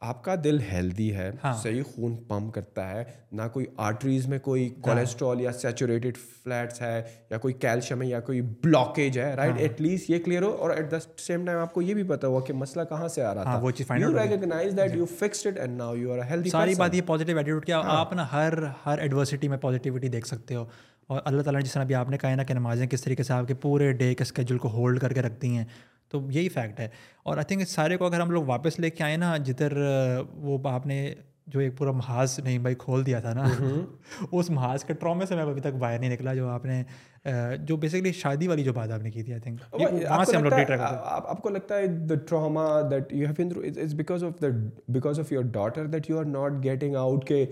آپ کا دل ہیلدی ہے ہاں۔ صحیح خون پمپ کرتا ہے نہ کوئی آرٹریز میں کوئی کولیسٹرول ہاں۔ یا سیچوریٹڈ فلیٹس ہے یا کوئی کیلشیم ہے یا کوئی بلاکیج ہے رائٹ ایٹ لیسٹ یہ کلیئر ہو اور ایٹ دا سیم ٹائم آپ کو یہ بھی پتا ہوا کہ مسئلہ کہاں سے آ رہا ہاں، تھا you recognize that you fixed it and now you are healthy ساری بات یہ پازیٹیو ایٹیٹیوڈ کیا آپ نا ہر ہر ایڈورسٹی میں پازیٹیوٹی دیکھ سکتے ہو اور اللہ تعالیٰ نے جس طرح ابھی آپ نے کہا نا کہ نمازیں کس طریقے سے آپ کے پورے ڈے کے اسکیجول کو ہولڈ کر کے رکھتی ہیں تو یہی فیکٹ ہے اور آئی تھنک سارے کو اگر ہم لوگ واپس لے کے آئے نا جدھر وہ آپ نے جو ایک پورا محاذ نہیں بھائی کھول دیا تھا نا اس محاذ کے ٹرامے سے میں ابھی تک باہر نہیں نکلا جو آپ نے جو بیسکلی شادی والی جو بات آپ نے کی تھی آئی تھنک وہاں سے ہم لوگ آپ کو لگتا ہے the trauma that you he because of the because of your daughter that you are not getting out کے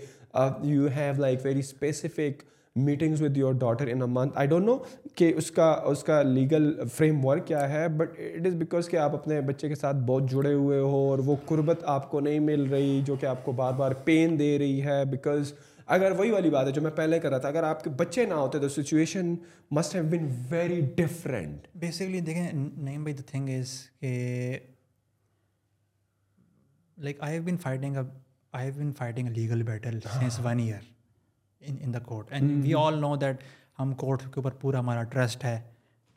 you have like very specific meetings with your daughter in a month I don't know کہ اس کا اس کا لیگل فریم ورک کیا ہے بٹ اٹ از بیکاز کہ آپ اپنے بچے کے ساتھ بہت جڑے ہوئے ہو اور وہ قربت آپ کو نہیں مل رہی جو کہ آپ کو بار بار پین دے رہی ہے بیکاز اگر وہی والی بات ہے جو میں پہلے کر رہا تھا اگر آپ کے بچے نہ ہوتے تو situation must have been very different basically دیکھیں name by the thing is کہ like I I have have been been fighting fighting legal battle since one year in in the court and we all know that ہم کورٹ کے اوپر پورا ہمارا ٹرسٹ ہے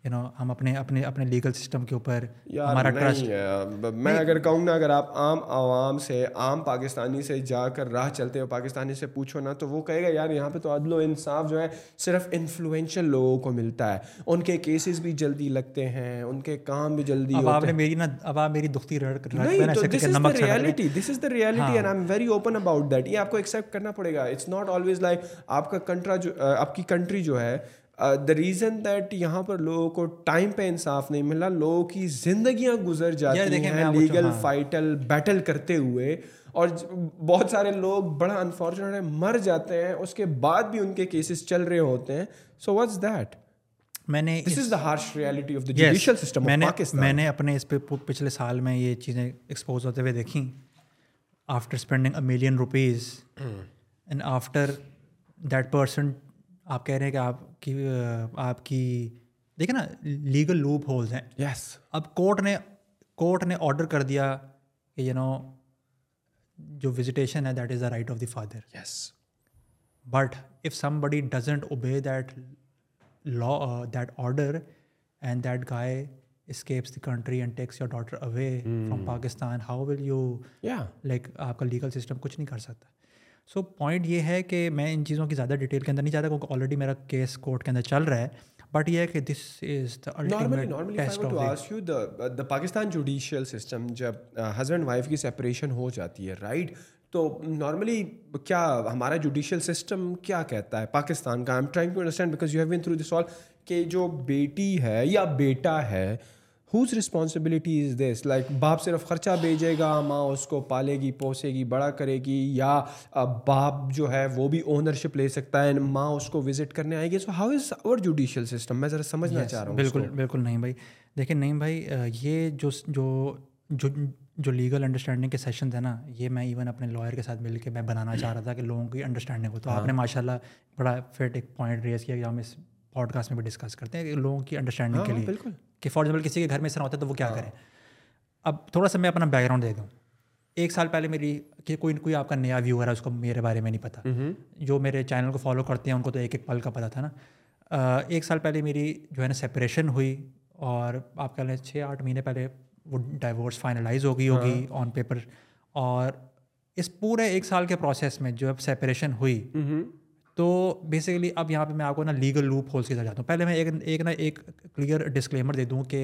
یو نو ہم اپنے اپنے اپنے لیگل سسٹم کے اوپر ہمارا ٹرسٹ میں اگر کہوں نا اگر آپ عام عوام سے عام پاکستانی سے جا کر راہ چلتے ہو پاکستانی سے پوچھو نا تو وہ کہے گا یار یہاں پہ تو عدل و انصاف جو ہے صرف انفلوئنشل لوگوں کو ملتا ہے ان کے کیسز بھی جلدی لگتے ہیں ان کے کام بھی جلدی اب آپ نے میری نا اب آپ میری دکھتی reality this is the reality and I am very open about that یہ آپ کو ایکسیپٹ کرنا پڑے گا اٹس ناٹ آلویز لائک آپ کا کنٹرا جو آپ کی کنٹری جو ہے دا ریزن دیٹ یہاں پر لوگوں کو ٹائم پہ انصاف نہیں ملا لوگوں کی زندگیاں گزر جاتی ہیں لیگل فائٹل بیٹل کرتے ہوئے اور بہت سارے لوگ بڑا انفارچونیٹ مر جاتے ہیں اس کے بعد بھی ان کے کیسز چل رہے ہوتے ہیں سو واٹس دیٹ میں نے this is the harsh reality of system میں نے میں نے اپنے اس پہ پچھلے سال میں یہ چیزیں ایکسپوز ہوتے ہوئے دیکھیں after spending a million rupees and after that person آپ کہہ رہے ہیں کہ آپ کی آپ کی دیکھیں نا لیگل لوپ ہولز ہیں یس اب کورٹ نے کورٹ نے آرڈر کر دیا کہ یو نو جو وزٹیشن ہے that is the right of the father yes but if somebody doesn't obey that law that order and that guy escapes the country and takes your daughter away from Pakistan how will you like آپ کا لیگل سسٹم کچھ نہیں کر سکتا سو پوائنٹ یہ ہے کہ میں ان چیزوں کی زیادہ ڈیٹیل کے اندر نہیں چاہتا کیونکہ آلریڈی میرا کیس کورٹ کے اندر چل رہا ہے بٹ یہ ہے کہ this is the Pakistan judicial system جب ہسبینڈ وائف کی سپریشن ہو جاتی ہے رائٹ تو نارملی کیا ہمارا جوڈیشیل سسٹم کیا کہتا ہے پاکستان کا I am trying to understand because you have been through this all کہ جو بیٹی ہے یا بیٹا ہے whose responsibility is this like باپ صرف خرچہ بھیجے گا ماں اس کو پالے گی پوسے گی بڑا کرے گی یا باپ جو ہے وہ بھی اونرشپ لے سکتا ہے ماں اس کو وزٹ کرنے آئے گی so how is our judicial system میں ذرا سمجھنا چاہ رہا ہوں بالکل بالکل نہیں بھائی دیکھیں نہیں بھائی یہ جو جو جو جو لیگل انڈرسٹینڈنگ کے سیشن ہیں نا یہ میں ایون اپنے لائر کے ساتھ مل کے میں بنانا چاہ رہا تھا کہ لوگوں کی انڈرسٹینڈنگ ہو تو آپ نے ہاں۔ ماشاء اللہ بڑا فٹ ایک پوائنٹ ریز کیا کہ ہم اس پوڈ کاسٹ میں بھی ڈسکس کرتے ہیں لوگوں کی انڈرسٹینڈنگ ہاں، کے لیے بالکل کہ فار ایگزامپل کسی کے گھر میں اس طرح ہوتا ہے تو وہ کیا ہاں۔ کریں اب تھوڑا سا میں اپنا بیک گراؤنڈ دے دوں ایک سال پہلے میری کہ کوئی کوئی آپ کا نیا ویو ہے اس کو میرے بارے میں نہیں پتا جو میرے چینل کو فالو کرتے ہیں ان کو تو ایک ایک پل کا پتا تھا نا ایک سال پہلے میری جو ہے نا سپریشن ہوئی اور آپ کہہ لیں چھ آٹھ مہینے پہلے وہ ڈائیورس فائنلائز ہو گئی ہوگی آن ہاں۔ پیپر اور اس پورے ایک سال کے پروسیس میں جو اب سپریشن ہوئی تو بیسیکلی اب یہاں پہ میں آپ کو نا لیگل لوپ ہولس کے ساتھ جاتا ہوں پہلے میں ایک ایک نا ایک کلیئر ڈسکلیمر دے دوں کہ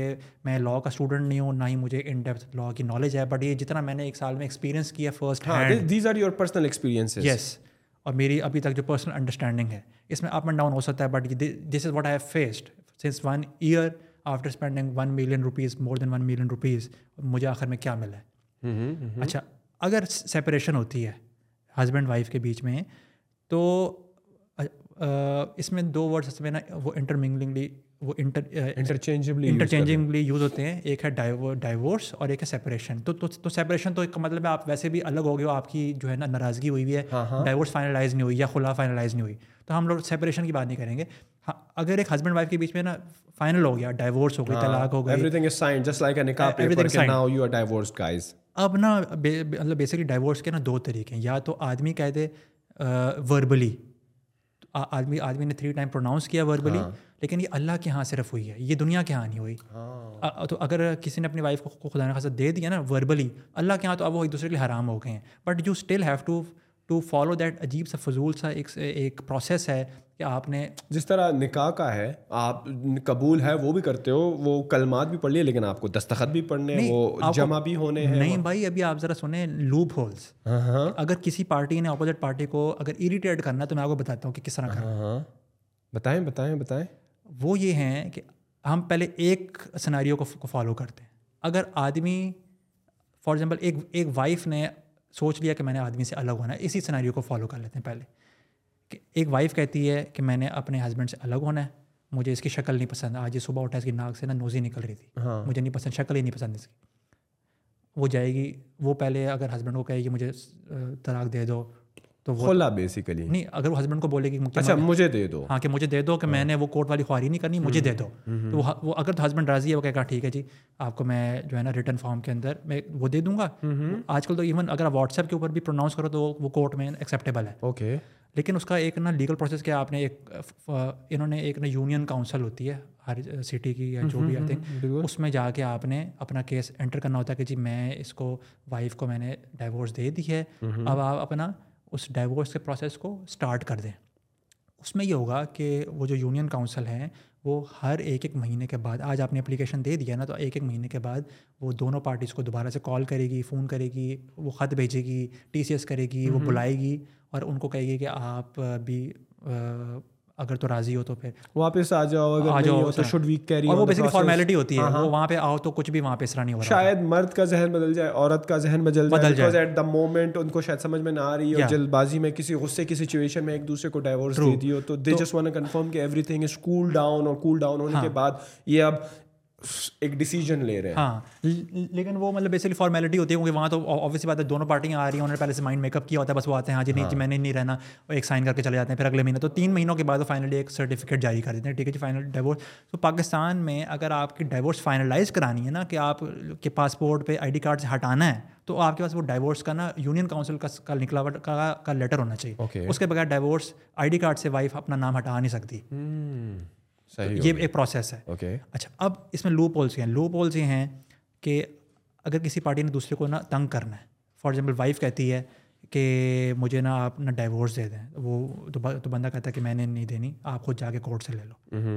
میں لا کا اسٹوڈنٹ نہیں ہوں نہ ہی مجھے ان ڈیپتھ لا کی نالج ہے بٹ یہ جتنا میں نے ایک سال میں ایکسپیرینس کیا first these are your personal experience yes اور میری ابھی تک جو پرسنل انڈرسٹینڈنگ ہے اس میں اپ اینڈ ڈاؤن ہو سکتا ہے but this is what I have faced since one year after spending one million rupees more than one million rupees مجھے آخر میں کیا ملا ہے اچھا اگر سپریشن ہوتی ہے ہسبینڈ وائف کے بیچ میں تو اس میں دو ورڈ میں نا وہ انٹرمنگلی وہ انٹرچینجنگلی uh, یوز ہوتے ہیں ایک ہے ڈائیورس اور ایک ہے سیپریشن تو سیپریشن تو ایک مطلب آپ ویسے بھی الگ ہو گئے ہو آپ کی جو ہے نا ناراضگی ہوئی بھی ہے ڈائیورس ہاں، فائنلائز ہاں. نہیں ہوئی یا خلا فائنلائز نہیں ہوئی تو ہم لوگ سیپریشن کی بات نہیں کریں گے ہاں، اگر ایک ہسبینڈ وائف کے بیچ میں نا فائنل ہو گیا ڈائیورس ہو گیا اب نا مطلب بیسکلی ڈائیورس کے نا دو طریقے ہیں یا تو آدمی کہہ دے وربلی uh, آدمی آدمی نے تھری ٹائم پروناؤنس کیا وربلی ہاں۔ لیکن یہ اللہ کے یہاں صرف ہوئی ہے یہ دنیا کے یہاں نہیں ہوئی ہاں۔ تو اگر کسی نے اپنی وائف کو خدا خاصا دے دیا نا وربلی اللہ کے یہاں تو اب وہ ایک دوسرے کے لیے حرام ہو گئے ہیں but you still have to to follow that عجیب سا فضول سا ایک ایک پروسیس ہے کہ آپ نے جس طرح نکاح کا ہے آپ قبول ہے وہ بھی کرتے ہو وہ کلمات بھی پڑھ لیے لیکن آپ کو دستخط بھی ہونے ہیں نہیں بھائی ابھی آپ ذرا سنیں لوپ ہولس ہاں، ہاں۔ اگر کسی پارٹی نے اپوزٹ پارٹی کو اگر اریٹیٹ کرنا تو میں آپ کو بتاتا ہوں کہ کس طرح ہاں،, ہاں بتائیں بتائیں بتائیں وہ یہ ہیں کہ ہم پہلے ایک سناریو کو فالو کرتے ہیں اگر آدمی فار ایگزامپل ایک ایک وائف نے سوچ لیا کہ میں نے آدمی سے الگ ہونا ہے اسی سناریو کو فالو کر لیتے ہیں پہلے کہ ایک وائف کہتی ہے کہ میں نے اپنے ہسبینڈ سے الگ ہونا ہے مجھے اس کی شکل نہیں پسند آج یہ صبح اٹھا اس کی ناک سے نا نوزی نکل رہی تھی ہاں۔ مجھے نہیں پسند شکل ہی نہیں پسند اس کی وہ جائے گی وہ پہلے اگر ہسبینڈ کو کہے گی مجھے طلاق دے دو تو کھولا بیسیکلی نہیں اگر وہ ہسبینڈ کو بولے گی اچھا مجھے دے دو ہاں کہ مجھے دے دو کہ میں ہاں۔ نے وہ کورٹ والی خواہی نہیں کرنی مجھے دے دو تو وہ اگر تو ہسبینڈ راضی ہے وہ کہے گا ٹھیک ہے جی آپ کو میں جو ہے نا ریٹرن فارم کے اندر میں وہ دے دوں گا آج کل تو ایون اگر آپ واٹس ایپ کے اوپر بھی پروناؤنس کرو تو وہ کورٹ میں ایکسیپٹیبل ہے اوکے لیکن اس کا ایک نا لیگل پروسیس کیا آپ نے ایک انہوں نے ایک نا یونین کاؤنسل ہوتی ہے ہر سٹی کی یا جو بھی آئی تھنک اس میں جا کے آپ نے اپنا کیس انٹر کرنا ہوتا ہے کہ جی میں اس کو وائف کو میں نے ڈائیورس دے دی ہے اب آپ اپنا اس ڈائیورس کے پروسیس کو اسٹارٹ کر دیں اس میں یہ ہوگا کہ وہ جو یونین کاؤنسل ہیں وہ ہر ایک ایک مہینے کے بعد آج آپ نے اپلیکیشن دے دیا نا تو ایک ایک مہینے کے بعد وہ دونوں پارٹیز کو دوبارہ سے کال کرے گی فون کرے گی وہ خط بھیجے گی ٹی سی ایس کرے گی وہ بلائے گی اور ان کو کہے گی کہ آپ بھی اگر تو راضی ہو تو پھر واپس آ جاؤ اگر آ جاؤ تو شوڈ ویک کیری اور وہ بیسکلی فارمیلٹی ہوتی ہے ہاں، ہاں۔ وہ وہاں پہ آؤ تو کچھ بھی وہاں پہ اس طرح نہیں ہو رہا شاید مرد کا ذہن بدل جائے عورت کا ذہن بدل جائے بدل جائے ایٹ دا مومنٹ ان کو شاید سمجھ میں نہ آ رہی ہے جلد بازی میں کسی غصے کی سچویشن میں ایک دوسرے کو ڈائیورس دے دی ہو تو دے جسٹ وانٹ کنفرم کہ everything is cool down اور کول ڈاؤن ہونے ہاں۔ کے بعد یہ اب ایک ڈیسیجن لے رہے ہیں ہاں لیکن وہ مطلب بیسکلی فارمیلٹی ہوتی ہے کیونکہ وہاں تو آبویسلی بات ہے دونوں پارٹیاں آ رہی ہیں انہوں نے پہلے سے مائنڈ میک اپ کیا ہوتا ہے بس وہ آتے ہیں ہاں جی نہیں جی ہاں۔ میں نے نہیں رہنا ایک سائن کر کے چلے جاتے ہیں پھر اگلے مہینے تو تین مہینوں کے بعد وہ فائنلی ایک سرٹیفکیٹ جاری کر دیتے ہیں ٹھیک ہے جی فائنل تو پاکستان میں اگر آپ کی ڈائیورس فائنلائز کرانی ہے نا کہ آپ کے پاسپورٹ پہ آئی ڈی کارڈ سے ہٹانا ہے تو آپ کے پاس وہ ڈائیورس کا نا یونین کاؤنسل کا نکلا کا لیٹر ہونا چاہیے اس کے بغیر ڈائیورس آئی ڈی کارڈ سے وائف اپنا نام ہٹا نہیں سکتی یہ ایک پروسیس ہے اچھا اب اس میں لو پولس ہیں لو پولس یہ ہیں کہ اگر کسی پارٹی نے دوسرے کو نہ تنگ کرنا ہے فار ایگزامپل وائف کہتی ہے کہ مجھے نا آپ نہ ڈائیورس دے دیں وہ تو بندہ کہتا ہے کہ میں نے نہیں دینی آپ خود جا کے کورٹ سے لے لو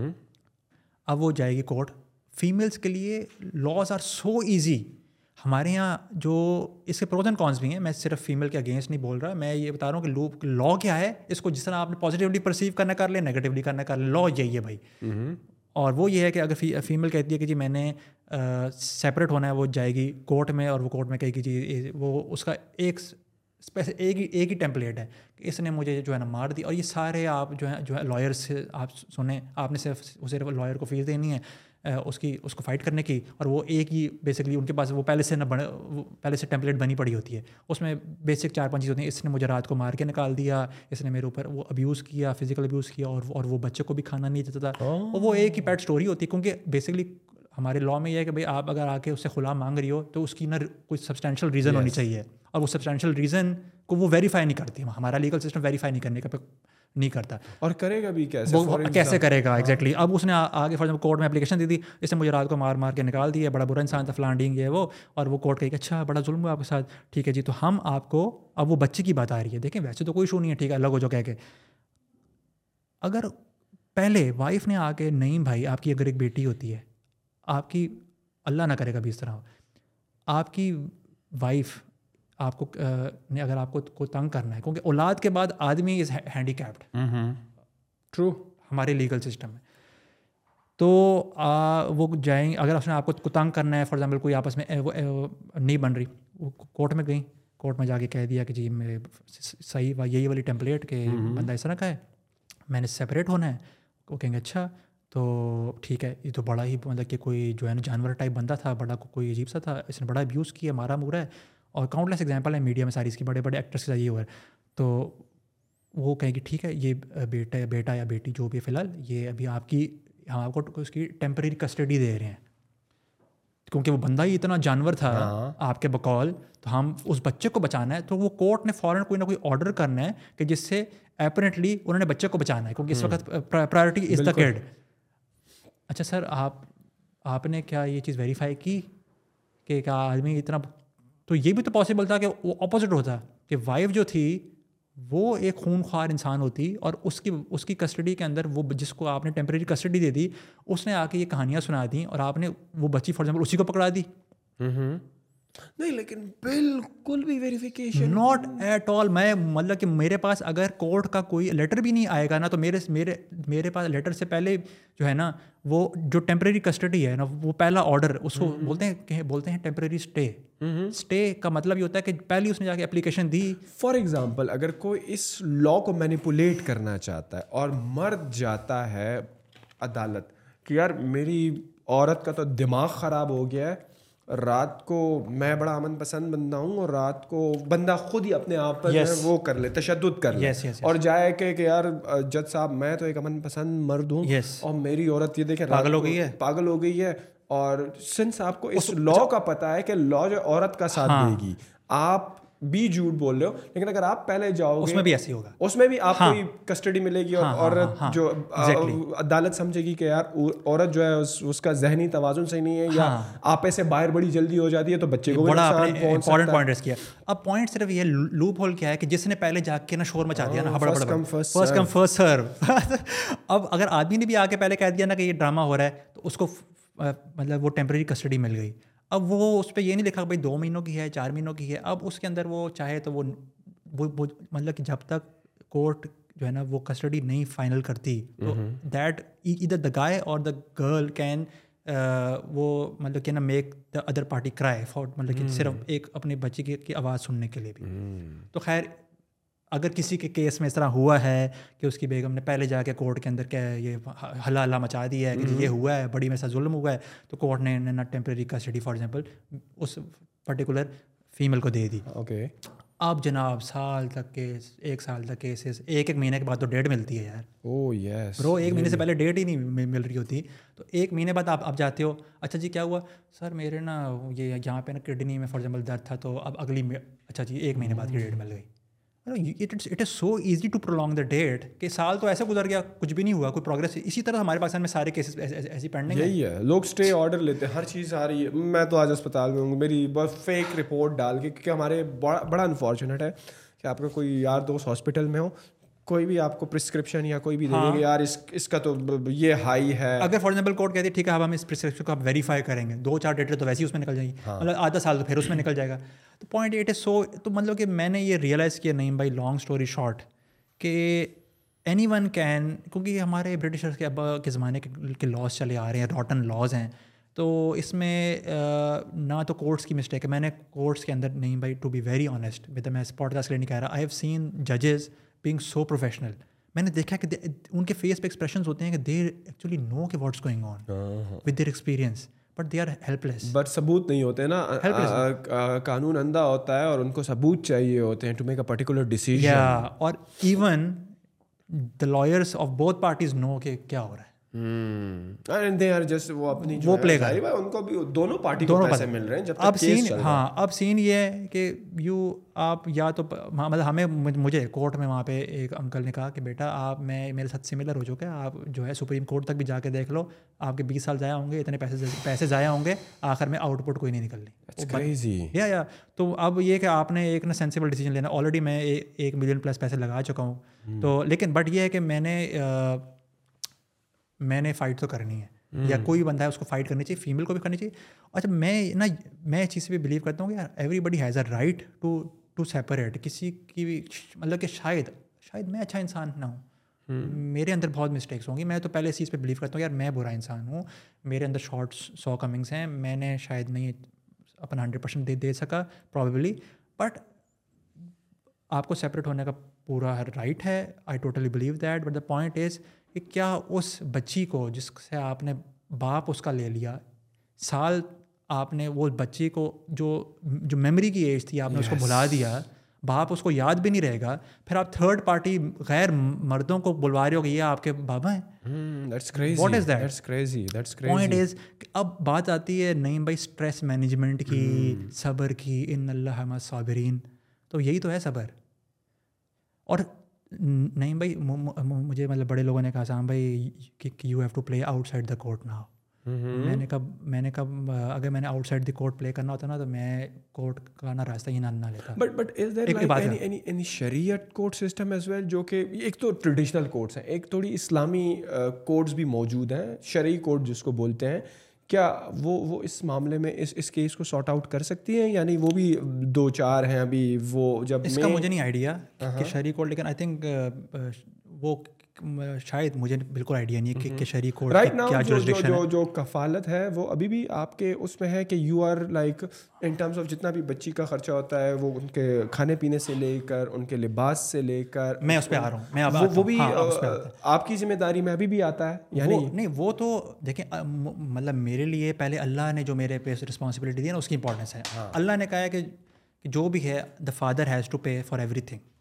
اب وہ جائے گی کورٹ فیمیلس کے لیے لاس آر سو ایزی ہمارے یہاں جو اس کے اینڈ کانس بھی ہیں میں صرف فیمیل کے اگینسٹ نہیں بول رہا میں یہ بتا رہا ہوں کہ لو لا کیا ہے اس کو جس طرح آپ نے پازیٹیولی پرسیو کرنا کر لیں نگیٹیولی کرنا کر لیں لا یہی ہے بھائی اور وہ یہ ہے کہ اگر فیمیل کہتی ہے کہ جی میں نے سپریٹ ہونا ہے وہ جائے گی کورٹ میں اور وہ کورٹ میں کہے گی جی وہ اس کا ایک ایک ہی ایک ہی ٹیمپلیٹ ہے کہ اس نے مجھے جو ہے نا مار دی اور یہ سارے آپ جو ہیں جو ہے لائرس سے آپ سنیں آپ نے صرف صرف لائر کو فیس دینی ہے اس کی اس کو فائٹ کرنے کی اور وہ ایک ہی بیسکلی ان کے پاس وہ پہلے سے نہ بنے پہلے سے ٹیمپلیٹ بنی پڑی ہوتی ہے اس میں بیسک چار پانچ چیز ہوتی ہیں اس نے مجھے رات کو مار کے نکال دیا اس نے میرے اوپر وہ ابیوز کیا فزیکل ابیوز کیا اور اور وہ بچے کو بھی کھانا نہیں دیتا تھا اور وہ ایک ہی پیڈ اسٹوری ہوتی ہے کیونکہ بیسکلی ہمارے لا میں یہ ہے کہ بھائی آپ اگر آ کے اس سے خلا مانگ رہی ہو تو اس کی نہ کوئی سبسٹینشیل ریزن ہونی چاہیے اور وہ سبسٹینشیل ریزن کو وہ ویریفائی نہیں کرتی ہمارا لیگل سسٹم ویریفائی نہیں کرنے کا نہیں کرتا اور کرے گا بھی کیسے کیسے کرے گا ایگزیکٹلی ہاں۔ اب اس نے آگے ایگزامپل کورٹ میں اپلیکیشن دی تھی اس نے مجھے رات کو مار مار کے نکال دیا بڑا برا انسان تھا ڈینگ یہ وہ اور وہ کورٹ کہ اچھا بڑا ظلم ہوا آپ کے ساتھ ٹھیک ہے جی تو ہم آپ کو اب وہ بچے کی بات آ رہی ہے دیکھیں ویسے تو کوئی ایشو نہیں ہے ٹھیک ہے الگ ہو جو کہہ کے اگر پہلے وائف نے آ کے نہیں بھائی آپ کی اگر ایک بیٹی ہوتی ہے آپ کی اللہ نہ کرے گا بھی اس طرح آپ کی وائف آپ کو نے اگر آپ کو کو تنگ کرنا ہے کیونکہ اولاد کے بعد آدمی از ہینڈی کیپڈ ٹرو ہمارے لیگل سسٹم میں تو وہ جائیں اگر اس نے آپ کو تنگ کرنا ہے فار ایگزامپل کوئی آپس میں نہیں بن رہی وہ کورٹ میں گئیں کورٹ میں جا کے کہہ دیا کہ جی صحیح یہی والی ٹیمپلیٹ کہ بندہ اس طرح کا ہے میں نے سپریٹ ہونا ہے وہ کہیں گے اچھا تو ٹھیک ہے یہ تو بڑا ہی مطلب کہ کوئی جو ہے نا جانور ٹائپ بندہ تھا بڑا کوئی عجیب سا تھا اس نے بڑا ابیوز کیا مارا مورا ہے اور لیس ایگزامپل ہے میڈیا میں ساری اس کے بڑے بڑے ایکٹرس یہ ہوا ہے تو وہ کہیں کہ ٹھیک ہے یہ بیٹا بیٹا یا بیٹی جو بھی ہے فی الحال یہ ابھی آپ کی ہم آپ کو اس کی ٹیمپریری کسٹڈی دے رہے ہیں کیونکہ وہ بندہ ہی اتنا جانور تھا ہاں۔ آپ کے بقول تو ہم اس بچے کو بچانا ہے تو وہ کورٹ نے فوراً کوئی نہ کوئی آڈر کرنا ہے کہ جس سے ایپرنٹلی انہوں نے بچے کو بچانا ہے کیونکہ اس وقت پرائرٹی از دا کیڈ اچھا سر آپ آپ نے کیا یہ چیز ویریفائی کی کہ کیا آدمی اتنا تو یہ بھی تو پاسبل تھا کہ وہ اپوزٹ ہوتا کہ وائف جو تھی وہ ایک خون خوار انسان ہوتی اور اس کی اس کی کسٹڈی کے اندر وہ جس کو آپ نے ٹیمپریری کسٹڈی دے دی اس نے آ کے یہ کہانیاں سنا دیں اور آپ نے وہ بچی فار ایگزامپل اسی کو پکڑا دی نہیں لیکن بالکل بھی ویریفیکیشن ناٹ ایٹ آل میں مطلب کہ میرے پاس اگر کورٹ کا کوئی لیٹر بھی نہیں آئے گا نا تو میرے میرے میرے پاس لیٹر سے پہلے جو ہے نا وہ جو ٹیمپرری کسٹڈی ہے نا وہ پہلا آرڈر اس کو بولتے ہیں کہ بولتے ہیں ٹیمپرری اسٹے اسٹے کا مطلب یہ ہوتا ہے کہ پہلے اس نے جا کے اپلیکیشن دی فار ایگزامپل اگر کوئی اس لا کو مینیپولیٹ کرنا چاہتا ہے اور مر جاتا ہے عدالت کہ یار میری عورت کا تو دماغ خراب ہو گیا ہے رات کو میں بڑا امن پسند بندہ ہوں اور رات کو بندہ خود ہی اپنے آپ پر yes. وہ کر لے تشدد کر لے yes, yes, اور جائے کہ کہ یار جج صاحب میں تو ایک امن پسند مرد ہوں اور میری عورت یہ دیکھے پاگل ہو گئی ہے پاگل ہو گئی ہے اور سنس آپ کو اس لاء کا پتہ ہے کہ لا جو عورت کا ساتھ ہاں۔ دے گی آپ بی جھوٹ بول رہے ہو لیکن اگر آپ پہلے جاؤ اس میں بھی ایسے ہوگا اس میں بھی آپ ہاں۔ کو کسٹڈی ملے گی اور ہاں، ہاں، عورت جو عدالت سمجھے گی کہ یار عورت جو ہے اس کا ذہنی توازن صحیح نہیں ہے یا آپے سے باہر بڑی جلدی ہو جاتی ہے تو بچے کو بڑا پوائنٹ کیا اب پوائنٹ صرف یہ لوپ ہول کیا ہے کہ جس نے پہلے جا کے نا شور مچا دیا نا oh, اب اگر آدمی نے بھی آ کے پہلے کہہ دیا نا کہ یہ ڈرامہ ہو رہا ہے تو اس کو مطلب وہ ٹیمپرری کسٹڈی مل گئی اب وہ اس پہ یہ نہیں دیکھا بھائی دو مہینوں کی ہے چار مہینوں کی ہے اب اس کے اندر وہ چاہے تو وہ مطلب کہ جب تک کورٹ جو ہے نا وہ کسٹڈی نہیں فائنل کرتی تو دیٹ ادھر دا گائے اور دا گرل کین وہ مطلب کہ نا میک دا ادر پارٹی کرائے مطلب کہ صرف ایک اپنے بچے کی آواز سننے کے لیے بھی تو خیر اگر کسی کے کیس میں اس طرح ہوا ہے کہ اس کی بیگم نے پہلے جا کے کورٹ کے اندر کیا یہ ہلا ہلا مچا دی ہے کہ جی یہ ہوا ہے بڑی میں سا ظلم ہوا ہے تو کورٹ نے ٹیمپریری کسٹڈی فار ایگزامپل اس پرٹیکولر فیمل کو دے دی اوکے اب جناب سال تک کیس ایک سال تک کیسز ایک ایک مہینے کے بعد تو ڈیٹ ملتی ہے یار او یس رو ایک مہینے سے پہلے ڈیٹ ہی نہیں مل رہی ہوتی تو ایک مہینے بعد آپ آپ جاتے ہو اچھا جی کیا ہوا سر میرے نا یہ یہاں پہ نا کڈنی میں فار ایگزامپل درد تھا تو اب اگلی اچھا جی ایک مہینے بعد کی ڈیٹ مل گئی it is so easy to prolong the date کہ سال تو ایسا گزر گیا کچھ بھی نہیں ہوا کوئی پروگرس اسی طرح ہمارے پاکستان میں سارے کیسز ایسی پینڈنگ یہی ہے لوگ اسٹے آرڈر لیتے ہیں ہر چیز آ رہی ہے میں تو آج اسپتال میں ہوں گی میری بہت فیک رپورٹ ڈال کے کیونکہ ہمارے بڑا بڑا انفارچونیٹ ہے کہ آپ کا کوئی یار دوست ہاسپٹل میں ہو کوئی بھی آپ کو پرسکرپشن یا کوئی بھی ہاں۔ یار اس کا تو یہ ہائی ہے اگر فار ایگزامپل کورٹ کہتے ہیں ٹھیک ہے اب ہم اس پرسکرپشن کو آپ ویریفائی کریں گے دو چار ڈیٹر تو ویسے ہی اس میں نکل جائیں گی ہاں۔ مطلب آدھا سال تو پھر اس میں نکل جائے گا تو پوائنٹ ایٹ از سو تو مطلب کہ میں نے یہ ریئلائز کیا نہیں بھائی لانگ اسٹوری شارٹ کہ اینی ون کین کیونکہ ہمارے برٹشرس کے اب کے زمانے کے لاس چلے آ رہے ہیں راٹن لاس ہیں تو اس میں نہ تو کورٹس کی مسٹیک ہے میں نے کورٹس کے اندر نہیں بھائی to be very honest with میں اسپاٹ کاسٹ لیے نہیں کہہ رہا آئی ہیو سین ججز بینگ سو پروفیشنل میں نے دیکھا کہ ان کے فیس پہ ایکسپریشنز ہوتے ہیں کہ دے ایکچولی نو کے what's going on with their experience but they are helpless but ثبوت نہیں ہوتے نا قانون اندھا ہوتا ہے اور ان کو ثبوت چاہیے ہوتے ہیں to make a particular decision اور ایون دا لائرس آف بہت پارٹیز نو کہ کیا ہو رہا ہے اب سین ہاں، یہ ہے کہ یو آپ یا تو ہاں، مطلب ہمیں مجھے کورٹ میں وہاں پہ ایک انکل نے کہا کہ بیٹا آپ میں میرے ساتھ سملر ہو چکے آپ جو ہے سپریم کورٹ تک بھی جا کے دیکھ لو آپ کے بیس سال ضائع ہوں گے اتنے پیسے ضائع ہوں گے آخر میں آؤٹ پٹ کوئی نہیں نکلنی یا یا تو اب یہ کہ آپ نے ایک نا سینسیبل ڈیسیجن لینا آلریڈی میں ایک ملین پلس پیسے لگا چکا ہوں تو لیکن بٹ یہ ہے کہ میں نے میں نے فائٹ تو کرنی ہے یا کوئی بندہ ہے اس کو فائٹ کرنی چاہیے فیمیل کو بھی کرنی چاہیے اچھا میں نا میں اس چیز پہ بلیو کرتا ہوں کہ یار everybody has a right to to separate کسی کی بھی مطلب کہ شاید شاید میں اچھا انسان نہ ہوں میرے اندر بہت مسٹیکس ہوں گی میں تو پہلے اس چیز پہ بلیو کرتا ہوں یار میں برا انسان ہوں میرے اندر شارٹس سو کمنگس ہیں میں نے شاید نہیں اپنا ہنڈریڈ پرسینٹ دے دے سکا پرابیبلی بٹ آپ کو سیپریٹ ہونے کا پورا رائٹ ہے I totally believe that but the point is کہ کیا اس بچی کو جس سے آپ نے باپ اس کا لے لیا سال آپ نے وہ بچی کو جو جو میموری کی ایج تھی آپ نے اس کو بھلا دیا باپ اس کو یاد بھی نہیں رہے گا پھر آپ تھرڈ پارٹی غیر مردوں کو بلوا رہے ہو کہ یہ آپ کے بابا ہیں اب بات آتی ہے نہیں بھائی اسٹریس مینجمنٹ کی صبر کی ان اللہ صابرین تو یہی تو ہے صبر اور نہیں بھائی مجھے مطلب بڑے لوگوں نے کہا سام بھائی you have to play outside the court نہ میں نے کب میں نے کب اگر میں نے outside the court play کرنا ہوتا نا تو میں کورٹ کا راستہ ہی نہ لیتا بٹ بٹ از دیر شریعت کورٹ سسٹم ایز ویل جو کہ ایک تو ٹریڈیشنل کورٹس ہیں ایک تھوڑی اسلامی کورٹس بھی موجود ہیں شرعی کورٹ جس کو بولتے ہیں کیا وہ وہ اس معاملے میں اس اس کیس کو سارٹ آؤٹ کر سکتی ہیں یعنی وہ بھی دو چار ہیں ابھی وہ جب اس کا مجھے نہیں آئیڈیا کہ شہری کو لیکن آئی تھنک وہ شاید مجھے بالکل آئیڈیا نہیں ہے کہ شہری کو کیا جو جو کفالت ہے وہ ابھی بھی آپ کے اس میں ہے کہ you are like in terms of جتنا بھی بچی کا خرچہ ہوتا ہے وہ ان کے کھانے پینے سے لے کر ان کے لباس سے لے کر میں اس پہ آ رہا ہوں میں وہ بھی ہاں، آپ کی ذمہ داری میں ابھی بھی آتا ہے یعنی نہیں وہ تو دیکھیں مطلب میرے لیے پہلے اللہ نے جو میرے پیس رسپانسبلٹی دی ہے نا اس کی امپورٹینس ہے ہاں۔ اللہ نے کہا ہے کہ جو بھی ہے the father has to pay for everything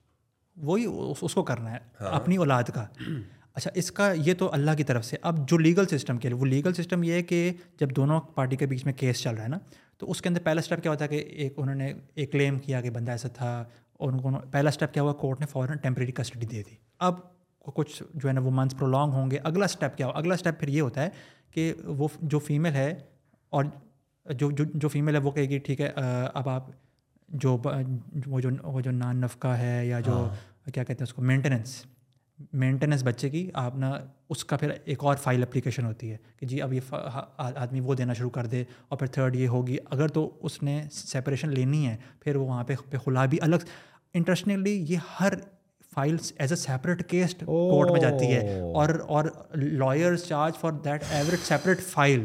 وہی اس کو کرنا ہے ہاں۔ اپنی اولاد کا اچھا اس کا یہ تو اللہ کی طرف سے اب جو لیگل سسٹم لیے وہ لیگل سسٹم یہ ہے کہ جب دونوں پارٹی کے بیچ میں کیس چل رہا ہے نا تو اس کے اندر پہلا اسٹیپ کیا ہوتا ہے کہ ایک انہوں نے ایک کلیم کیا کہ بندہ ایسا تھا ان کو پہلا اسٹیپ کیا ہوا کورٹ نے فوراً ٹیمپریری کسٹڈی دے دی اب کچھ جو ہے نا وہ منتھس پرولونگ ہوں گے اگلا اسٹیپ کیا ہوا اگلا اسٹیپ پھر یہ ہوتا ہے کہ وہ جو فیمیل ہے اور جو جو فیمیل ہے وہ کہے گی ٹھیک ہے اب آپ جو وہ جو وہ جو نان نفقہ ہے یا جو ہاں۔ کیا کہتے ہیں اس کو مینٹیننس مینٹیننس بچے کی آپ نا اس کا پھر ایک اور فائل اپلیکیشن ہوتی ہے کہ جی اب یہ آدمی وہ دینا شروع کر دے اور پھر تھرڈ یہ ہوگی اگر تو اس نے سپریشن لینی ہے پھر وہ وہاں پہ پہ کھلا بھی الگ انٹرسٹنگلی یہ ہر files as a separate case court میں جاتی ہے اور اور lawyers charge for that every separate file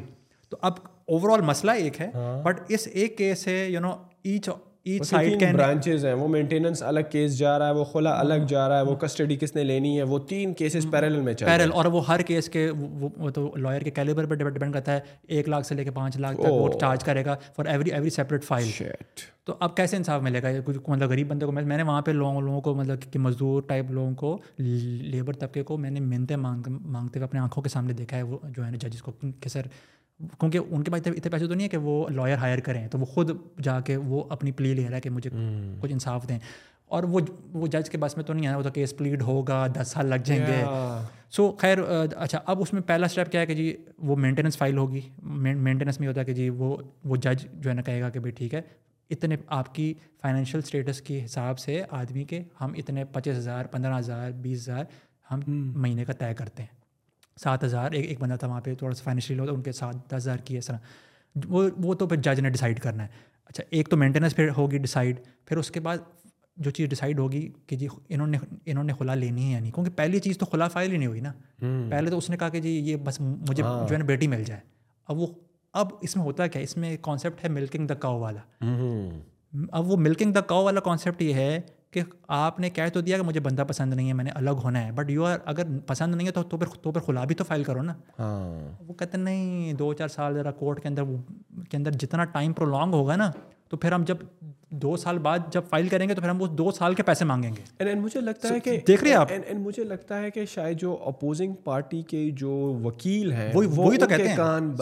تو اب اوور آل مسئلہ ایک ہے بٹ ہاں۔ اس ایک کیس ہے you know H H side کے برانچز ہیں وہ مینٹیننس الگ کیس جا رہا ہے وہ خلا الگ جا رہا ہے وہ کسٹڈی کس نے لینی ہے وہ تین کیسز پیرل hmm. میں چل پیرل اور وہ ہر کیس کے وہ تو لائر کے کیلیبر پر ڈپینڈ کرتا ہے ایک لاکھ سے لے کے پانچ لاکھ تک وہ چارج oh. کرے گا for every every separate file تو اب کیسے انصاف ملے گا مطلب غریب بندے کو میں نے وہاں پہ لوگوں لوگوں کو مطلب کہ مزدور ٹائپ لوگوں کو لیبر طبقے کو میں نے منتیں مانگ مانگتے ہوئے اپنے آنکھوں کے سامنے دیکھا ہے وہ جو ہے نا ججز کو کہ سر کیونکہ ان کے پاس اتنے پیسے تو نہیں ہے کہ وہ لائر ہائر کریں تو وہ خود جا کے وہ اپنی پلی لے رہا ہے کہ مجھے کچھ انصاف دیں اور وہ وہ جج کے پاس میں تو نہیں آیا وہ تو کیس پلیڈ ہوگا دس سال لگ جائیں گے سو خیر اچھا اب اس میں پہلا اسٹیپ کیا ہے کہ جی وہ مینٹیننس فائل ہوگی مینٹیننس میں ہوتا ہے کہ جی وہ وہ جج جو ہے نا کہے گا کہ بھائی ٹھیک ہے اتنے آپ کی فائنینشیل اسٹیٹس کے حساب سے آدمی کے ہم اتنے پچیس ہزار پندرہ ہزار بیس ہزار ہم مہینے کا طے کرتے ہیں سات ہزار ایک ایک بندہ تھا وہاں پہ تھوڑا سا فائنینشلی لو تھا ان کے ساتھ دس ہزار کی طرح وہ وہ تو پھر جج نے ڈیسائڈ کرنا ہے اچھا ایک تو مینٹیننس پھر ہوگی ڈیسائڈ پھر اس کے بعد جو چیز ڈیسائڈ ہوگی کہ جی انہوں نے انہوں نے خلا لینی ہے یعنی کیونکہ پہلی چیز تو خلا فائل ہی نہیں ہوئی نا پہلے تو اس نے کہا کہ جی یہ بس مجھے ہاں۔ جو ہے نا بیٹی مل جائے اب وہ اب اس میں ہوتا کیا اس میں کانسیپٹ ہے ملکنگ دا کاؤ والا اب وہ ملکنگ دا کاؤ والا کانسیپٹ یہ ہے کہ آپ نے کہہ تو دیا کہ مجھے بندہ پسند نہیں ہے میں نے الگ ہونا ہے بٹ یو آر اگر پسند نہیں ہے تو تو پھر تو پھر خلا بھی تو فائل کرو نا ہاں۔ وہ کہتے ہیں نہیں دو چار سال ذرا کورٹ کے اندر کے اندر جتنا ٹائم پرولانگ ہوگا نا تو پھر ہم جب دو سال بعد جب فائل کریں گے تو پھر ہم وہ دو سال کے پیسے مانگیں گے مجھے لگتا ہے کہ دیکھ رہے آپ مجھے لگتا ہے کہ شاید جو اپوزنگ پارٹی کے جو وکیل ہیں وہی وہی تو کہتے ہیں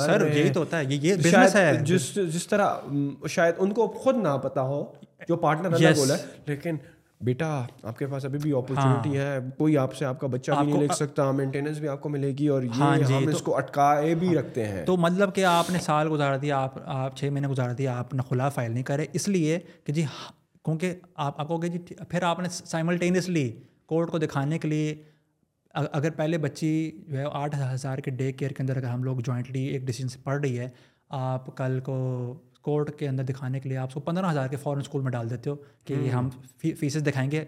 سر یہی تو ہوتا ہے یہ بزنس ہے جس جس طرح شاید ان کو خود نہ پتا ہو جو پارٹنر بولا لیکن بیٹا آپ کے پاس ابھی بھی اپرچونیٹی ہاں۔ ہے کوئی آپ سے آپ کا بچہ بھی نہیں لکھ سکتا مینٹیننس بھی آپ کو ملے گی اور ہاں جی، اس کو اٹکائے بھی ہاں۔ رکھتے ہیں تو مطلب کہ آپ نے سال گزار دیا آپ آپ چھ مہینے گزارا دیا آپ نے خلا فائل نہیں کرے اس لیے کہ جی کیونکہ آپ آپ کو کہ جی پھر آپ نے سائملٹینیسلی کورٹ کو دکھانے کے لیے اگر پہلے بچی جو ہے آٹھ ہزار کے ڈے کیئر کے اندر اگر ہم لوگ جوائنٹلی ایک ڈسیزن سے پڑھ رہی ہے آپ کل کو کورٹ کے اندر دکھانے کے لیے آپ کو پندرہ ہزار کے فوراً اسکول میں ڈال دیتے ہو کہ یہ ہم فیسز دکھائیں گے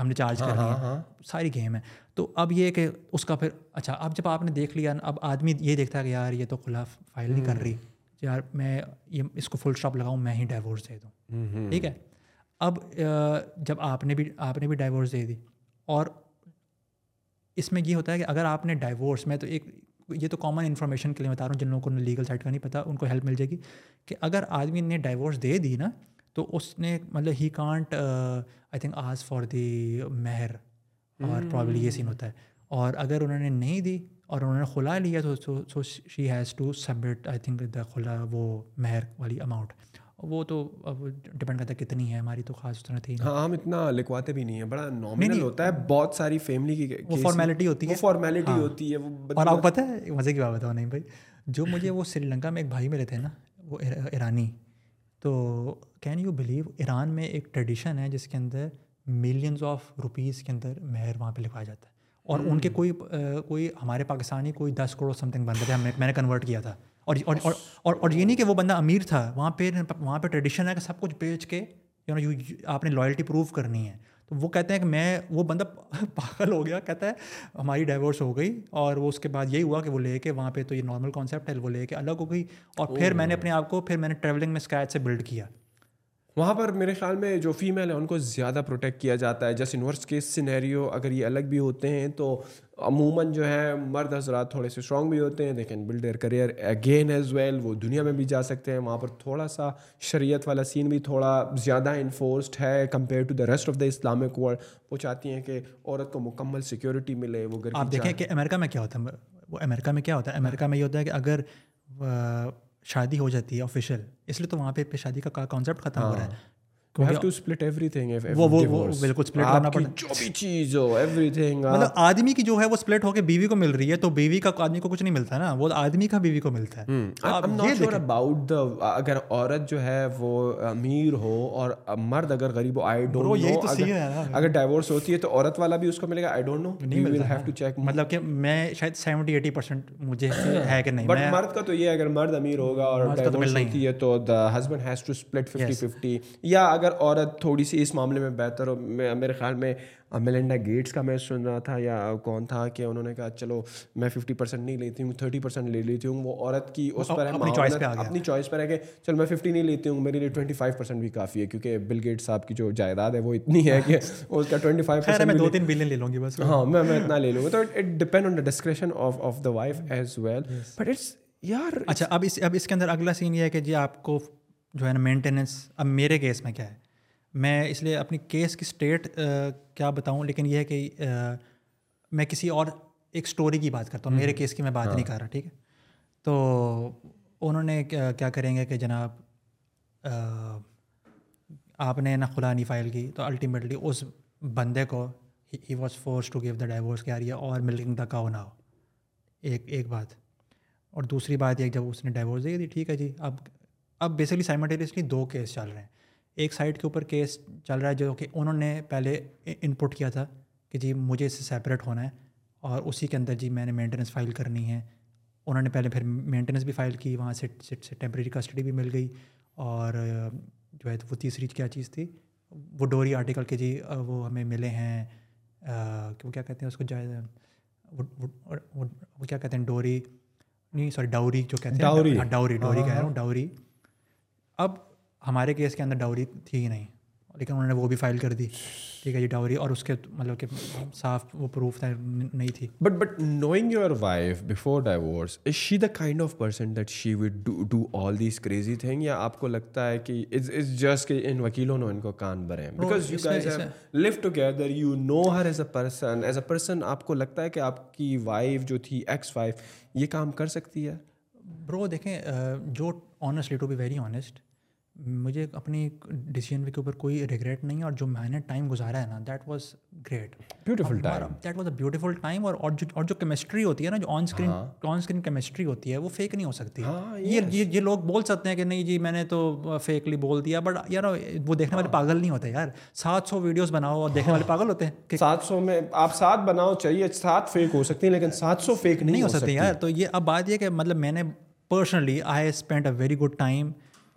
ہم نے چارج ہاں، کر ہے ہاں، ہاں۔ ساری گیم ہے تو اب یہ کہ اس کا پھر اچھا اب جب آپ نے دیکھ لیا اب آدمی یہ دیکھتا ہے کہ یار یہ تو کھلا فائل نہیں کر رہی یار میں یہ اس کو فل اسٹاپ لگاؤں میں ہی ڈائیورس دے دوں ٹھیک ہے اب جب آپ نے بھی آپ نے بھی ڈائیورس دے دی اور اس میں یہ ہوتا ہے کہ اگر آپ نے ڈائیورس میں تو ایک یہ تو کامن انفارمیشن کے لیے بتا رہا ہوں جن لوگوں کو لیگل سائٹ کا نہیں پتا ان کو ہیلپ مل جائے گی کہ اگر آدمی نے ڈائیورس دے دی نا تو اس نے مطلب ہی can't I think ask for the مہر اور پرابلی hmm. یہ سین ہوتا ہے اور اگر انہوں نے نہیں دی اور انہوں نے کھلا لیا تو she has to submit I think the کھلا وہ مہر والی اماؤنٹ وہ تو اب ڈپینڈ کرتا ہے کتنی ہے ہماری تو خاص طرح تھی ہاں ہم اتنا لکھواتے بھی نہیں ہیں بڑا نارمل ہوتا ہے بہت ساری فیملی کی وہ فارمیلٹی ہوتی ہے فارمیلٹی ہاں۔ ہوتی ہے اور آپ پتہ ہے مزے کی بات بتاؤ نہیں بھائی جو مجھے وہ سری لنکا میں ایک بھائی ملے تھے نا وہ ایرانی تو کین یو بلیو ایران میں ایک ٹریڈیشن ہے جس کے اندر ملینز آف روپیز کے اندر مہر وہاں پہ لکھوایا جاتا ہے اور ان کے کوئی کوئی ہمارے پاکستانی کوئی دس کروڑ سم تھنگ بن رہے تھے میں نے کنورٹ کیا تھا اور اور اور یہ نہیں کہ وہ بندہ امیر تھا وہاں پہ وہاں پہ ٹریڈیشن ہے کہ سب کچھ بیچ کے یو نو یو آپ نے لائلٹی پروو کرنی ہے تو وہ کہتے ہیں کہ میں وہ بندہ پاگل ہو گیا کہتا ہے ہماری ڈائیورس ہو گئی اور وہ اس کے بعد یہی ہوا کہ وہ لے کے وہاں پہ تو یہ نارمل کانسیپٹ ہے وہ لے کے الگ ہو گئی اور oh پھر میں نے اپنے آپ کو پھر میں نے ٹریولنگ میں اسکریچ سے بلڈ کیا وہاں پر میرے خیال میں جو فیمیل ہیں ان کو زیادہ پروٹیکٹ کیا جاتا ہے جیسے انورس کے سینیریو اگر یہ الگ بھی ہوتے ہیں تو عموماً جو ہے مرد حضرات تھوڑے سے اسٹرانگ بھی ہوتے ہیں build builder career again as well وہ دنیا میں بھی جا سکتے ہیں وہاں پر تھوڑا سا شریعت والا سین بھی تھوڑا زیادہ انفورسڈ ہے compared to the rest of the Islamic world وہ چاہتی ہیں کہ عورت کو مکمل سیکیورٹی ملے وہ آپ دیکھیں کہ امریکہ میں کیا ہوتا ہے وہ امریکہ میں کیا ہوتا ہے امریکہ میں یہ ہوتا ہے کہ اگر شادی ہو جاتی ہے آفیشیل اس لیے تو وہاں پہ شادی کا کانسیپٹ ختم ہو رہا ہے ہاں۔ مطلب آدمی کی جو ہے وہ اسپلٹ ہو کے بیوی کو مل رہی ہے تو بیوی کا آدمی کو کچھ نہیں ملتا نا وہ آدمی کا بیوی کو ملتا ہے اگر عورت جو ہے وہ امیر ہو اور مرد اگر غریب ہو آئی ڈونٹ نو اگر ڈائیورس ہوتی ہے تو عورت والا بھی اس کو ملے گا آئی ڈونٹ نو نہیں ول ہیو ٹو چیک مطلب کہ میں شاید سیونٹی ایٹی پرسینٹ مجھے ہے کہ نہیں بٹ مرد کا تو یہ اگر مرد امیر ہوگا اور ڈائیورس ہوتی ہے تو the husband has to split fifty fifty یا اگر اگر عورت تھوڑی سی اس معاملے میں بہتر ہو میرے خیال میں امیلنڈا گیٹس کا میں سن رہا تھا یا کون تھا کہ انہوں نے کہا چلو میں ففٹی پرسینٹ نہیں لیتی ہوں تھرٹی پرسینٹ لے لیتی ہوں وہ عورت کی اس پر اپنی چوائس پر ہے کہ چلو میں ففٹی نہیں لیتی ہوں میرے لیے ٹوئنٹی فائیو پرسینٹ بھی کافی ہے کیونکہ بل گیٹس صاحب کی جو جائیداد ہے وہ اتنی ہے کہ اس کا ٹوئنٹی فائیو پرسینٹ دو تین بلین لے لوں گی بس ہاں میں میں اتنا لے لوں گا تو it depend on the discretion of of the wife as well but it's یار اچھا اب اس اب اس کے اندر اگلا سین یہ ہے کہ جی آپ کو جو ہے نا مینٹیننس اب میرے کیس میں کیا ہے میں اس لیے اپنی کیس کی اسٹیٹ کیا بتاؤں لیکن یہ ہے کہ میں کسی اور ایک اسٹوری کی بات کرتا ہوں میرے کیس کی میں بات ہاں۔ نہیں کر رہا ٹھیک ہے تو انہوں نے کیا کریں گے کہ جناب آپ نے نا کھلا نہیں فائل کی تو الٹیمیٹلی اس بندے کو ہی was force to give the divorce کیا رہی ہے اور ملکنگ دا کاؤ نہ ہو ایک ایک بات اور دوسری بات یہ جب اس نے ڈائیورس دے دی ٹھیک ہے جی اب اب بیسکلی سائن دو کیس چل رہے ہیں ایک سائڈ کے اوپر کیس چل رہا ہے جو کہ انہوں نے پہلے ان پٹ کیا تھا کہ جی مجھے اس سے سیپریٹ ہونا ہے اور اسی کے اندر جی میں نے مینٹیننس فائل کرنی ہے انہوں نے پہلے پھر مینٹیننس بھی فائل کی وہاں سے ٹیمپریری کسٹڈی بھی مل گئی اور جو ہے وہ تیسری کیا چیز تھی وہ ڈوری آرٹیکل کے جی وہ ہمیں ملے ہیں وہ کیا کہتے ہیں اس کو جائے وہ کیا کہتے ہیں ڈوری نہیں سوری ڈاوری جو کہتے ہیں ڈاوری ہاں، ڈوری ہاں، کہہ رہا ہاں۔ ہوں ڈاوری اب ہمارے کیس کے اندر ڈاوری تھی ہی نہیں لیکن انہوں نے وہ بھی فائل کر دی ٹھیک ہے یہ ڈاوری جی، اور اس کے مطلب کہ صاف وہ پروف تھا نہیں تھی but but knowing your wife before divorce is she the kind of person that she would do all these crazy thing یا آپ کو لگتا ہے کہ جسٹ کہ ان وکیلوں نے ان کو کان بھرے because you you live together know her as a person as a person آپ کو لگتا ہے کہ آپ کی وائف جو تھی ایکس وائف یہ کام کر سکتی ہے برو دیکھیں جو honestly to be very honest مجھے اپنی ڈیسیجن کے اوپر کوئی ریگریٹ نہیں ہے اور جو میں نے ٹائم گزارا ہے نا that was great beautiful time that was a beautiful time اور جو اور جو کیمسٹری ہوتی ہے نا جو on screen on screen chemistry ہوتی ہے وہ فیک نہیں ہو سکتی ہاں، یہ یہ لوگ بول سکتے ہیں کہ نہیں جی میں نے تو فیکلی بول دیا بٹ یار وہ دیکھنے والے ہاں. پاگل نہیں ہوتے یار سات سو ویڈیوز بناؤ اور دیکھنے والے ہاں. پاگل ہوتے ہیں کہ سات سو میں آپ سات بناؤ چاہیے سات فیک ہو سکتی ہیں لیکن سات سو فیک نہیں ہو سکتی یار تو یہ اب بات یہ کہ مطلب میں نے personally I spend a very good time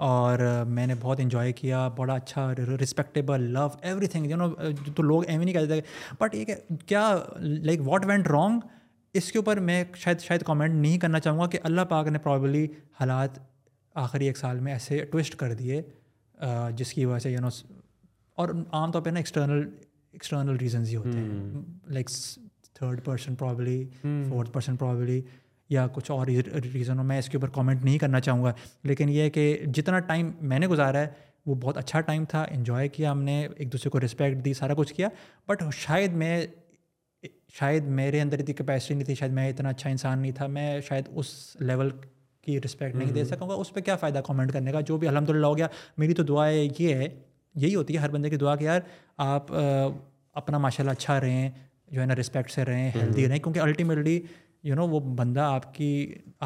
اور میں نے بہت انجوائے کیا بڑا اچھا respectable love everything you know تو لوگ ایم ہی نہیں کہتے بٹ یہ کیا لائک واٹ وینٹ رانگ اس کے اوپر میں شاید شاید کامنٹ نہیں کرنا چاہوں گا کہ اللہ پاک نے پرابلی حالات آخری ایک سال میں ایسے ٹوسٹ کر دیے جس کی وجہ سے یو نو اور عام طور پہ نا ایکسٹرنل ایکسٹرنل ریزنز ہی ہوتے ہیں like third person probably fourth person probably یا کچھ اور ریزن ہو میں اس کے اوپر کامنٹ نہیں کرنا چاہوں گا لیکن یہ کہ جتنا ٹائم میں نے گزارا ہے وہ بہت اچھا ٹائم تھا انجوائے کیا ہم نے ایک دوسرے کو رسپیکٹ دی سارا کچھ کیا بٹ شاید میں شاید میرے اندر اتنی کیپیسٹی نہیں تھی شاید میں اتنا اچھا انسان نہیں تھا میں شاید اس لیول کی رسپیکٹ نہیں دے سکوں گا اس پہ کیا فائدہ کامنٹ کرنے کا جو بھی الحمد للہ ہو گیا میری تو دعا یہ ہے یہی ہوتی ہے ہر بندے کی دعا کہ یار آپ اپنا ماشاء اللہ اچھا رہیں جو ہے نا رسپیکٹ سے رہیں ہیلدی رہیں کیونکہ الٹیمیٹلی یو نو وہ بندہ آپ کی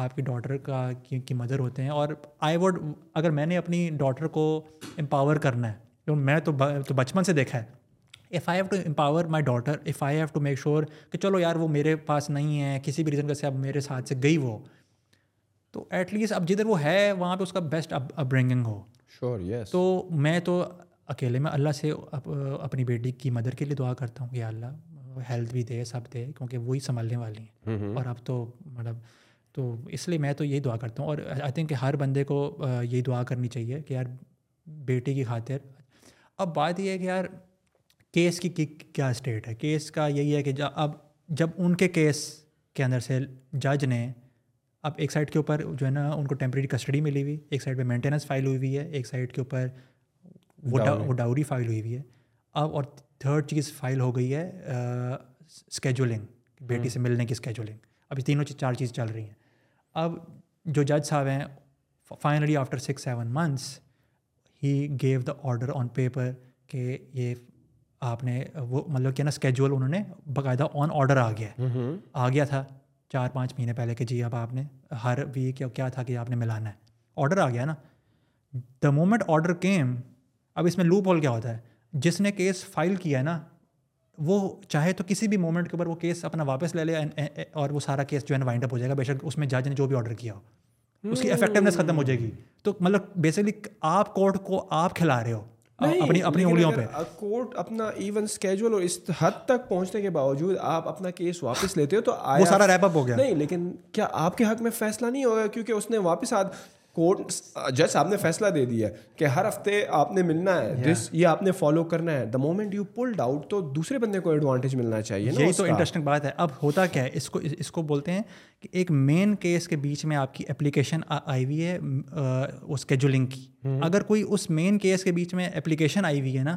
آپ کی ڈاٹر کا کی مدر ہوتے ہیں اور آئی وڈ اگر میں نے اپنی ڈاٹر کو امپاور کرنا ہے میں تو بچپن سے دیکھا ہے if I have to empower my daughter if I have to make sure کہ چلو یار وہ میرے پاس نہیں ہے کسی بھی ریزن کا سے اب میرے ساتھ سے گئی وہ تو ایٹ لیسٹ اب جدھر وہ ہے وہاں پہ اس کا بیسٹ اپ برنگنگ ہو شیور یس تو میں تو اکیلے میں اللہ سے اپنی بیٹی کی مدر کے لیے دعا کرتا ہوں کہ اللہ ہیلتھ بھی دے سب دے کیونکہ وہی سنبھالنے والی ہیں اور اب تو مطلب تو اس لیے میں تو یہی دعا کرتا ہوں اور آئی تھنک ہر بندے کو یہی دعا کرنی چاہیے کہ یار بیٹی کی خاطر اب بات یہ ہے کہ یار کیس کی کیا اسٹیٹ ہے کیس کا یہی ہے کہ اب جب ان کے کیس کے اندر سے جج نے اب ایک سائڈ کے اوپر جو ہے نا ان کو ٹیمپریری کسٹڈی ملی ہوئی ایک سائڈ پہ مینٹیننس فائل ہوئی ہوئی ہے ایک سائڈ کے اوپر وہ ڈاوری فائل ہوئی ہوئی ہے اب اور تھرڈ چیز فائل ہو گئی ہے اسکیجولنگ بیٹی سے ملنے کی اسکیجولنگ ابھی تینوں چیز چار چیز چل رہی ہیں اب جو جج صاحب ہیں finally after six seven months he give the order on paper کہ یہ آپ نے وہ مطلب کیا نا اسکیجول انہوں نے باقاعدہ آن آڈر آ گیا ہے آ گیا تھا چار پانچ مہینے پہلے کہ جی اب آپ نے ہر ویک یا کیا تھا کہ آپ نے ملانا ہے آڈر آ گیا نا دا مومنٹ آڈر کیم اب اس میں لوپ ہول کیا ہوتا ہے جس نے کیس فائل کیا ہے نا وہ چاہے تو کسی بھی مومنٹ کے اوپر وہ کیس اپنا واپس لے لے اور وہ سارا کیس جو ہے وائنڈ اپ ہو جائے گا بے شک اس میں جج نے جو بھی آرڈر کیا ہو اس کی افیکٹونیس ختم ہو جائے گی تو مطلب بیسکلی آپ کورٹ کو آپ کھلا رہے ہو اپنی اپنی انگلیوں پہ کورٹ اپنا ایون اسکیجول اور اس حد تک پہنچنے کے باوجود آپ اپنا کیس واپس لیتے ہو تو سارا ریپ اپ ہو گیا نہیں لیکن کیا آپ کے حق میں فیصلہ نہیں ہوگا کیونکہ اس نے واپس کورٹ جج صاحب نے فیصلہ دے دیا کہ ہر ہفتے آپ نے ملنا ہے جس یہ آپ نے فالو کرنا ہے the moment you pull out تو دوسرے بندے کو ایڈوانٹیج ملنا چاہیے یہی تو انٹرسٹنگ بات ہے اب ہوتا کیا ہے اس کو اس کو بولتے ہیں کہ ایک مین کیس کے بیچ میں آپ کی اپلیکیشن آئی ہوئی ہے اس کیجولنگ کی hmm. اگر کوئی اس مین کیس کے بیچ میں اپلیکیشن آئی ہوئی ہے نا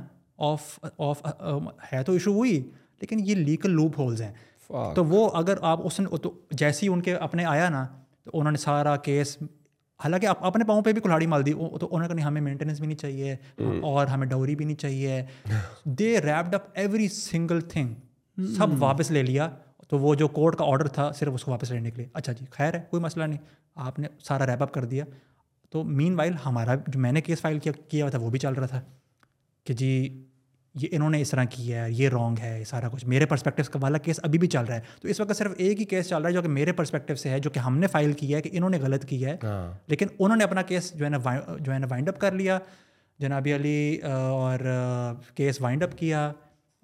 آف آف um، ہے تو ایشو ہوئی لیکن یہ لیگل لوپ ہولز ہیں تو وہ اگر آپ اس جیسے ہی ان کے اپنے آیا نا تو انہوں نے سارا کیس حالانکہ آپ اپنے پاؤں پہ بھی کلاڑی مال دی تو انہوں نے نہیں ہمیں مینٹیننس بھی نہیں چاہیے اور ہمیں ڈوری بھی نہیں چاہیے they wrapped up every single thing سب واپس لے لیا تو وہ جو کورٹ کا آڈر تھا صرف اس کو واپس لینے کے لیے اچھا جی خیر ہے کوئی مسئلہ نہیں آپ نے سارا ریپ اپ کر دیا تو مین وائل ہمارا جو میں نے کیس فائل کیا کیا تھا وہ بھی چل رہا تھا کہ جی یہ انہوں نے اس طرح کیا ہے یہ رانگ ہے یہ سارا کچھ میرے پرسپیکٹیو والا کیس ابھی بھی چل رہا ہے تو اس وقت صرف ایک ہی کیس چل رہا ہے جو کہ میرے پرسپیکٹیو سے ہے جو کہ ہم نے فائل کیا ہے کہ انہوں نے غلط کیا ہے ہاں۔ لیکن انہوں نے اپنا کیس جو ہے نا جو ہے نا وائنڈ اپ کر لیا جناب علی اور کیس وائنڈ اپ کیا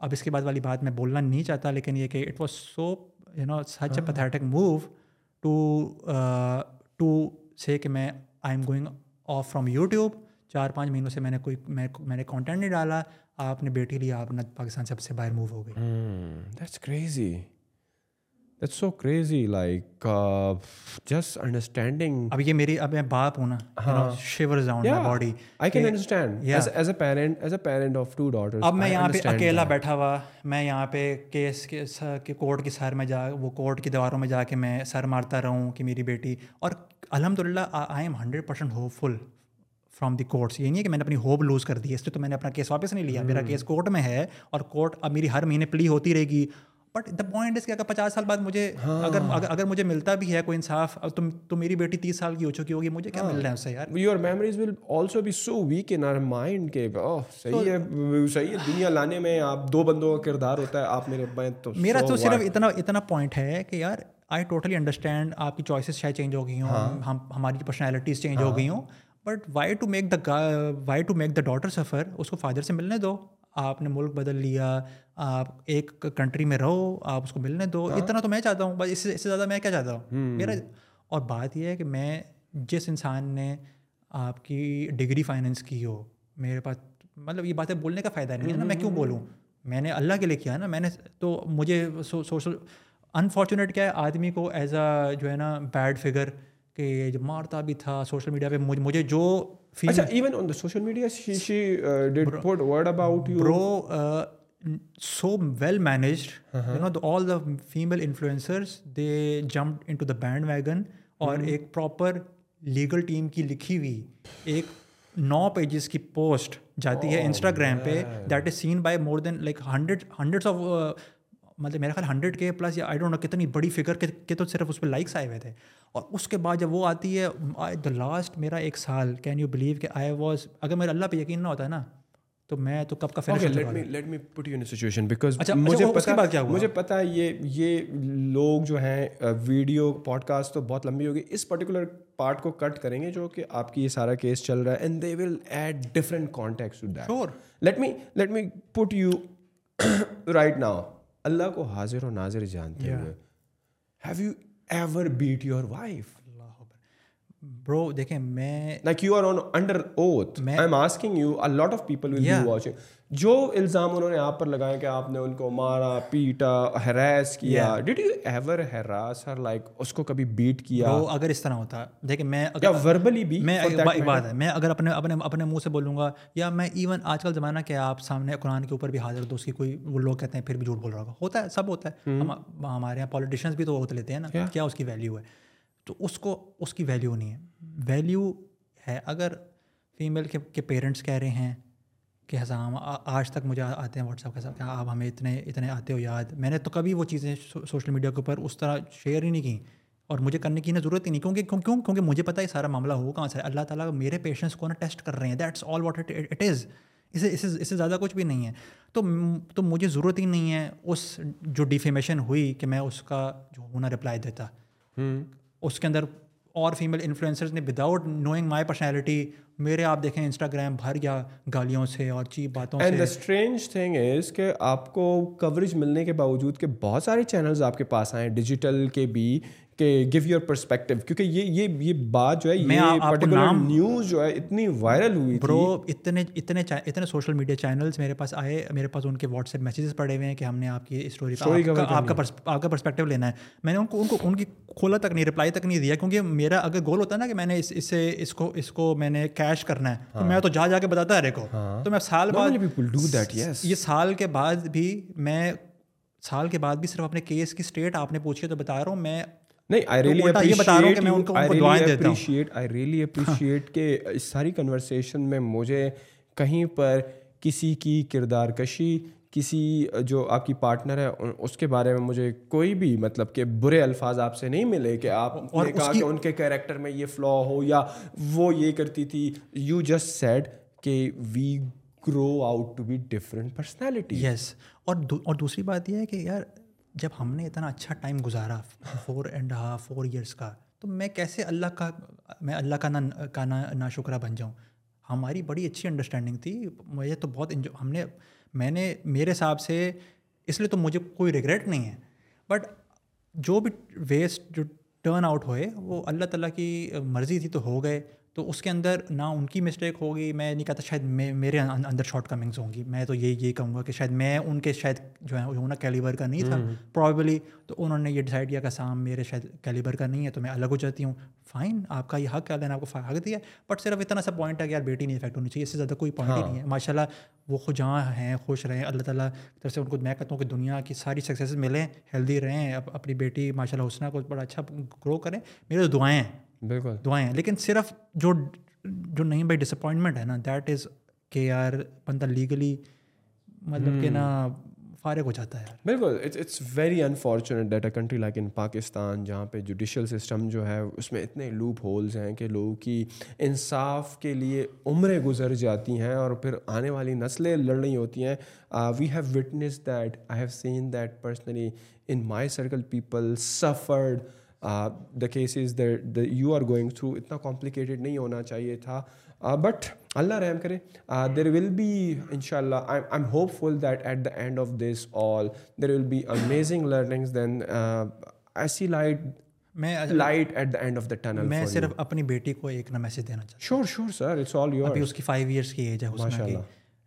اب اس کے بعد والی بات میں بولنا نہیں چاہتا لیکن یہ کہ it was so you know such a pathetic move to to say کہ میں I am going off from YouTube چار پانچ مہینوں سے میں نے کوئی میں نے نے کانٹینٹ نہیں ڈالا آپ بیٹی لیا آپ نے پاکستان بیٹھا ہوا میں یہاں پہ سر میں جا وہ میں سر مارتا رہوں کہ میری بیٹی اور الحمد للہ I am hundred percent hopeful from the courts یہ نہیں ہے کہ میں نے اپنی ہوپ لوز کر دی اس سے تو میں نے اپنا کیس واپس نہیں لیا میرا کیس hmm. کورٹ میں ہے اور کورٹ اب میری ہر مہینے پلی ہوتی رہے گی بٹ دا پوائنٹ اس کے اگر پچاس سال بعد مجھے ہاں۔ اگر اگر مجھے ملتا بھی ہے کوئی انصاف تم تو میری بیٹی تیس سال کی ہو چکی ہوگی مجھے کیا ہاں۔ مل رہا ہے اسے یار your memories will also be so weak in our mind صحیح صحیح ہے ہے دنیا لانے میں آپ دو بندوں کا کردار ہوتا ہے آپ میرے تو میرا تو صرف اتنا اتنا پوائنٹ ہے کہ یار آئی ٹوٹلی انڈرسٹینڈ آپ کی چوائسیز شاید چینج ہو گئی ہوں ہاں۔ ہماری پرسنالٹیز چینج ہو گئی ہوں but why to make the why to make the daughter suffer اس کو فادر سے ملنے دو آپ نے ملک بدل لیا آپ ایک کنٹری میں رہو آپ اس کو ملنے دو اتنا تو میں چاہتا ہوں بس اس سے اس سے زیادہ میں کیا چاہتا ہوں میرا اور بات یہ ہے کہ میں جس انسان نے آپ کی ڈگری فائننس کی ہو میرے پاس مطلب یہ باتیں بولنے کا فائدہ نہیں ہے نا میں کیوں بولوں میں نے اللہ کے لیے کیا نا میں نے تو مجھے سوشل انفارچونیٹ کیا ہے آدمی کو ایز اے جو ہے نا بیڈ فگر کہ جب مارتا بھی تھا سوشل میڈیا پہ مجھے جو social media so well managed all the female influencers jump into the bandwagon اور ایک پراپر لیگل ٹیم کی لکھی ہوئی ایک نو پیجز کی پوسٹ جاتی ہے انسٹاگرام oh, پہ that is seen by more than like hundred hundreds of مطلب میرا خیال ہنڈریڈ کے پلس یا آئی ڈونٹ نو کتنی بڑی فگر صرف اس پہ لائکس آئے ہوئے تھے اور اس کے بعد جب وہ آتی ہے دا لاسٹ میرا ایک سال کین یو بلیو کہ آئی واز اگر میرے اللہ پہ یقین نہ ہوتا ہے نا تو میں تو کب کا اچھا، اچھا، مجھے پتا یہ یہ لوگ جو ہیں ویڈیو پوڈ کاسٹ تو بہت لمبی ہوگی اس پرٹیکولر پارٹ کو کٹ کریں گے جو کہ آپ کی یہ سارا کیس چل رہا ہے let me put you right now اللہ کو حاضر و ناظر جانتے have you ever beat your wife bro دیکھیں میں like you are on under oath I am asking you a lot of people will be watching جو الزام انہوں نے آپ پر لگائے کہ آپ نے ان کو مارا پیٹا ہراس کیا did you ever harass her like اس کو کبھی بیٹ کیا اگر اس طرح ہوتا دیکھیں میں اگر وربلی بھی میں ایک بات ہے میں اگر اپنے اپنے اپنے منہ سے بولوں گا یا میں ایون آج کل زمانہ کہ آپ سامنے قرآن کے اوپر بھی حاضر دوست کی کوئی وہ لوگ کہتے ہیں پھر بھی جھوٹ بول رہا ہوگا ہوتا ہے سب ہوتا ہے ہمارے یہاں پالیٹیشینس بھی تو ہوتے لیتے ہیں نا کیا اس کی ویلیو ہے تو اس کو اس کی ویلیو نہیں ہے ویلیو ہے اگر فیمیل کے کے پیرنٹس کہہ رہے ہیں کہ ہزام آج تک مجھے آتے ہیں واٹس ایپ کے ساتھ کہ آپ ہمیں اتنے اتنے آتے ہو یاد میں نے تو کبھی وہ چیزیں سوشل میڈیا کے اوپر اس طرح شیئر ہی نہیں کی اور مجھے کرنے کی نہ ضرورت ہی نہیں کیونکہ کیوں کیوں کیونکہ مجھے پتا یہ سارا معاملہ ہو کہاں سے اللہ تعالیٰ میرے پیشنٹس کو نا ٹیسٹ کر رہے ہیں that's all what it it is اسے اس اس سے زیادہ کچھ بھی نہیں ہے تو تو مجھے ضرورت ہی نہیں ہے اس جو ڈیفیمیشن ہوئی کہ میں اس کا جو ہونا رپلائی دیتا اس کے اندر اور فیمیل انفلوئنسرز نے وداؤٹ نوئنگ مائی پرسنالٹی میرے آپ دیکھیں انسٹاگرام بھر گیا گالیوں سے اور چیپ باتوں سے آپ کو کوریج ملنے کے باوجود کہ بہت سارے چینلز آپ کے پاس آئے ہیں ڈیجیٹل کے بھی کہ گیو یور پرسپیکٹو کیونکہ یہ یہ یہ بات جو ہے یہ پرٹیکولر نیوز جو ہے اتنی وائرل ہوئی برو اتنے اتنے اتنے سوشل میڈیا چینلز میرے پاس آئے میرے پاس ان کے واٹس ایپ میسیجز پڑے ہوئے ہیں کہ ہم نے آپ کی اسٹوری پر آپ کا آپ کا پرسپیکٹو لینا ہے میں نے ان کو ان کو ان کی کھولا تک نہیں رپلائی تک نہیں دیا کیونکہ میرا اگر گول ہوتا نا کہ میں نے اس اس سے اس کو اس کو میں نے کیش کرنا ہے تو ہاں۔ میں تو جا جا کے بتاتا ہر ایک کو ہاں۔ تو میں سال بعد یہ سال کے بعد بھی میں سال کے بعد بھی صرف اپنے کیس کی اسٹیٹ آپ نے پوچھی تو بتا رہا ہوں میں نہیں اس ساری کنورسیشن میں مجھے کہیں پر کسی کی کردار کشی کسی جو آپ کی پارٹنر ہے اس کے بارے میں مجھے کوئی بھی مطلب کہ برے الفاظ آپ سے نہیں ملے کہ آپ کہا کہ ان کے کیریکٹر میں یہ فلا ہو یا وہ یہ کرتی تھی یو جسٹ سیڈ کہ we grow out to be different personality yes اور دوسری بات یہ ہے کہ یار جب ہم نے اتنا اچھا ٹائم گزارا four and half four years کا تو میں کیسے اللہ کا میں اللہ کا نا کا نا نا شکرہ بن جاؤں ہماری بڑی اچھی انڈرسٹینڈنگ تھی مجھے تو بہت انجو ہم نے میں نے میرے حساب سے اس لیے تو مجھے کوئی ریگریٹ نہیں ہے بٹ جو بھی ویسٹ جو ٹرن آؤٹ ہوئے وہ اللہ تعالیٰ کی مرضی تھی تو ہو گئے تو اس کے اندر نہ ان کی مسٹیک ہوگی میں نہیں کہتا شاید میں میرے اندر شارٹ کمنگس ہوں گی میں تو یہی یہی کہوں گا کہ شاید میں ان کے شاید جو ہے نا کیلیبر کا نہیں تھا پرابیبلی تو انہوں نے یہ ڈیسائڈ کیا کہ سام میرے شاید کیلیبر کا نہیں ہے تو میں الگ ہو جاتی ہوں فائن آپ کا یہ حق کیا آپ کو حق دیا بٹ صرف اتنا سا پوائنٹ ہے کہ یار بیٹی نہیں افیکٹ ہونی چاہیے اس سے زیادہ کوئی پوائنٹ ہی ہاں۔ نہیں ہے ماشاء اللہ وہ جہاں ہیں خوش رہیں اللہ تعالیٰ طرف سے ان کو میں کہتا ہوں کہ دنیا کی ساری سکسیز ملیں ہیلدی رہیں اپنی بیٹی ماشاء اللہ حسنہ کو بڑا اچھا گرو کریں میرے تو دعائیں بالکل دعائیں لیکن صرف جو جو نہیں بھائی ڈس اپوائنٹمنٹ ہے نا دیٹ از کہ یار بندہ لیگلی مطلب کہ نا فارغ ہو جاتا ہے بالکل it's very unfortunate that a country like in Pakistan جہاں پہ جوڈیشل سسٹم جو ہے اس میں اتنے لوپ ہولز ہیں کہ لوگوں کی انصاف کے لیے عمریں گزر جاتی ہیں اور پھر آنے والی نسلیں لڑ رہی ہوتی ہیں we have witness that I have seen that personally in my circle people suffered the cases the you are going through اتنا کمپلیکیٹڈ نہیں ہونا چاہیے تھا بٹ اللہ رحم کرے دیر ول بی ان شاء اللہ I am hopeful that at the end of this all there will be amazing learnings then ایسی لائٹ میں light at the end of the tunnel میں صرف اپنی بیٹی کو ایک نا میسج دینا چاہتا ہوں sure sure sir it's all your ابھی اس کی فائیو ایئرس کی ایج ہے ماشاء اللہ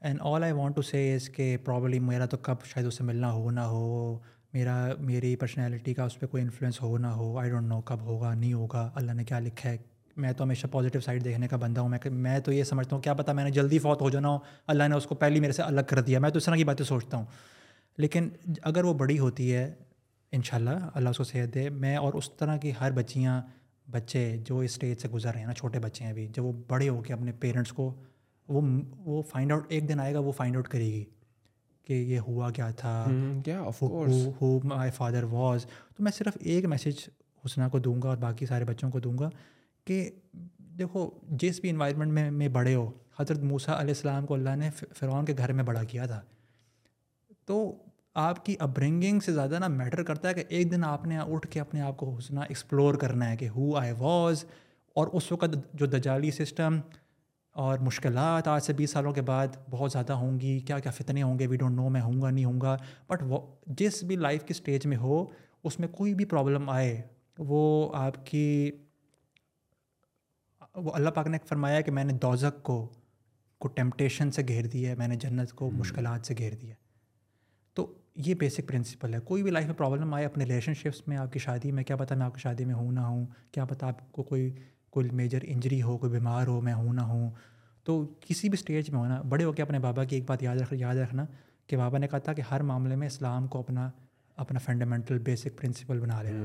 and all I want to say اس کے پرابلی میرا تو کب شاید اسے ملنا ہو نہ ہو میرا میری پرسنالٹی کا اس پہ کوئی انفلوئنس ہو نہ ہو آئی ڈونٹ نو کب ہوگا نہیں ہوگا اللہ نے کیا لکھا ہے میں تو ہمیشہ پازیٹیو سائڈ دیکھنے کا بندہ ہوں میں میں تو یہ سمجھتا ہوں کیا پتہ میں نے جلدی فوت ہو جانا ہو اللہ نے اس کو پہلی میرے سے الگ کر دیا میں تو اس طرح کی باتیں سوچتا ہوں لیکن اگر وہ بڑی ہوتی ہے ان شاء اللہ اللہ اس کو صحت دے میں اور اس طرح کی ہر بچیاں بچے جو اس اسٹیج سے گزر رہے ہیں نا چھوٹے بچے ہیں ابھی جب وہ بڑے ہو کے اپنے پیرنٹس کو وہ وہ فائنڈ آؤٹ ایک دن آئے گا وہ فائنڈ آؤٹ کرے گی کہ یہ ہوا کیا تھا کیا مائی فادر واز تو میں صرف ایک میسیج حسنہ کو دوں گا اور باقی سارے بچوں کو دوں گا کہ دیکھو جس بھی انوائرمنٹ میں میں بڑے ہو حضرت موسیٰ علیہ السلام کو اللہ نے فرعون کے گھر میں بڑا کیا تھا تو آپ کی اپرنگنگ سے زیادہ نہ میٹر کرتا ہے کہ ایک دن آپ نے اٹھ کے اپنے آپ کو حسنہ ایکسپلور کرنا ہے کہ ہو آئی واز اور اس وقت جو دجالی سسٹم اور مشکلات آج سے بیس سالوں کے بعد بہت زیادہ ہوں گی کیا کیا فتنے ہوں گے وی ڈونٹ نو میں ہوں گا نہیں ہوں گا بٹ وہ جس بھی لائف کی اسٹیج میں ہو اس میں کوئی بھی پرابلم آئے وہ آپ کی وہ اللہ پاک نے فرمایا کہ میں نے دوزک کو کو ٹیمپٹیشن سے گھیر دیا ہے میں نے جنت کو hmm. مشکلات سے گھیر دیا تو یہ بیسک پرنسپل ہے کوئی بھی لائف میں پرابلم آئے اپنے ریلیشن شپس میں آپ کی شادی میں کیا پتہ میں آپ کی شادی میں ہوں نہ ہوں کیا پتہ آپ کو کوئی کوئی میجر انجری ہو کوئی بیمار ہو میں ہوں نہ ہوں تو کسی بھی اسٹیج میں ہونا بڑے ہو کے اپنے بابا کی ایک بات یاد رکھ یاد رکھنا کہ بابا نے کہا تھا کہ ہر معاملے میں اسلام کو اپنا اپنا فنڈامنٹل بیسک پرنسپل بنا لینا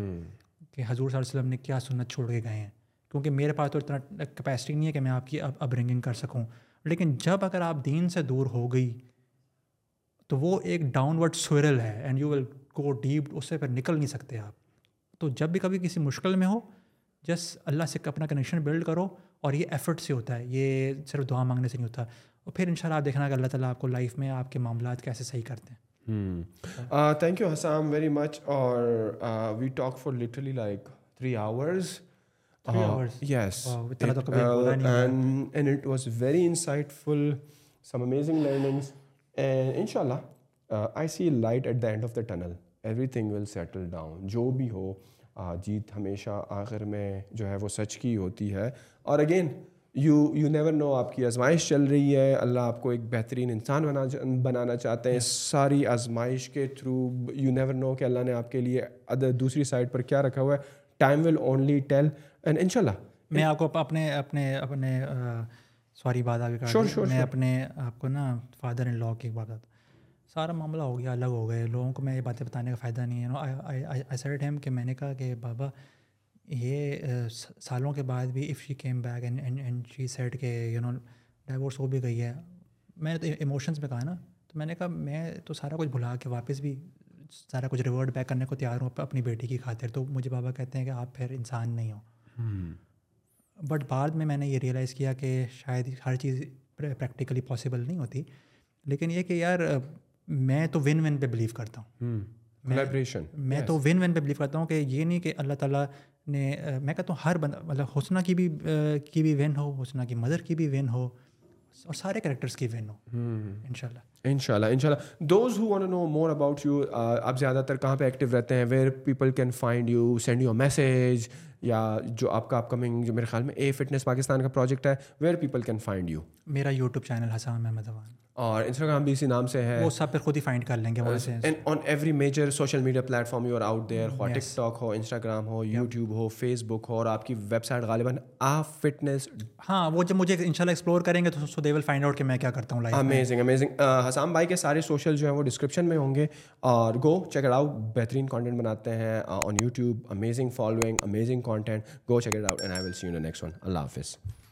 کہ حضور صلی اللہ علیہ وسلم نے کیا سنت چھوڑ کے گئے ہیں کیونکہ میرے پاس تو اتنا کیپیسٹی نہیں ہے کہ میں آپ کی اب اپرنگنگ کر سکوں لیکن جب اگر آپ دین سے دور ہو گئی تو وہ ایک ڈاؤن ورڈ سوئرل ہے and you will go deep اس سے پھر نکل نہیں سکتے آپ تو جب بھی کبھی کسی مشکل میں ہو جس اللہ سے اپنا کنیکشن بلڈ کرو اور یہ ایفرٹ سے ہوتا ہے یہ صرف دعا مانگنے سے نہیں ہوتا اور پھر انشاءاللہ آپ دیکھنا کہ اللہ تعالیٰ آپ کو لائف میں آپ کے معاملات کیسے صحیح کرتے ہیں تھینک یو ہاں۔ حسام ویری مچ اور we talk for literally like three hours was very insightful some amazing learnings and ان شاء اللہ I see light at the end of the tunnel everything will settle down جو بھی ہو جیت ہمیشہ آخر میں جو ہے وہ سچ کی ہوتی ہے اور again you you never know آپ کی آزمائش چل رہی ہے اللہ آپ کو ایک بہترین انسان بنا بنانا چاہتے ہیں ساری آزمائش کے تھرو یو نیور نو کہ اللہ نے آپ کے لیے ادر دوسری سائڈ پر کیا رکھا ہوا ہے time will only tell and ان شاء اللہ میں آپ کو اپنے اپنے اپنے سوری بات آگے میں اپنے آپ کو نا فادر ان لاء کی بات سارا معاملہ ہو گیا الگ ہو گئے لوگوں کو میں یہ باتیں بتانے کا فائدہ نہیں ہے ایسا ٹائم کہ میں نے کہا کہ بابا یہ سالوں کے بعد بھی if she came back and she said کے یو نو ڈائیورس ہو بھی گئی ہے میں نے تو ایموشنس میں کہا نا تو میں نے کہا میں تو سارا کچھ بھلا کے واپس بھی سارا کچھ ریورڈ بیک کرنے کو تیار ہوں اپنی بیٹی کی خاطر تو مجھے بابا کہتے ہیں کہ آپ پھر انسان نہیں ہو بٹ بعد میں میں نے یہ ریئلائز کیا کہ شاید ہر چیز پریکٹیکلی پاسبل نہیں ہوتی لیکن یہ کہ یار میں تو ون ون پہ بلیو کرتا ہوں میں تو ون ون پہ بلیو کرتا ہوں کہ یہ نہیں کہ اللہ تعالیٰ نے میں کہتا ہوں ہر بندہ مطلب حسنہ کی بھی کی بھی وین ہو حسنہ کی مدر کی بھی وین ہو اور سارے کریکٹرس کی وین ہو ان شاء اللہ ان شاء اللہ ان شاء اللہ those who know more about you آپ زیادہ تر کہاں پہ ایکٹیو رہتے ہیں where people can find you send you message یا جو آپ کا اپ کمنگ جو میرے خیال میں اے فٹنس پاکستان کا پروجیکٹ ہے where people can find you میرا یوٹیوب چینل حسام احمد اوان اور انسٹاگرام بھی اسی نام سے ہے وہ سب پر خود ہی فائنڈ کر لیں گے وہاں سے and on every major social media platform you are out there who TikTok ہو انسٹاگرام ہو یوٹیوب ہو فیس بک ہو اور آپ کی ویب سائٹ غالباً آ فٹنس ہاں وہ جب مجھے ان شاء اللہ ایکسپلور کریں گے تو دے ول فائنڈ آؤٹ کہ میں کیا کرتا ہوں لائف امیزنگ امیزنگ آسام بھائی کے سارے سوشل جو ہیں وہ ڈسکرپشن میں ہوں گے اور گو چیک اٹ آؤٹ بہترین کانٹینٹ بناتے ہیں on YouTube amazing following amazing content go check it out and I will see you next one اللہ حافظ